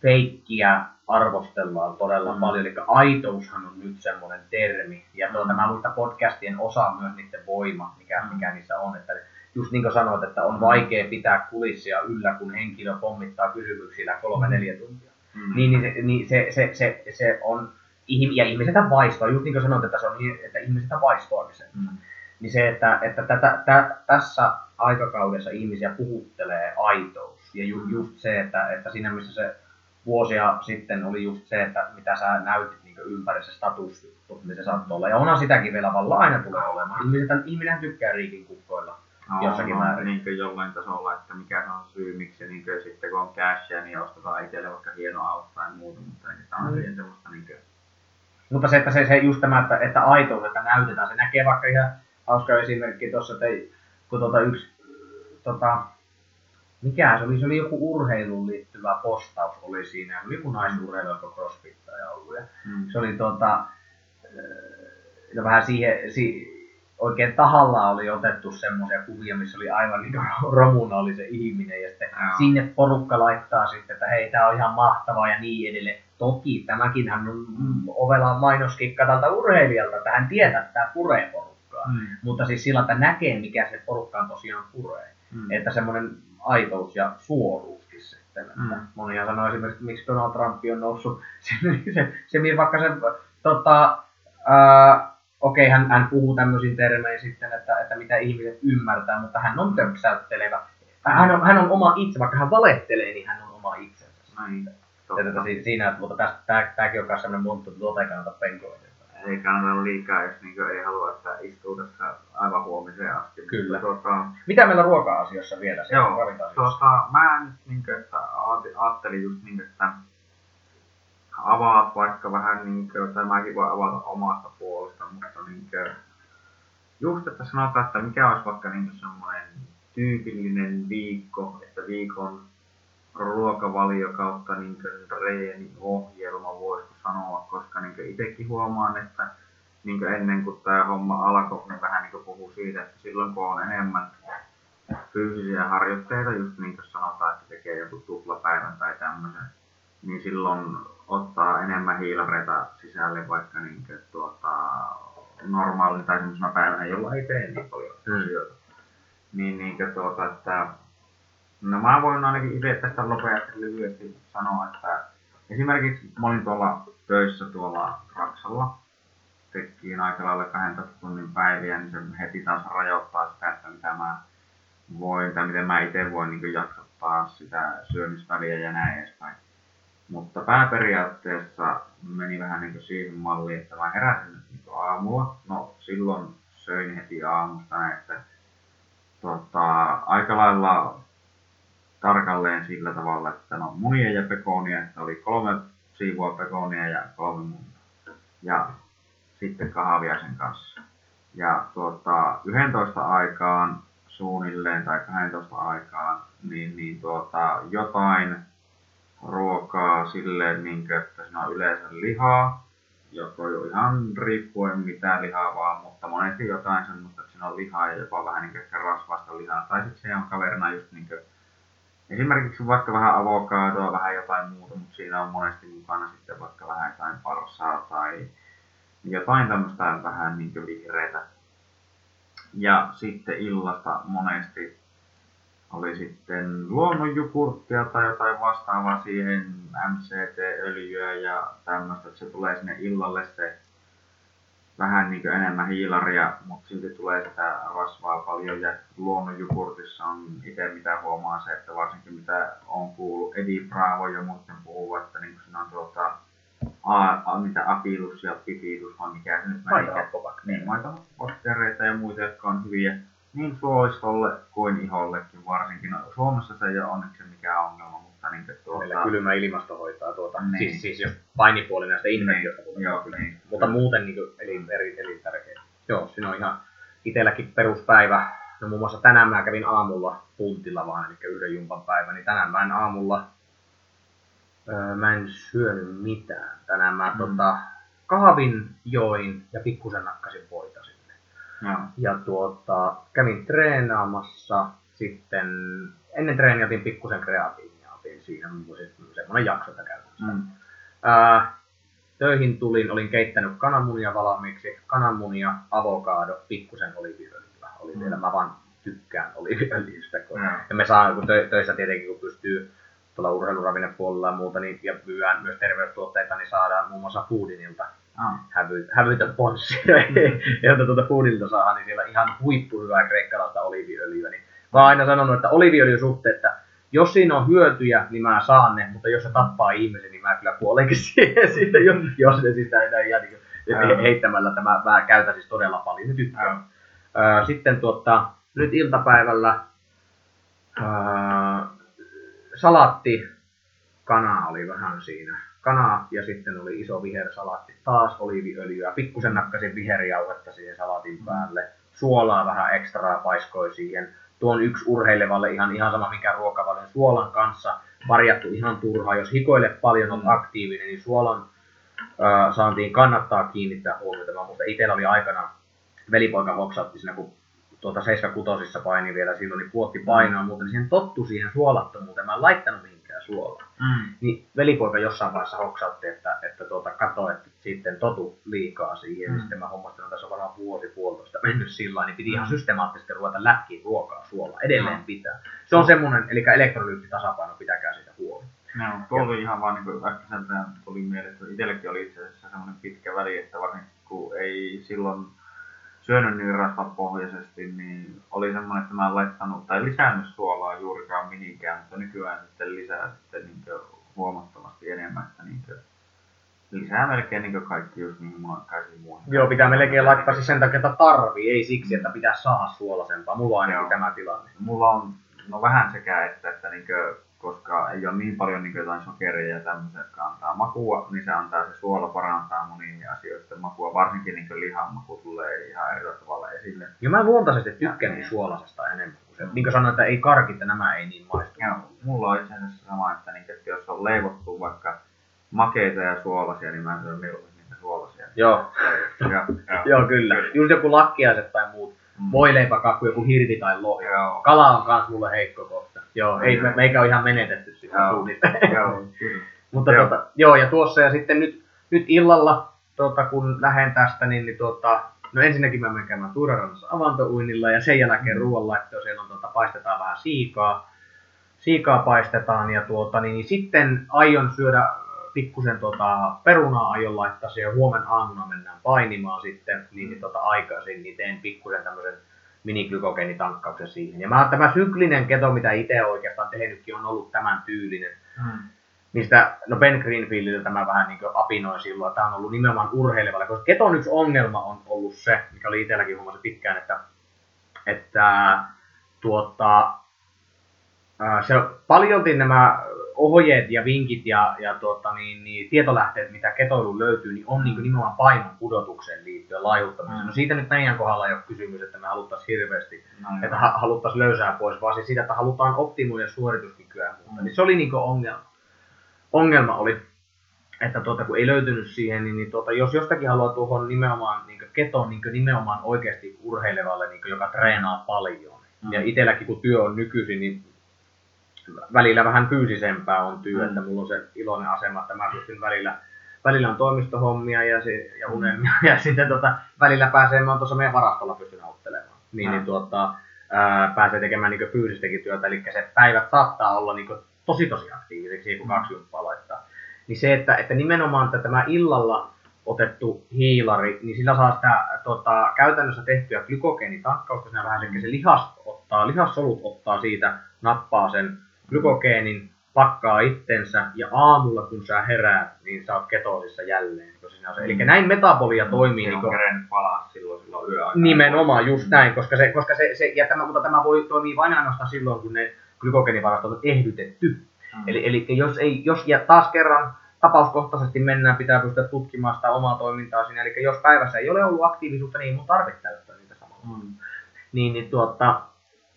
feikkiä arvostellaan todella mm. paljon. Eli aitoushan on nyt semmoinen termi. Ja tuota, mä muistan podcastien osa myös niiden voima, mikä, mm. mikä niissä on. Että just niin kuin sanoit, että on vaikea pitää kulissia yllä, kun henkilö pommittaa kysymyksillä kolme-neljä mm. tuntia. Mm. Niin, niin, se, niin se, se, se, se on, ja ihmiset vaistoa, just niin kuin sanoit, että, se on, että ihmiset vaistoa sen. Mm. Niin se, että, että tätä, tä, tässä aikakaudessa ihmisiä puhuttelee aitous. Ja ju, just se, että, että siinä missä se vuosia sitten oli just se, että mitä sä näytit niin ympäri se statusjuttu, niin se saattoi olla. Ja onhan sitäkin vielä valla aina tulee olemaan. Ihmiset, ihminen tykkää riikin kukkoilla no, jossakin no, määrin. Niin kuin jollain tasolla, että mikä se on syy, miksi niin kuin, sitten kun on cashia, niin ostetaan itselle vaikka hieno auto tai muuta, mutta ei tämä on mm. semmoista niin kuin, Mutta se, että se, se just tämä, että, että aitous, että näytetään, se näkee vaikka ihan hauska esimerkki tuossa, että kun tuota yksi, tota, mikä se oli, se oli joku urheiluun liittyvä postaus oli siinä, oli joku naisurheilu, joka crossfittaja ollut, ja mm. se oli tuota, ja vähän siihen, si, oikein tahalla oli otettu semmoisia kuvia, missä oli aivan niin romuna oli se ihminen ja sitten Joo. sinne porukka laittaa sitten, että hei, tää on ihan mahtavaa ja niin edelleen. Toki tämäkin hän on ovela mainoskikka tältä urheilijalta, että hän tietää, että tämä puree porukkaa. Mm. Mutta siis sillä, että näkee, mikä se porukkaan tosiaan puree. Mm. Että semmoinen aitous ja suoruuskin sitten. Että mm. Monihan sanoo esimerkiksi, että miksi Donald Trump on noussut se, se, se vaikka se tota, ää, okei, hän, hän puhuu tämmöisiin termein sitten, että, että mitä ihmiset ymmärtää, mutta hän on töpsäyttelevä. Hän on, hän on oma itse, vaikka hän valehtelee, niin hän on oma itsensä. Näin. Että siinä, että mutta tästä, tää, tääkin on myös sellainen monttu, että tuota ei kannata penkoida. Ei kannata liikaa, jos niinku ei halua, että istuu tässä aivan huomiseen asti. Kyllä. Tuota, Mitä meillä ruoka-asioissa vielä? Joo, tuota, mä nyt niinku, että ajattelin just niin, että avaat vaikka vähän, niin kuin, tai mäkin voin avata omasta puolesta, mutta niin kuin, just, että sanotaan, että mikä olisi vaikka niin semmoinen tyypillinen viikko, että viikon ruokavalio kautta niin treeniohjelma voisiko sanoa, koska niin itsekin huomaan, että niin ennen kuin tämä homma alkoi, niin vähän niin puhuu siitä, että silloin kun on enemmän fyysisiä harjoitteita, just niin kuin sanotaan, että tekee joku tuplapäivän tai tämmöisen, niin silloin ottaa enemmän hiilareita sisälle vaikka niin kuin, tuota, normaalin tai semmoisena päivänä, jolla ei tee niin paljon mm. asioita. Niin, niin kuin, tuota, että, no mä voin ainakin itse tästä nopeasti lyhyesti sanoa, että esimerkiksi mä olin tuolla töissä tuolla Raksalla, tekiin aika lailla 12 tunnin päiviä, niin se heti taas rajoittaa sitä, että mitä mä voin tai miten mä itse voin niin jaksottaa sitä syömisväliä ja näin edespäin. Mutta pääperiaatteessa meni vähän niin siihen malliin, että mä heräsin niin aamulla. No silloin söin heti aamusta, että tota, aika lailla tarkalleen sillä tavalla, että no munia ja pekonia, että oli kolme siivua pekonia ja kolme munaa. Ja sitten kahvia sen kanssa. Ja tuota, 11 aikaan suunnilleen tai 12 aikaan, niin, niin tuota, jotain ruokaa silleen, niin kuin, että siinä on yleensä lihaa, joko jo ihan riippuen mitä lihaa vaan, mutta monesti jotain semmoista, että siinä on lihaa ja jopa vähän niin kuin rasvasta lihaa. Tai sitten se on kaverina just niin kuin, esimerkiksi vaikka vähän avokadoa, vähän jotain muuta, mutta siinä on monesti mukana sitten vaikka vähän jotain parsaa tai jotain tämmöistä vähän niin kuin vihreitä. Ja sitten illasta monesti oli sitten luonnonjukurttia tai jotain vastaavaa siihen, MCT-öljyä ja tämmöistä, että se tulee sinne illalle se vähän niin enemmän hiilaria, mutta silti tulee sitä rasvaa paljon ja luonnonjukurtissa on itse mitä huomaa se, että varsinkin mitä on kuullut Edi Bravo ja muuten puhuu, että niin siinä on tuota, a, a, mitä apilus ja pipidus vai mikä se nyt. Niin, ja muita, jotka on hyviä niin suolistolle kuin ihollekin varsinkin. No, Suomessa se ei ole onneksi mikään ongelma, mutta niin tuota... Meillä kylmä ilmasto hoitaa tuota, niin. siis, siis jos painipuoli näistä infektioista niin. Joo, kyllä. Niin. Mutta muuten niin kuin, eli, eri, eli tärkeä. Joo, siinä on ihan itselläkin peruspäivä. No muun muassa tänään mä kävin aamulla puntilla vaan, eli yhden jumpan päivä, niin tänään mä en aamulla, öö, mä en syönyt mitään. Tänään mä mm. tota, kahvin join ja pikkusen nakkasin voita No. Ja tuota, kävin treenaamassa sitten, ennen treeniä otin pikkusen kreatiinia, siinä semmoinen jakso, käytännössä. Mm. Ää, töihin tulin, olin keittänyt kananmunia valmiiksi, kananmunia, avokaado, pikkusen oliviöljyä. Oli mm. vielä, mä vaan tykkään oliviöljystä. Kun, mm. Ja me saa, kun tö, töissä tietenkin, kun pystyy tuolla urheiluravinnepuolella ja muuta, niin, ja myydään myös terveystuotteita, niin saadaan muun muassa Foodinilta ah. hävy, hävytä ponssia, jota tuota foodilta saa, niin siellä ihan huippuhyvää kreikkalaista oliviöljyä. Niin mä oon aina sanonut, että oliviöljyn suhteen, että jos siinä on hyötyjä, niin mä saan ne, mutta jos se tappaa ihmisen, niin mä kyllä kuolenkin siihen sitten, jos, jos ne sitä ei ihan niin heittämällä tämä mä käytän siis todella paljon, nyt tykkään. Sitten tuota, nyt iltapäivällä ää, salatti, kana oli vähän siinä. Kanaa ja sitten oli iso vihersalaatti, taas oliiviöljyä, pikkusen nakkasin viherjauhetta siihen salaatin päälle, suolaa vähän ekstraa paiskoi siihen, tuon yksi urheilevalle ihan, ihan sama mikä ruokavalion suolan kanssa, varjattu ihan turhaa. Jos hikoile paljon on aktiivinen, niin suolan ää, saantiin kannattaa kiinnittää huomiota. Mä muistan, itsellä oli aikana velipoika hoksautti siinä, kun tuota 76 paini vielä silloin, niin puotti painoa, mm. mutta niin siihen tottu siihen suolattomuuteen. Mä en laittanut suolaa. Mm. Niin velipoika jossain vaiheessa hoksautti, että, että tuota, kato, että sitten totu liikaa siihen. Mm. Ja sitten mä hommasin, että tässä on varmaan vuosi puolitoista mennyt sillä niin piti ihan mm. systemaattisesti ruveta läkkiin ruokaa suolaa. Edelleen mm. pitää. Se on semmoinen, eli elektrolyyttitasapaino, pitäkää siitä huoli. No, tuo oli ihan vaan niin kuin äkkiseltä tuli mieleen, että itsellekin oli itse asiassa semmoinen pitkä väli, että varsinkin kun ei silloin syönyt niin rasvapohjaisesti, niin oli semmoinen, että mä en laittanut tai lisännyt suolaa juurikaan mihinkään, mutta nykyään sitten lisää sitten niin huomattavasti enemmän, että niin lisää melkein niin kaikki just niin munakkaisiin muihin. Joo, pitää melkein laittaa siis sen takia, että tarvii, ei siksi, että pitää saada suolasempaa. Mulla on ainakin tämä tilanne. Mulla on no vähän sekä että, että niin koska ei ole niin paljon niin jotain sokeria ja tämmöisiä, jotka antaa makua, niin se antaa se suola parantaa moniin asioiden makua, varsinkin niin lihan maku tulee ihan eri tavalla esille. Ja mä luontaisesti tykkään niin suolasesta enemmän. Kuin se, niin kuin sanoin, että ei karkit, nämä ei niin maistu. Joo, mulla on itse asiassa sama, että, niin, että jos on leivottu vaikka makeita ja suolasia, niin mä syön mieluummin niitä suolasia. Joo. ja, ja, Joo, kyllä. kyllä. Just joku lakkiaiset tai muut. Mm. Voileipäkakku, joku hirvi tai lohi. Joo. Kala on kans mulle heikko kohta. Joo, ei, me, meikä on ihan menetetty sitä suunnista. Joo, Mutta joo. Tota, joo, ja tuossa ja sitten nyt, nyt illalla, tota, kun lähden tästä, niin, niin tota, no ensinnäkin mä menen käymään Tuurarannassa avantouinnilla ja sen jälkeen mm. ruoanlaitto, siellä on, tota, paistetaan vähän siikaa, siikaa paistetaan ja tuota, niin, niin sitten aion syödä pikkusen tota, perunaa aion laittaa siihen huomenna aamuna mennään painimaan sitten, niin, niin tota, aikaisin, niin teen pikkusen tämmöisen miniglykogeenitankkauksen siihen. Ja mä, tämä syklinen keto, mitä itse oikeastaan tehnytkin, on ollut tämän tyylinen. Hmm. Mistä, no Ben Greenfieldiltä tämä vähän niin apinoi silloin, että tämä on ollut nimenomaan urheilevalle, koska keton yksi ongelma on ollut se, mikä oli itselläkin huomasi pitkään, että, että tuota, se paljolti nämä ohjeet ja vinkit ja, ja tuota, niin, niin, tietolähteet, mitä ketoilu löytyy, niin on niin nimenomaan painon pudotukseen liittyen laihuttamiseen. Mm. No siitä nyt meidän kohdalla ei ole kysymys, että me haluttaisiin hirveästi, no, että ha- haluttaisiin löysää pois, vaan siis siitä, että halutaan optimoida suorituskykyä. Mm. Niin se oli niin ongelma. Ongelma oli, että tuota, kun ei löytynyt siihen, niin, niin tuota, jos jostakin haluaa tuohon nimenomaan niin ketoon niin nimenomaan oikeasti urheilevalle, niin joka treenaa paljon. Mm. Ja itselläkin kun työ on nykyisin, niin välillä vähän fyysisempää on työ, mm. että mulla on se iloinen asema, että mä pystyn välillä, välillä on toimistohommia ja, se, ja unelmia ja sitten tota, välillä pääsee, mä tuossa meidän varastolla pystyn auttelemaan. Niin, mm. niin tuota, ää, pääsee tekemään niin fyysistäkin työtä, eli se päivät saattaa olla niin tosi tosi aktiiviseksi, kun kaksi jumppaa laittaa. Niin se, että, että nimenomaan että tämä illalla otettu hiilari, niin sillä saa sitä tota, käytännössä tehtyä glykogeenitankkausta, siinä vähän se, se lihas ottaa, lihassolut ottaa siitä, nappaa sen glykogeenin, pakkaa itsensä ja aamulla kun sä heräät, niin sä oot ketoosissa jälleen. On se. Eli mm. näin metabolia toimii. niin kuin, palaa silloin, silloin yöaikaan. Nimenomaan, just näin, koska se, koska se, se ja tämä, mutta tämä voi toimia vain ainoastaan silloin, kun ne glykogeenivarastot on ehdytetty. Mm. Eli, eli jos, ei, jos ja taas kerran tapauskohtaisesti mennään, pitää pystyä tutkimaan sitä omaa toimintaa siinä. Eli jos päivässä ei ole ollut aktiivisuutta, niin ei mun tarvitse täyttää niitä samalla. Mm. Niin, niin tuota,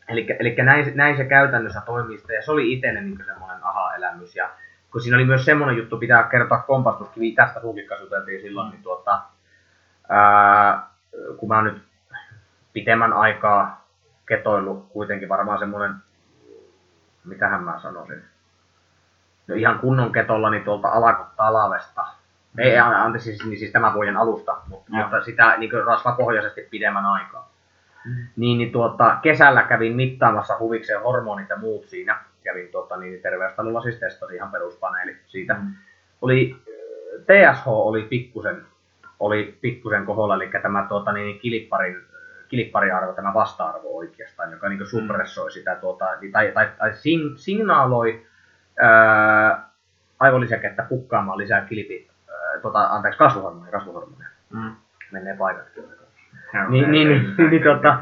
Eli, eli näin, näin, se käytännössä toimii ja se oli itselle niin semmoinen aha-elämys. Ja kun siinä oli myös semmoinen juttu, pitää kertoa kompastuskivi, tästä sunkin silloin, niin tuota, ää, kun mä oon nyt pitemmän aikaa ketoillut kuitenkin varmaan semmoinen, mitähän mä sanoisin, no ihan kunnon ketolla niin tuolta alakotalavesta, mm. ei, anteeksi, siis, niin siis tämän vuoden alusta, mutta, mutta sitä niin rasvapohjaisesti pidemmän aikaa. Mm. Niin, niin tuota, kesällä kävin mittaamassa huvikseen hormonit ja muut siinä. Kävin tuota, niin terveystalolla siis testasin ihan peruspaneeli siitä. Mm. Oli, TSH oli pikkusen, oli pikkusen koholla, eli tämä tuota, niin, kilipparin, kilippariarvo, tämä vasta-arvo oikeastaan, joka niin suppressoi sitä, tuota, tai, tai, tai signaaloi ää, aivolisäkettä pukkaamaan lisää kilipi, ää, tuota, anteeksi, kasvuhormonia, kasvuhormonia. Mm. Menee paikat kyllä niin, niin, niin, niin, tota,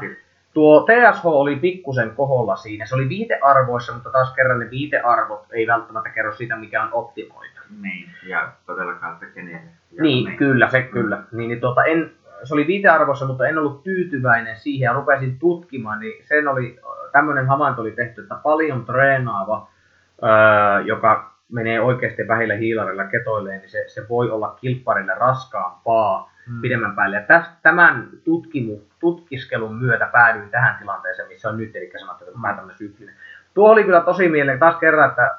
tuo TSH oli pikkusen koholla siinä. Se oli viitearvoissa, mutta taas kerran ne viitearvot ei välttämättä kerro siitä, mikä on optimoitu. Niin, ja todellakaan, että kenen. Niin, niin, kyllä, se kyllä. Niin, niin tuota, en, se oli viitearvossa, mutta en ollut tyytyväinen siihen ja rupesin tutkimaan, niin sen oli, tämmöinen havainto oli tehty, että paljon treenaava, öö, joka menee oikeasti vähillä hiilarilla ketoilleen, niin se, se voi olla kilpparille raskaampaa hmm. pidemmän päälle. Ja tämän tutkimu, tutkiskelun myötä päädyin tähän tilanteeseen, missä on nyt, eli sanottu, että mä tämmöinen syklinen. Tuo oli kyllä tosi mieleen taas kerran, että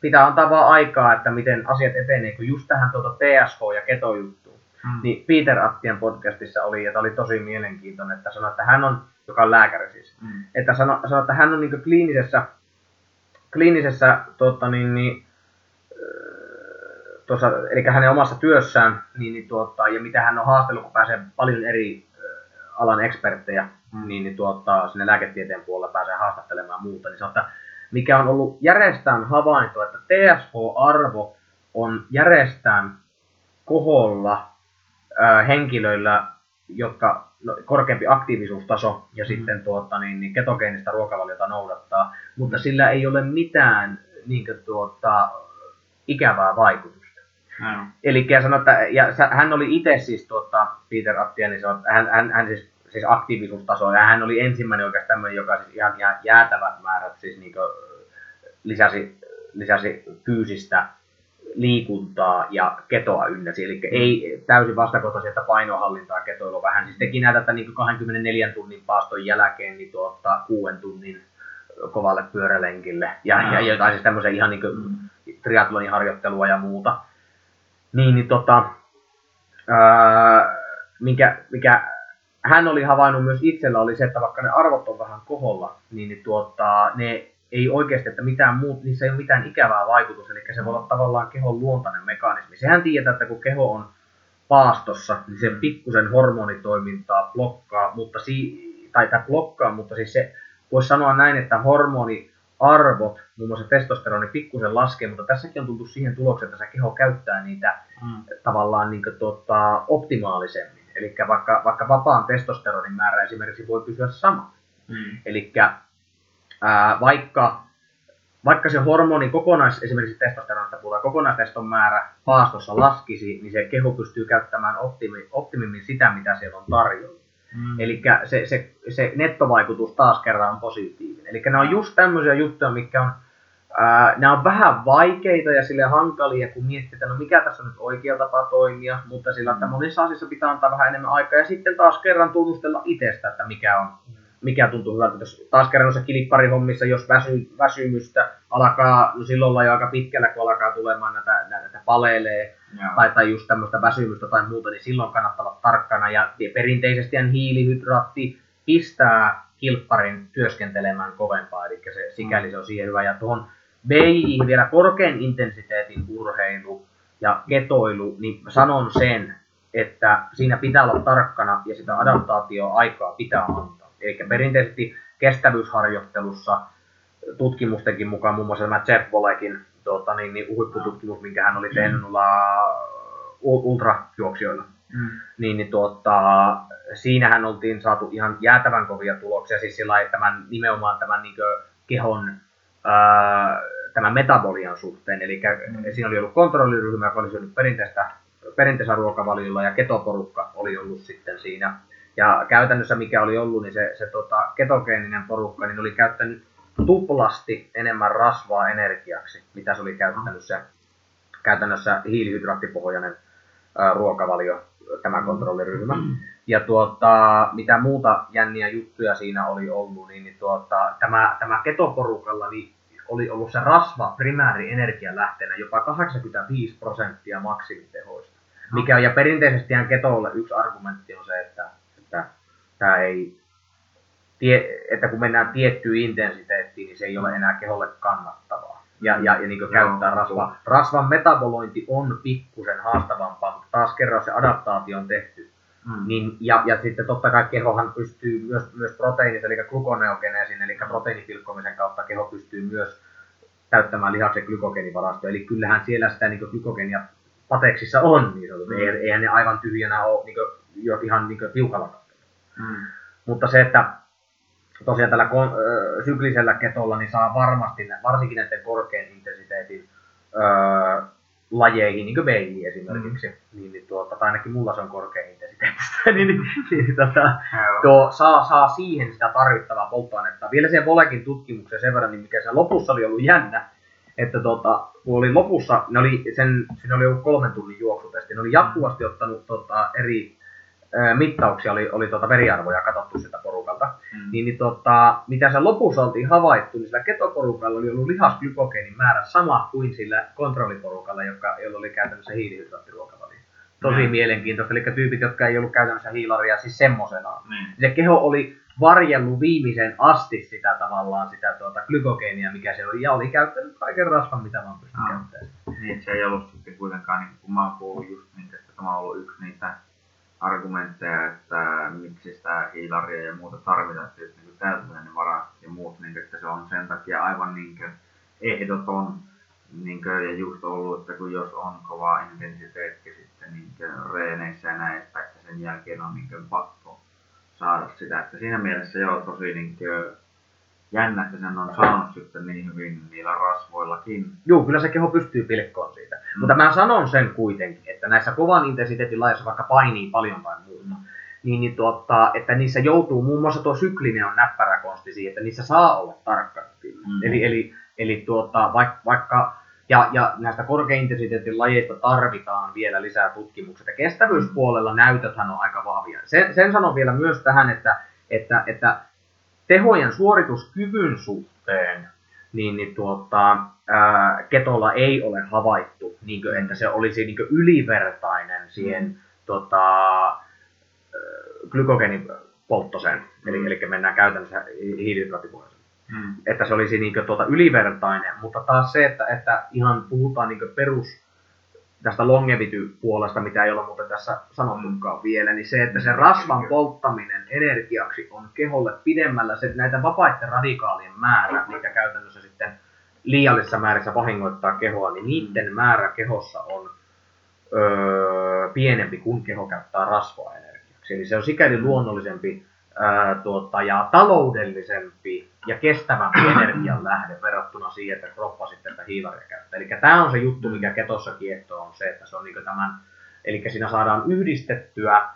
pitää antaa vaan aikaa, että miten asiat etenee, kun just tähän tuota TSH ja ketojuttuun. Hmm. Niin Peter Attien podcastissa oli, ja tämä oli tosi mielenkiintoinen, että sanoi, että hän on, joka on lääkäri siis, hmm. että sanoi, sano, että hän on niin kliinisessä kliinisessä, tota, niin, niin, tuossa, eli hänen omassa työssään, niin, niin, tuota, ja mitä hän on haastellut, kun pääsee paljon eri alan eksperttejä, mm. niin, niin tuota, sinne lääketieteen puolella pääsee haastattelemaan muuta, niin sanotaan, mikä on ollut järjestään havainto, että TSH-arvo on järjestään koholla ää, henkilöillä, jotka no, korkeampi aktiivisuustaso ja mm. sitten tuota, niin, niin ketogeenistä ruokavaliota noudattaa, mutta sillä ei ole mitään niin kuin, tuota, ikävää vaikutusta. Eli sanoi, että, ja hän oli itse siis tuota, Peter Attia, niin sanoi, hän, hän, hän siis, siis aktiivisuustaso, ja hän oli ensimmäinen oikeastaan tämmöinen, joka siis ihan, ihan jäätävät määrät siis niin kuin, lisäsi, lisäsi fyysistä liikuntaa ja ketoa ynnäsi. Eli ei täysin vastakohtaisia, että painohallintaa ketoilu vähän. Siis teki näitä, että niin 24 tunnin paaston jälkeen niin tuota, 6 tunnin kovalle pyörälenkille ja, ja jotain siis tämmöisen ihan niin kuin triathlonin harjoittelua ja muuta. Niin, niin tota, ää, mikä, mikä hän oli havainnut myös itsellä oli se, että vaikka ne arvot on vähän koholla, niin, niin tuota, ne ei oikeasti, että mitään muut, niissä ei ole mitään ikävää vaikutusta, eli se voi olla tavallaan kehon luontainen mekanismi. Sehän tietää, että kun keho on paastossa, niin se pikkusen hormonitoimintaa blokkaa, mutta si, tai, blokkaa, mutta siis se voisi sanoa näin, että hormoniarvot, muun muassa testosteroni, pikkusen laskee, mutta tässäkin on tultu siihen tulokseen, että se keho käyttää niitä mm. tavallaan niin kuin, tota, optimaalisemmin. Eli vaikka, vaikka vapaan testosteronin määrä esimerkiksi voi pysyä sama. Mm. Eli vaikka, vaikka se hormoni kokonais, esimerkiksi testosteronista puhutaan, kokonaisteston määrä paastossa laskisi, niin se keho pystyy käyttämään optimi, optimimmin sitä, mitä siellä on tarjolla. Mm. Eli se, se, se nettovaikutus taas kerran on positiivinen. Eli ne on just tämmöisiä juttuja, mikä on, ää, nämä on vähän vaikeita ja sille hankalia, kun miettii, että no mikä tässä on nyt oikea tapa toimia, mutta sillä, että monissa asioissa pitää antaa vähän enemmän aikaa ja sitten taas kerran tunnustella itsestä, että mikä on mikä tuntuu hyvältä. Jos taas kerran noissa kilipparihommissa, jos väsy, väsymystä alkaa, no silloin ollaan jo aika pitkällä, kun alkaa tulemaan näitä, näitä palelee, tai, tai just tämmöistä väsymystä tai muuta, niin silloin kannattaa olla tarkkana. Ja perinteisesti hiilihydraatti pistää kilpparin työskentelemään kovempaa, eli se, sikäli se on siihen hyvä. Ja tuohon BI vielä korkean intensiteetin urheilu ja ketoilu, niin sanon sen, että siinä pitää olla tarkkana ja sitä adaptaatioaikaa pitää antaa. Eli perinteisesti kestävyysharjoittelussa tutkimustenkin mukaan, muun muassa tämä Jeff Bolekin tuota, niin, niin huippututkimus, minkä hän oli tehnyt mm. ultrajuoksijoilla, mm. niin, niin tuota, siinähän oltiin saatu ihan jäätävän kovia tuloksia, siis sillä tämän, nimenomaan tämän niin kehon ää, tämän metabolian suhteen. Eli mm. siinä oli ollut kontrolliryhmä, joka oli syönyt perinteistä, perinteisellä ruokavaliolla ja ketoporukka oli ollut sitten siinä ja käytännössä mikä oli ollut, niin se, se tota, ketogeeninen porukka niin oli käyttänyt tuplasti enemmän rasvaa energiaksi, mitä se oli käyttänyt se käytännössä hiilihydraattipohjainen ruokavalio, tämä kontrolliryhmä. Ja tuota, mitä muuta jänniä juttuja siinä oli ollut, niin, niin tuota, tämä, tämä ketoporukalla niin oli ollut se rasva primääri energialähteenä jopa 85 prosenttia maksimitehoista. Mikä on, ja perinteisesti ketolle yksi argumentti on se, että että tämä ei, tie, että kun mennään tiettyyn intensiteettiin, niin se ei ole enää keholle kannattavaa. Ja, ja, ja niin käyttää rasvaa. Rasvan metabolointi on pikkusen haastavampaa, mutta taas kerran se adaptaatio on tehty. Mm. Niin, ja, ja sitten totta kai kehohan pystyy myös, myös proteiinit, eli glukoneogeneesin, eli proteiinipilkkomisen kautta keho pystyy myös täyttämään lihaksen glykogeenivarastoa. Eli kyllähän siellä sitä niin glykogenia pateksissa on, niin sanotusti. Mm. Eihän ne aivan tyhjänä ole niin jo ihan niin tiukalla Mm. Mutta se, että tosiaan tällä kon, ö, syklisellä ketolla niin saa varmasti, varsinkin näiden korkean intensiteetin ö, lajeihin, niin kuin BI esimerkiksi, mm. niin, niin tuota, tai ainakin mulla se on korkein intensiteetistä, niin, niin, niin tota, tuo, saa, saa siihen sitä tarvittavaa polttoainetta. Vielä siihen Volekin tutkimukseen sen verran, niin mikä se lopussa oli ollut jännä, että tota, kun oli lopussa, ne oli sen, siinä oli ollut kolmen tunnin juoksutesti, ne oli jatkuvasti ottanut tota, eri mittauksia, oli, oli tota veriarvoja katsottu sitä porukalta, mm. niin, niin tota, mitä se lopussa oltiin havaittu, niin sillä ketoporukalla oli ollut lihasglykogeenin määrä sama kuin sillä kontrolliporukalla, joka, jolla oli käytännössä hiilihydraattiruokavalio. Tosi mm. mielenkiintoista, eli tyypit, jotka ei ollut käytännössä hiilaria, siis semmoisenaan. Mm. Se keho oli varjellut viimeisen asti sitä tavallaan sitä tuota glykogeenia, mikä se oli, ja oli käyttänyt kaiken rasvan, mitä vaan pystyi ah. käyttämään. Niin, se ei ollut sitten kuitenkaan, niin kun mä oon kuullut just niin, että tämä on ollut yksi niitä argumentteja, että miksi sitä hiilaria ja muuta tarvitaan, että just niin täytetään varastot ja muut, niin että se on sen takia aivan niin kuin ehdoton niin kuin, ja just ollut, että kun jos on kova intensiteetti sitten niin reeneissä ja näistä, että sen jälkeen on niin pakko saada sitä. Että siinä mielessä joo tosi niin kuin, jännä, että sen on saanut sitten niin hyvin niillä rasvoillakin. Joo, kyllä se keho pystyy pilkkoon siitä. Mm. Mutta mä sanon sen kuitenkin, että näissä kovan intensiteetin lajeissa vaikka painii paljon tai muuta, mm. niin, niin tuota, että niissä joutuu, muun muassa tuo syklinen on näppärä konsti siihen, että niissä saa olla tarkka. Mm. Eli, eli, eli tuota, vaikka, vaikka ja, ja näistä korkeintensiteetin lajeista tarvitaan vielä lisää tutkimuksia. Kestävyyspuolella näytöthän on aika vahvia. Sen, sen sanon vielä myös tähän, että, että, että tehojen suorituskyvyn suhteen niin, niin tuota, ää, ketolla ei ole havaittu, niin kuin, että se olisi niin kuin ylivertainen siihen mm. tota, glykogenin polttoseen. Mm. Eli, eli mennään käytännössä hiilihydraattipuolelle. Mm. Että se olisi niin kuin, tuota, ylivertainen, mutta taas se, että, että ihan puhutaan niin perus tästä longevity-puolesta, mitä ei ole muuten tässä sanottukaan vielä, niin se, että se rasvan polttaminen energiaksi on keholle pidemmällä, se, näitä vapaiden radikaalien määrä, mikä käytännössä sitten liiallisessa määrissä vahingoittaa kehoa, niin niiden määrä kehossa on öö, pienempi, kun keho käyttää rasvaa energiaksi. Eli se on sikäli luonnollisempi ää, tuota, ja taloudellisempi ja kestävämpi energian lähde verrattuna siihen, että kroppa sitten tätä hiilaria käyttää. Eli tämä on se juttu, mikä ketossa kiehtoo, on se, että se on niin tämän, eli siinä saadaan yhdistettyä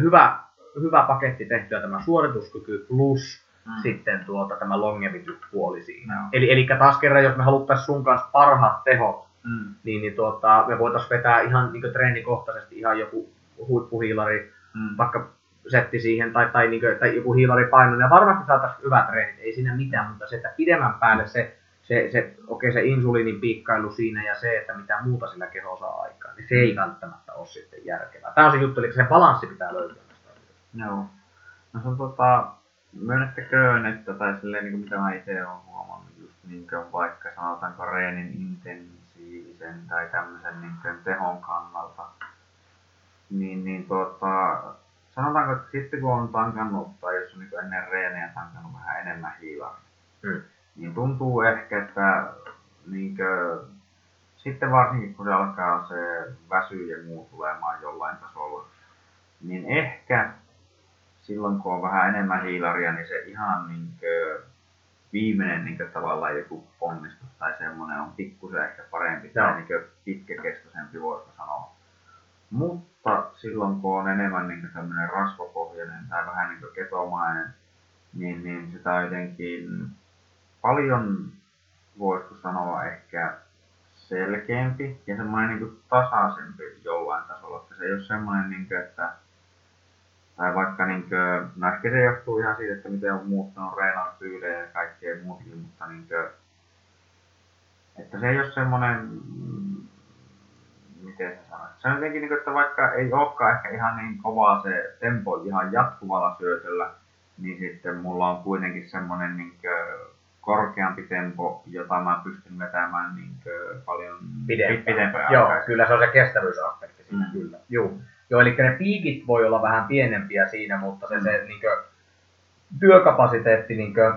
hyvä, hyvä paketti tehtyä tämä suorituskyky plus mm. sitten tuota, tämä longevity-puoli siinä. No. Eli, eli taas kerran, jos me haluttaisiin sun kanssa parhaat tehot, mm. niin, niin tuota, me voitaisiin vetää ihan niin treenikohtaisesti ihan joku huippuhiilari, mm. vaikka setti siihen tai, tai, niin kuin, tai joku hiilaripaino, ja varmasti saataisiin hyvät treenit, ei siinä mitään, mutta se, että pidemmän päälle se, se, se, okei, se insuliinin piikkailu siinä ja se, että mitä muuta sillä keho saa aikaan, niin se ei välttämättä ole sitten järkevää. Tämä on se juttu, eli se balanssi pitää löytyä Joo. No se on tota, myönnettäköön, että tai silleen niin kuin mitä mä itse olen huomannut, just niin kuin vaikka sanotaanko reenin intensiivisen tai tämmöisen niin kuin tehon kannalta, niin, niin tuota, sanotaanko, että sitten kun on tankannut, tai jos on niin ennen reenejä tankannut vähän enemmän hiilaa, mm. niin tuntuu ehkä, että niin kuin, sitten varsinkin kun se alkaa se väsy ja muu tulemaan jollain tasolla, niin ehkä silloin kun on vähän enemmän hiilaria, niin se ihan niin kuin, viimeinen niin kuin, tavallaan joku ponnistus tai semmoinen on pikkusen ehkä parempi Joo. tai niin pitkäkestoisempi, voisiko sanoa. Mutta silloin kun on enemmän niin tämmöinen rasvapohjainen tai vähän niin ketomainen, niin, niin sitä on jotenkin paljon, voisiko sanoa ehkä selkeämpi ja semmoinen niin tasaisempi jollain tasolla. Että se ei ole semmoinen, niin kuin, että tai vaikka niin kuin, no ehkä se johtuu ihan siitä, että miten on muuttanut reenaustyylejä ja kaikkea muutakin, mutta niin kuin, että se ei ole semmoinen miten se sanoisi. Se on jotenkin, niin kuin, että vaikka ei olekaan ehkä ihan niin kovaa se tempo ihan jatkuvalla syötöllä, niin sitten mulla on kuitenkin semmoinen niin korkeampi tempo, jota mä pystyn vetämään niin paljon pidempään. pidempään Joo, aikaa. kyllä se on se kestävyysaspekti siinä, mm. kyllä. Joo. Joo, eli ne piikit voi olla vähän pienempiä siinä, mutta se, mm. se niin kuin, työkapasiteetti niin kuin,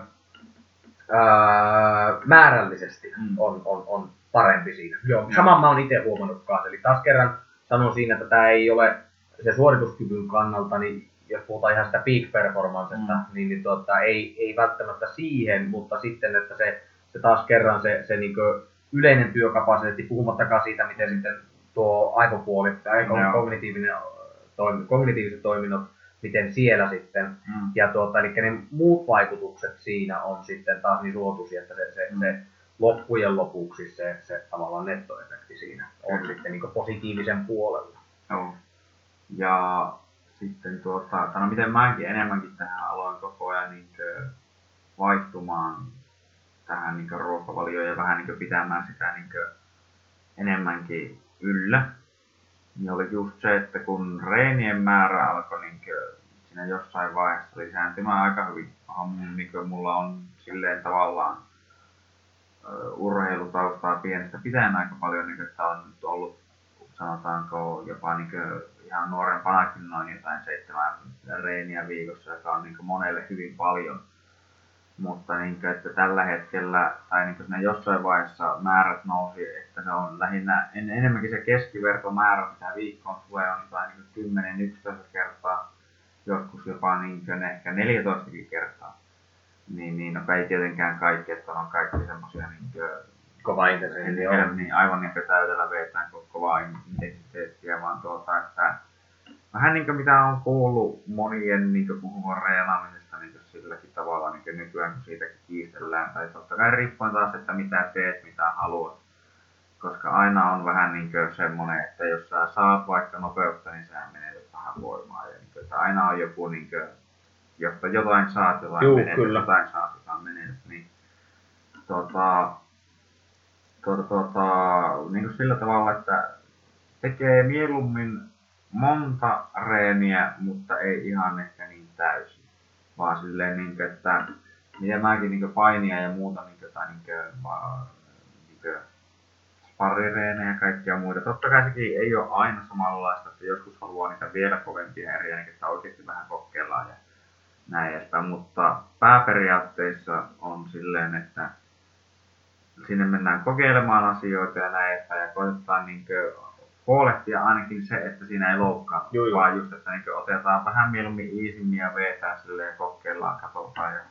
ää, määrällisesti mm. on, on, on parempi siinä. Joo, saman mä oon itse huomannut kanssa. Eli taas kerran sanon siinä, että tämä ei ole se suorituskyvyn kannalta, niin jos puhutaan ihan sitä peak performancesta, mm. niin, niin tuota, ei, ei välttämättä siihen, mutta sitten, että se, se taas kerran se, se niin yleinen työkapasiteetti, puhumattakaan siitä, miten sitten tuo aivopuoli tai no. kognitiivinen toimi, kognitiiviset toiminnot, miten siellä sitten, mm. ja tuota, eli ne muut vaikutukset siinä on sitten taas niin suotuisia, että se, se, mm. se loppujen lopuksi se, se tavallaan nettoefekti siinä on Kyllä. sitten niin positiivisen puolella. Joo. Ja sitten tuota, no miten mäkin enemmänkin tähän aloin koko ajan niin vaihtumaan tähän niin ruokavalioon ja vähän niin pitämään sitä niin enemmänkin yllä, niin oli just se, että kun reenien määrä alkoi niin siinä jossain vaiheessa lisääntymään aika hyvin. Mun, niin mulla on silleen tavallaan urheilutaustaa pienestä pitäen aika paljon, niin että on nyt ollut sanotaanko jopa niin ihan nuorempanakin noin jotain seitsemän reeniä viikossa, joka on niin monelle hyvin paljon. Mutta niin kuin, että tällä hetkellä, tai niin kuin jossain vaiheessa määrät nousi, että se on lähinnä en, enemmänkin se keskivertomäärä, mitä viikkoon tulee, on jotain niin 10-11 kertaa, joskus jopa niin kuin ehkä 14 kertaa. Niin, niin no ei tietenkään kaikki, että on kaikki semmoisia niin kova intensiteettiä Niin, aivan niin kuin täydellä vetään kovaa intensiteettiä, vaan tuota, että vähän niin kuin mitä on kuullut monien niin puhuvan reenaamisesta niin silläkin tavalla niin nykyään, kun siitäkin kiistellään. Tai totta kai riippuen taas, että mitä teet, mitä haluat. Koska aina on vähän niin semmoinen, että jos sä saat vaikka nopeutta, niin sä menet vähän voimaa. Ja niin kuin, että aina on joku, niin kuin, jotta jotain saat, jotain Juu, menet, kyllä. jotain saat, jotain menet. Niin, tota, tuota, tuota, niin kuin sillä tavalla, että tekee mieluummin monta reeniä, mutta ei ihan ehkä niin täysin. Vaan silleen, niin kuin, että miten mäkin niin painia ja muuta, niin kuin, tai niin kuin, vaan, niin kuin, sparrireenejä ja kaikkia muita. Totta kai sekin ei ole aina samanlaista, että joskus haluaa niitä vielä kovempia eriä, niin että oikeasti vähän kokeillaan ja näin edespäin. Mutta pääperiaatteissa on silleen, että sinne mennään kokeilemaan asioita ja näin edespäin ja koitetaan niin huolehtia ainakin se, että siinä ei loukkaa, joo, vaan just, että niin otetaan vähän mieluummin easymmin ja vetää sille ja kokeillaan, katsotaan ja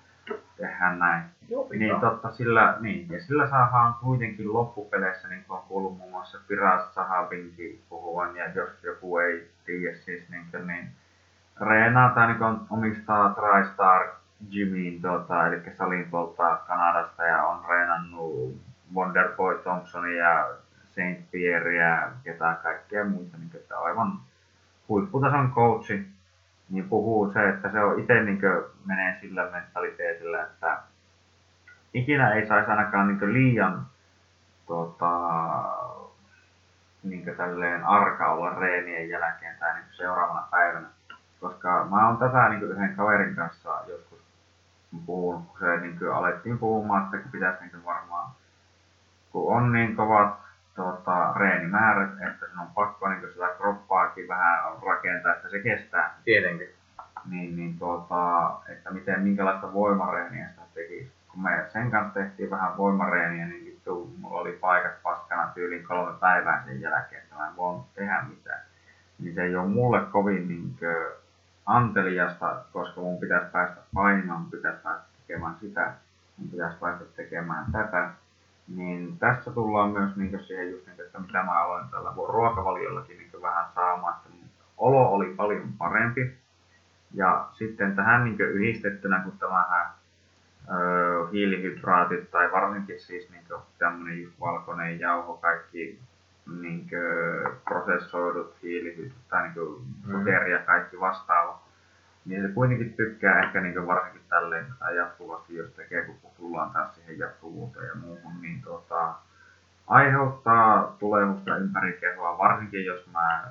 tehdään näin. Joo, niin totta, sillä, niin, ja sillä saadaan kuitenkin loppupeleissä, niin kuin on kuullut muun muassa Firas Sahabinkin puhuvan, ja jos joku ei tiedä siis, niin, niin reenaa tai niin omistaa TriStar Jimmyin, tota, eli salin tuolta Kanadasta, ja on reenannut Wonderboy Thompsonia Saint Pierre ja ketään kaikkea muita, niin että aivan huipputason coachi, niin puhuu se, että se on itse niin menee sillä mentaliteetillä, että ikinä ei saisi ainakaan niin liian tota, niin tälleen arka olla reenien jälkeen tai niin seuraavana päivänä. Koska mä oon tätä niin yhden kaverin kanssa joskus puhunut, kun se niin alettiin puhumaan, että kun pitäisi niin varmaan, kun on niin kovat tota, reenimäärät, että sen on pakko niin sitä kroppaakin vähän rakentaa, että se kestää. Tietenkin. Niin, niin tota, että miten, minkälaista voimareeniä sitä tekisi. Kun me sen kanssa tehtiin vähän voimareeniä, niin vittu, mulla oli paikat paskana tyyliin kolme päivää sen jälkeen, että mä en voinut tehdä mitään. Niin se ei ole mulle kovin niin kuin, anteliasta, koska mun pitäisi päästä painimaan, mun pitäisi päästä tekemään sitä, mun pitäisi päästä tekemään tätä niin tässä tullaan myös niin siihen just, niin, että mitä mä aloin tällä ruokavaliollakin niin vähän saamaan, että olo oli paljon parempi. Ja sitten tähän niin yhdistettynä, kun tämähän öö, hiilihydraatit tai varsinkin siis niin tämmöinen valkoinen jauho, kaikki niin kuin, prosessoidut hiilihydraatit tai niin sokeri ja kaikki vastaava, niin se kuitenkin tykkää ehkä niin varsinkin tälleen tai jatkuvasti, jos tekee, kun tullaan taas siihen jatkuvuuteen ja muuhun, niin tota, aiheuttaa tulemusta ympäri kehoa, varsinkin jos mä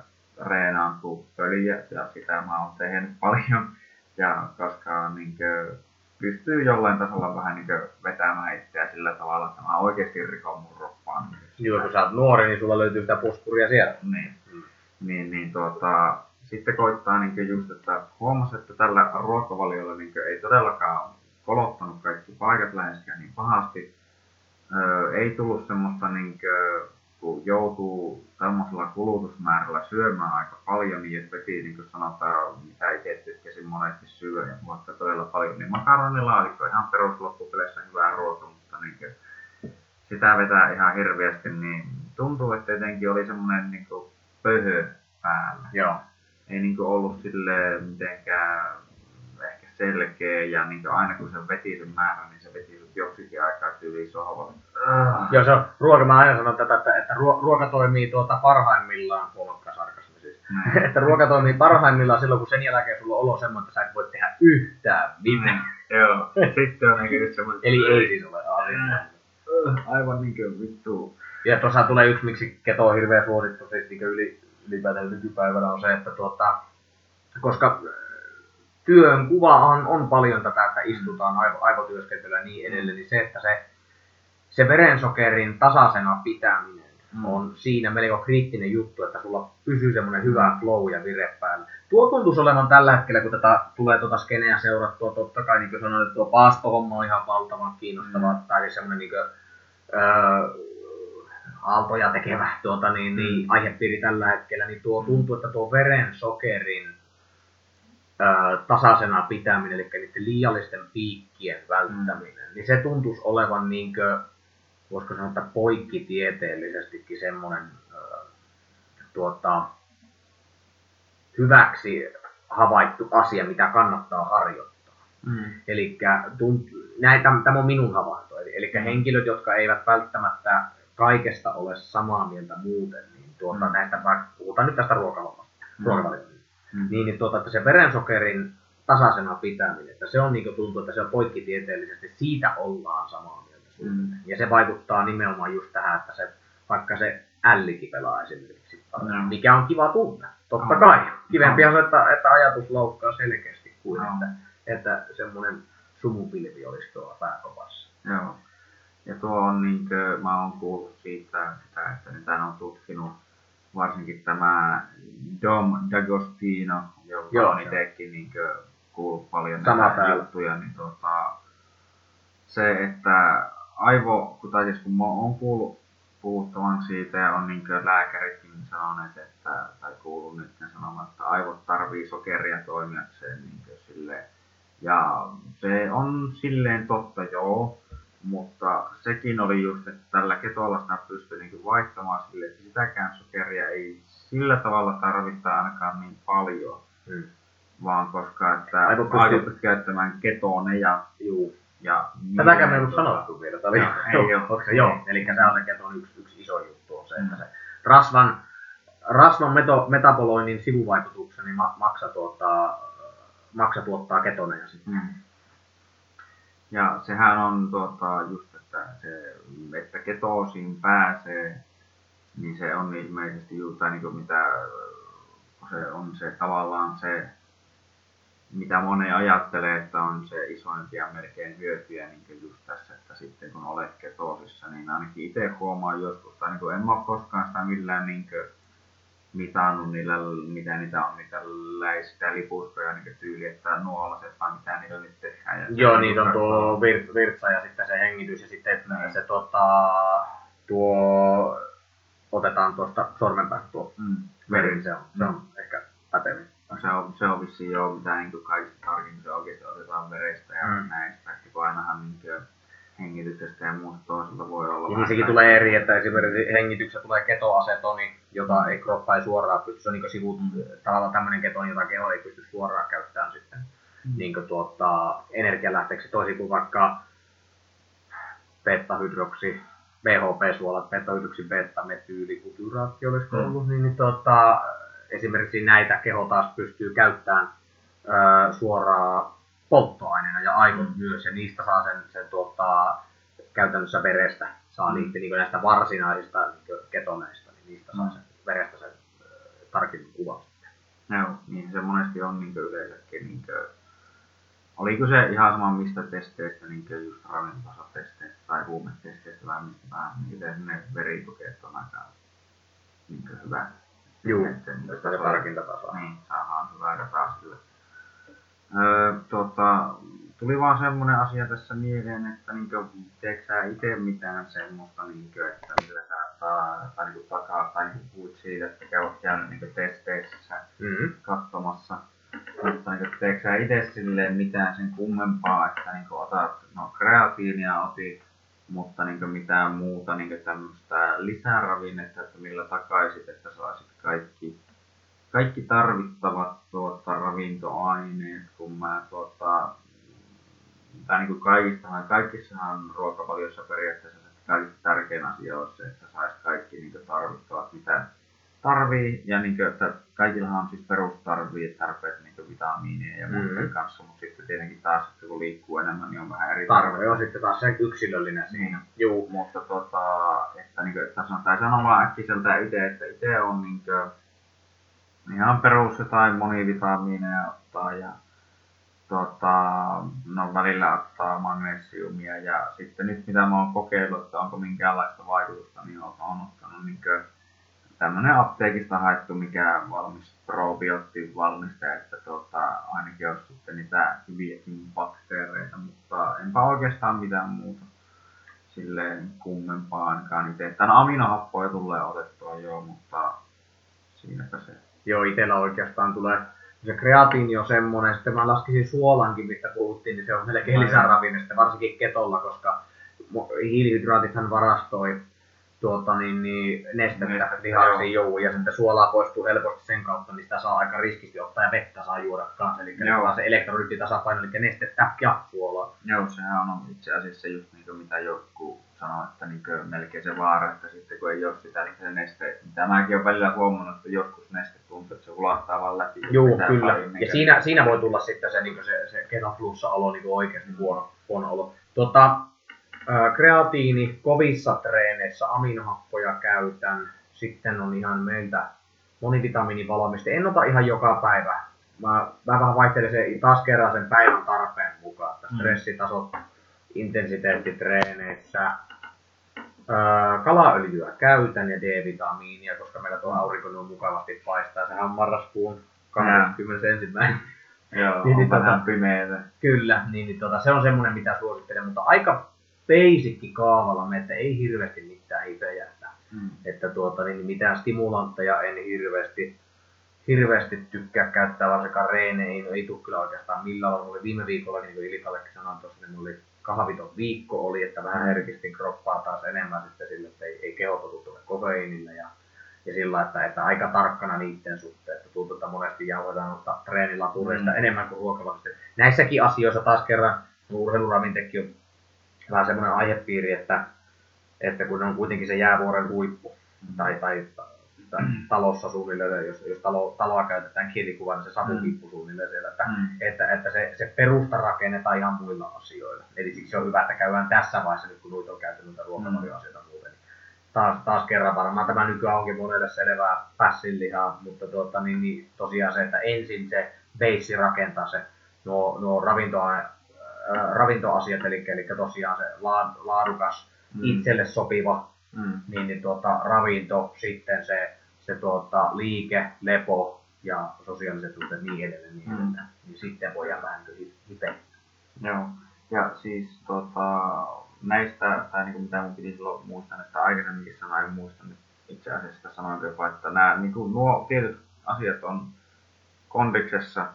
reenaan kuin pöliä, ja sitä mä oon tehnyt paljon, ja koska niin kuin, pystyy jollain tasolla vähän niin vetämään itseä sillä tavalla, että mä oikeasti rikon mun roppaan. Joo, kun sä oot nuori, niin sulla löytyy sitä puskuria siellä. Niin, mm. niin, niin tuota, sitten koittaa niin just, että huomasi, että tällä ruokavaliolla niin ei todellakaan kolottanut kaikki paikat läheskään niin pahasti. Öö, ei tullut semmoista niin kuin, kun joutuu tämmöisellä kulutusmäärällä syömään aika paljon, niin että veti, niin kuin sanotaan, mitä itse tykkäsin monesti syödä, mutta todella paljon, niin makaronilaatikko ihan perusloppupeleissä hyvää ruoka, mutta niin kuin, sitä vetää ihan hirveästi, niin tuntuu, että jotenkin oli semmoinen niin pöhö päällä. Joo. Ei niin kuin ollut sille mitenkään ehkä selkeä ja niin kuin aina kun se veti sen määrän, sut joksikin aikaa tyyliin sohvalle. Joo, se on ruoka. Mä aina sanon tätä, että, että ruoka toimii tuota parhaimmillaan, polkka sarkasmi siis. Näin. että ruoka toimii parhaimmillaan silloin, kun sen jälkeen sulla on olo semmoinen, että sä et voi tehdä yhtään mitään. Joo. Sitten on niin semmoinen... Eli ei siis ole asia. Aivan niin kuin vittu. Ja tuossa tulee yksi, miksi keto on hirveän suosittu, siis niin yli, ylipäätään nykypäivänä on se, että tuota, koska äh, työn kuvahan on paljon tätä, että istutaan aivo, aivotyöskentelyä ja niin edelleen, niin se, että se, se verensokerin tasaisena pitäminen Mm. on siinä melko kriittinen juttu, että sulla pysyy semmoinen hyvä flow ja vire päällä. Tuo tuntuisi olevan tällä hetkellä, kun tätä tulee tuota skeneä seurattua, totta kai niin kuin sanoin, että tuo paastohomma on ihan valtavan kiinnostava, Mm. tai semmoinen niin kuin, öö, aaltoja tekevä tuota, niin, niin, aihepiiri tällä hetkellä, niin tuo tuntuu, että tuo verensokerin tasaisena pitäminen, eli niiden liiallisten piikkien välttäminen, niin se tuntuisi olevan niin kuin, voisiko sanoa, että poikkitieteellisestikin semmoinen tuota, hyväksi havaittu asia, mitä kannattaa harjoittaa. Mm. Eli näitä, tämä on minun havainto. Eli, eli henkilöt, jotka eivät välttämättä kaikesta ole samaa mieltä muuten, niin tuota, Mm. näistä, puhutaan nyt tästä ruokavaliosta, Mm. Mm. niin, niin tuota, että se verensokerin tasaisena pitäminen, että se on niin tuntuu, että se on poikkitieteellisesti, siitä ollaan samaa mieltä. Mm. Ja se vaikuttaa nimenomaan just tähän, että se, vaikka se ällikin pelaa esimerkiksi, No. mikä on kiva tunne, totta No. kai. Kivempihan se, että, että ajatus loukkaa selkeästi kuin No. että, että semmoinen sumupilvi olisi tuolla pääkopassa. Joo. Ja tuo on niinkö, mä oon kuullut siitä, sitä, että hän on tutkinut varsinkin tämä Dom D'Agostino, joka Joo, on itsekin niinkö kuullut paljon Sama näitä täällä. juttuja, niin tota, se, että aivo, kun, tai siis kun mä oon kuullut puhuttavan siitä ja on niinkö lääkäritkin sanoneet, että, tai kuullut nyt sanomaan, että aivot tarvii sokeria toimijakseen niinkö silleen, ja se on silleen totta, joo, mutta sekin oli just, että tällä ketolla sitä pystyy niinku vaihtamaan sille, että sitäkään sokeria ei sillä tavalla tarvita ainakaan niin paljon, Mm. vaan koska että aivot käyttämään ketoneja Juu. ja... Tätäkään me ei ollut sanottu vielä. Tämä oli, Joo, ei oo. Onko se? Joo, eli se on keton yksi, yksi iso juttu on se, että se rasvan, rasvan meto, metaboloinnin sivuvaikutuksena niin ma, maksa, tuottaa, maksa tuottaa ketoneja sitten. Mm. Ja sehän on tuota, just, että, se, että ketoosiin pääsee, niin se on ilmeisesti tai niin kuin mitä se on se tavallaan se, mitä moni ajattelee, että on se isoimpia melkein hyötyjä niin just tässä, että sitten kun olet ketoosissa, niin ainakin itse huomaan joskus, tai niin en ole koskaan sitä millään niin kuin mitannut niillä, mitä niitä on, niitä läistä lipuskoja niin tyyli, että nuolaset vai mitä niillä nyt tehdään. Ja Joo, niitä on tuo vir, virtsa ja sitten se hengitys ja sitten Niin. se tota, tuo, otetaan tuosta sormenpäästä tuo Mm, veri, se on, se on ehkä pätevin. Se on, se on vissiin joo, mitä niin kaikista tarkemmin se oikeasti otetaan verestä ja Mm. mm. näistä, kun ainahan niin hengityksestä ja muusta toiselta voi olla Ja niin sekin tulee eri, että esimerkiksi hengityksessä tulee ketoasetoni, jota ei kroppa ei suoraan pysty, se on niin sivut, Mm. tavallaan tämmöinen ketoni, jota keho ei pysty suoraan käyttämään sitten Mm. niin tuota, energialähteeksi, toisin kuin vaikka beta-hydroksi, BHP-suolat, beta-hydroksi, beta-metyylibutyraatti olisiko Mm. ollut, niin, niin tuota, esimerkiksi näitä keho taas pystyy käyttämään ö, suoraan polttoaineena ja aivot Mm. myös, ja niistä saa sen, sen tuota, käytännössä verestä, saa niitä niin näistä varsinaisista niin ketoneista, niin niistä saa Mm. sen verestä sen tarkemmin kuvan. Joo, niin se monesti on niin yleensäkin. Niin kuin, oliko se ihan sama mistä testeistä, niin kuin just ravintasatesteistä tai huumetesteistä vai mistä vähän, niin ne veritukeet on aika niin hyvä. Juu, Että se harkintataso. Niin, saadaan hyvää dataa sille. Öö, tota, tuli vaan semmoinen asia tässä mieleen, että niinkö, teekö sä itse mitään semmoista, niinkö, että millä sä takaa, tai niin takaa, tai niin puhuit siitä, että käyt käynyt niin testeissä Mm-hmm. katsomassa. Mutta niin teekö sä itse silleen mitään sen kummempaa, että niin otat, no kreatiinia otit, mutta niin mitään muuta niin tämmöistä lisäravinnetta, että millä takaisit, että saisit kaikki, kaikki tarvittavat tuota, ravintoaineet, kun mä tuota, tai niin kuin kaikistahan, kaikissahan ruokavaliossa periaatteessa se kaikista tärkein asia on se, että sais kaikki niin tarvittavat, mitä tarvii, ja niin kuin, että kaikillahan on siis perustarvii tarpeet niin vitamiineja ja muiden mm-hmm. kanssa, mutta sitten tietenkin taas, että kun liikkuu enemmän, niin on vähän eri Tarve on sitten taas sen yksilöllinen siinä. Niin, juu, mutta tota, että, niin kuin, että sanotaan sanomaan äkkiseltä itse, että itse on niin kuin, ihan perus jotain monivitamiineja ottaa ja tota, no välillä ottaa magnesiumia ja sitten nyt mitä mä oon kokeillut, että onko minkäänlaista vaikutusta, niin oon, oon ottanut niin tämmönen apteekista haettu mikä valmis probioottin valmiste, että tota, ainakin olisi sitten niitä hyviäkin bakteereita, mutta enpä oikeastaan mitään muuta silleen kummempaa ainakaan itse. Tän aminohappoja tulee otettua jo, mutta siinäpä se. Joo, itellä oikeastaan tulee se kreatiini on semmoinen, sitten mä laskisin suolankin, mistä puhuttiin, niin se on melkein lisäravinne, varsinkin ketolla, koska hiilihydraatithan varastoi tuota, niin, niin nestettä lihaksi joo. ja sitten suolaa poistuu helposti sen kautta, niin sitä saa aika riskisti ottaa ja vettä saa juoda kanssa. Eli joo. se elektrolyyttitasapaino, eli nestettä ja suolaa. Joo, sehän on itse asiassa just niin kuin mitä joku sanoo, että niin melkein se vaara, että sitten kun ei ole sitä se neste, mitä mäkin olen välillä huomannut, että joskus neste tuntuu, että se hulahtaa vaan läpi. Joo, kyllä. Niin ja siinä, siinä voi tulla sitten se, niin se, se kenaflussa-olo niin oikeasti huono, huono olo. Tuota, kreatiini kovissa treeneissä, aminohappoja käytän. Sitten on ihan meiltä monivitamiinivalmiste. En ota ihan joka päivä. Mä, mä vähän vaihtelen se taas kerran sen päivän tarpeen mukaan. Että mm. Intensiteettitreeneissä. kalaöljyä käytän ja D-vitamiinia, koska meillä tuo aurinko on mukavasti paistaa. Sehän on marraskuun 21. Joo, niin, on niin, vähän tota, pimeätä. Kyllä, niin, niin tota, se on semmoinen, mitä suosittelen, mutta aika basicki kaavalla että ei hirveästi mitään hipejä. Että, mm. että tuota, niin mitään stimulantteja en hirveästi, hirveästi tykkää käyttää, varsinkaan reeneihin. Ei tule kyllä oikeastaan millään. Oli viime viikolla, niin kuin Ilikallekin sanoin tuossa, niin oli kahviton viikko oli, että vähän herkistin kroppaa taas enemmän sitten sille, että ei, ei keho totu kofeiinille ja, ja sillä, että, että aika tarkkana niiden suhteen, että tuntuu, että monesti jauhetaan ottaa treenilatureista mm. enemmän kuin ruokavalista. Näissäkin asioissa taas kerran urheiluravintekin on vähän semmoinen aihepiiri, että, että kun on kuitenkin se jäävuoren huippu, tai, tai, tai talossa suunnilleen, jos, jos talo, taloa käytetään kielikuva, niin se savukippu mm. suunnilleen siellä, että, mm. että, että se, se perusta rakennetaan ihan muilla asioilla. Eli siksi on hyvä, että käydään tässä vaiheessa, nyt kun noita on käyty noita ruokavalioasioita muuten. Niin taas, taas kerran varmaan tämä nykyään onkin monelle selvää pässinlihaa, mutta tuota, niin, niin, tosiaan se, että ensin se beissi rakentaa se nuo, nuo ravintoa, ravintoasiat, eli, eli tosiaan se laadukas, mm. itselle sopiva mm. niin, niin tuota, ravinto, sitten se, se tuota, liike, lepo ja sosiaaliset suhteet niin edelleen, niin, mm. niin sitten voidaan vähän hipeä. Joo, ja siis tuota, näistä, tai niin kuin mitä mun piti silloin muistaa, että aikaisemminkin sanoin, en muista nyt itse asiassa sanoin jopa, että nämä, niin kuin nuo tietyt asiat on kondiksessa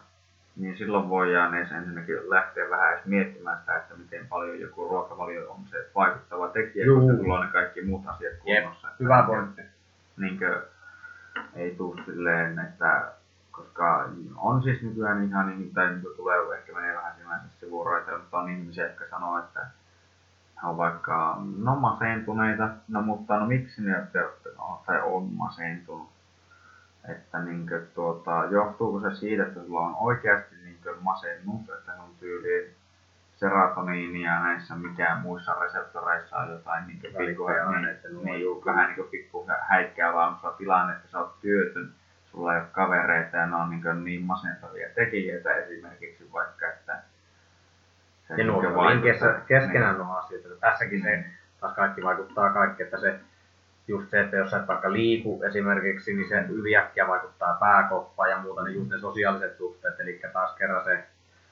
niin silloin voidaan edes ensinnäkin lähteä vähän edes miettimään sitä, että miten paljon joku ruokavalio on se vaikuttava tekijä, Juu. koska sulla on ne kaikki muut asiat kunnossa. Jep, hyvä pointti. Niinkö, ei tule silleen, että koska on siis nykyään ihan niin, tai niin tulee ehkä menee vähän sinänsä sivuroita, mutta on ihmisiä, jotka sanoo, että on vaikka no masentuneita, no mutta no miksi ne olette, no, tai on masentunut että niin kuin, tuota, johtuuko se siitä, että sulla on oikeasti niin kuin, masennus, että on tyyli serotoniinia näissä mikään muissa reseptoreissa on jotain niin pikku, niin, niin, vähän niin pikku häikkäävää on tilanne, että sä oot työtön, sulla ei ole kavereita ja ne on niin, niin masentavia tekijöitä esimerkiksi vaikka, että se ja niin nuo on keskenään niin. nuo asiat, että tässäkin se taas kaikki vaikuttaa kaikki, että se just se, että jos sä et vaikka liiku esimerkiksi, niin se yliäkkiä vaikuttaa pääkoppaan ja muuta, niin just ne sosiaaliset suhteet, eli taas kerran se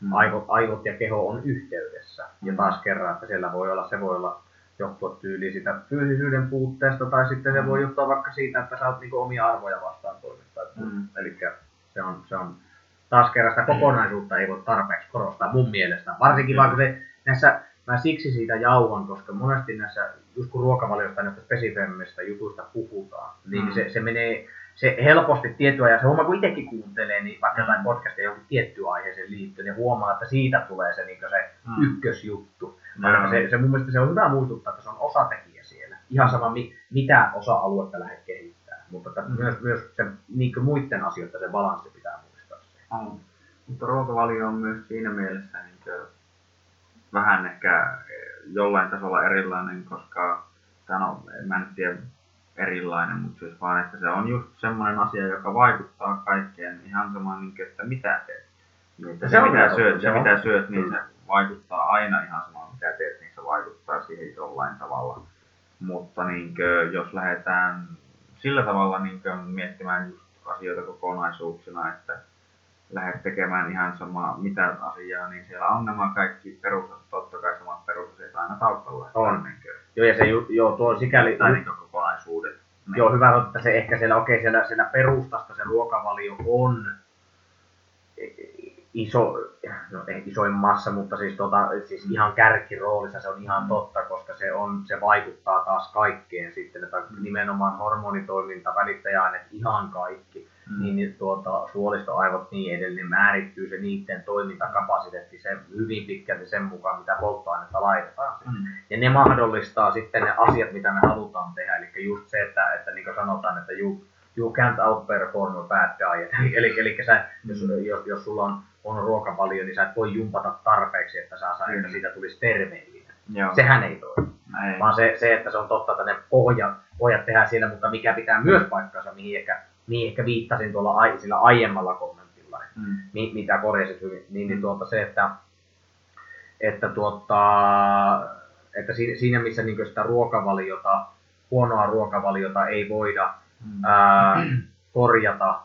mm. aivot, aivot ja keho on yhteydessä. Mm. Ja taas kerran, että siellä voi olla, se voi olla johtua tyyliin sitä fyysisyyden puutteesta, tai sitten se Mm. voi johtua vaikka siitä, että sä oot niinku omia arvoja vastaan toimittaa. Mm. Eli se on, se on taas kerran sitä kokonaisuutta ei voi tarpeeksi korostaa mun mielestä. Varsinkin Mm. vaikka se näissä, mä siksi siitä jauhan, koska monesti näissä, just kun ruokavaliosta näistä spesifemmistä jutuista puhutaan, niin Mm. se, se menee se helposti tiettyä, ja se homma kun itsekin kuuntelee, niin vaikka jotain Mm. podcastia johonkin tiettyyn aiheeseen liittyen, niin huomaa, että siitä tulee se, niin se Mm. ykkösjuttu. Vaikka se, se mun mielestä se on hyvä muistuttaa, että se on osatekijä siellä. Ihan sama, mi, mitä osa-aluetta lähdet kehittää. Mutta että Mm. myös, myös se, niin muiden asioiden se balanssi pitää muistaa. On. Mutta ruokavalio on myös siinä mielessä niin vähän ehkä jollain tasolla erilainen, koska tai no, en mä nyt tiedä erilainen, mutta siis vaan, että se on just semmoinen asia, joka vaikuttaa kaikkeen ihan sama, niin kuin, että mitä teet. Että Se se, on mitä syöt, se mitä syöt, niin se vaikuttaa aina ihan sama, mitä teet, niin se vaikuttaa siihen jollain tavalla. Mutta niin kuin, jos lähdetään sillä tavalla niin kuin, miettimään just asioita kokonaisuuksina, että lähdet tekemään ihan samaa mitä asiaa, niin siellä on nämä kaikki perusasiat, totta kai samat perusasiat aina taustalla. On. Niin kuin, Joo, ja se joo, tuo sikäli, tai niin kokonaisuudet. Niin. joo, hyvä, että se ehkä siellä, okei, siellä, siellä perustasta se ruokavalio on iso, no ei isoin massa, mutta siis, tota, siis ihan kärkiroolissa se on ihan Mm. totta, koska se, on, se vaikuttaa taas kaikkeen sitten, että Mm. nimenomaan hormonitoiminta, välittäjäaineet, ihan kaikki, Mm. niin, tuota, suolistoaivot niin edelleen, niin määrittyy se niiden toimintakapasiteetti sen, hyvin pitkälti sen mukaan, mitä polttoainetta laitetaan. Mm. Ja ne mahdollistaa sitten ne asiat, mitä me halutaan tehdä. Eli just se, että, että niin kuin sanotaan, että you, you can't outperform a bad diet. Eli, eli, eli sä, jos, jos, jos sulla on, on ruokavalio, niin sä et voi jumpata tarpeeksi, että, saa, että Kyllä. siitä tulisi terveellinen. Joo. Sehän ei toimi. Ei. Vaan se, se, että se on totta, että ne pohjat, pohjat tehdään siellä, mutta mikä pitää myös paikkansa, mihin ehkä, mihin ehkä viittasin tuolla ai, sillä aiemmalla kommentilla, Mm. mi, mitä korjasit hyvin, niin, niin tuota se, että, että, tuota, että si- siinä missä niin sitä ruokavaliota, huonoa ruokavaliota ei voida Mm. ää, korjata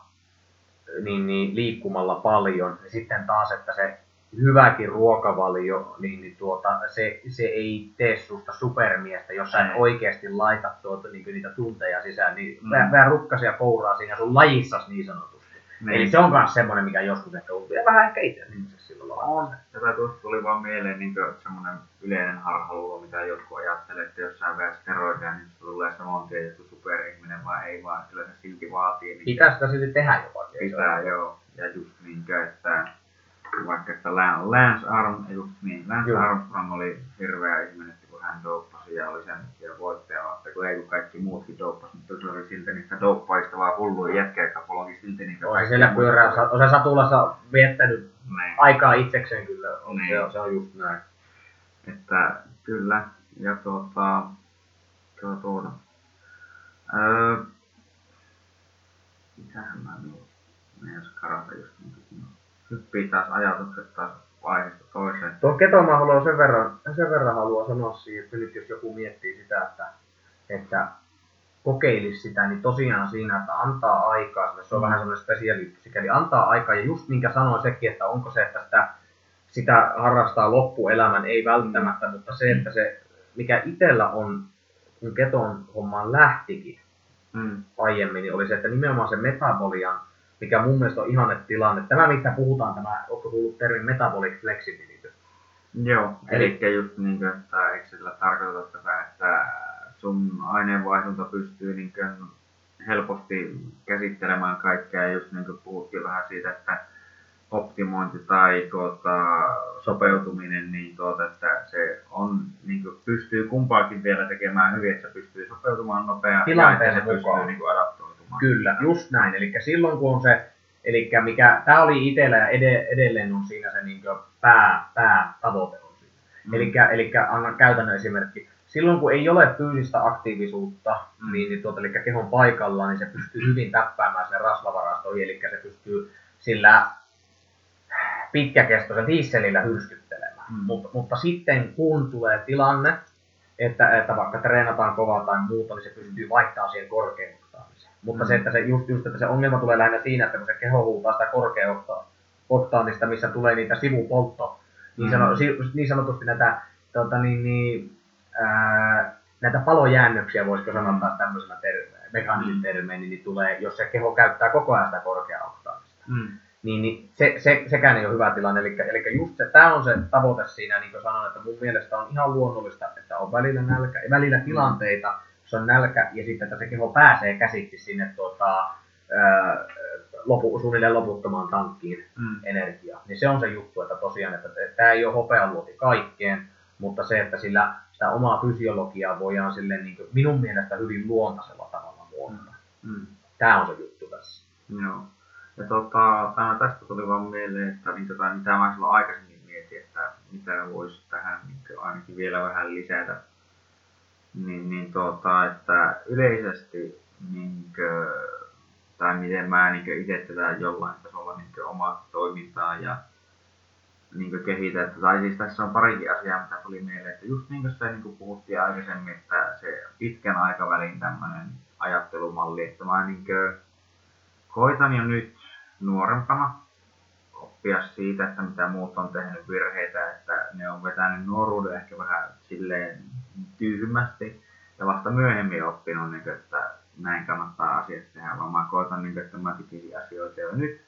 niin, niin, liikkumalla paljon, niin sitten taas, että se hyväkin ruokavalio, niin, niin tuota, se, se ei tee susta supermiestä, jos sä et Ei. oikeasti laita tuota, niin niitä tunteja sisään, niin Mm. mm. vähän, vähän rukkasia kouraa siinä sun lajissas niin sanotusti. Niin. Eli se on myös semmoinen, mikä joskus ehkä uupuu. Ja vähän ehkä itse sillä lailla. On. Tätä tuosta tuli vaan mieleen niin semmoinen yleinen harhaluulo, mitä jotkut ajattelee, että jos sä veät steroidia, niin susta tulee saman tien joku superihminen, vai ei vaan, kyllä se silti vaatii. Niin Pitää sitä silti tehdä jopa. Pitää, joo. Ja just niinkö, että vaikka että Lan- Lance Arm, ei niin, Lance Joo. Armstrong oli hirveä ihminen, että kun hän dopasi ja oli sen ja voittaja, että kun ei kun kaikki muutkin doppasi, mutta se oli silti niistä doppaista vaan hulluja jätkiä, jotka pologi silti niitä On siellä pyörää, on se Satulassa viettänyt Niin. aikaa itsekseen kyllä. On, Niin. se, on, se on just näin. Että kyllä, ja tuota, tuo, tuota, öö, mitähän mä nyt meinas karata just niin kuin, hyppii taas ajatukset taas aiheesta toiseen. Tuo keto mä haluan sen verran, sen verran haluan sanoa siihen, että nyt jos joku miettii sitä, että, että kokeilisi sitä, niin tosiaan siinä, että antaa aikaa, se on Mm. vähän semmoinen spesiaali, sikäli antaa aikaa, ja just minkä sanoin sekin, että onko se, että sitä, sitä harrastaa loppuelämän, ei välttämättä, mutta se, että se, mikä itsellä on, kun keton hommaan lähtikin Mm. aiemmin, niin oli se, että nimenomaan se metabolian, mikä mun mielestä on ihanne tilanne, tämä mistä puhutaan, tämä, onko kuullut termi metabolic flexibility? Joo, Eli- eli just niin kuin, että eikö sillä tarkoita tätä, että sun aineenvaihdunta pystyy niin kuin helposti käsittelemään kaikkea, just niin kuin puhuttiin vähän siitä, että optimointi tai tuota, sopeutuminen, niin tuota, että se on, niin kuin, pystyy kumpaakin vielä tekemään hyvin, että se pystyy sopeutumaan nopeasti ja että se mukaan. pystyy niin kuin, adaptoitumaan. Kyllä, just näin. Eli silloin kun on se, eli mikä, tämä oli itsellä ja ed- edelleen on siinä se niin pää, päätavoite on siinä. Mm. Eli, eli annan käytännön esimerkki. Silloin kun ei ole fyysistä aktiivisuutta, Mm. niin, niin tuota, eli kehon paikalla, niin se pystyy hyvin täppäämään sen rasvavarastoihin, eli se pystyy sillä pitkäkestoisen dieselillä hyrskyttelemään. Mm. Mutta, mutta sitten kun tulee tilanne, että, että vaikka treenataan kovaa tai muuta, niin se pystyy vaihtamaan siihen korkeaoktaamiseen. Mutta Mm. se, että se just, just, että se ongelma tulee lähinnä siinä, että kun se keho huutaa sitä korkeaoktaanista, missä tulee niitä sivupoltto, niin, Mm. sano, si- niin sanotusti näitä tota, niin, niin, ää, näitä palojäännöksiä, voisiko sanoa taas tämmöisellä ter- mekaanisilla termein, niin tulee, jos se keho käyttää koko ajan sitä korkea-oktaavista. Mm. Niin, niin se, se, sekään ei ole hyvä tilanne. Eli, eli just se, tämä on se tavoite siinä, niin kuin sanoin, että mun mielestä on ihan luonnollista, että on välillä nälkä, välillä tilanteita, se on nälkä, ja sitten että se keho pääsee käsiksi sinne tuota, ää, lopu, suunnilleen loputtomaan tankkiin Mm. energiaa. Niin se on se juttu, että tosiaan, että tämä ei ole hopealuoti kaikkeen, mutta se, että sillä sitä omaa fysiologiaa voidaan silleen niin kuin minun mielestä hyvin luontaisella tavalla muokata. Mm. Tämä on se juttu tässä. Joo. Ja tota, tämä tästä tuli vaan mieleen, että niin tota, mitä mä silloin aikaisemmin mietin, että mitä voisi tähän niin ainakin vielä vähän lisätä. Niin, niin tota, että yleisesti niin kuin, tai miten mä niin itse tätä jollain tasolla niin omaa toimintaa ja niin kehitän. Että, tai siis tässä on parikin asiaa, mitä tuli mieleen. Että just niin kuin se niin kuin puhuttiin aikaisemmin, että se pitkän aikavälin tämmöinen ajattelumalli, että mä niin kuin, koitan jo nyt nuorempana oppia siitä, että mitä muut on tehnyt virheitä, että ne on vetänyt nuoruuden ehkä vähän silleen tyhmästi ja vasta myöhemmin oppinut, niin kuin, että näin kannattaa asiat tehdä, vaan mä koitan, niin kuin, että mä tekisin asioita jo nyt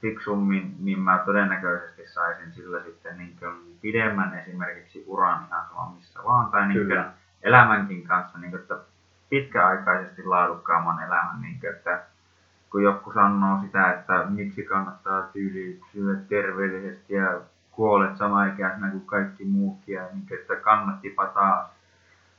fiksummin, niin mä todennäköisesti saisin sillä sitten niin kuin pidemmän esimerkiksi uran ihan sama missä vaan, tai niin kuin elämänkin kanssa, niin kuin, että pitkäaikaisesti laadukkaamman elämän, niin kuin, että kun joku sanoo sitä, että miksi kannattaa tyyli syödä terveellisesti ja kuolet samaikäisenä kuin kaikki muutkin, ja niin, että kannattipa taas.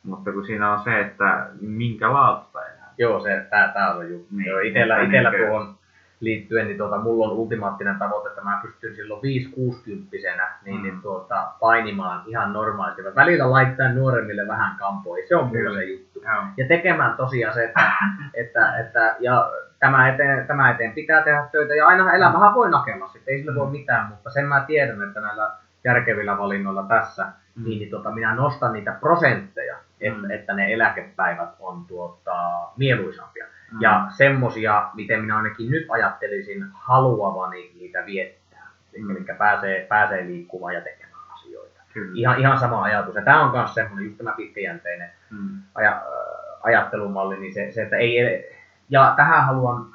Mutta kun siinä on se, että minkä laatusta elää. Joo, se, tää, tää on juttu. Niin, Joo, itellä, mutta itellä niinkö- tuohon liittyen, niin tuota, mulla on ultimaattinen tavoite, että mä pystyn silloin 5-60-vuotiaana niin, Mm. niin tuota, painimaan ihan normaalisti. Mä välillä laittaa nuoremmille vähän kampoja, se on mulla Kyllä. se juttu. Joo. Ja tekemään tosiaan se, että, että, että ja tämä eteen, tämä eteen pitää tehdä töitä, ja aina elämähän voi nakella sitten, ei sillä voi mitään, mutta sen mä tiedän, että näillä järkevillä valinnoilla tässä, Mm. niin, niin tota, minä nostan niitä prosentteja, että, Mm. että ne eläkepäivät on tuota, mieluisampia. Mm. Ja semmosia, miten minä ainakin nyt ajattelisin haluavani niitä viettää. Mm. Eli pääsee, pääsee liikkumaan ja tekemään asioita. Kyllä. Ihan, ihan sama ajatus. Ja tämä on myös semmoinen just tämä pitkäjänteinen Mm. aja, äh, ajattelumalli, niin se, se, että ei, ja tähän haluan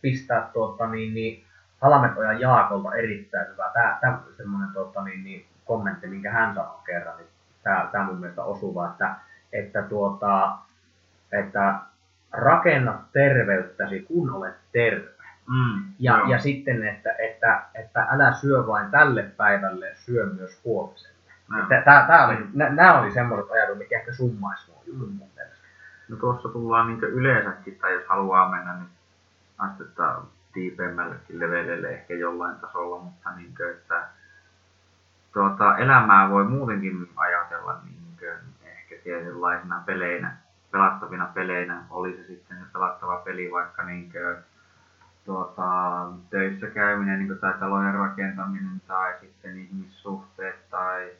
pistää tuota, niin, niin, Halametojan Jaakolta erittäin hyvä. Tämä, tämä semmoinen tuota, niin, niin, kommentti, minkä hän sanoi kerran, niin tämä, tämä mun mielestä osuva, että, että, tuota, että rakenna terveyttäsi, kun olet terve. Mm. Ja, Joo. ja sitten, että, että, että älä syö vain tälle päivälle, syö myös huomiselle. Tämä oli, nä- nämä oli semmoiset ajatukset, mikä ehkä summaisi nuo jutut mun mielestä. No tuossa tullaan niin yleensäkin, tai jos haluaa mennä nyt astetta tiipeämmällekin leveleille ehkä jollain tasolla, mutta niin kuin, että tuota, elämää voi muutenkin ajatella niin kuin, ehkä tietynlaisina peleinä, pelattavina peleinä, oli se sitten se pelattava peli vaikka niin kuin, tuota, töissä käyminen niin kuin, tai talojen rakentaminen tai sitten ihmissuhteet tai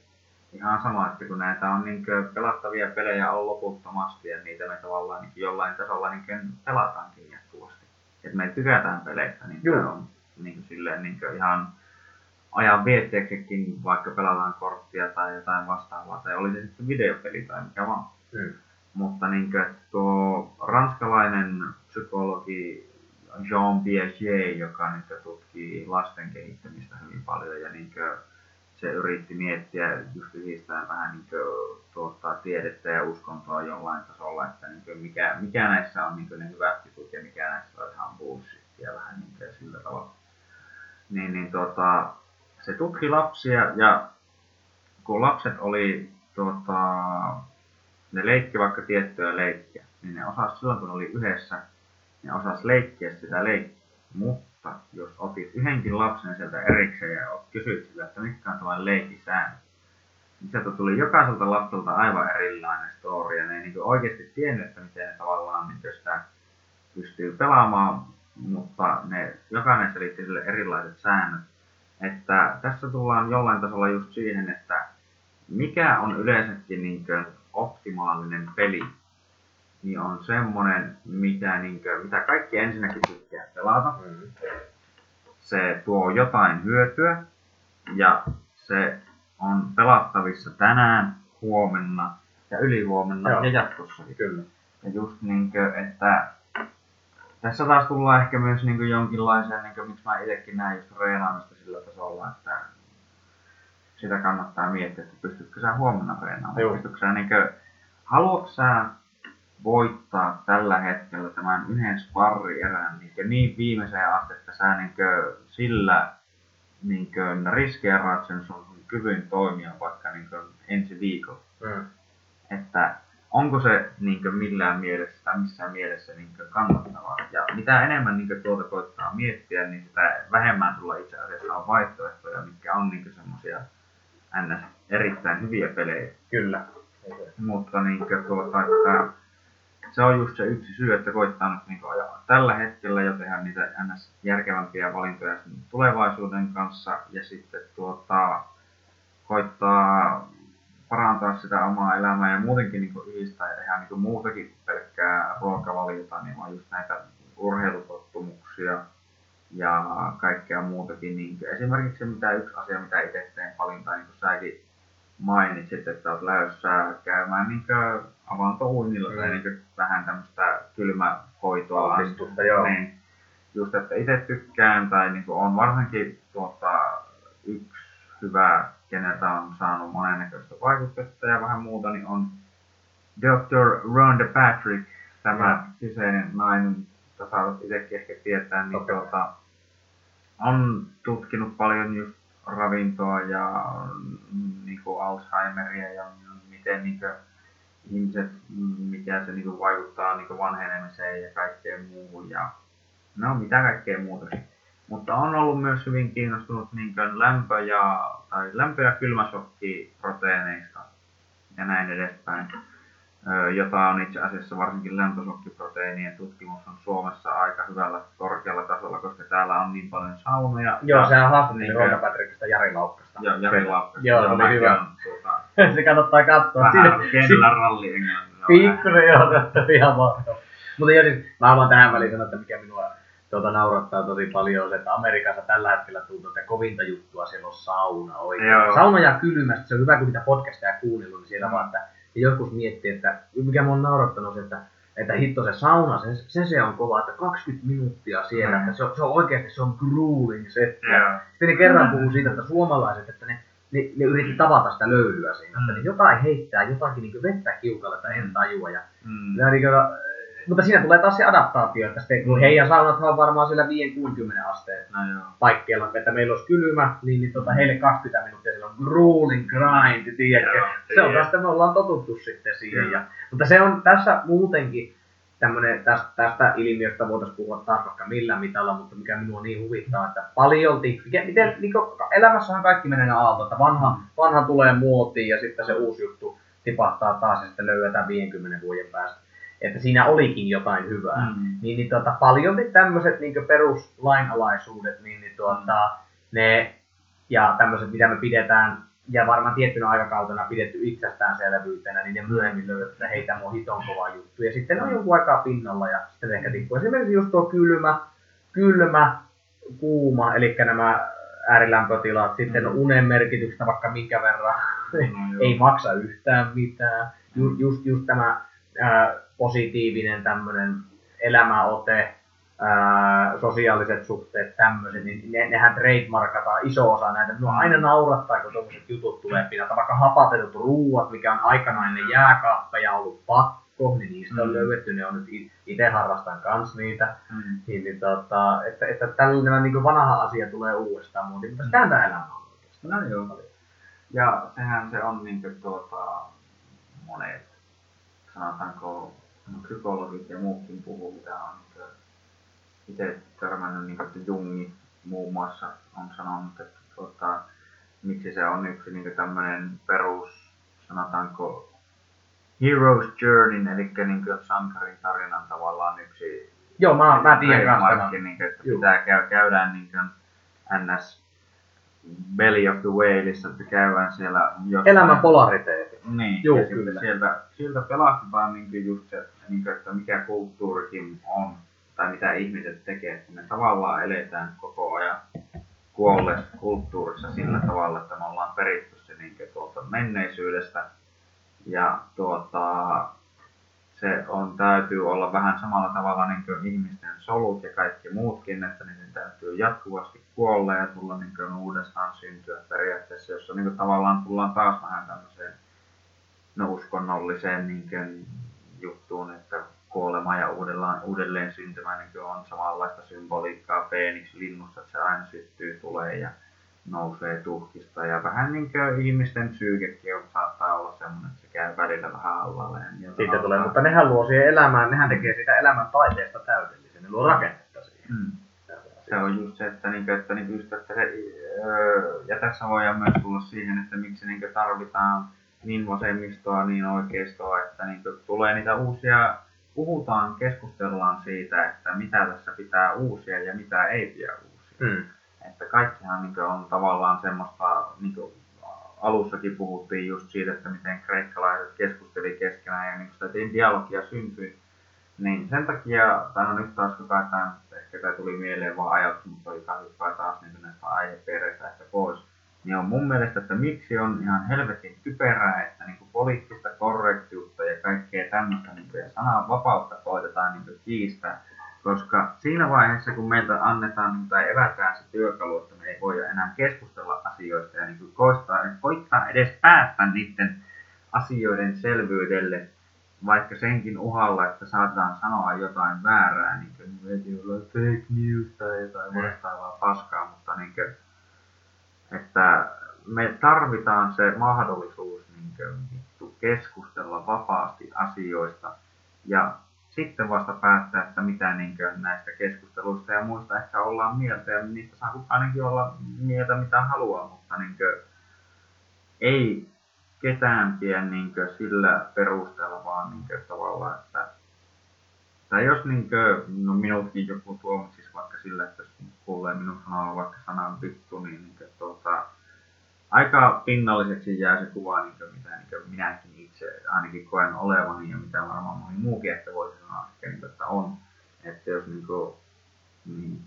ihan sama, että kun näitä on niin kuin, pelattavia pelejä on loputtomasti ja niitä me tavallaan niin jollain tasolla niin kuin, pelataankin jatkuvasti. Et me tykätään peleistä, niin Joo. se on niin kuin, silleen, niin kuin, ihan ajan vietteeksikin, vaikka pelataan korttia tai jotain vastaavaa, tai oli se sitten videopeli tai mikä vaan. Mm. Mutta niin kuin, että tuo ranskalainen psykologi Jean Piaget, joka nyt tutkii lasten kehittämistä hyvin paljon ja niin kuin, se yritti miettiä just yhdistää vähän niin kuin, tuota, tiedettä ja uskontoa jollain tasolla, että niin kuin, mikä, mikä näissä on niin kuin, ne hyvät jutut ja mikä näissä on ihan bullshittia vähän niin kuin, sillä tavalla. Niin, niin tuota, se tutki lapsia ja kun lapset oli tuota, ne leikki vaikka tiettyä leikkiä, niin ne osas silloin kun oli yhdessä, ne osas leikkiä sitä leikkiä. Mutta jos otit yhdenkin lapsen sieltä erikseen ja kysyit sillä, että mitkä on tämän leikin säännöt, niin sieltä tuli jokaiselta lapselta aivan erilainen story, ja ne ei niin oikeasti tiennyt, että miten tavallaan niin sitä pystyy pelaamaan, mutta ne, jokainen selitti sille erilaiset säännöt. Että tässä tullaan jollain tasolla just siihen, että mikä on yleensäkin niin optimaalinen peli, niin on semmoinen, mitä, niin kuin, mitä kaikki ensinnäkin tykkää pelata. Mm. Se tuo jotain hyötyä ja se on pelattavissa tänään, huomenna ja ylihuomenna Joo. ja jatkossakin. Kyllä. Ja just niinkö, että tässä taas tullaan ehkä myös niinkö jonkinlaiseen, niinkö, miksi mä itsekin näen just reenaamista sillä tasolla, että sitä kannattaa miettiä, että pystytkö sä huomenna reenaamaan. Joo. Pystytkö sä niinkö, haluatko sä voittaa tällä hetkellä tämän yhden sparrierän niinkö niin viimeiseen asti, että sä niinkö sillä niinkö riskeeraat sen sun kyvyn toimia vaikka niinkö ensi viikolla Mm. että onko se niin millään mielessä tai missään mielessä niin kannattavaa. Ja mitä enemmän niin tuota koittaa miettiä, niin sitä vähemmän sulla itse asiassa on vaihtoehtoja, mitkä on niin semmoisia ns. erittäin hyviä pelejä. Kyllä. Mutta niin tuota, että se on just se yksi syy, että koittaa nyt niin ajaa tällä hetkellä jo tehdä niitä ns. järkevämpiä valintoja tulevaisuuden kanssa ja sitten tuota, koittaa parantaa sitä omaa elämää ja muutenkin niin yhdistää ja ihan niin muutakin kuin pelkkää ruokavaliota, niin on just näitä urheilutottumuksia ja kaikkea muutakin. Niin esimerkiksi mitä yksi asia, mitä itse teen paljon, tai niin kuin säkin mainitsit, että olet lähdössä käymään niin avantouinnilla mm. tai niin vähän tämmöistä kylmähoitoa. Altistusta, joo. Niin, just, että itse tykkään, tai niin on varsinkin tuota, yksi hyvä keneltä on saanut monennäköistä vaikutetta ja vähän muuta, niin on Dr. Rhonda Patrick, tämä Ja. kyseinen nainen, jota saatat itsekin ehkä tietää, niin kai. tuota, on tutkinut paljon just ravintoa ja niin kuin Alzheimeria ja miten niin kuin, ihmiset, mikä se niin kuin, vaikuttaa niin kuin vanhenemiseen ja kaikkeen muuhun ja no mitä kaikkea muutakin. Mutta on ollut myös hyvin kiinnostunut niin kuin lämpö- ja, tai lämpö- ja kylmäsokkiproteiineista ja näin edespäin, jota on itse asiassa varsinkin lämpösokkiproteiinien tutkimus on Suomessa aika hyvällä korkealla tasolla, koska täällä on niin paljon saunoja. Joo, ja, sehän haastattiin Niin, Ronda Patrickista Jari Laukkasta. ja Jari Laukkasta. Joo, se oli hyvä. on, tuota, se kannattaa katsoa. vähän kenellä ralli englannilla. Pikkusen joo, se on ihan mahtavaa. Mutta joo, siis mä haluan tähän väliin sanoa, että mikä minua tuota, naurattaa tosi paljon on se, että Amerikassa tällä hetkellä tuntuu, että kovinta juttua siellä on sauna oikein. Joo. Sauna ja kylmästä, se on hyvä kun niitä podcasteja kuunnellut, niin siellä Mm. vaan, että ja joskus miettii, että mikä mua on naurattanut se, että että hitto se sauna, se, se, se on kova, että 20 minuuttia siellä, Mm. että se on, se on oikeasti se on grueling setti. Joo. Sitten ne kerran puhuu siitä, että suomalaiset, että ne, ne, ne yritti tavata sitä löylyä siinä, että Mm. ne jotain heittää, jotakin niin vettä kiukalle, että en tajua. Ja, Mm. ja niin kuin, mutta siinä tulee taas se adaptaatio, että sitten kun heidän saunathan on varmaan siellä 5-60 asteen No joo. paikkeilla, että meillä olisi kylmä, niin, niin tota, heille 20 minuuttia siellä on grueling grind, tiedätkö? Joo, se on taas, me ollaan totuttu sitten siihen. Joo. Ja, mutta se on tässä muutenkin tämmönen, tästä, tästä ilmiöstä voitaisiin puhua taas vaikka millä mitalla, mutta mikä minua niin huvittaa, että paljolti, mikä, miten, niin kuin, elämässähän kaikki menee aalto, että vanha, vanha tulee muotiin ja sitten se uusi juttu tipahtaa taas ja sitten löydetään 50 vuoden päästä. Että siinä olikin jotain hyvää. Mm. Niin, niin tuota, paljolti tämmöiset niin peruslainalaisuudet, niin, niin tuota, ne ja tämmöiset, mitä me pidetään, ja varmaan tiettynä aikakautena pidetty itsestäänselvyytenä, niin ne myöhemmin löydät, että hei, tämä on hiton kova juttu. Ja sitten on jonkun aikaa pinnalla ja sitten ehkä tippuu. Esimerkiksi just tuo kylmä, kylmä, kuuma, eli nämä äärilämpötilat, sitten on unen merkityksestä vaikka minkä verran, No ei maksa yhtään mitään. Ju, just, just tämä ää, positiivinen tämmöinen elämäote, ää, sosiaaliset suhteet, tämmöiset, niin ne, nehän trademarkataan iso osa näitä. Minua aina naurattaa, kun tuommoiset jutut tulee pinata, vaikka hapatetut ruuat, mikä on aikanaan ne jääkaappeja ollut pakko, niin niistä on Mm. löydetty, ne on nyt itse harrastan kans niitä. Mm. Niin, niin tota, että, että tällainen niin vanha asia tulee uudestaan muuten, mutta sitä tämä elämä on oikeastaan. No joo. Ja sehän se on niin kuin, tuota, monet, sanotaanko psykologit ja muutkin puhuu, mitä on itse törmännyt, niin kuin, että Jungi muun muassa on sanonut, että tuota, miksi se on yksi niin tämmöinen perus, sanotaanko Hero's Journey, eli niin kuin sankarin tarinan tavallaan yksi Joo, mä, mä tiedän kanssa niin että Juu. pitää käy, käydään niin kuin NS Belly of the Whaleissa, että käydään siellä jossain- Elämän polariteetti. niin, Juu, ja kyllä. sieltä, sieltä pelastetaan niin just se, niin kuin, että mikä kulttuurikin on, tai mitä ihmiset tekee, että me tavallaan eletään koko ajan kuolleessa kulttuurissa sillä tavalla, että me ollaan peritty se niin kuin, tuolta menneisyydestä, Ja tuota, se on, täytyy olla vähän samalla tavalla niin kuin ihmisten solut ja kaikki muutkin, että niiden täytyy jatkuvasti kuolla ja tulla niin kuin uudestaan syntyä periaatteessa, jossa niin kuin tavallaan tullaan taas vähän tämmöiseen no, uskonnolliseen niin kuin juttuun, että kuolema ja uudelleen, uudelleen syntymä niin on samanlaista symboliikkaa Phoenix linnussa, että se aina syttyy, tulee ja nousee tuhkista. Ja vähän niin kuin ihmisten psyykekin on, saattaa olla semmoinen, että se käy välillä vähän alla. Ja Sitten tulee, mutta nehän luo siihen elämään, nehän tekee sitä elämän taiteesta täydellisen, ne luo rakennetta siihen. Mm. Se on just se, että, niin, että, niin, just, että se, öö, ja tässä voidaan myös tulla siihen, että miksi niin tarvitaan niin vasemmistoa, niin oikeistoa, että niin tulee niitä uusia, puhutaan, keskustellaan siitä, että mitä tässä pitää uusia ja mitä ei pidä uusia. Mm. Että kaikkihan niin on tavallaan semmoista, niin alussakin puhuttiin just siitä, että miten kreikkalaiset keskusteli keskenään ja niin sitä dialogia syntyi. Niin sen takia, tai no nyt taas kun päätään, ehkä tämä tuli mieleen vaan ajatus, mutta oli taas niin näistä aihepiireistä ehkä pois niin on mun mielestä, että miksi on ihan helvetin typerää, että niin kuin poliittista korrektiutta ja kaikkea tämmöistä niin kuin, ja vapautta koitetaan niin kuin, kiistää. Koska siinä vaiheessa, kun meiltä annetaan niin, tai evätään se työkalu, että me ei voida enää keskustella asioista ja niin kuin, koistaa, koittaa edes päästä niiden asioiden selvyydelle, vaikka senkin uhalla, että saatetaan sanoa jotain väärää, niin kuin fake news tai jotain mm. vastaavaa paskaa, mutta niin kuin, että me tarvitaan se mahdollisuus niin kuin, keskustella vapaasti asioista ja sitten vasta päättää, että mitä niin näistä keskusteluista ja muista ehkä ollaan mieltä. Ja niistä saa ainakin olla mieltä mitä haluaa, mutta niin kuin, ei ketään pidä niin sillä perusteella vaan niin kuin, tavallaan, että tai jos niin kuin, no minutkin joku tuomitsisi vaikka sillä, että jos kuulee minun sanoa vaikka sanan vittu, niin, niin kuin, tuota, aika pinnalliseksi jää se kuva, niin kuin, mitä niin kuin minäkin itse ainakin koen olevani ja mitä varmaan moni muukin ehkä voisi sanoa, ehkä, niin, että on. Että jos niin kuin, niin.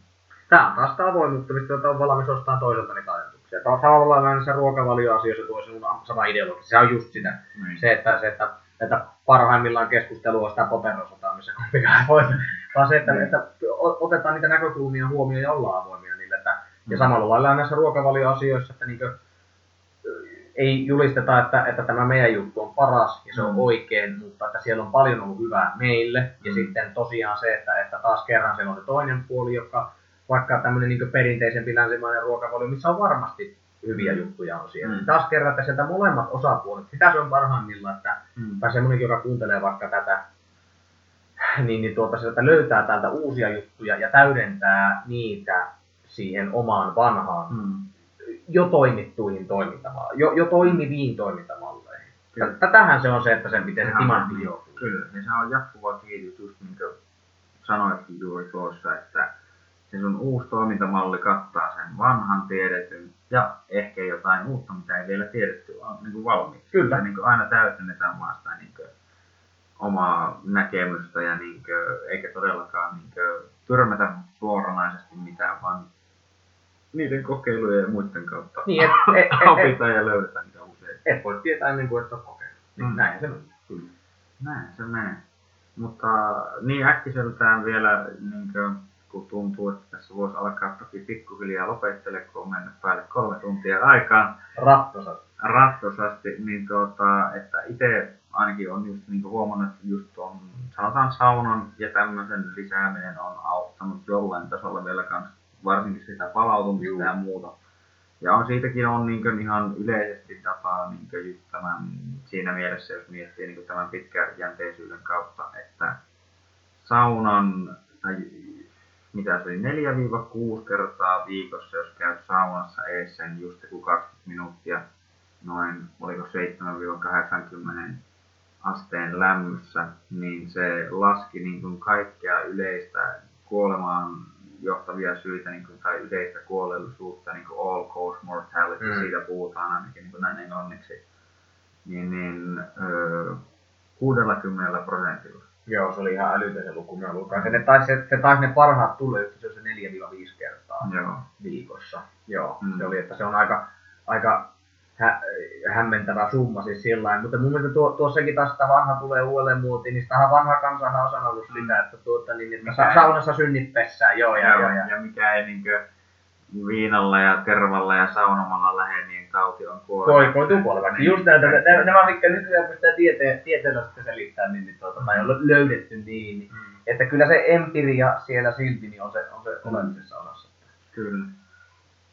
Tämä on taas sitä avoimuutta, mistä on valmis ostamaan toiselta niitä ajatuksia. Tämä on samalla näissä ruokavalioasioissa tuo sama ideologia. Se on just sitä. Mm. Se, että, se, että että parhaimmillaan keskustelua sitä poterosotaa, missä kumpikaan voi. Vaan se, että, että otetaan niitä näkökulmia huomioon ja ollaan avoimia niille. Että, ja mm. samalla lailla näissä ruokavalioasioissa, että niin kuin, ei julisteta, että, että tämä meidän juttu on paras ja se on mm. oikein, mutta että siellä on paljon ollut hyvää meille. Ja mm. sitten tosiaan se, että, että taas kerran siellä on se toinen puoli, joka vaikka tämmöinen niin perinteisempi länsimainen ruokavalio, missä on varmasti hyviä juttuja on siellä. Mm. Taas kerran, että sieltä molemmat osapuolet, sitä se on parhaimmillaan, että, mm. tai semmoinenkin, joka kuuntelee vaikka tätä, niin, niin tuota, sieltä löytää täältä uusia juttuja ja täydentää niitä siihen omaan vanhaan, mm. Jo toimittuihin toimintamalleihin, jo, jo toimiviin toimintamalleihin. Tätähän se on se, että sen miten se timantti joutuu. Kyllä, ja se on jatkuva kehitys, just niin kuin sanoitkin juuri tuossa, että se sun uusi toimintamalli kattaa sen vanhan tiedetyn ja ehkä jotain uutta, mitä ei vielä tiedetty on niin kuin valmiiksi. Kyllä. Ja niin kuin aina täydennetään vaan sitä niin kuin, omaa näkemystä ja niin kuin, eikä todellakaan niin kuin, tyrmätä suoranaisesti mitään, vaan niiden kokeilujen ja muiden kautta niin, et, et, et, opitaan ja löydetään niitä usein. Et voi tietää ennen kuin et ole kokeillut. Niin, mm. Näin se menee. Kyllä. Näin se menee. Mutta niin äkkiseltään vielä niin kuin, kun tuntuu, että tässä voisi alkaa toki pikkuhiljaa lopettele, kun on mennyt päälle kolme tuntia aikaan. Rattosasti. Rattosasti, niin tuota, että itse ainakin on just niin huomannut, että just on, sanotaan saunan ja tämmöisen lisääminen on auttanut jollain tasolla vielä kanssa, varsinkin sitä palautumista Juu. ja muuta. Ja on siitäkin on niin ihan yleisesti dataa niin tämän, siinä mielessä, jos miettii niin tämän pitkäjänteisyyden kautta, että saunan tai mitä se oli, 4-6 kertaa viikossa, jos käyt saunassa ees sen just joku 20 minuuttia, noin, oliko 7-80 asteen lämmössä, niin se laski niin kuin kaikkea yleistä kuolemaan johtavia syitä niin kuin, tai yleistä kuolellisuutta, niin kuin all cause mortality, mm. siitä puhutaan ainakin niin kuin näin englanniksi, niin, niin öö, 60 prosentilla. Joo, se oli ihan älytön se luku. Mä. Ne taisi, se, se taisi ne parhaat just se, se 4-5 kertaa Joo. viikossa. Joo, mm. se oli, että se on aika, aika hä, hämmentävä summa siis sillä Mutta mun mielestä tuo, tuossakin taas sitä vanha tulee uudelleen muotiin, niin sitähän vanha kansahan on sanonut sitä, että, tuota, niin, että sa- saunassa synnit pessään, joo, ja, Joo, ja, ja. ja mikä ei niinkö viinalla ja tervalla ja saunomalla lähde, niin tauti on kuolema. Koi, koituu kuolevaksi. Niin. Just näitä, nämä, nämä mitkä nykyään pystytään tiete, tieteellä sitten selittämään, niin, niin tuota, tai on löydetty niin, niin, Mm, että kyllä se empiria siellä silti niin on se, on se oleellisessa osassa. kyllä.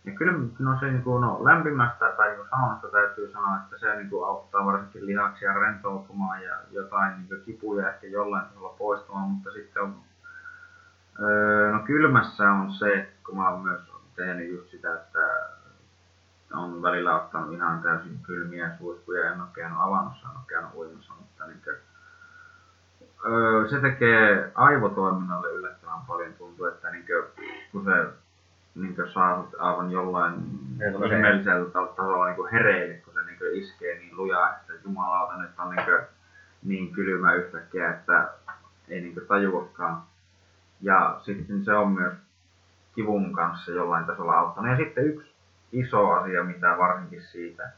Ja kyllä no se niinku, no, lämpimästä tai niinku saunasta täytyy sanoa, että se niinku auttaa varsinkin lihaksia rentoutumaan ja jotain niinku kipuja ehkä jollain tasolla poistumaan, mutta sitten on, öö, no kylmässä on se, kun mä oon myös tehnyt just sitä, että on välillä ottanut ihan täysin kylmiä suihkuja, en ole käynyt avannossa, en ole käynyt uimassa, mutta niin kuin, öö, se tekee aivotoiminnalle yllättävän paljon. Tuntuu, että niin kuin, kun se niin kuin saa sut aivan jollain ihmeellisellä ta- tasolla niin kuin hereille, kun se niin kuin iskee niin lujaa, että jumalauta nyt on niin, kuin, niin kylmä yhtäkkiä, että ei niin kuin tajuakaan. Ja sitten se on myös kivun kanssa jollain tasolla auttanut. Ja sitten yksi iso asia, mitä varsinkin siitä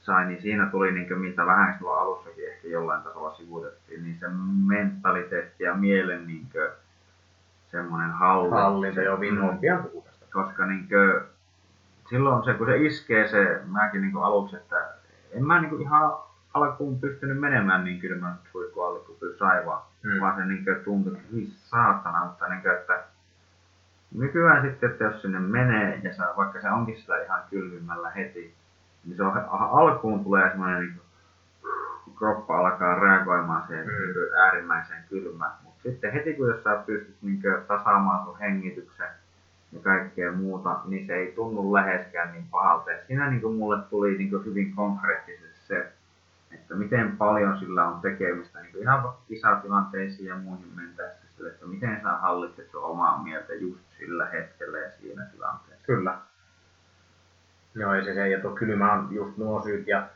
sai, niin siinä tuli niin mitä vähän silloin alussakin ehkä jollain tasolla sivuutettiin, niin se mentaliteetti ja mielen niin semmoinen hallinta. Hallinta jo Vinhoon pian puhuu tästä. Koska niin kuin, silloin se, kun se iskee se, mäkin niin aluksi, että en mä niin ihan alkuun pystynyt menemään niin kylmän suihku alle kuin sai vaan. Mm. Vaan se niin tuntui, että hyi saatana, mutta niin kuin, että nykyään sitten, että jos sinne menee ja saa, vaikka se onkin sitä ihan kylmimmällä heti, niin se on, alkuun tulee semmoinen niin kroppa alkaa reagoimaan siihen Mm. mm. äärimmäiseen kylmään. Mutta sitten heti kun jos sä pystyt niin tasaamaan sun hengityksen ja kaikkea muuta, niin se ei tunnu läheskään niin pahalta. Ja siinä niin mulle tuli niin hyvin konkreettisesti se, että miten paljon sillä on tekemistä niin ihan vaikka kisatilanteisiin ja muihin mentäessä sille, että miten sä hallitset omaa mieltä just sillä hetkellä ja siinä tilanteessa. Kyllä. Joo, ja se, se ja tuo kylmä on just nuo syyt, ja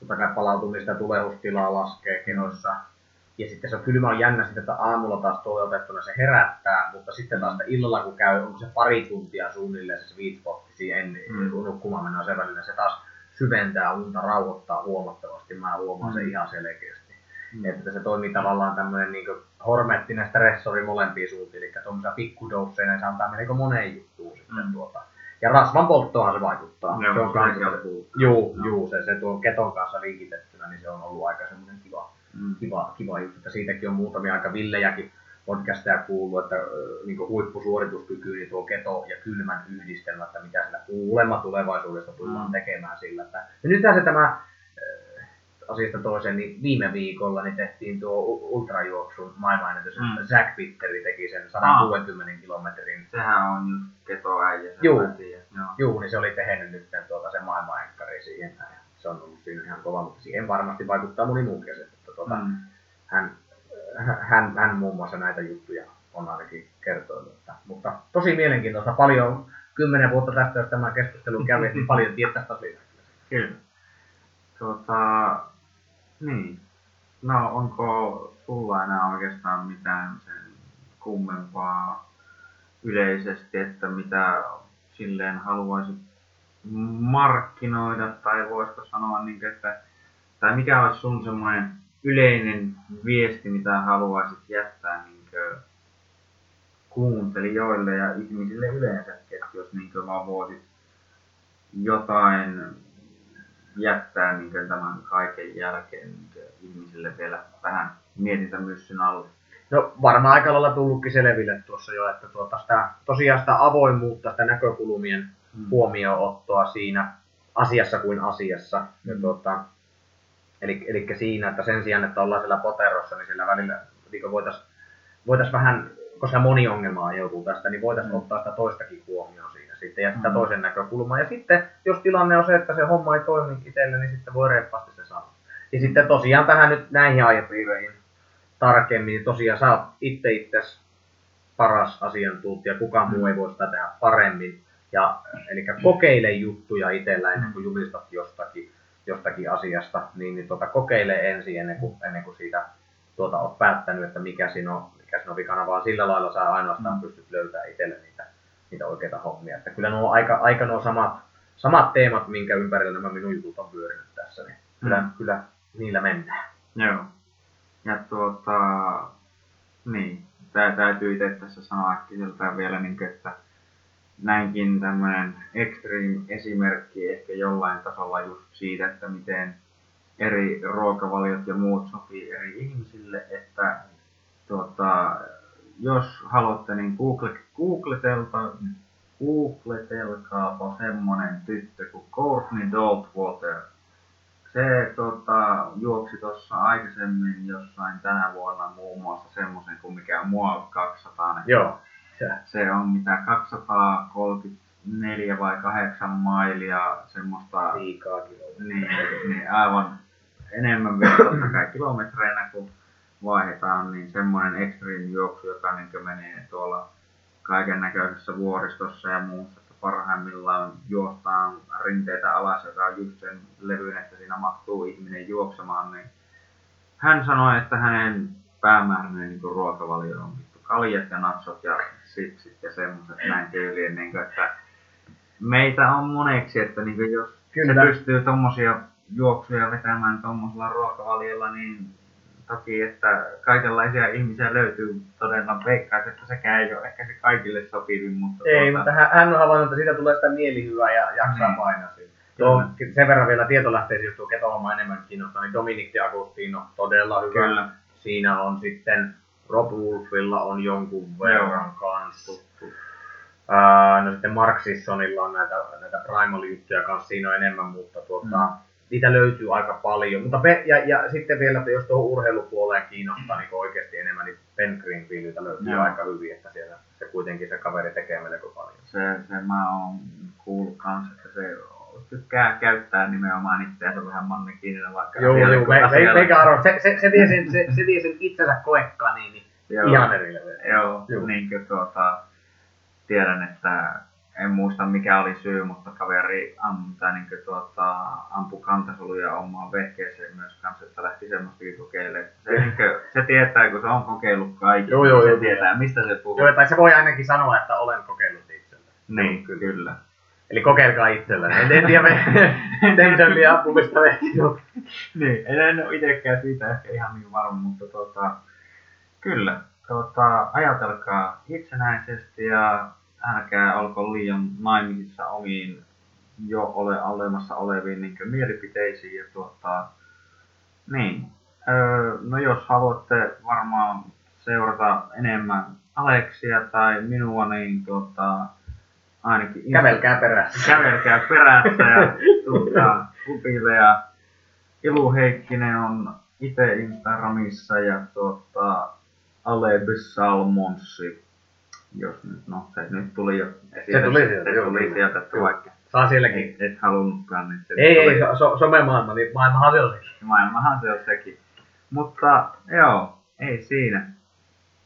totta kai palautumista tulehustilaa laskee kehoissa. Ja sitten se kylmä on jännä sitten, että aamulla taas toteutettuna se herättää, mutta sitten taas illalla kun käy, onko se pari tuntia suunnilleen se sweet spot siihen mm. nukkumaan mennään sen välillä, se taas syventää unta, rauhoittaa huomattavasti. Mä huomaan sen Mm. ihan selkeästi. Mm. Että se toimii tavallaan tämmöinen niin hormettinen stressori molempiin suuntiin, eli tuommoisena pikkudousseina se antaa melko moneen juttuun sitten Mm. tuota. Ja rasvan polttoon se vaikuttaa. Joo, se on se kans, on juu, Joo. juu, se, se tuo keton kanssa linkitettynä, niin se on ollut aika semmoinen kiva, Mm. kiva, kiva juttu, että siitäkin on muutamia aika villejäkin podcasteja kuullut, että niin huippusuorituskyky, niin tuo keto ja kylmän yhdistelmä, että mitä sillä kuulemma tulevaisuudesta tullaan Mm. tekemään sillä. Että, ja nythän se tämä asiasta toiseen, niin viime viikolla niin tehtiin tuo ultrajuoksun maailmanennätys, Mm. että Zack Pitteri teki sen 160 kilometrin Sehän on just ketoäijä. Juu. Juu, niin se oli tehnyt nyt tuota, se maailmanenkkari siihen. Se on ollut siinä ihan kova, mutta siihen varmasti vaikuttaa moni muukin. Se, Että, tuota, Mm. hän, hän, hän, muun muassa näitä juttuja on ainakin kertonut. Että, mutta tosi mielenkiintoista. Paljon, kymmenen vuotta tästä, jos tämä keskustelu kävi, niin paljon taas lisää. Kyllä. Tuota, niin. No, onko sulla enää oikeastaan mitään sen kummempaa yleisesti, että mitä silleen haluaisit markkinoida, tai voisiko sanoa, niin, että, tai mikä olisi sun semmoinen yleinen viesti, mitä haluaisit jättää niin kuuntelijoille ja ihmisille yleensäkin, että jos niin vaan voisit jotain jättää niin tämän kaiken jälkeen niin ihmisille vielä vähän mietintämyssyn alle. No varmaan aika lailla tullutkin selville tuossa jo, että tuota sitä, tosiaan sitä avoimuutta, sitä näkökulmien Mm. huomioonottoa siinä asiassa kuin asiassa. Ja Mm. tuota, eli, eli siinä, että sen sijaan, että ollaan siellä poterossa, niin siellä välillä niin voitaisiin voitais vähän, koska moni ongelma aiheutuu tästä, niin voitaisiin Mm. ottaa sitä toistakin huomioon siinä sitten ja sitä Mm. toisen näkökulmaa. Ja sitten, jos tilanne on se, että se homma ei toimi itselle, niin sitten voi reippaasti se sanoa. Ja sitten tosiaan tähän nyt näihin aihepiireihin tarkemmin, niin tosiaan sä oot itse itses paras asiantuntija, kukaan muu ei voi sitä tehdä paremmin. Ja, eli kokeile juttuja itsellä ennen kuin julistat jostakin, jostakin asiasta, niin, niin tuota, kokeile ensin ennen kuin, ennen kuin siitä tuota, olet päättänyt, että mikä siinä on, mikä siinä on vikana, vaan sillä lailla sä ainoastaan Mm. pystyt löytämään itselle niitä, niitä oikeita hommia. Että kyllä nuo aika, aika nuo samat, samat teemat, minkä ympärillä nämä minun jutut on pyörinyt tässä, niin kyllä, Mm. kyllä niillä mennään. Joo. Ja tuota, niin, tää täytyy itse tässä sanoa äkkiseltään vielä, niin kuin, että näinkin tämmöinen extreme esimerkki ehkä jollain tasolla just siitä, että miten eri ruokavaliot ja muut sopii eri ihmisille, että tuota, jos haluatte, niin google, googletelta, googletelkaapa semmonen tyttö kuin Courtney Daltwater. Se tota, juoksi tuossa aikaisemmin jossain tänä vuonna muun muassa semmoisen kuin mikä on mua 200. Joo. Se, Se on mitä 234 vai 8 mailia semmoista liikaakin on. niin, niin aivan enemmän vielä totta kai kilometreinä kun vaihdetaan, niin semmoinen extreme juoksu, joka niin menee tuolla kaiken näköisessä vuoristossa ja muussa, että parhaimmillaan juostaan rinteitä alas, joka on just sen levyn, että siinä mahtuu ihminen juoksemaan, niin hän sanoi, että hänen päämääräinen niin ruokavalio on kaljat ja natsot ja sipsit ja semmoiset näin tyyliin, niin kuin, että meitä on moneksi, että niin kuin jos Kyllä. se pystyy tommosia juoksuja vetämään tommosella ruokavaliolla, niin toki, että kaikenlaisia ihmisiä löytyy todella veikkaisin, että sekään ei ole ehkä se kaikille sopivin, mutta Ei, tuota, mutta hän, hän on havainnut, että siitä tulee sitä mielihyvää ja jaksaa Niin. painaa siinä. Tuo, sen verran vielä tietolähteisiä, jos tuo ketohomma enemmän kiinnostaa, niin Dominic D'Agostino, todella hyvä. Kyllä. Siinä on sitten Rob Wolfilla on jonkun verran kanssa. Ää, no sitten Mark Sissonilla on näitä, näitä Primal-juttuja kanssa, siinä on enemmän, mutta tuota, Mm. niitä löytyy aika paljon. Mutta pe- ja, ja, sitten vielä, että jos tuohon urheilupuoleen kiinnostaa niin oikeasti enemmän, niin Ben Greenfieldiltä löytyy Joo. aika hyvin, että siellä se kuitenkin se kaveri tekee melko paljon. se, se mä oon kuullut kans, että se tykkää käyttää nimenomaan itseänsä vähän mannekiinina vaikka Joo, joo, me, me, meikä arvo, se, se, se, vie sen, se, se vie sen itsensä koekkaan niin Joo. ihan eri. Joo, Joo. niin kuin tuota, tiedän, että en muista mikä oli syy, mutta kaveri am, tai niin kuin tuota, ampui kantasoluja omaan vehkeeseen myös kanssa, että lähti semmoistakin kokeilemaan. Se, niin kuin, se tietää, kun se on kokeillut kaikki, Joo, joo, se joo. tietää, mistä se puhuu. Joo, tai se voi ainakin sanoa, että olen kokeillut itsellä. Niin, kyllä. kyllä. Eli kokeilkaa itsellä. En, en tiedä, tein liian vehkeellä. niin, en, en ole itsekään siitä ehkä ihan niin varma, mutta tuota, kyllä, tuota, ajatelkaa itsenäisesti ja älkää olko liian naimisissa omiin jo ole olemassa oleviin niin mielipiteisiin ja tuota, niin. Öö, no jos haluatte varmaan seurata enemmän Aleksia tai minua, niin tuota, ainakin Kävelkää perässä. kävelkää perässä ja tulkaa klubille ja Ilu Heikkinen on itse Instagramissa ja tuota, Aleby Salmonsi, jos nyt, no se nyt tuli jo esille. Se tuli sieltä, se joo, tuli sieltä, että vaikka Saa sielläkin. et, et halunnutkaan, niin se Ei, ei, so, somemaailma, niin maailmahan se on sekin. Maailmahan se on sekin. Mutta joo, ei siinä.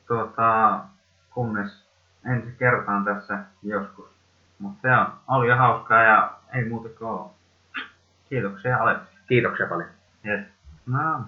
Tuota, kunnes ensi kertaan tässä joskus. Mutta se on, oli jo hauskaa ja ei muuta kuin kiitoksia Aleksi. Kiitoksia paljon. Yes. No,